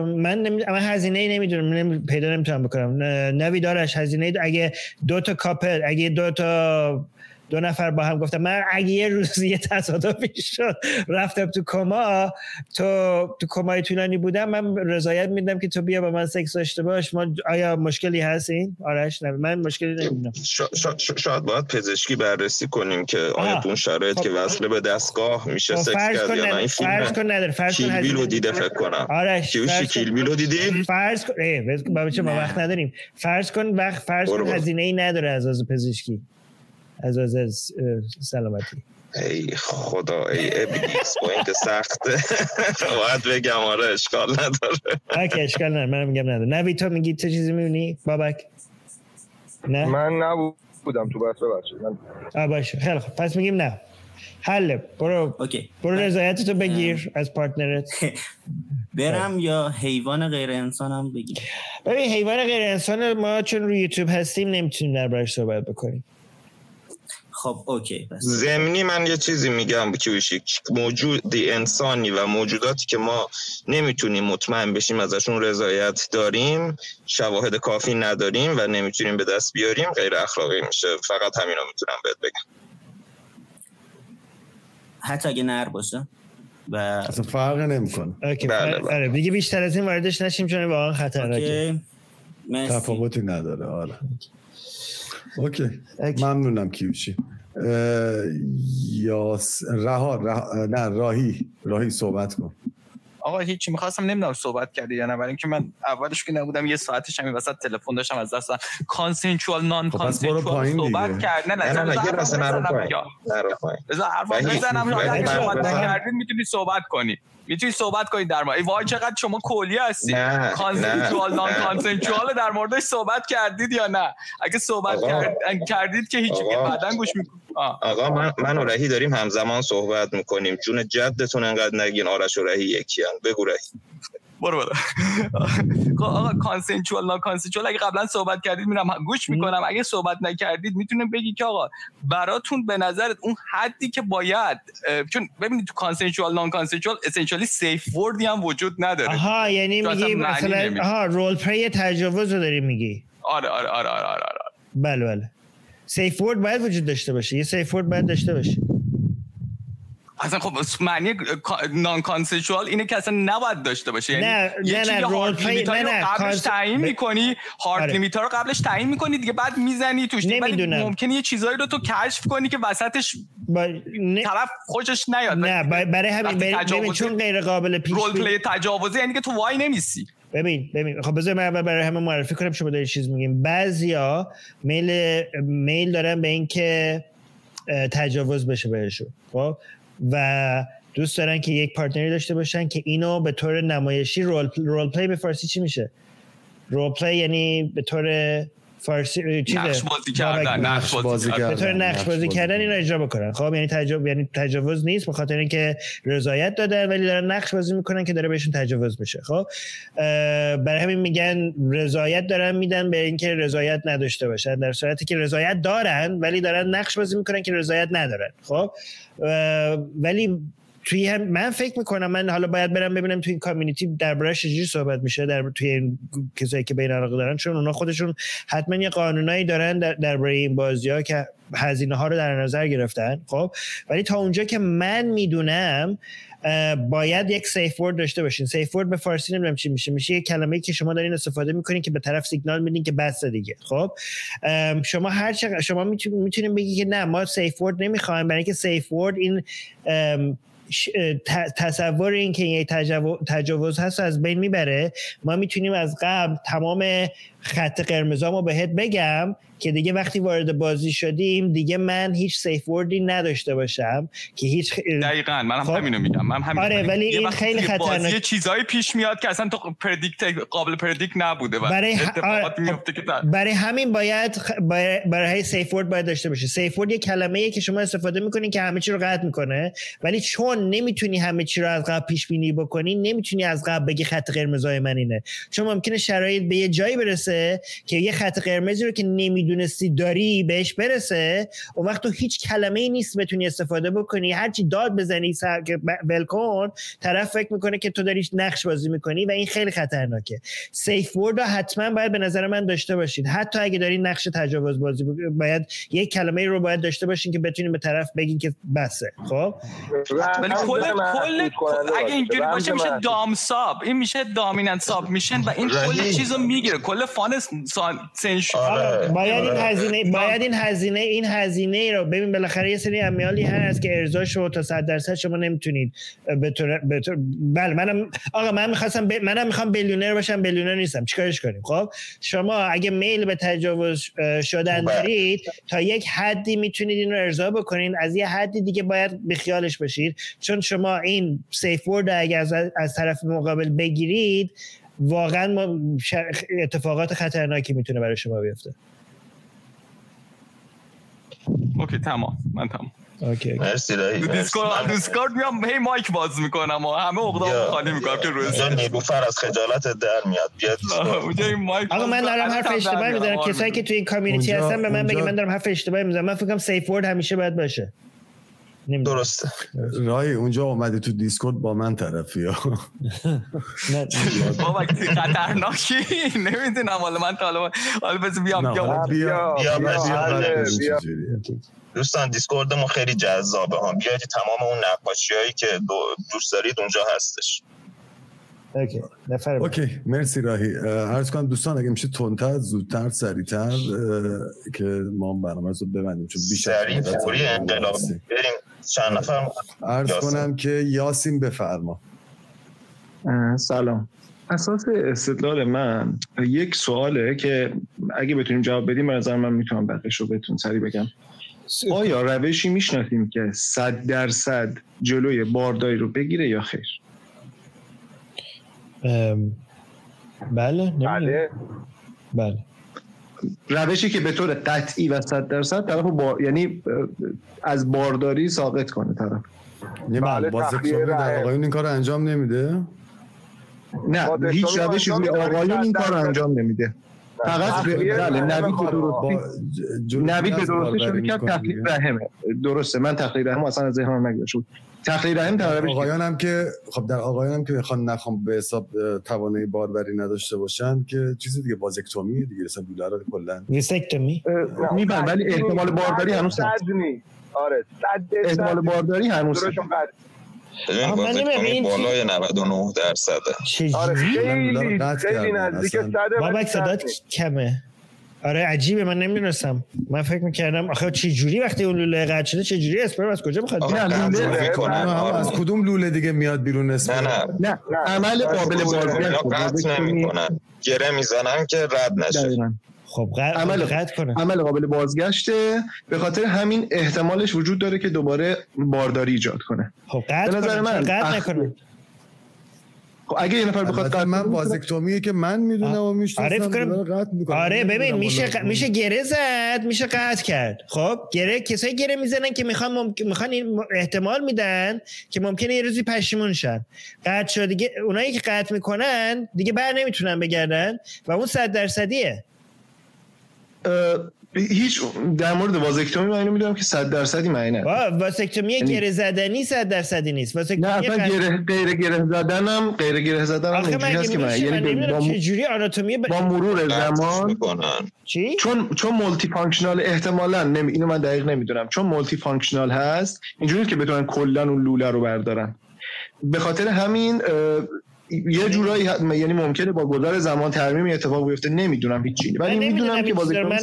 من نمی... من هزینه ای نمی‌دونم نمی... پیدا نمی‌تونم بکنم. نوی دارش هزینه اگه دو تا کاپل اگه دو تا دو نفر با هم گفتم من اگه یه روز یه تصادفی شد رفتم تو کما تو تو کمای طولانی بودم من رضایت میدم که تو بیا با من سکس داشته باش. ما آیا مشکلی هست این آرش نه من مشکلی نمی‌دونم. شاید باید پزشکی بررسی کنیم که آیا تو اون شرایط که خب. وصله به دستگاه میشه خب، سکس کرد یا نه؟ این فیلم فرض کن نداره فرض کن بیلو دیده فکر کنم. آرش کیل بیلو دیدی؟ فرض کن بابا ما وقت نداریم. فرض کن وقت فرض کن هزینه ای نداره از از پزشکی. از از سلامتی. ای خدا ای ابلیس با اینکه سخته. [laughs] باید بگم آره اشکال نداره. OK اشکال نداره. من میگم نداره. نوی تو میگی چه چیزی می‌بینی؟ بابک؟ نه؟ من نبودم تو بحث ببخشید. آه باشه. خیلی خوب. پس میگیم نه. حل. برو. اوکی. برو رضایت تو بگیر از partner ت. [laughs] برم یا حیوان غیر انسان هم بگیر؟ ببین حیوان غیر انسان ما چون روی یوتیوب هستیم نمی‌تونیم دربارش صحبت بکنیم. خب OK پس. زمینی من یه چیزی میگم کیوشی موجودی انسانی و موجوداتی که ما نمی‌تونیم مطمئن بشیم ازشون رضایت داریم شواهد کافی نداریم و نمی‌تونیم به دست بیاریم غیر اخلاقی میشه. فقط همینا می‌تونم بهت بگم. حتی اگه نر باشه و اصلا فرق نمی‌کنه. OK بله بله. آره دیگه بیشتر از این واردش نشیم چون واقعا خطرناکه. تفاوتی نداره آره. OK ممنونم کیوشی یا رها, رها نه راهی راهی صحبت کن آقا هیچی می‌خواستم نمی‌دونم صحبت کردی یا نه برای اینکه من اولش که نبودم یه ساعتش همین وسط تلفن داشتم از دستم consensual non-consensual صحبت کرد نه نه نه یه راست نرو پایین بذار حرف بزنم اگه صحبت نکردید می‌تونی صحبت کنی می‌تونی صحبت کنید در مورد وای چقدر شما کلی هستی. consensual non-consensual در موردش صحبت کردید یا نه؟ اگه صحبت کردید که هیچ بعدن گوش می‌کنید آقا من, من و رهی داریم همزمان صحبت می‌کنیم. جون جدتون انقدر نگین آرش و رهی یکی هم. بگو رهی. برو برو. [laughs] خب آقا consensual non-consensual اگه قبلا صحبت کردید میرم گوش می‌کنم. اگه صحبت نکردید می‌تونم بگی که آقا براتون به نظرت اون حدی که باید چون ببینید تو consensual non-consensual essentially safe word ی هم وجود نداره. آها یعنی میگی مثلا آها role play تجاوز رو داری میگی. آره آره آره آره آره, آره. بله بله. safe word باید وجود داشته باشه. یه safe word باید داشته باشه. اصلا خب معنی non-consensual اینه که اصلا نباید داشته باشه. یعنی نه یه نه نه رول پلی نه نه قبلش تعیین می‌کنی هارد آره. limit رو قبلش تعیین می‌کنی دیگه بعد می‌زنی توش. ولی ممکنه یه چیزایی رو تو کشف کنی که وسطش با... نه... طرف خوشش نیاد. نه برای همین ببین چون غیر قابل پیش role play تجاوزی یعنی که تو وای نمیسی. ببین ببین خب بذار من برای همه معرفی کنم شما دارید چیز میگیم بعضیا میل میل دارن به اینکه تجاوز بشه بهشون. خب؟ و دوست دارن که یک partner ی داشته باشن که اینو به طور نمایشی role, role play به فارسی چی میشه؟ role play یعنی به طور فارسی چیزه؟ نقش بازی کردن نقش بازی کردن. به طور نقش بازی کردن این رو اجرا بکنن. خب یعنی تجاوز یعنی تجاوز نیست به خاطر اینکه رضایت دادن ولی دارن نقش بازی می‌کنن که داره بهشون تجاوز میشه. خب برای همین میگن رضایت دارن میدن به اینکه رضایت نداشته باشن. در صورتی که رضایت دارن ولی دارن نقش بازی می‌کنن که رضایت ندارن. خب ولی توی هم من فکر می‌کنم من حالا باید برم ببینم توی این کامیونیتی دربارش چجوری صحبت میشه در توی این کسایی که بین علاقه دارن چون اونا خودشون حتما یه قانونایی دارن در درباره این بازی ها که هزینه ها رو در نظر گرفتن خب؟ ولی تا اونجا که من می‌دونم باید یک safe word داشته باشین. safe word به فارسی نمی‌دونم چی میشه. میشه یک کلمه که شما دارین استفاده می‌کنین که به طرف سیگنال میدین که بس دیگه خب؟ شما هر چقدر شما می‌تونین بگی که نه ما safe word نمی‌خوایم. برای اینکه safe word این تصور این که یک تجاوز هست از بین می‌بره. ما می‌تونیم از قبل تمام خط قرمزامو بهت بگم که دیگه وقتی وارد بازی شدیم دیگه من هیچ safe word ی نداشته باشم که هیچ دقیقا منم خب؟ همینو میگم من همین آره ولی این خیلی خطرناک. یه چیزایی پیش میاد که اصلا تو predict قابل predict نبوده برای برای همین باید برای, برای safe word باید داشته باشه safe word یه کلمه ای که شما استفاده می‌کنین که همه چی رو قطع می‌کنه ولی چون نمی‌تونی همه چی رو از قبل پیش بینی بکنی نمی‌تونی از قبل بگی خط قرمزای من اینه. چون ممکنه شرایط به یه جایی برسه که یه خط قرمزی رو که نمی‌دونستی داری بهش برسه اون وقت تو هیچ کلمه ای نیست بتونی استفاده بکنی. هرچی داد بزنی که بلکن طرف فکر می‌کنه که تو داری نقش بازی می‌کنی و این خیلی خطرناکه. سیف ورد رو حتما باید به نظر من داشته باشید حتی اگه داری نقش تجاوز بازی باید یک کلمه رو باید داشته باشین که بتونین به طرف بگین که بسه. خب؟ ولی کل کل اگه اینجوری باشه میشه دام ساب این میشه دامیننت ساب میشن و این کل چیزو می‌گیره. کل فان سنش آره. باید این هزینه باید این هزینه این هزینه رو ببین بالاخره یه سری امیالی هست که ارزاش رو تا 100 درصد شما نمی‌تونید به طور بله منم آقا من می‌خواستم ب... منم می‌خوام بیلیونر باشم بیلیونر نیستم. چیکارش کنیم؟ خب؟ شما اگه میل به تجاوز شدن بله. دارید تا یک حدی می‌تونید این رو ارضا بکنین. از یه حدی دیگه باید بیخیالش باشید. چون شما این سیف ورد اگه از, از طرف مقابل بگیرید واقعا اتفاقات خطرناکی می‌تونه برای شما بیفته. OK تمام. من تمام. OK مرسی دیسکورد دیسکورد میام هی mic باز می‌کنم و همه عقدام خالی می‌کنم که روز نیلوفر از خجالت در میاد. بیاد اونجا این mic آقا من دارم حرف اشتباهی می‌زنم کسایی که توی این community هستن به من بگن من دارم حرف اشتباهی می‌زنم. من فکر کنم safe word همیشه باید باشه. درسته. رای اونجا اومدی تو دیسکورد با من طرفی ها. بابا خطرناکی. نمی‌دونم حالا من تا حالا بس بیام بیا بیا. دوستان دیسکورد ما خیلی جذابه ها. بیاید تمام اون نقاشی هایی که دوست دارید اونجا هستش. okay نفر okay مرسی راهی. عرض کنم دوستان اگه میشه تندتر زودتر سریعتر که ما برنامه رو ببندیم چون بیشتر سریع فوری انقلاب. بریم. چند نفر؟ عرض کنم که یاسین بفرما. سلام. اساس استدلال من یک سواله که اگه بتونیم جواب بدیم به نظر من می‌تونم بقیش رو بهتون سریع بگم. آیا روشی می‌شناسیم که صد درصد جلوی بارداری رو بگیره یا خیر؟ بله بله. بله. روشی که به طور قطعی و صد درصد طرف با... یعنی از بارداری ساقط کنه طرف. یه بله در آقایون این کار انجام نمیده؟ نه هیچ روشی روی آقایون این کار انجام نمیده. فقط بله نوید به درستی نوید به درستی تخلیق رحمه. درسته من تخلیق رحم اصلا از ذهنم نگذشت. شد تخلیق رحم در آقایان هم که خب در آقایان هم که بخوان نخوام به حساب توانایی باروری نداشته باشن که چیزی دیگه بازکتومی دیگه اصلا دوله رو کلا. ویسکتومی میبن ولی احتمال بارداری هنوز صد آره صد احتمال بارداری هنوز ببین بازیکن بالای 99 درصده. آره خیلی خیلی نزدیک 100 بابک صدات کمه. آره عجیبه من نمی‌دونستم. من فکر می‌کردم آخه چه جوری وقتی اون لوله قطع شده چه جوری اسپرم از کجا می‌خواد؟ بیاد از کدوم لوله دیگه میاد بیرون اسپرم؟ نه. نه عمل قابل بازگشت نمی‌کنن. گره می‌زنن که رد نشه. خب عمل قطع کنه. عمل قابل بازگشته. به خاطر همین احتمالش وجود داره که دوباره بارداری ایجاد کنه. خب قطع کنه. من قطع نکنه؟ خب اگه یه نفر بخواد قطع من وازکتومیه که من می‌دونم و می‌شناسم آره آره ببین میشه ق... میشه گره زد میشه قطع کرد. خب گره کسایی گره می‌زنن که می‌خوان مم... می‌خوان احتمال میدن که ممکنه یه روزی پشیمون شن. قطع شد دیگه اونایی که قطع می‌کنن دیگه بر نمی‌تونن بگردن و اون صد درصدیه. هیچ در مورد وازکتومی من اینو می‌دونم که 100 درصدی معنی نداره وازکتومی یعنی... گره زدنی 100 درصدی نیست. وازکتومی نه اصلا گره غیر گره زدنم غیر گره زدنم اینجوری هست که من یعنی با چه جوری آناتومی با مرور زمان چی؟ چون چون multifunctional احتمالاً نمی... اینو من دقیق نمی‌دونم. چون multifunctional هست اینجوری که بتونن کلا اون لوله رو بردارن. به خاطر همین یه جورایی یعنی ممکنه با گذر زمان ترمیم اتفاق بیفته. نمی‌دونم هیچ ولی می‌دونم که بازیکن من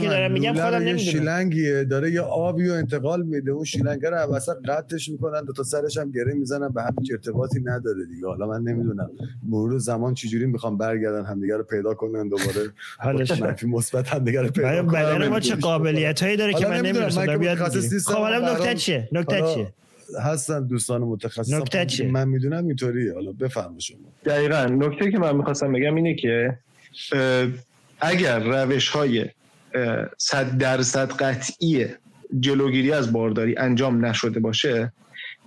که دارم میگم خودم نمی‌دونم. شیلنگیه. داره یه آبی رو انتقال میده. اون شیلنگ رو وسط قطعش می‌کنن. دو تا سرش هم گره می‌زنن. به هم ارتباطی نداره دیگه. حالا من نمی‌دونم. مرور زمان چجوری می‌خوام برگردن همدیگه رو پیدا کنن دوباره؟ حالش منفی مثبت همدیگه رو پیدا کنن. بدن ما چه قابلیتایی داره که من نمی‌دونم. بیاد خب حالا نکته چیه؟ نکته چیه؟ هستن دوستان متخصص نکته چیه؟ من می‌دونم اینطوریه حالا بفهم شما. دقیقا. نکته که من می‌خواستم بگم اینه که اگر روش های صد درصد قطعی جلوگیری از بارداری انجام نشده باشه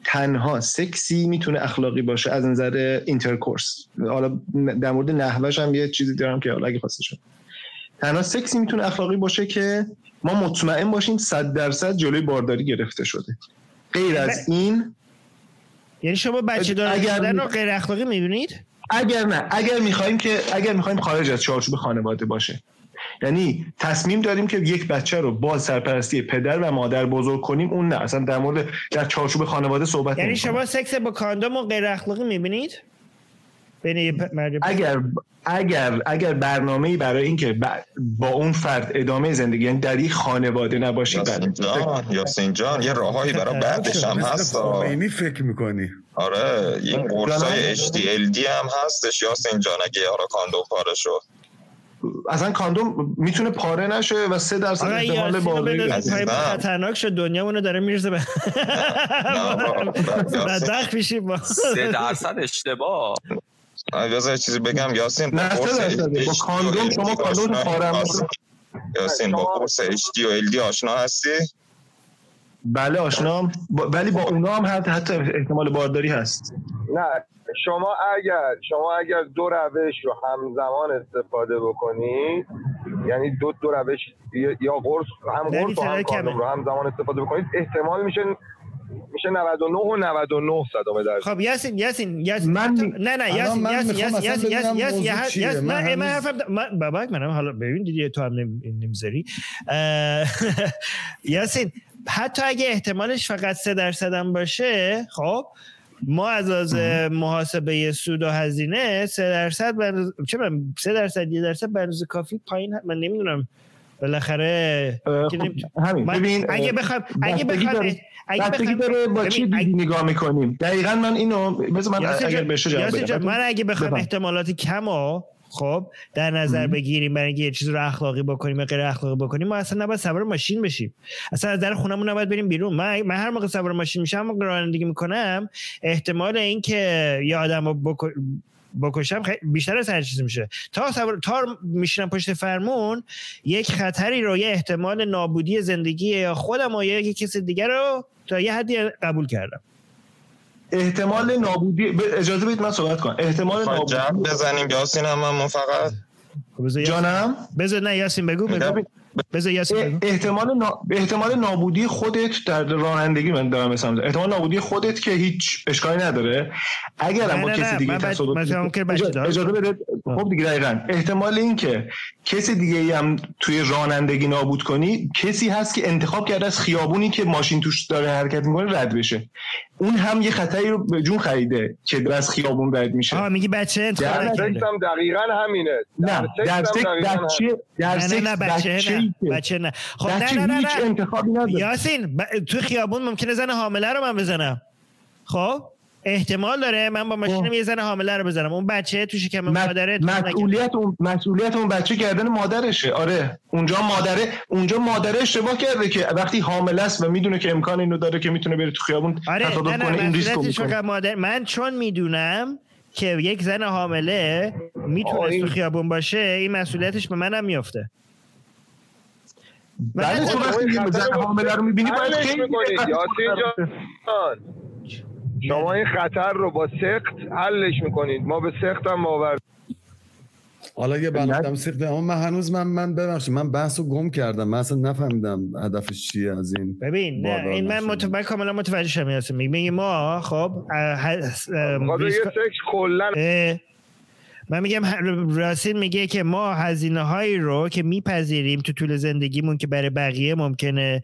تنها سکسی می‌تونه اخلاقی باشه از نظر intercourse. حالا در مورد نحوش هم یه چیزی دارم که حالا اگه خواسته شد تنها سکسی می‌تونه اخلاقی باشه که ما مطمئن باشیم صد درصد جلوی بارداری گرفته شده. غیر از این یعنی شما بچه دار اگر رو غیر اخلاقی می‌بینید؟ اگر نه اگر می‌خوایم که اگر می‌خوایم خارج از چارچوب خانواده باشه. یعنی تصمیم داریم که یک بچه رو با سرپرستی پدر و مادر بزرگ کنیم اون نه. اصلا در مورد در چارچوب خانواده صحبت یعنی شما سکس با کاندوم و غیر اخلاقی می‌بینید؟ اگر اگر اگر برنامه برای اینکه با اون فرد ادامه زندگی یعنی در یک خانواده نباشید یاسین جان یاسین جان یه راههایی برای بعدش هم هست اینی فکر می‌کنی آره این قرصای HDLD هم هستش یاسین جان اگه یارا کاندوم پاره شد اصلا کاندوم می‌تونه پاره نشه و سه درصد احتمال باقی خطرناک شد دنیا اونو داره میرزه به بدبخت میشیم سه درصد اشتباه بذار چیزی بگم. یاسین با با کاندوم شما کاندوم پاره یاسین با قرص HD و LD آشنا هستی؟ بله آشنام. ولی با اونا هم حتی, حتی احتمال بارداری هست. نه شما اگر شما اگر دو روش رو همزمان استفاده بکنید یعنی دو دو روش یا قرص هم قرص و هم کاندوم رو همزمان استفاده بکنید احتمال میشه میشه 99 و 99 صدامه درصد خب یاسین یاسین یاسین من نه نه یاسین یاسین یاسین یاسین یاسین یاسین من من حرفم منم حالا ببین دیدی تو هم نمی‌ذاری. [laughs] یاسین حتی اگه احتمالش فقط 3 درصد هم باشه خب ما از از محاسبه سود و هزینه 3 درصد چه من 3 درصد یه درصد به کافی پایین من نمی‌دونم. بالاخره خب همین. ببین اگه بخوام اگه بخوام اگه بخوام داره با چی دیدی نگاه می‌کنیم؟ دقیقا من اینو بذار من اگر بشه جواب بدم. من اگه بخوام احتمالات کم خب در نظر بگیریم برای اینکه یه چیز رو اخلاقی بکنیم یا غیر اخلاقی بکنیم ما اصلا نباید سوار ماشین بشیم. اصلا از در خونمون نباید بریم بیرون. من, من هر موقع سوار ماشین میشم و رانندگی می‌کنم احتمال اینکه یه آدم رو بکن بکشم بیشتر از هر چیزی میشه. تا سوار تا میشینم پشت فرمون یک خطری رو یه احتمال نابودی زندگی یا خودم و یا یک کسی دیگر رو تا یه حدی قبول کردم. احتمال نابودی اجازه بدید من صحبت کنم. احتمال نابودی بزنیم یاسین هم فقط. جانم؟ بذار نه یاسین بگو بگو. احتمال نا... احتمال نابودی خودت در رانندگی من دارم مثلا احتمال نابودی خودت که هیچ اشکالی نداره. اگر هم با کسی دیگه تصادف اجازه بده خب دیگه دقیقا. احتمال این که کسی دیگه ای هم توی رانندگی نابود کنی کسی هست که انتخاب کرده از خیابونی که ماشین توش داره حرکت می‌کنه رد بشه. اون هم یه خطری رو به جون خریده که از خیابون رد میشه. آها میگی بچه انتخاب دقیقا همینه. نه در سکس بچه در سکس بچه بچه نه خب نه نه نه, هیچ انتخابی نداره. یاسین ب... تو خیابون ممکنه زن حامله رو من بزنم. خب؟ احتمال داره من با ماشینم. یه زن حامله رو بزنم اون بچه تو شکم مادره مسئولیت اون مسئولیت اون بچه گردن مادرشه. آره. اونجا مادره اونجا مادره اشتباه کرده که وقتی حامله است و می‌دونه که امکان اینو داره که می‌تونه بره تو خیابون آره تصادف کنه این ریسک مادر من چون می‌دونم که یک زن حامله می‌تونه تو خیابون باشه این مسئولیتش به منم میفته بله تو وقتی زن حامله رو می‌بینی باید خیلی شما این خطر رو با سخت حلش می‌کنید. ما به سخت هم باور حالا یه بلدم سخت. اما من هنوز من من ببخشید من بحث رو گم کردم. من اصلا نفهمیدم هدفش چیه از این ببین نه این من متوجه کاملا متوجه شدم میگه ما خب یه سکس کلا من میگم راسین میگه که ما هزینه هایی رو که میپذیریم تو طول زندگیمون که برای بقیه ممکنه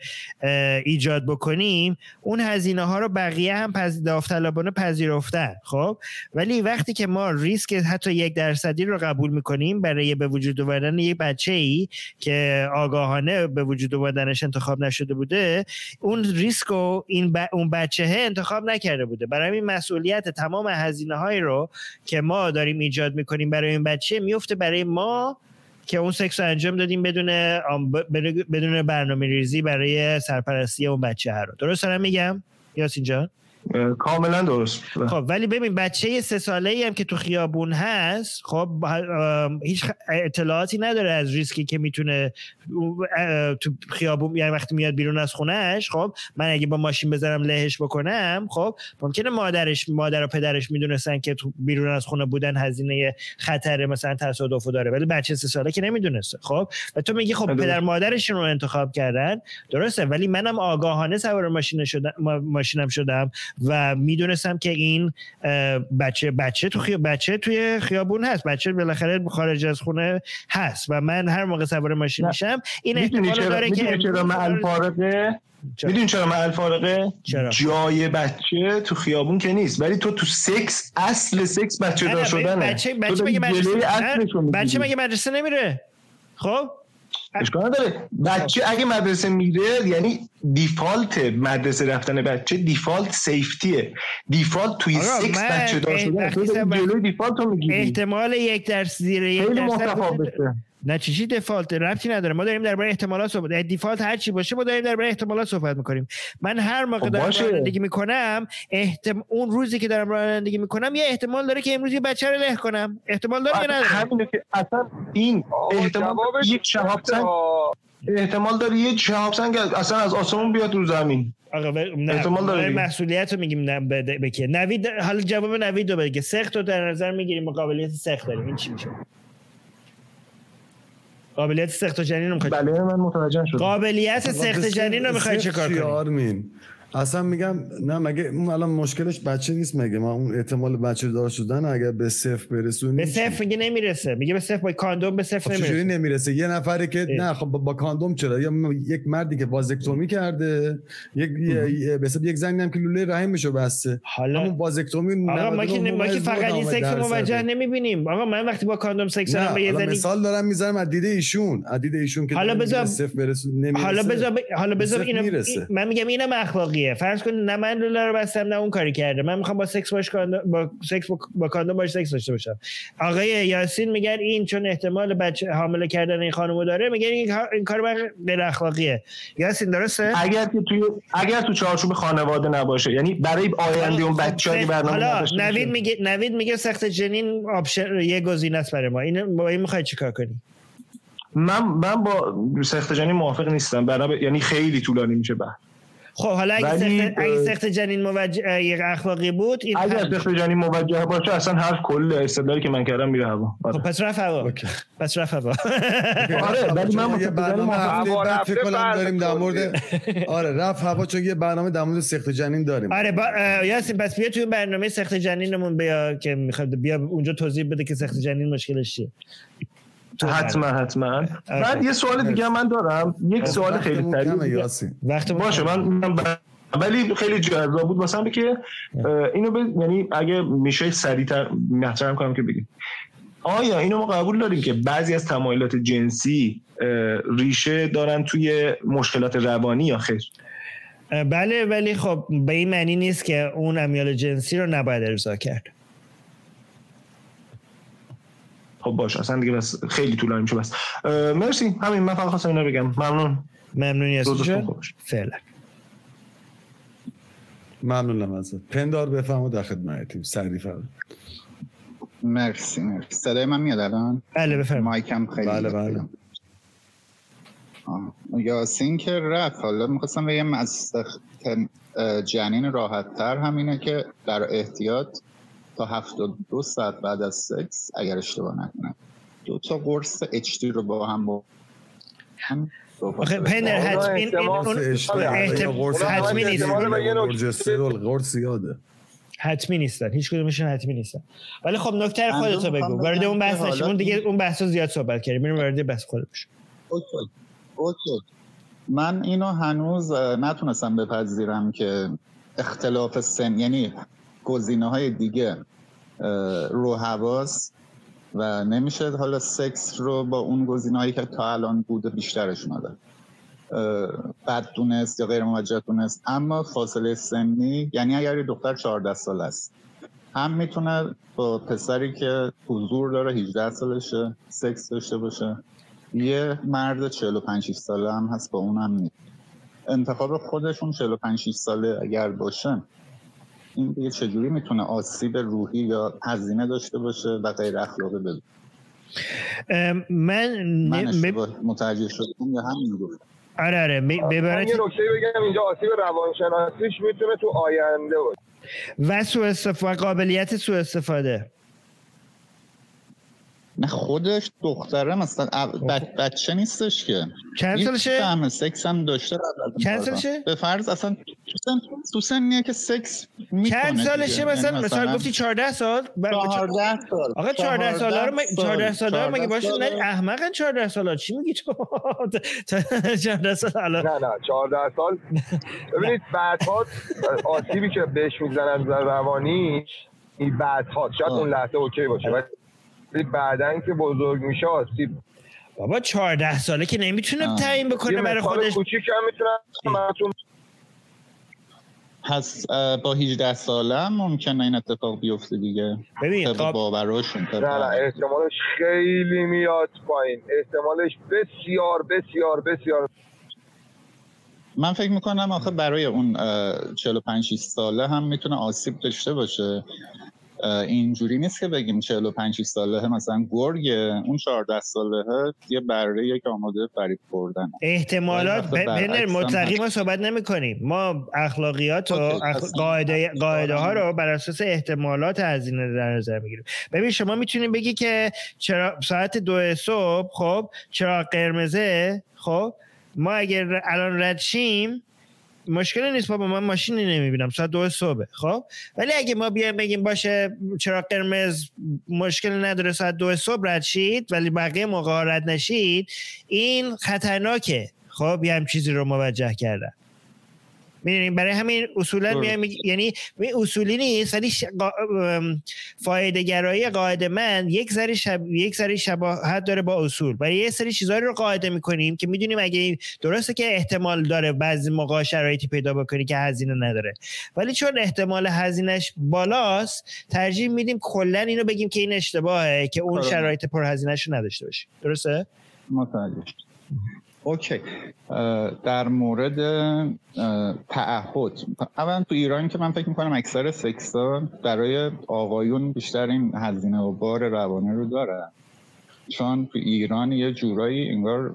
ایجاد بکنیم اون هزینه ها رو بقیه هم. داوطلبانه پذیرفتن خب ولی وقتی که ما ریسک حتی یک درصدی رو قبول می‌کنیم برای به وجود آوردن یک بچه ای که آگاهانه به وجود آوردنش انتخاب نشده بوده اون ریسک رو این ب... اون بچه انتخاب نکرده بوده برای این مسئولیت تمام هزینه هایی رو که ما داریم ایجاد می‌کنیم کنیم برای این بچه میفته برای ما که اون سکس رو انجام دادیم بدون بدون برنامه ریزی برای سرپرستی اون بچه هر رو. درست دارم میگم؟ یاسین جان؟ کاملا درست. خب ولی ببین بچه سه ساله ای هم که تو خیابون هست خب هیچ اطلاعاتی نداره از ریسکی که می‌تونه تو خیابون یعنی وقتی میاد بیرون از خونهش خب من اگه با ماشین بذارم لهش بکنم خب ممکنه مادرش مادر و پدرش می‌دونستن که تو بیرون از خونه بودن هزینه خطر مثلا تصادف داره ولی بچه سه ساله که نمی‌دونسته خب. و تو میگی خب پدر مادرشون رو انتخاب کردن درسته ولی منم آگاهانه سوار ماشین شدم ماشینم شدم. و می‌دونستم که این بچه بچه تو بچه توی خیابون هست. بچه بالاخره خارج از خونه هست و من هر موقع سوار ماشین میشم این احتمال داره که چرا من فارقه می‌دونی چرا من فارقه جای بچه تو خیابون که نیست. ولی تو تو سکس اصل سکس بچه دار شدنه. بچه بچه مگه مدرسه نمیره؟ خب؟ اشکال نداره. بچه اگه مدرسه میره یعنی دیفالت مدرسه رفتن بچه دیفالت سیفتیه. دیفالت توی سکس بچه دار شدن تو جلوی دیفالت رو می‌گیری. احتمال یک درس زیر یک خیلی متفاوته نه چی چی دفالت ربطی نداره. ما داریم درباره احتمالات صحبت دیفالت هر چی باشه ما داریم درباره احتمالات صحبت می‌کنیم. من هر موقع خب دارم رانندگی می‌کنم احتم... اون روزی که دارم رانندگی می‌کنم یه احتمال داره که امروز یه بچه رو له کنم. احتمال داره یا نداره؟ که اصلا این احتمال یک شهاب احتمال داره یه شهاب سنگ اصلا از آسمون بیاد رو زمین. آقا احتمال داره مسئولیت رو میگیم نه بده نوید حالا جواب نوید رو بگه سخت رو در نظر می‌گیریم مقابلیت سخت داریم. این چی میشه؟ قابلیت سخت جنین رو بله من متوجه شدم قابلیت سخت جنین رو می‌خوای چیکار کنی؟ اصلا میگم نه مگه اون الان مشکلش بچه نیست مگه؟ ما اون احتمال بچه دار شدن اگر به صفر برسونیم به صفر میگه نمی‌رسه. میگه به صفر با کاندوم به صفر خب نمی‌رسه؟ نمی‌رسه؟ یه نفری که اه. نه خب با کاندوم چرا؟ یا یک مردی که بازکتومی کرده یک به یک زنی هم که لوله رحمشو بسته. حالا همون بازکتومی آقا ما که ما که فقط این سکس موجه نمی‌بینیم. آقا من وقتی با کاندوم سکس به یه زنی مثال دارم می‌ذارم از دید ایشون. از دید ایشون که حالا بذار صفر برسون حالا بذار حالا بذار اینو من میگم اینم اخلاقیه فرض کن من لوله رو بستم نه اون کاری کرده. من می‌خوام با سکس باش با سکس با کاندوم باش سکس داشته باشم. آقای یاسین میگن این چون احتمال بچه حامله کردن این خانمو داره میگن این, این کار غیر اخلاقیه. یاسین درسته؟ اگر که توی اگر تو چارچوب خانواده نباشه یعنی برای آینده اون بچه‌ای برنامه حالا نوید میگه نوید میگه سقط جنین option یه گزینه است برای ما. این با این می‌خوای چیکار کنی؟ من من با سقط جنین موافق نیستم. برای یعنی خیلی طولانی میشه بعد خب حالا اگه, سخت, اگه سخت جنین موجه یک اخلاقی بود این اگه سخت جنین موجه باشه اصلا هر کل استدلالی که من کردم میره هوا. خب پس رفت هوا. پس رفت هوا. [laughs] آره ولی من یه برنامه هفته بعد فکر کنم داریم در مورد [laughs] آره رفت هوا چون یه برنامه در مورد سخت جنین داریم. آره با... یاسین پس بیا توی برنامه سخت جنینمون بیا که می‌خواد بیا اونجا توضیح بده که سخت جنین مشکلش چیه. حتما. حتما بعد یه سوال دیگه من دارم. یک سوال خیلی سریع وقت باشه من ولی خیلی جذاب بود مثلا که اینو یعنی اگه میشه سریعتر محترم کنم که بگیم. آیا اینو ما قبول داریم که بعضی از تمایلات جنسی ریشه دارن توی مشکلات روانی یا خیر؟ بله ولی خب به این معنی نیست که اون امیال جنسی رو نباید ارضا کرد. خب باش اصلا دیگه بس خیلی طولانی میشه بس. مرسی. همین من فقط خواستم اینا بگم. ممنون. ممنونی از فعلا. ممنونم ازت. پندار بفهم و در خدمتیم سری فقط مرسی مرسی. صدای من میاد الان؟ بله بفرم مایکم خیلی بله بله. یاسین که رفت. حالا می‌خواستم بگم از جنین راحت تر همینه که در احتیاط تا 72 ساعت بعد از سکس اگر اشتباه نکنم. دو تا قرص اچ رو با هم با هم آخه پندار حتمی حتمی نیست. قرص زیاده. حتمی نیستن. هیچ کدومشون حتمی نیستن. ولی خب نکته خودتو بگو. وارد اون بحث نشیم. اون دیگه اون بحث زیاد صحبت کردیم. بریم وارد بحث خود بشیم okay. okay. من اینو هنوز نتونستم بپذیرم که اختلاف سن یعنی گزینه های دیگه رو حواس و نمیشه حالا سکس رو با اون گزینه هایی که تا الان بوده بیشترش ماده بد دونست یا غیر موجه دونست اما فاصله سنی یعنی اگر یه دختر 14 سال است هم می‌تونه با پسری که حضور داره 18 سالشه سکس داشته باشه یه مرد 45 ساله هم هست با اون هم انتخاب خودشون 45 ساله اگر باشه این دیگه چجوری می‌تونه آسیب روحی یا هزینه داشته باشه و غیر اخلاقی بده؟ من من متوجه شدم یا همین گفت آره آره ببرد یه نکته بگم اینجا آسیب روانشناسیش می‌تونه تو آینده باشه. و سوء استفاده قابلیت سوء استفاده. نه خودش دختره مثلا بچه نیستش که. چند سالشه؟ فهم سکس هم داشته چند سالشه؟ به فرض اصلا تو سنیه که سکس می‌کنه چند سالشه مثلا یعنی مثلا گفتی 14 سال 14 سال. آقا 14 سال ها رو 14 سال. ها مگه باشه؟ نه احمقن 14 سال ها چی میگی تو؟ [laughs] 14 سال نه نه 14 سال. ببینید بعدها آسیبی که بهش می‌زنن روانی این بعدها شاید اون لحظه اوکی باشه بعدا که بزرگ میشه آسیب. بابا 14 ساله که نمی‌تونه تعیین بکنه برای خودش. کوچیک هم می‌تونه پس با 18 ساله هم ممکنه این اتفاق بیفته دیگه. ببین خب باوراشون نه نه احتمالش خیلی میاد پایین. احتمالش بسیار بسیار بسیار من فکر می‌کنم آخه برای اون 45 ساله هم می‌تونه آسیب داشته باشه. اینجوری نیست که بگیم 45 ساله مثلا گرگ اون 14 ساله یه بره که آماده فریب بردن احتمالات بنر مطلقی ما صحبت نمی کنیم ما اخلاقیات و قاعده, قاعده ها رو بر اساس احتمالات هزینه در نظر می‌گیریم. ببین شما می‌تونید بگی که چرا ساعت دو صبح خب چرا قرمزه؟ خب ما اگر الان رد شیم مشکلی نیست بابا من ماشینی نمی‌بینم ساعت دو صبح خب؟ ولی اگه ما بیایم بگیم باشه چرا قرمز مشکل نداره ساعت دو صبح رد شید ولی بقیه موقع رد نشید این خطرناکه. خب؟ یه هم چیزی رو موجه کردن. می‌دونیم برای همین اصولا میام یعنی اصولی نیست ولی فایده گرایی قاعده من یک ذره شب... یک ذره شباهت داره با اصول. برای یه سری چیزایی رو قاعده می‌کنیم که می‌دونیم اگه درسته که احتمال داره بعضی موقع شرایطی پیدا بکنی که هزینه نداره. ولی چون احتمال هزینهش بالاست ترجیح میدیم کلا اینو بگیم که این اشتباهه که اون آره. شرایط پر هزینهش رو نداشته باشی درسته؟ متوجه اوکی. در مورد تعهد. اولا تو ایران که من فکر می‌کنم اکثر سکسا برای آقایون بیشتر این هزینه و بار روانه رو داره. چون تو ایران یه جورایی انگار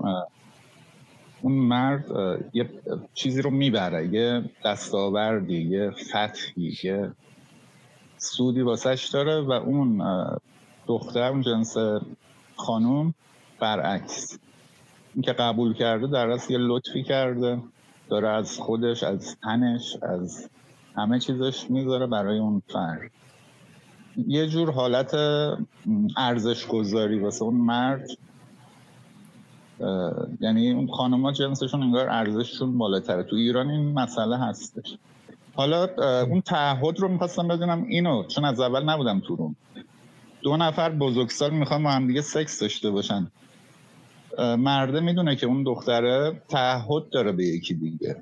اون مرد یه چیزی رو می‌بره یه دستاوردی یه فتحی یه سودی واسش داره و اون دختر اون جنس خانوم برعکس. که قبول کرده در اصل یه لطفی کرده. داره از خودش از تنش از همه چیزش می‌ذاره برای اون فرد. یه جور حالت ارزش گذاری واسه اون مرد. یعنی اون خانمها جنسشون انگار ارزششون بالاتره. تو ایران این مسئله هستش. حالا اون تعهد رو می‌خواستم بدونم اینو چون از اول نبودم تو روم. دو نفر بزرگسال می‌خوان با هم دیگه سکس داشته باشن. مرده می‌دونه که اون دختره تعهد داره به یکی دیگه.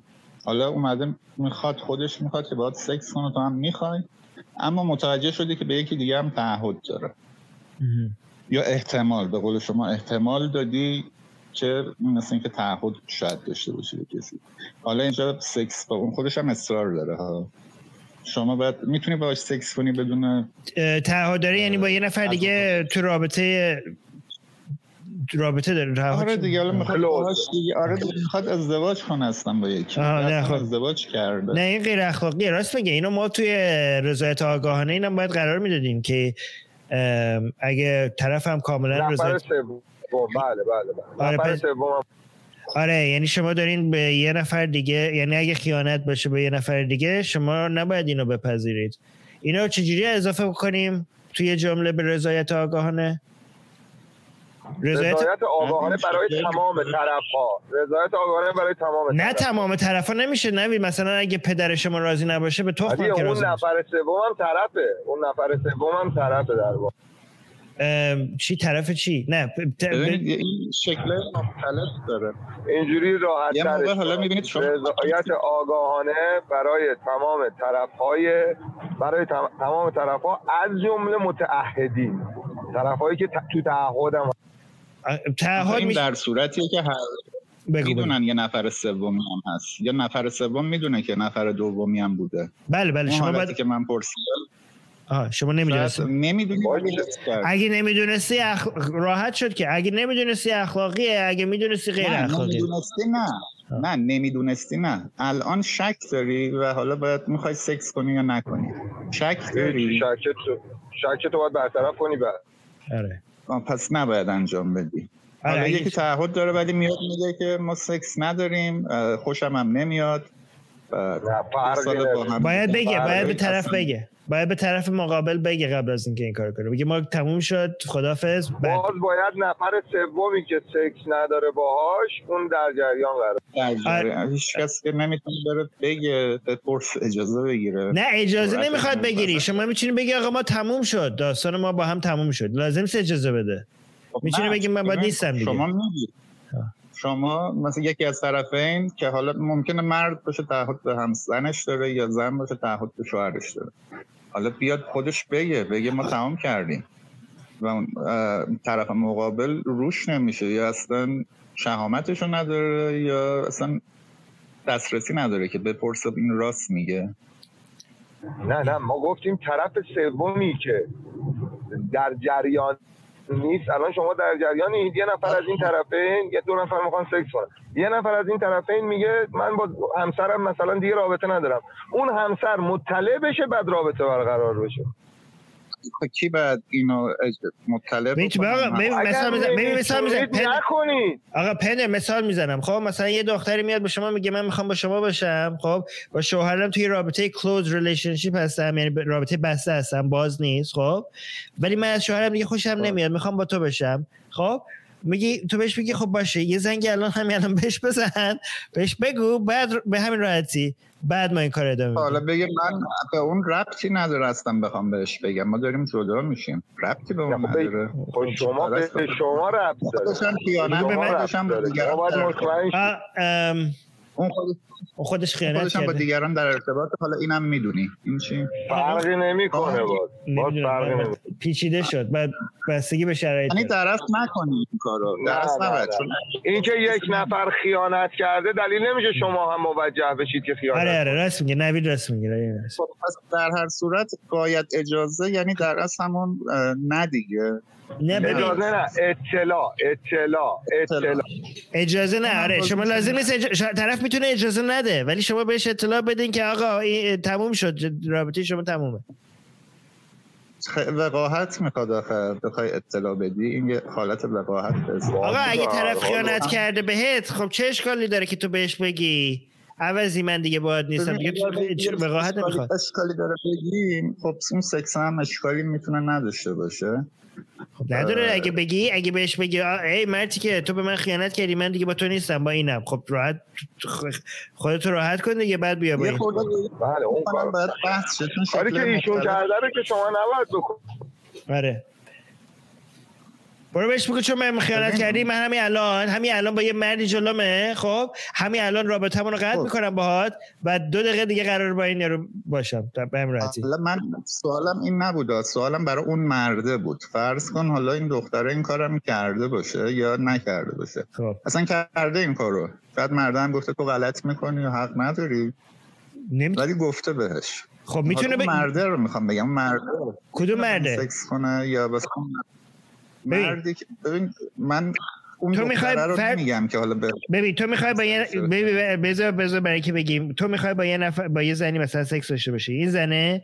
حالا اومده می‌خواد خودش می‌خواد که باید سکس کنه تو هم می‌خوای. اما متوجه شدی که به یکی دیگه هم تعهد داره. یا احتمال به قول شما احتمال دادی که مثل اینکه تعهد شاید داشته باشی به کسی. حالا اینجا سکس با اون خودش هم اصرار داره ها. شما باید می‌تونی باش سکس کنی بدون تعهد داره یعنی با یه نفر دیگه تو رابطه رابطه داره آره دیگه حالا می‌خواد دیگه. آره می‌خواد ازدواج کنه اصلا با یکی. نه خب. ازدواج کرده. نه این غیر اخلاقیه. راست میگه اینو ما توی رضایت آگاهانه اینم باید قرار می‌دادیم که اگه طرف هم کاملا رضایت بله بله بله. آره, پس... آره یعنی شما دارین به یه نفر دیگه یعنی اگه خیانت باشه به یه نفر دیگه شما نباید اینو بپذیرید. اینو چجوری اضافه بکنیم توی جمله به رضایت آگاهانه؟ رضایت, آگاهانه برای تمام طرف ها رضایت آگاهانه برای تمام نه تمام طرف ها نمیشه نوی مثلا اگه پدر شما راضی نباشه به تخم که اون نفر سوم هم طرفه. اون نفر سوم هم طرفه در واقع. چی؟ طرف چی؟ نه این شکل مختلف داره. اینجوری راحت یه موقع حالا می‌بینید شما رضایت آگاهانه برای تمام طرف های برای تمام طرف ها از جمله متعهدین. طرف هایی که تو تعهد این در صورتیه که هر می‌دونن یه نفر سومی هم هست. یا نفر سوم می‌دونه که نفر دومی هم بوده. بله بله شما باید... که من پرسیدم آه شما نمی‌دونستی. نمی‌دونی اگه نمی‌دونستی اخ... راحت شد که. اگه نمی‌دونستی اخلاقیه اگه می‌دونستی غیر اخلاقی نمی‌دونستی نه. نه نمی‌دونستی نه. الان شک داری و حالا باید می‌خوای سکس کنی یا نکنی. شک داری؟ شک تو شک تو باید برطرف کنی بعد. آره. پس نباید انجام بدی. حالا آره، یکی تعهد داره ولی میاد میگه که ما سکس نداریم خوشم هم نمیاد. باید بگه باید به طرف بگه. باید به طرف مقابل بگه قبل از اینکه این کار کنه. بگه ما تموم شد خدافظ باز باید نفر سومی که سکس نداره باهاش اون در جریان قرار. در هیچ کس که نمی‌تونه بره بگه بپرس اجازه بگیره. نه اجازه نمی‌خواد بگیری. شما می‌تونی بگی آقا ما تموم شد. داستان ما با هم تموم شد. لازم اجازه بده. خب می‌تونی بگی من باید نیستم دیگه. شما شما مثلا یکی از طرفین که حالا ممکنه مرد باشه تعهد به همزنش داره یا زن باشه تعهد به شوهرش داره. حالا بیاد خودش بگه بگه ما تمام کردیم. و طرف مقابل روش نمیشه. یا اصلا شهامتشو نداره یا اصلا دسترسی نداره که بپرسه این راست میگه. نه نه ما گفتیم طرف سومی که در جریان نیست. الان شما در جریانید یه نفر از این طرفین یه دو نفر می‌خوان سکس کنن. یه نفر از این طرفین میگه من با همسرم مثلا دیگه رابطه ندارم. اون همسر مطلع بشه بعد رابطه برقرار بشه. کی بعد اینو مطلع مثال می‌زنم آقا پندار مثال می‌زنم. خب مثلا یه دختری میاد به شما میگه من می‌خوام با شما باشم. خب با شوهرم توی رابطه close relationship هستم یعنی رابطه بسته هستم باز نیست خب. ولی من از شوهرم دیگه خوشم خب. نمیاد می‌خوام با تو باشم. خب میگی تو بهش میگی خب باشه یه زنگ الان همین الان بهش بزن بهش بگو بعد به همین راحتی بعد ما این کار ادامه حالا بگه من به اون ربطی نداره هستم بخوام بهش بگم. ما داریم جدا میشیم. ربطی به اون نداره. خب شما به شما ربط داره. خودشم خیانت خودشم به دیگران اون خود خودش خیانت خودش با دیگران در ارتباط حالا اینم می‌دونی. این چی؟ فرقی نمی‌کنه باز. باز فرقی نمی‌کنه. پیچیده شد. بعد بستگی به شرایط یعنی درس نکنید این کارو. درس نباید. این که یک نفر خیانت کرده دلیل نمیشه شما هم موجه بشید که خیانت آره آره. راست میگه. نوید راست میگه. پس در هر صورت باید اجازه یعنی در اصل همون نه دیگه. نه اجازه نه اطلاع اطلاع اطلاع. اجازه نه آره شما لازم نیست اج... طرف می‌تونه اجازه نده ولی شما بهش اطلاع بدین که آقا این تموم شد رابطه شما تمومه. وقاحت می‌خواد آخه بخوای اطلاع بدی این یه حالت وقاحت آقا اگه طرف خیانت کرده بهت خب چه اشکالی داره که تو بهش بگی؟ عوضی من دیگه باید نیستم. دیگه وقاحت نمی‌خواد؟ اشکالی داره بگی خب اون سکس هم اشکالی می‌تونه نداشته باشه. خب نداره. اگه بگی اگه بهش بگی ای مرتی که تو به من خیانت کردی من دیگه با تو نیستم با اینم. خب راحت خودتو راحت کن دیگه بعد بیا با این. بله اون کار بحث کاری که ایشون کرده رو که شما نباید بکن. آره. برو بهش بگو چون من خیانت کردی من همین الان همین الان با یه مردی جلومه خب؟ همین الان رابطمون رو قطع خب. می‌کنم باهات و دو دقیقه دیگه قرار با این یارو باشم. به من سوالم این نبود سوالم برای اون مرده بود. فرض کن حالا این دختره این کارم کرده باشه یا نکرده باشه. خب. اصلا کرده این کارو. بعد مرده هم گفته تو غلط می‌کنی یا حق نداری. نمی... ولی گفته بهش. خب می‌تونه بگم مرده رو می‌خوام بگم. مرده کدوم مرده؟ سکس کنه یا بس مردی که ببین من اون تو می‌خوای رو فر... میگم که حالا ببین تو می‌خوای با یه بذار بذار برای که بگیم. تو می‌خوای با یه نفر با یه زنی مثلا سکس داشته باشی. این زنه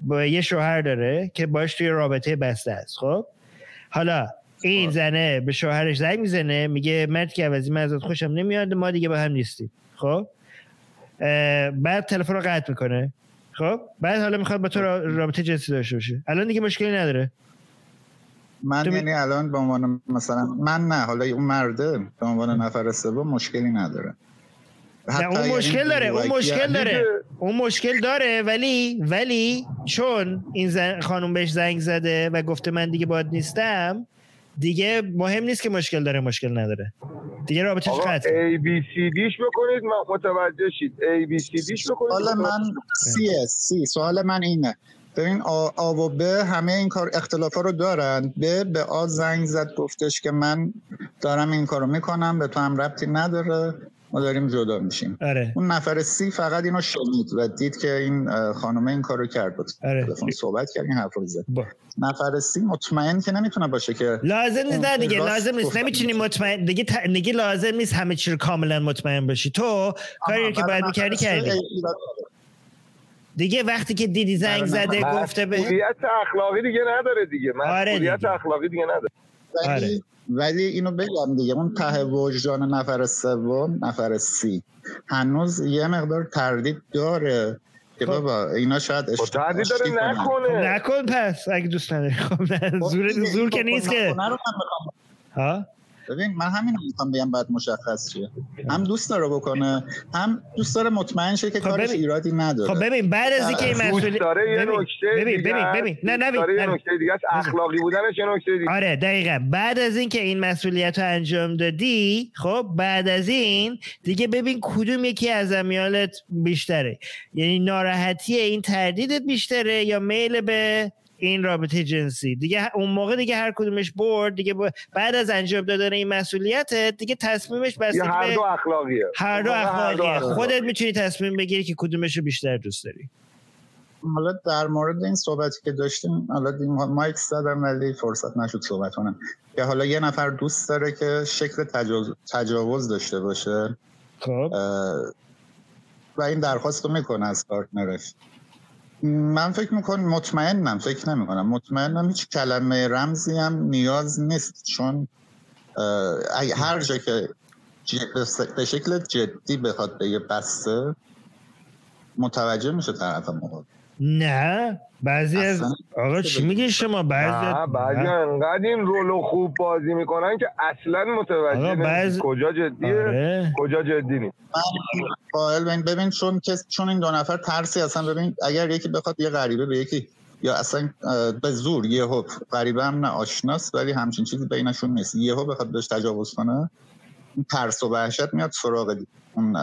با یه شوهر داره که باش توی رابطه بسته است خب؟ حالا این خب. زنه به شوهرش زنگ می‌زنه میگه مرد که عوضی من ازت خوشم نمیاد ما دیگه با هم نیستیم خب؟ بعد تلفن رو قطع می‌کنه خب؟ بعد حالا می‌خواد با تو رابطه جنسی داشته باشه. الان دیگه مشکلی نداره. من یعنی الان به عنوان مثلا من نه حالا اون مرده به عنوان نفر سوم مشکلی نداره. نه اون مشکل داره اون مشکل داره. اون مشکل داره ولی ولی چون این زن خانم بهش زنگ زده و گفته من دیگه باید نیستم دیگه مهم نیست که مشکل داره مشکل نداره. دیگه رابطه قطعه. A B C دیش بکنید متوجه شید. A B C دیش بکنید. سوال من C سی سوال من اینه. ببین آ, و ب همه این کار اختلاف رو دارن. ب به آ زنگ زد گفتش که من دارم این کارو می‌کنم به تو هم ربطی نداره ما داریم جدا میشیم. آره. اون نفر سی فقط اینو شنید و دید که این خانومه این کارو کرد. بود آره. صحبت کرد این حرف رو زد نفر سی مطمئن که نمی‌تونه باشه که لازم نیست نه دیگه لازم نیست. نمی‌تونی مطمئن دیگه, ت... دیگه لازم نیست همه چی رو کاملا مطمئن باشی. تو کاری که باید می‌کردی کردی. دیگه وقتی که دیدی زنگ آره، زده گفته به مسئولیت اخلاقی دیگه نداره دیگه. مسئولیت آره اخلاقی دیگه نداره. ولی, آره. ولی اینو بگم دیگه اون ته وجدان نفر سوم نفر سی. هنوز یه مقدار تردید داره. که خب. بابا اینا شاید خب تردید داره نکنه. خب نکن پس. اگه دوست نداری. خب زور زور که نیست که. ها؟ ببین من همین رو می‌خوام بگم بعد مشخص شه. هم دوست داره بکنه هم دوست داره مطمئن شه که خب کارش ایرادی نداره. خب ببین بعد از اینکه این مسئولی داره یه نکته ببین ببین ببین. نه نه یه نکته دیگه اخلاقی بودنش یه نکته دیگه آره دقیقاً. بعد از اینکه این مسئولیت رو انجام دادی خب بعد از این دیگه ببین کدوم یکی از امیالت بیشتره. یعنی ناراحتی این تردیدت بیشتره یا میل به این رابطه جنسی. دیگه اون موقع دیگه هر کدومش برد دیگه بعد از انجام دادن این مسئولیت دیگه تصمیمش بستگی هر دو اخلاقیه. هر دو اخلاقیه. خودت می‌تونی تصمیم بگیری که کدومش رو بیشتر دوست داری. حالا در مورد این صحبتی که داشتیم حالا مایک زدم ولی فرصت نشد صحبت کنم. که حالا یه نفر دوست داره که شکل تجاوز, تجاوز داشته باشه. خب. و این درخواست رو می‌کنه از پارتنرش. من فکر می‌کنم مطمئنم فکر نمی‌کنم. مطمئنم هیچ کلمه رمزی هم نیاز نیست. چون هر جا که به شکل جدی بخواد به یه بسته متوجه میشه طرف مقابل. نه بعضی از آقا چی میگه شما؟ بعضی از بعضی انقدر این رولو خوب بازی می‌کنن که اصلا متوجه بعض... کجا جدیه آره. کجا جدی نیست. قائل ببین ببین چون چون این دو نفر ترسی اصلا ببین اگر یکی بخواد یه غریبه به یکی یا اصلا به زور یه هو غریبه هم نه آشناس ولی همچین چیزی بینشون نیست. یه هو بخواد بهش تجاوز کنه ترس و وحشت میاد سراغ اون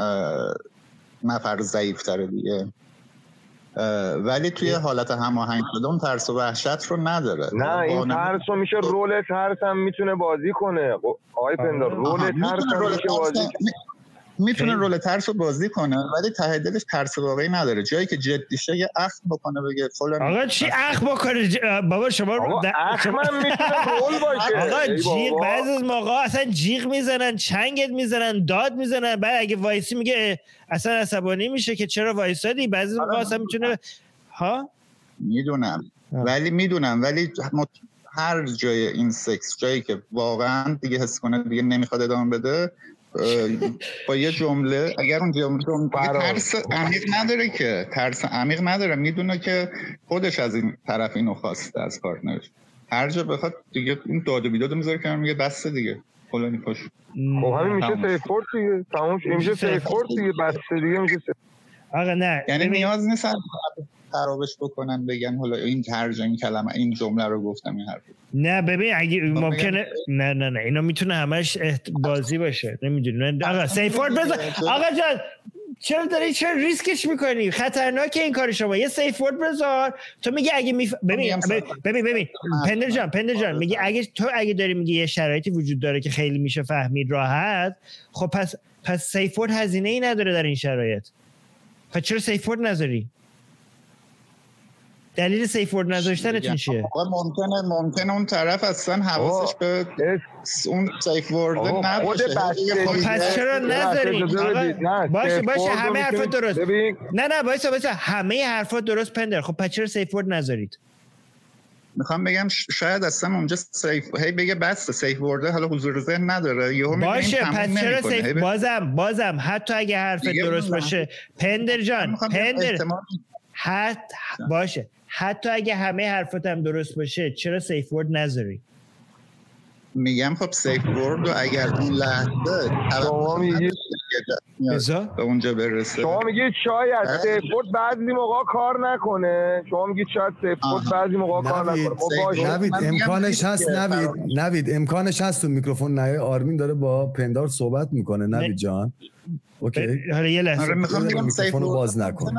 نفر ضعیف تره دیگه. ولی توی حالت هماهنگ شده اون ترس و وحشت رو نداره. نه این ترس رو میشه رول ترس هم می‌تونه بازی کنه. خب، آقای پندار رول ترس هم میشه بازی می‌تونه رول ترس رو بازی کنه ولی ته دلش ترس واقعی نداره. جایی که جدی شه یه اخ بکنه بگه فلان آقا چی اخ بکنه؟ بابا شما آقا اخ من می‌تونه رول باشه. [laughs] آقا جیغ بعضی از موقع اصلا جیغ می‌زنن چنگت می‌زنن داد می‌زنن. بعد اگه وایسی میگه اصلا عصبانی میشه که چرا وایسادی؟ بعضی موقع اصلا می‌تونه ها؟ می‌دونم. ولی می‌دونم ولی هر جای این سکس جایی که واقعا دیگه حس کنه دیگه نمی‌خواد ادامه بده با یه جمله اگر اون جمله ترس عمیق نداره که ترس عمیق نداره. می‌دونه که خودش از این طرف اینو خواسته از partner ش. هر جا بخواد دیگه این داد و بیداد می‌ذاره که میگه بسه دیگه. فلانی پاش. خب همین میشه safe word دیگه. تموم میشه safe word دیگه. بسه دیگه میشه آقا نه. یعنی نیاز نیست خرابش بکنن بگن حالا این ترجمه این کلمه این جمله رو گفتم این حرف نه ببین اگه ممکنه نه نه نه اینا می‌تونه همش بازی باشه نمی‌دونی. آقا safe word بذار آقا جان چرا داری چرا ریسکش می‌کنی؟ خطرناکه این کار شما. یه safe word بذار. تو میگه اگه میف... ببین ببین ببین پندار جان پندار جان میگه اگه تو اگه داری میگه یه شرایطی وجود داره که خیلی میشه فهمید راحت خب پس پس safe word هزینه ای نداره در این شرایط. پس چرا safe word نذاری؟ دلیل safe word نذاشتنتون چیه ممکنه ممکنه اون طرف اصلا حواسش به اون safe word نباشه. پس چرا نذاری باشه باشه همه حرفات درست. نه نه باشه باشه همه حرفات درست پندار. خب پس چرا safe word نذارید؟ می‌خوام بگم شاید اصلا اونجا safe هی بگه بس safe word ه حالا حضور ذهن نداره. یهو باشه پس چرا safe بازم بازم. حتی اگه حرف درست باشه پندار جان پندار. حت باشه. حتی اگه همه حرفاتم درست باشه چرا safe word نذاری؟ میگم خب safe word و اگر اون لحظه شما میگید به اونجا برسه. شما میگید شاید safe word بعضی موقع کار نکنه. شما میگید شاید safe word بعضی موقع کار نکنه. خب نوید امکانش هست نوید. نوید امکانش هست تو میکروفون نه آرمین داره با پندار صحبت می‌کنه نوید جان. okay. حالا یه لحظه. آره می‌خوام رو باز نکن.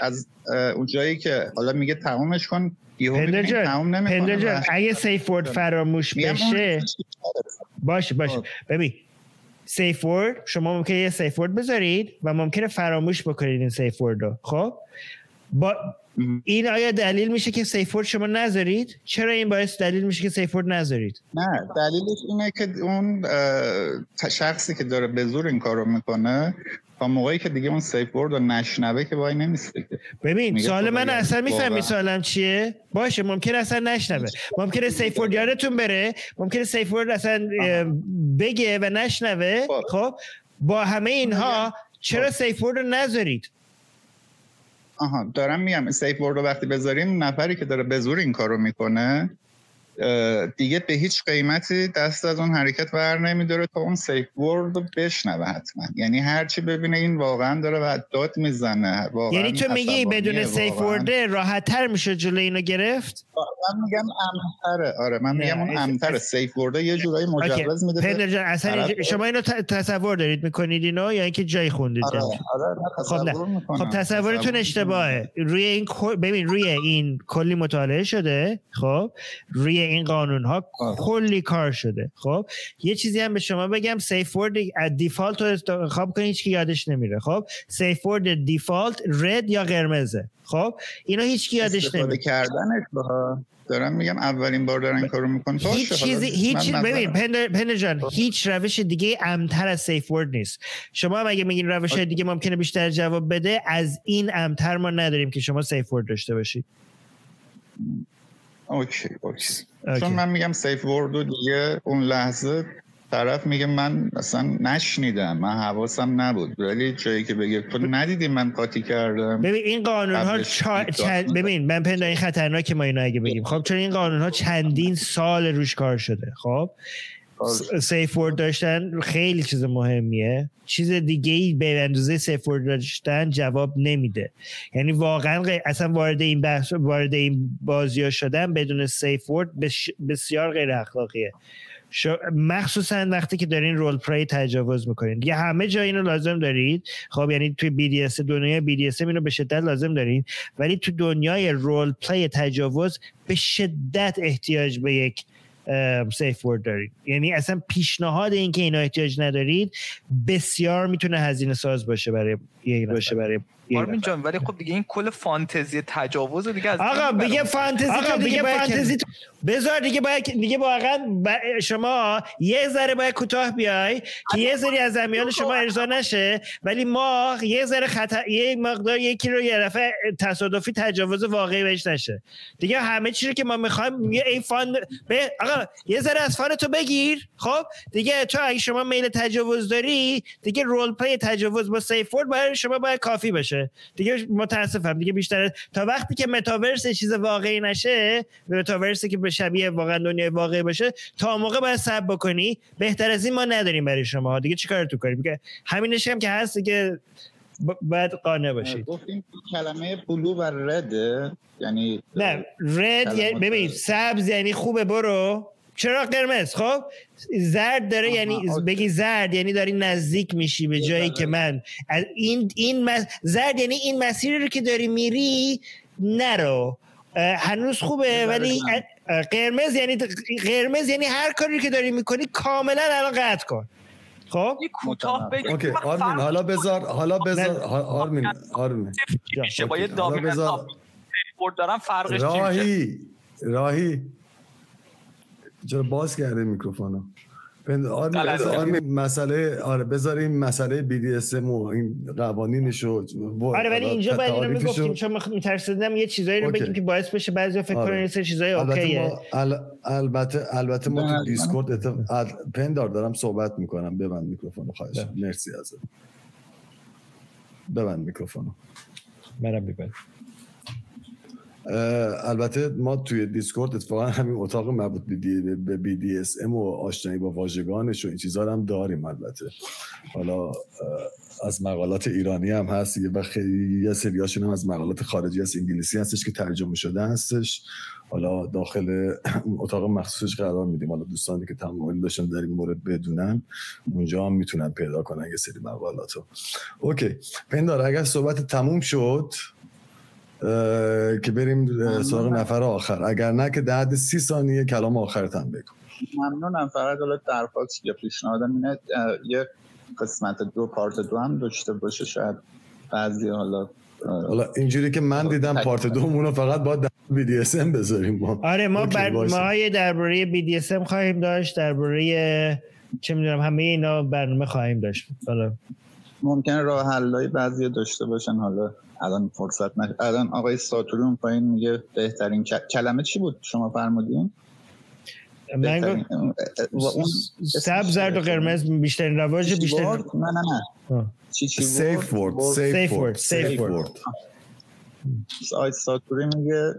از اون جایی که حالا میگه تمامش کن پندار تمام نمی‌کنه اگه safe word فراموش بشه باشه باشه. ببین safe word شما ممکنه یه safe word بذارید و ممکنه فراموش بکنید این safe word رو. خب؟ با این آیا دلیل میشه که safe word شما نذارید؟ چرا این باعث دلیل میشه که safe word نذارید؟ نه دلیلش اینه که اون شخصی که داره به زور این کارو می‌کنه تا موقعی که دیگه اون safe word رو نشنوه که وای نمیسته ببین سوال من اصلا می‌فهمی سوالم چیه؟ باشه ممکن اصلا نشنوه. ممکنه safe word یادتون بره. ممکنه safe word اصلا بگه و نشنوه. خب. خب با همه اینها چرا safe word رو نذارید؟ آها دارم میگم safe word رو وقتی بذاریم نفری که داره به زور این کارو می‌کنه دیگه به هیچ قیمتی دست از اون حرکت ور نمیداره تا اون safe word رو بشنوه حتما. یعنی هرچی ببینه این واقعا داره و داد می‌زنه. یعنی تو میگی بدون safe word راحت تر میشه جلو اینو گرفت؟ من میگم امتره. آره من میگم اون امتره. سیف ورد یه جورایی مجوز میده اصلا شما اینو تصور دارید می‌کنید اینو یا اینکه جای خوندید آره, آره خب نه. خب تصورتون اشتباهه. روی این ببین روی این کلی مطالعه شده خب روی این قانون ها کلی کار شده خب. یه چیزی هم به شما بگم سیف ورد دیفالت رو انتخاب کنید هیچ یادش نمیره خب. سیف ورد دیفالت رد یا قرمزه. خب اینا هیچ کی یادش نمیاد کردنش دارم میگم اولین بار دارن این کارو می‌کنن. هیچ چیزی هیچ ببین پندر جان هیچ روش دیگه امن‌تر از safe word نیست. شما هم اگه میگین روش دیگه ممکنه بیشتر جواب بده از این امن‌تر ما نداریم که شما safe word داشته باشید OK OK. چون من میگم safe word و دیگه اون لحظه طرف میگه من اصلا نشنیدم من حواسم نبود. ولی جایی که بگه تو ندیدی من قاطی کردم. ببین این قانون ها چند... ببین من پنداری این خطرناک ما اینو اگه بگیم. خب چون این قانون ها چندین سال روش کار شده. خب safe word داشتن خیلی چیز مهمیه. چیز دیگه ای به اندازه safe word داشتن جواب نمیده. یعنی واقعا اصلا وارد این بحث وارد این بازی ها شدن بدون safe word بسیار غیر اخلاقیه مخصوصا وقتی که دارین role play تجاوز می‌کنین. یه همه جا اینو لازم دارید. خب یعنی توی BDSM دنیای BDSM اینو به شدت لازم دارین. ولی تو دنیای role play تجاوز به شدت احتیاج به یک safe word دارید. یعنی اصلا پیشنهاد این که اینا احتیاج ندارید بسیار می‌تونه هزینه ساز باشه برای باشه برای آرمین جان ولی خب دیگه این کل فانتزی تجاوز دیگه از آقا دیگه فانتزی آقا دیگه فانتزی بذار دیگه باید دیگه واقعا شما یه ذره باید کوتاه بیای که یه ذره از امیال شما ارضا نشه ولی ما یه ذره خطر یه مقدار یکی رو یه دفعه تصادفی تجاوز واقعی بهش نشه. دیگه همه چی رو که ما می‌خوایم یه این fun به آقا یه ذره از fun تو بگیر. خب؟ دیگه تو اگه شما میل تجاوز داری دیگه role play تجاوز با safe برای شما باید کافی باشه. دیگه متاسفم. دیگه بیشتر تا وقتی که متاورس چیز واقعی نشه متاورسی که به شبیه واقعا دنیای واقعی باشه تا موقع باید صبر بکنی. بهتر از این ما نداریم برای شما. دیگه چیکار تو کنیم؟ میگه همینش هم که هست که باید قانع باشید گفتیم کلمه بلو و رد یعنی نه رد یعنی ببین سبز یعنی خوبه برو. چرا قرمز خب؟ زرد داره یعنی بگی زرد یعنی داری نزدیک میشی به جایی که من این این زرد یعنی این مسیری رو که داری میری نرو. هنوز خوبه ولی قرمز یعنی قرمز یعنی هر کاری که داری می‌کنی کاملا الان قطع کن. خب؟ کوتاه بگی اوکی آرمین حالا بذار حالا بذار آرمین آرمین. میشه با یه دامی دارم فرقش راهی راهی. چرا باز کرده میکروفونو؟ آرمین مسئله آره بذاریم مسئله بی دی اس و این قوانینشو آره ولی اینجا باید اینو می‌گفتیم چون میترسیدم یه چیزایی رو بگیم که باعث بشه بعضی فکر کنن آره. چیزای اوکیه. البته البته ما تو دیسکورد پندار دارم صحبت می‌کنم. ببند میکروفونو خواهش. مرسی ازت. ببند میکروفونو. منم ببند البته ما توی دیسکورد اتفاقا همین اتاق مربوط به BDSM و آشنایی با واژگانش و این چیزا هم داریم البته. حالا از مقالات ایرانی هم هست و خیلی یه سریاشون هم از مقالات خارجی از انگلیسی هستش که ترجمه شده هستش. حالا داخل اتاق مخصوصش قرار میدیم. حالا دوستانی که تمایل داشتن در این مورد بدونن اونجا هم می‌تونن پیدا کنن یه سری مقالاتو. اوکی. پندار اگر صحبت تموم شد که بریم سراغ نفر آخر. اگر نه که در سی ثانیه کلام آخرت هم بگو. ممنونم. فقط حالا درخواست یا پیشنهادم اینه یه قسمت دو پارت دو هم داشته باشه. شاید بعضی حالا حالا اینجوری که من دیدم part دومونو فقط با در BDSM بذاریم. ما آره ما بر ما درباره BDSM خواهیم داشت درباره چه می‌دونم همه اینا برنامه خواهیم داشت. حالا ممکن راه حلای بعضی داشته باشن. حالا الان فرصت نش الان آقای ساتورون پایین میگه بهترین کلمه چی بود شما فرمودین؟ من سبز زرد و قرمز بیشترین رواج بیشتر نه نه نه. چی چی سیف ورد سیف ورد سیف ورد. آقای ساتوری میگه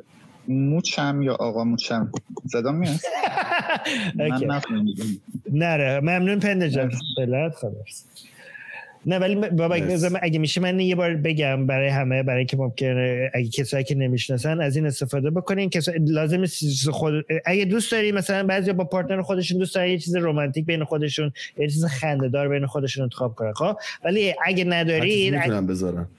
موچم یا آقا موچم؟ صدا میاد؟ [laughs] من نفهمیدم. نره ممنون پنده جان. خلاص نه ولی بابا اگه میشه من یه بار بگم برای همه برای که ممکنه اگه کسایی که نمی‌شناسن از این استفاده بکنین. که لازم خود اگه دوست داری مثلا بعضی با پارتنر خودشون دوست دارن یه چیز رمانتیک بین خودشون یه چیز خنده‌دار بین خودشون انتخاب کنن خب؟ ولی اگه ندارید اگه...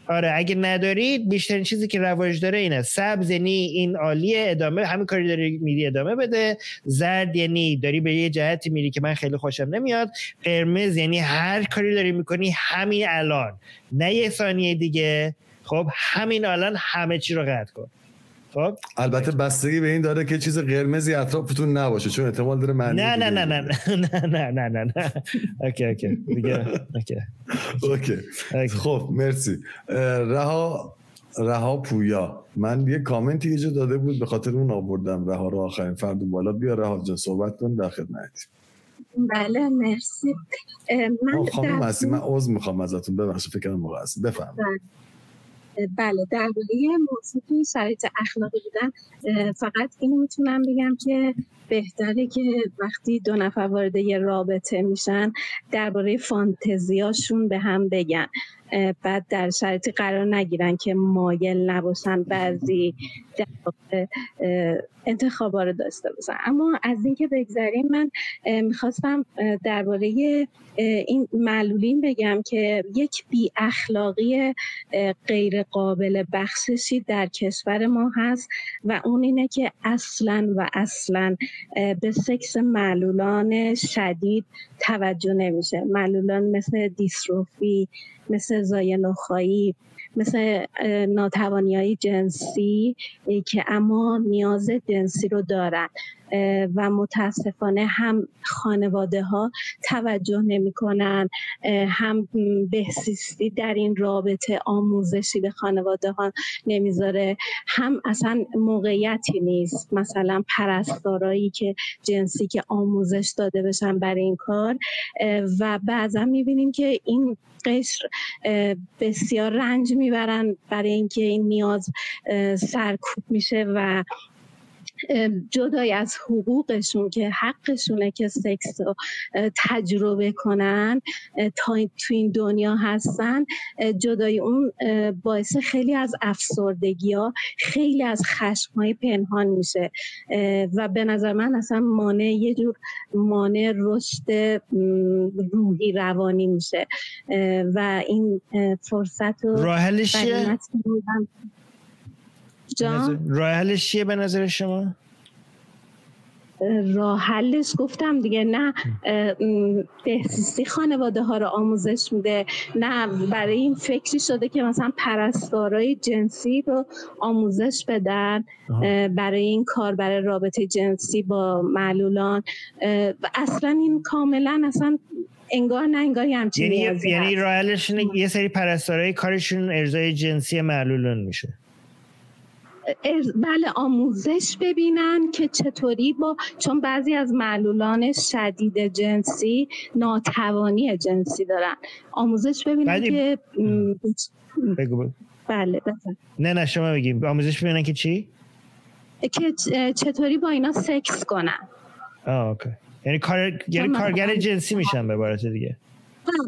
آره اگه ندارید بیشترین چیزی که رواج داره اینه. سبز یعنی این عالیه ادامه همین کاری داری میری ادامه بده. زرد یعنی داری به یه جهتی میری که من خیلی خوشم نمیاد. قرمز یعنی هر کاری داری می‌کنی همین الان. نه یه ثانیه دیگه. خب همین الان همه چی رو قطع کن. خب؟ البته بستگی به این داره که چیز قرمزی اطرافتون نباشه چون احتمال داره معنی نه نه نه نه نه نه نه نه نه OK OK. دیگه OK. خب مرسی. رها رها پویا. من یه کامنتی یه داده بود به خاطر اون آوردم رها رو آخرین. فرد بالا بیا رها جان صحبت کن در خدمتی بله مرسی. من خانم هستی من عوض می‌خوام ازتون. ببخشید فکر کنم موقع هستی. بفرمایید. بله. درباره موضوع شرایط اخلاقی بودن فقط اینو می‌تونم بگم که بهتره که وقتی دو نفر وارد یه رابطه میشن درباره فانتزیاشون به هم بگن. بعد در شرایطی قرار نگیرن که مایل نباشن بعضی انتخابا رو داشته باشن. اما از اینکه بگذریم من می‌خواستم درباره این معلولین بگم که یک بی اخلاقی غیر قابل بخششی در کشور ما هست و اون اینه که اصلا و اصلا به سکس معلولان شدید توجه نمیشه. معلولان مثل دیستروفی مثل زای نخایی مثل ناتوانی های جنسی که اما نیاز جنسی رو دارن. و متاسفانه هم خانواده ها توجه نمی کنن هم بهسیستی در این رابطه آموزشی به خانواده ها نمی‌ذاره. هم اصلا موقعیتی نیست. مثلا پرستارایی که جنسی که آموزش داده بشن برای این کار. و بعضا می‌بینیم که این قشر بسیار رنج می‌برن برای اینکه این نیاز سرکوب میشه و جدای از حقوقشون که حقشونه که سکس رو تجربه کنن تا تو این دنیا هستن. جدای اون باعث خیلی از افسردگی ها خیلی از خشم های پنهان میشه. و به نظر من اصلا مانع یه جور مانع رشد روحی روانی میشه. و این فرصت رو راهلش راه حلش چیه به نظر شما؟ راه حلش گفتم دیگه نه بهسیستی خانواده ها رو آموزش میده نه برای این فکری شده که مثلا پرستارای جنسی رو آموزش بدن برای این کار برای رابطه جنسی با معلولان. و اصلا این کاملا اصلا انگار نه انگار همچین یعنی یعنی راه یه سری پرستارای کارشون ارزای جنسی معلولان میشه. بله آموزش ببینن که چطوری با چون بعضی از معلولان شدید جنسی ناتوانی جنسی دارن. آموزش ببینن که بگو بله بزن. نه نه شما بگیم. آموزش ببینن که چی؟ که چطوری با اینا سکس کنن. آه اوکی. یعنی کار... یعنی کارگر جنسی میشن به عبارت دیگه.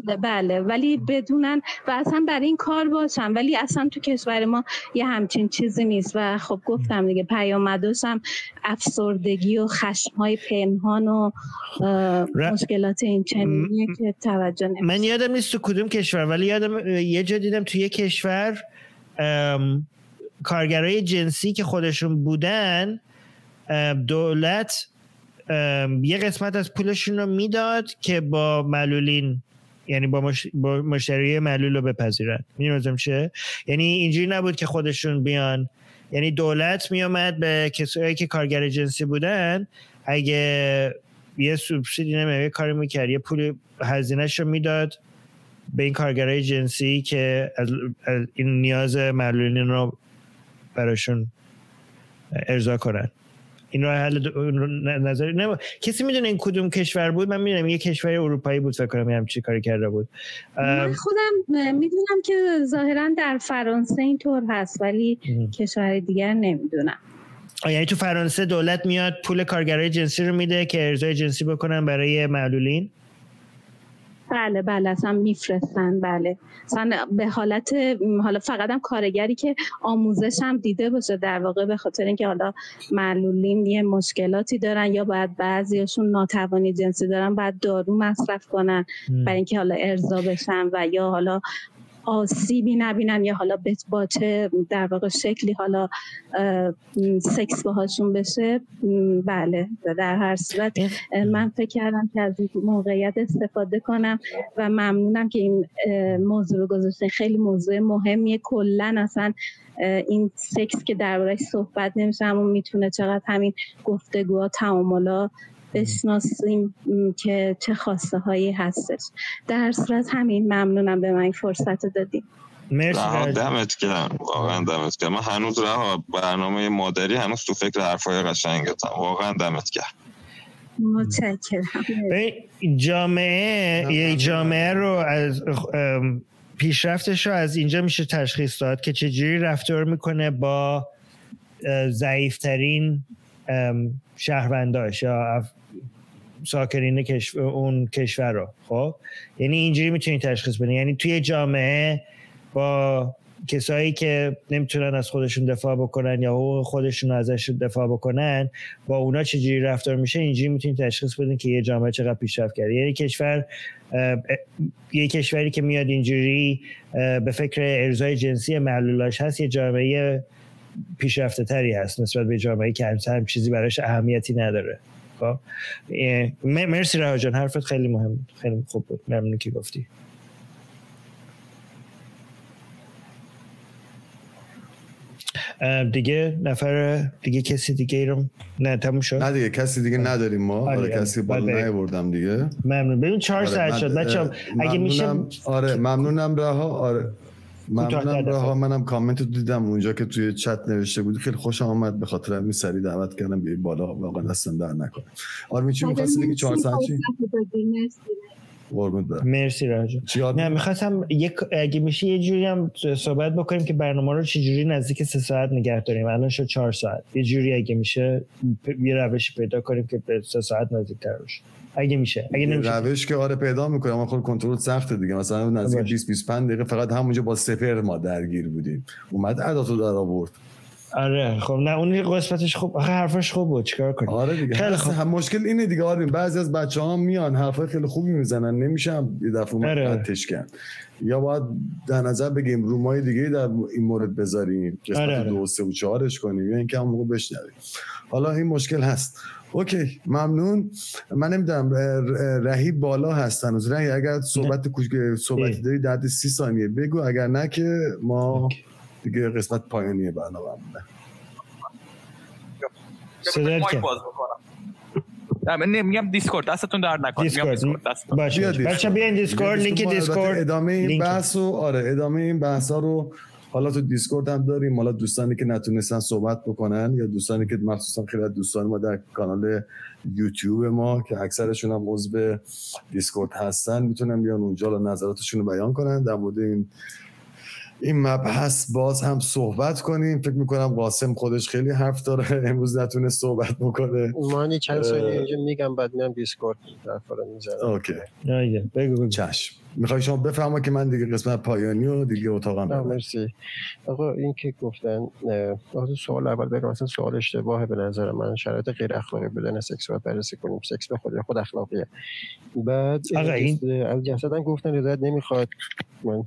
بله بله. ولی بدونن و اصلا برای این کار باشن. ولی اصلا تو کشور ما یه همچین چیزی نیست. و خب گفتم دیگه پیامدش هم افسردگی و خشم های پنهان و مشکلات این چنینیه که توجه نمیشه من یادم نیست تو کدوم کشور ولی یادم یه جا دیدم تو یه کشور کارگرای جنسی که خودشون بودن دولت یه قسمت از پولشون رو می‌داد که با معلولین یعنی با, مش... با مشتری معلول رو بپذیرن. می‌دونم چه یعنی اینجوری نبود که خودشون بیان. یعنی دولت میامد به کسایی که کارگر جنسی بودن اگه یه سوبسیدی نمیده کاری می‌کرد یه پول هزینهش رو می‌داد به این کارگرای جنسی که از این نیاز معلولین رو براشون ارضا کنن. این راه حل نظر نه کسی می‌دونه این کدوم کشور بود؟ من می‌دونم یه کشور اروپایی بود فکر کنم هم چی کاری کرده بود. من خودم می‌دونم که ظاهرا در فرانسه اینطور هست ولی کشور دیگر نمی‌دونم. یعنی تو فرانسه دولت میاد پول کارگرای جنسی رو میده که ارزای جنسی بکنن برای معلولین؟ بله بله اصلا میفرستن بله. اصلا به حالت حالا فقط هم کارگری که آموزش هم دیده باشه در واقع به خاطر اینکه حالا معلولین یه مشکلاتی دارن یا باید بعضیاشون ناتوانی جنسی دارن باید دارو مصرف کنن برای اینکه حالا ارضا بشن و یا حالا آسیبی نبینن یا حالا با چه در واقع شکلی حالا سکس باهاشون بشه بله در هر صورت. من فکر کردم که از این موقعیت استفاده کنم و ممنونم که این موضوع رو گذاشته خیلی موضوع مهمیه. کلا اصلا این سکس که دربارهش صحبت نمیشه اما می‌تونه چقدر همین گفتگوها تعاملا بشناسیم که چه خواسته هایی هستش. در صورت همین ممنونم به من فرصت دادیم مرسی دمت گرم. واقعا دمت گرم. من هنوز رها برنامه مادری هنوز تو فکر حرفای قشنگتم. واقعا دمت گرم. متشکرم. جامعه یه جامعه رو از پیشرفتش رو از اینجا میشه تشخیص داد که چجوری رفتار می‌کنه با ضعیفترین شهرونداش یا ساکرین اون کشور رو. خب؟ یعنی اینجوری می‌تونید تشخیص بدین یعنی توی جامعه با کسایی که نمی‌تونن از خودشون دفاع بکنن یا حقوق خودشون ازش دفاع بکنن با اونا چجوری رفتار میشه اینجوری می‌تونید تشخیص بدین که یه جامعه چقدر پیشرفت کرده. یعنی کشور یه کشوری که میاد اینجوری به فکر ارزای جنسی معلولاش هست یه جامعه پیشرفته تری هست نسبت به جامعه که هم چیزی براش اهمیتی نداره. مرسی رها جان حرفت خیلی مهم خیلی خوب بود. ممنون که گفتی. دیگه نفر دیگه کسی دیگه رو نه تموم شد؟ نه دیگه کسی دیگه نداریم ما. آره, آره کسی بالا بردم دیگه. ممنون. ببین چهار آره ساعت شد بچه اگه میشه آره ممنونم رها. آره. ممنونم رها منم کامنت رو دیدم اونجا که توی چت نوشته بود. خیلی خوش آمد به خاطر همین سری دعوت کردم به بالا. واقعا دستم در نکنه. آرمی چی می‌خواستی بگی؟ 4 ساعت چی؟ مرسی. راجع. نه می‌خواستم یک اگه میشه یه جوری هم صحبت بکنیم که برنامه رو چجوری نزدیک سه ساعت نگه داریم. الان شد چهار ساعت. یه جوری اگه میشه یه روشی پیدا کنیم که به سه ساعت نزدیک تر اگه میشه اگه نمیشه. روش که آره پیدا می‌کنیم اما خود کنترل سخته دیگه. مثلا نزدیک 20 25 دقیقه فقط همونجا با سپر ما درگیر بودیم. اومد عداتو در آورد. آره خب نه اون قسمتش خوب آخه حرفش خوب بود. چیکار کنیم؟ آره دیگه. خیلی خوب. هم مشکل اینه دیگه آره بعضی از بچه ها میان حرفای خیلی خوبی می‌زنن. نمیشم یه دفعه آره. کن یا باید در نظر بگیم رومای دیگه در این مورد بذاریم. قسمت آره. دو سه و چهارش کنیم. یا اینکه هم موقع بشنویم. حالا این مشکل هست. OK ممنون. من نمی‌دونم رهی بالا هستن از رهی اگر صحبت صحبتی داری در سی ثانیه بگو. اگر نه که ما دیگه قسمت پایانی برنامه بوده من نمیگم دیسکورد دستتون در نکن دیسکورد. باشه بچه بیاین دیسکورد لینک دیسکورد ادامه این بحث و آره ادامه این بحث ها رو حالا تو دیسکورد هم داریم. حالا دوستانی که نتونستن صحبت بکنن یا دوستانی که مخصوصا خیلی دوستان ما در کانال یوتیوب ما که اکثرشون هم عضو دیسکورد هستن می‌تونن بیان اونجا نظراتشون رو بیان کنن. در مورد این این مبحث باز هم صحبت کنیم. فکر می‌کنم قاسم خودش خیلی حرف داره. [laughs] امروز نتونه صحبت بکنه. من چند ثانیه اینجا میگم بعد میام دیسکورد. در می‌زنم. OK. بگو. چشم. می‌خوای شما بفهمم که من دیگه قسمت پایانی و دیگه اتاقم مرسی. آقا این که گفتن آقا سوال اول بگم مثلا سوال اشتباهه به نظر من. شرایط غیر اخلاقی بدن سکس رو بررسی کنیم. سکس به خود خود اخلاقیه. بعد آقا این از جسد هم گفتن رضایت نمی‌خواد. من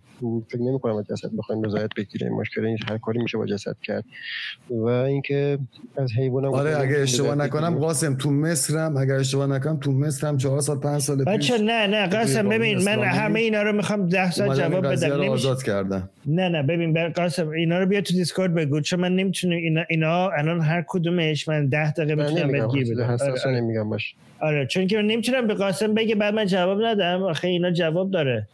فکر نمی کنم از جسد بخوایم رضایت بگیریم. مشکل این هر کاری میشه با جسد کرد. و اینکه از حیوان آره اگه اشتباه نکنم قاسم تو مصر هم اگر اشتباه نکنم تو مصر هم 4 سال 5 سال پیش بچه نه نه قاسم ببین من همه اینا رو می‌خوام 10 سال جواب بدم. آزاد کردن نه نه ببین بر قاسم اینا رو بیا تو دیسکورد بگو. چون من نمی‌تونم اینا اینا الان هر کدومش من 10 دقیقه می‌تونم بهت گیر بدم. آره. نمیگم باش. آره چون که من نمی‌تونم به قاسم بگه بعد من جواب ندم. آخه اینا جواب داره.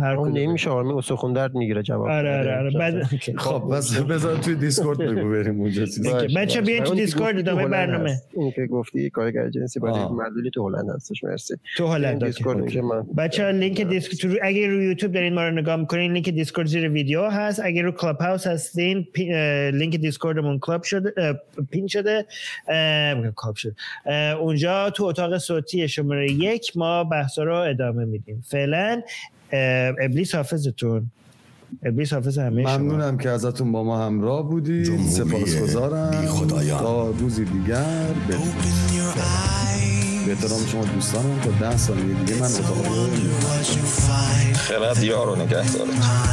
هر اون نمیشه آرمی استخون درد می‌گیره جواب آره آره آره. بعد خب بس بذار توی دیسکورد [laughs] بگو بریم اونجا بچا بیاین تو دیسکورد ادامه برنامه. این که گفتی کارگر جنسی برای معلولی تو هلند هستش مرسی. تو هلند بچا لینک دیسکورد اگه رو یوتیوب دارین ما رو نگاه می‌کنین لینک دیسکورد زیر ویدیو هست. اگه رو کلاب هاوس هستین لینک دیسکوردمون کلاب شده pin شده. کلاب شده. اونجا تو اتاق صوتی شماره یک ما بحثا رو ادامه میدیم. فعلا ابلیس حافظتون. ابلیس حافظ همه شما. ممنونم که ازتون با ما همراه بودید سپاسگزارم. تا روزی دیگر. به به احترام شما دوستانم تا ده سال دیگه من اتاق خرد یارو نگهدارت.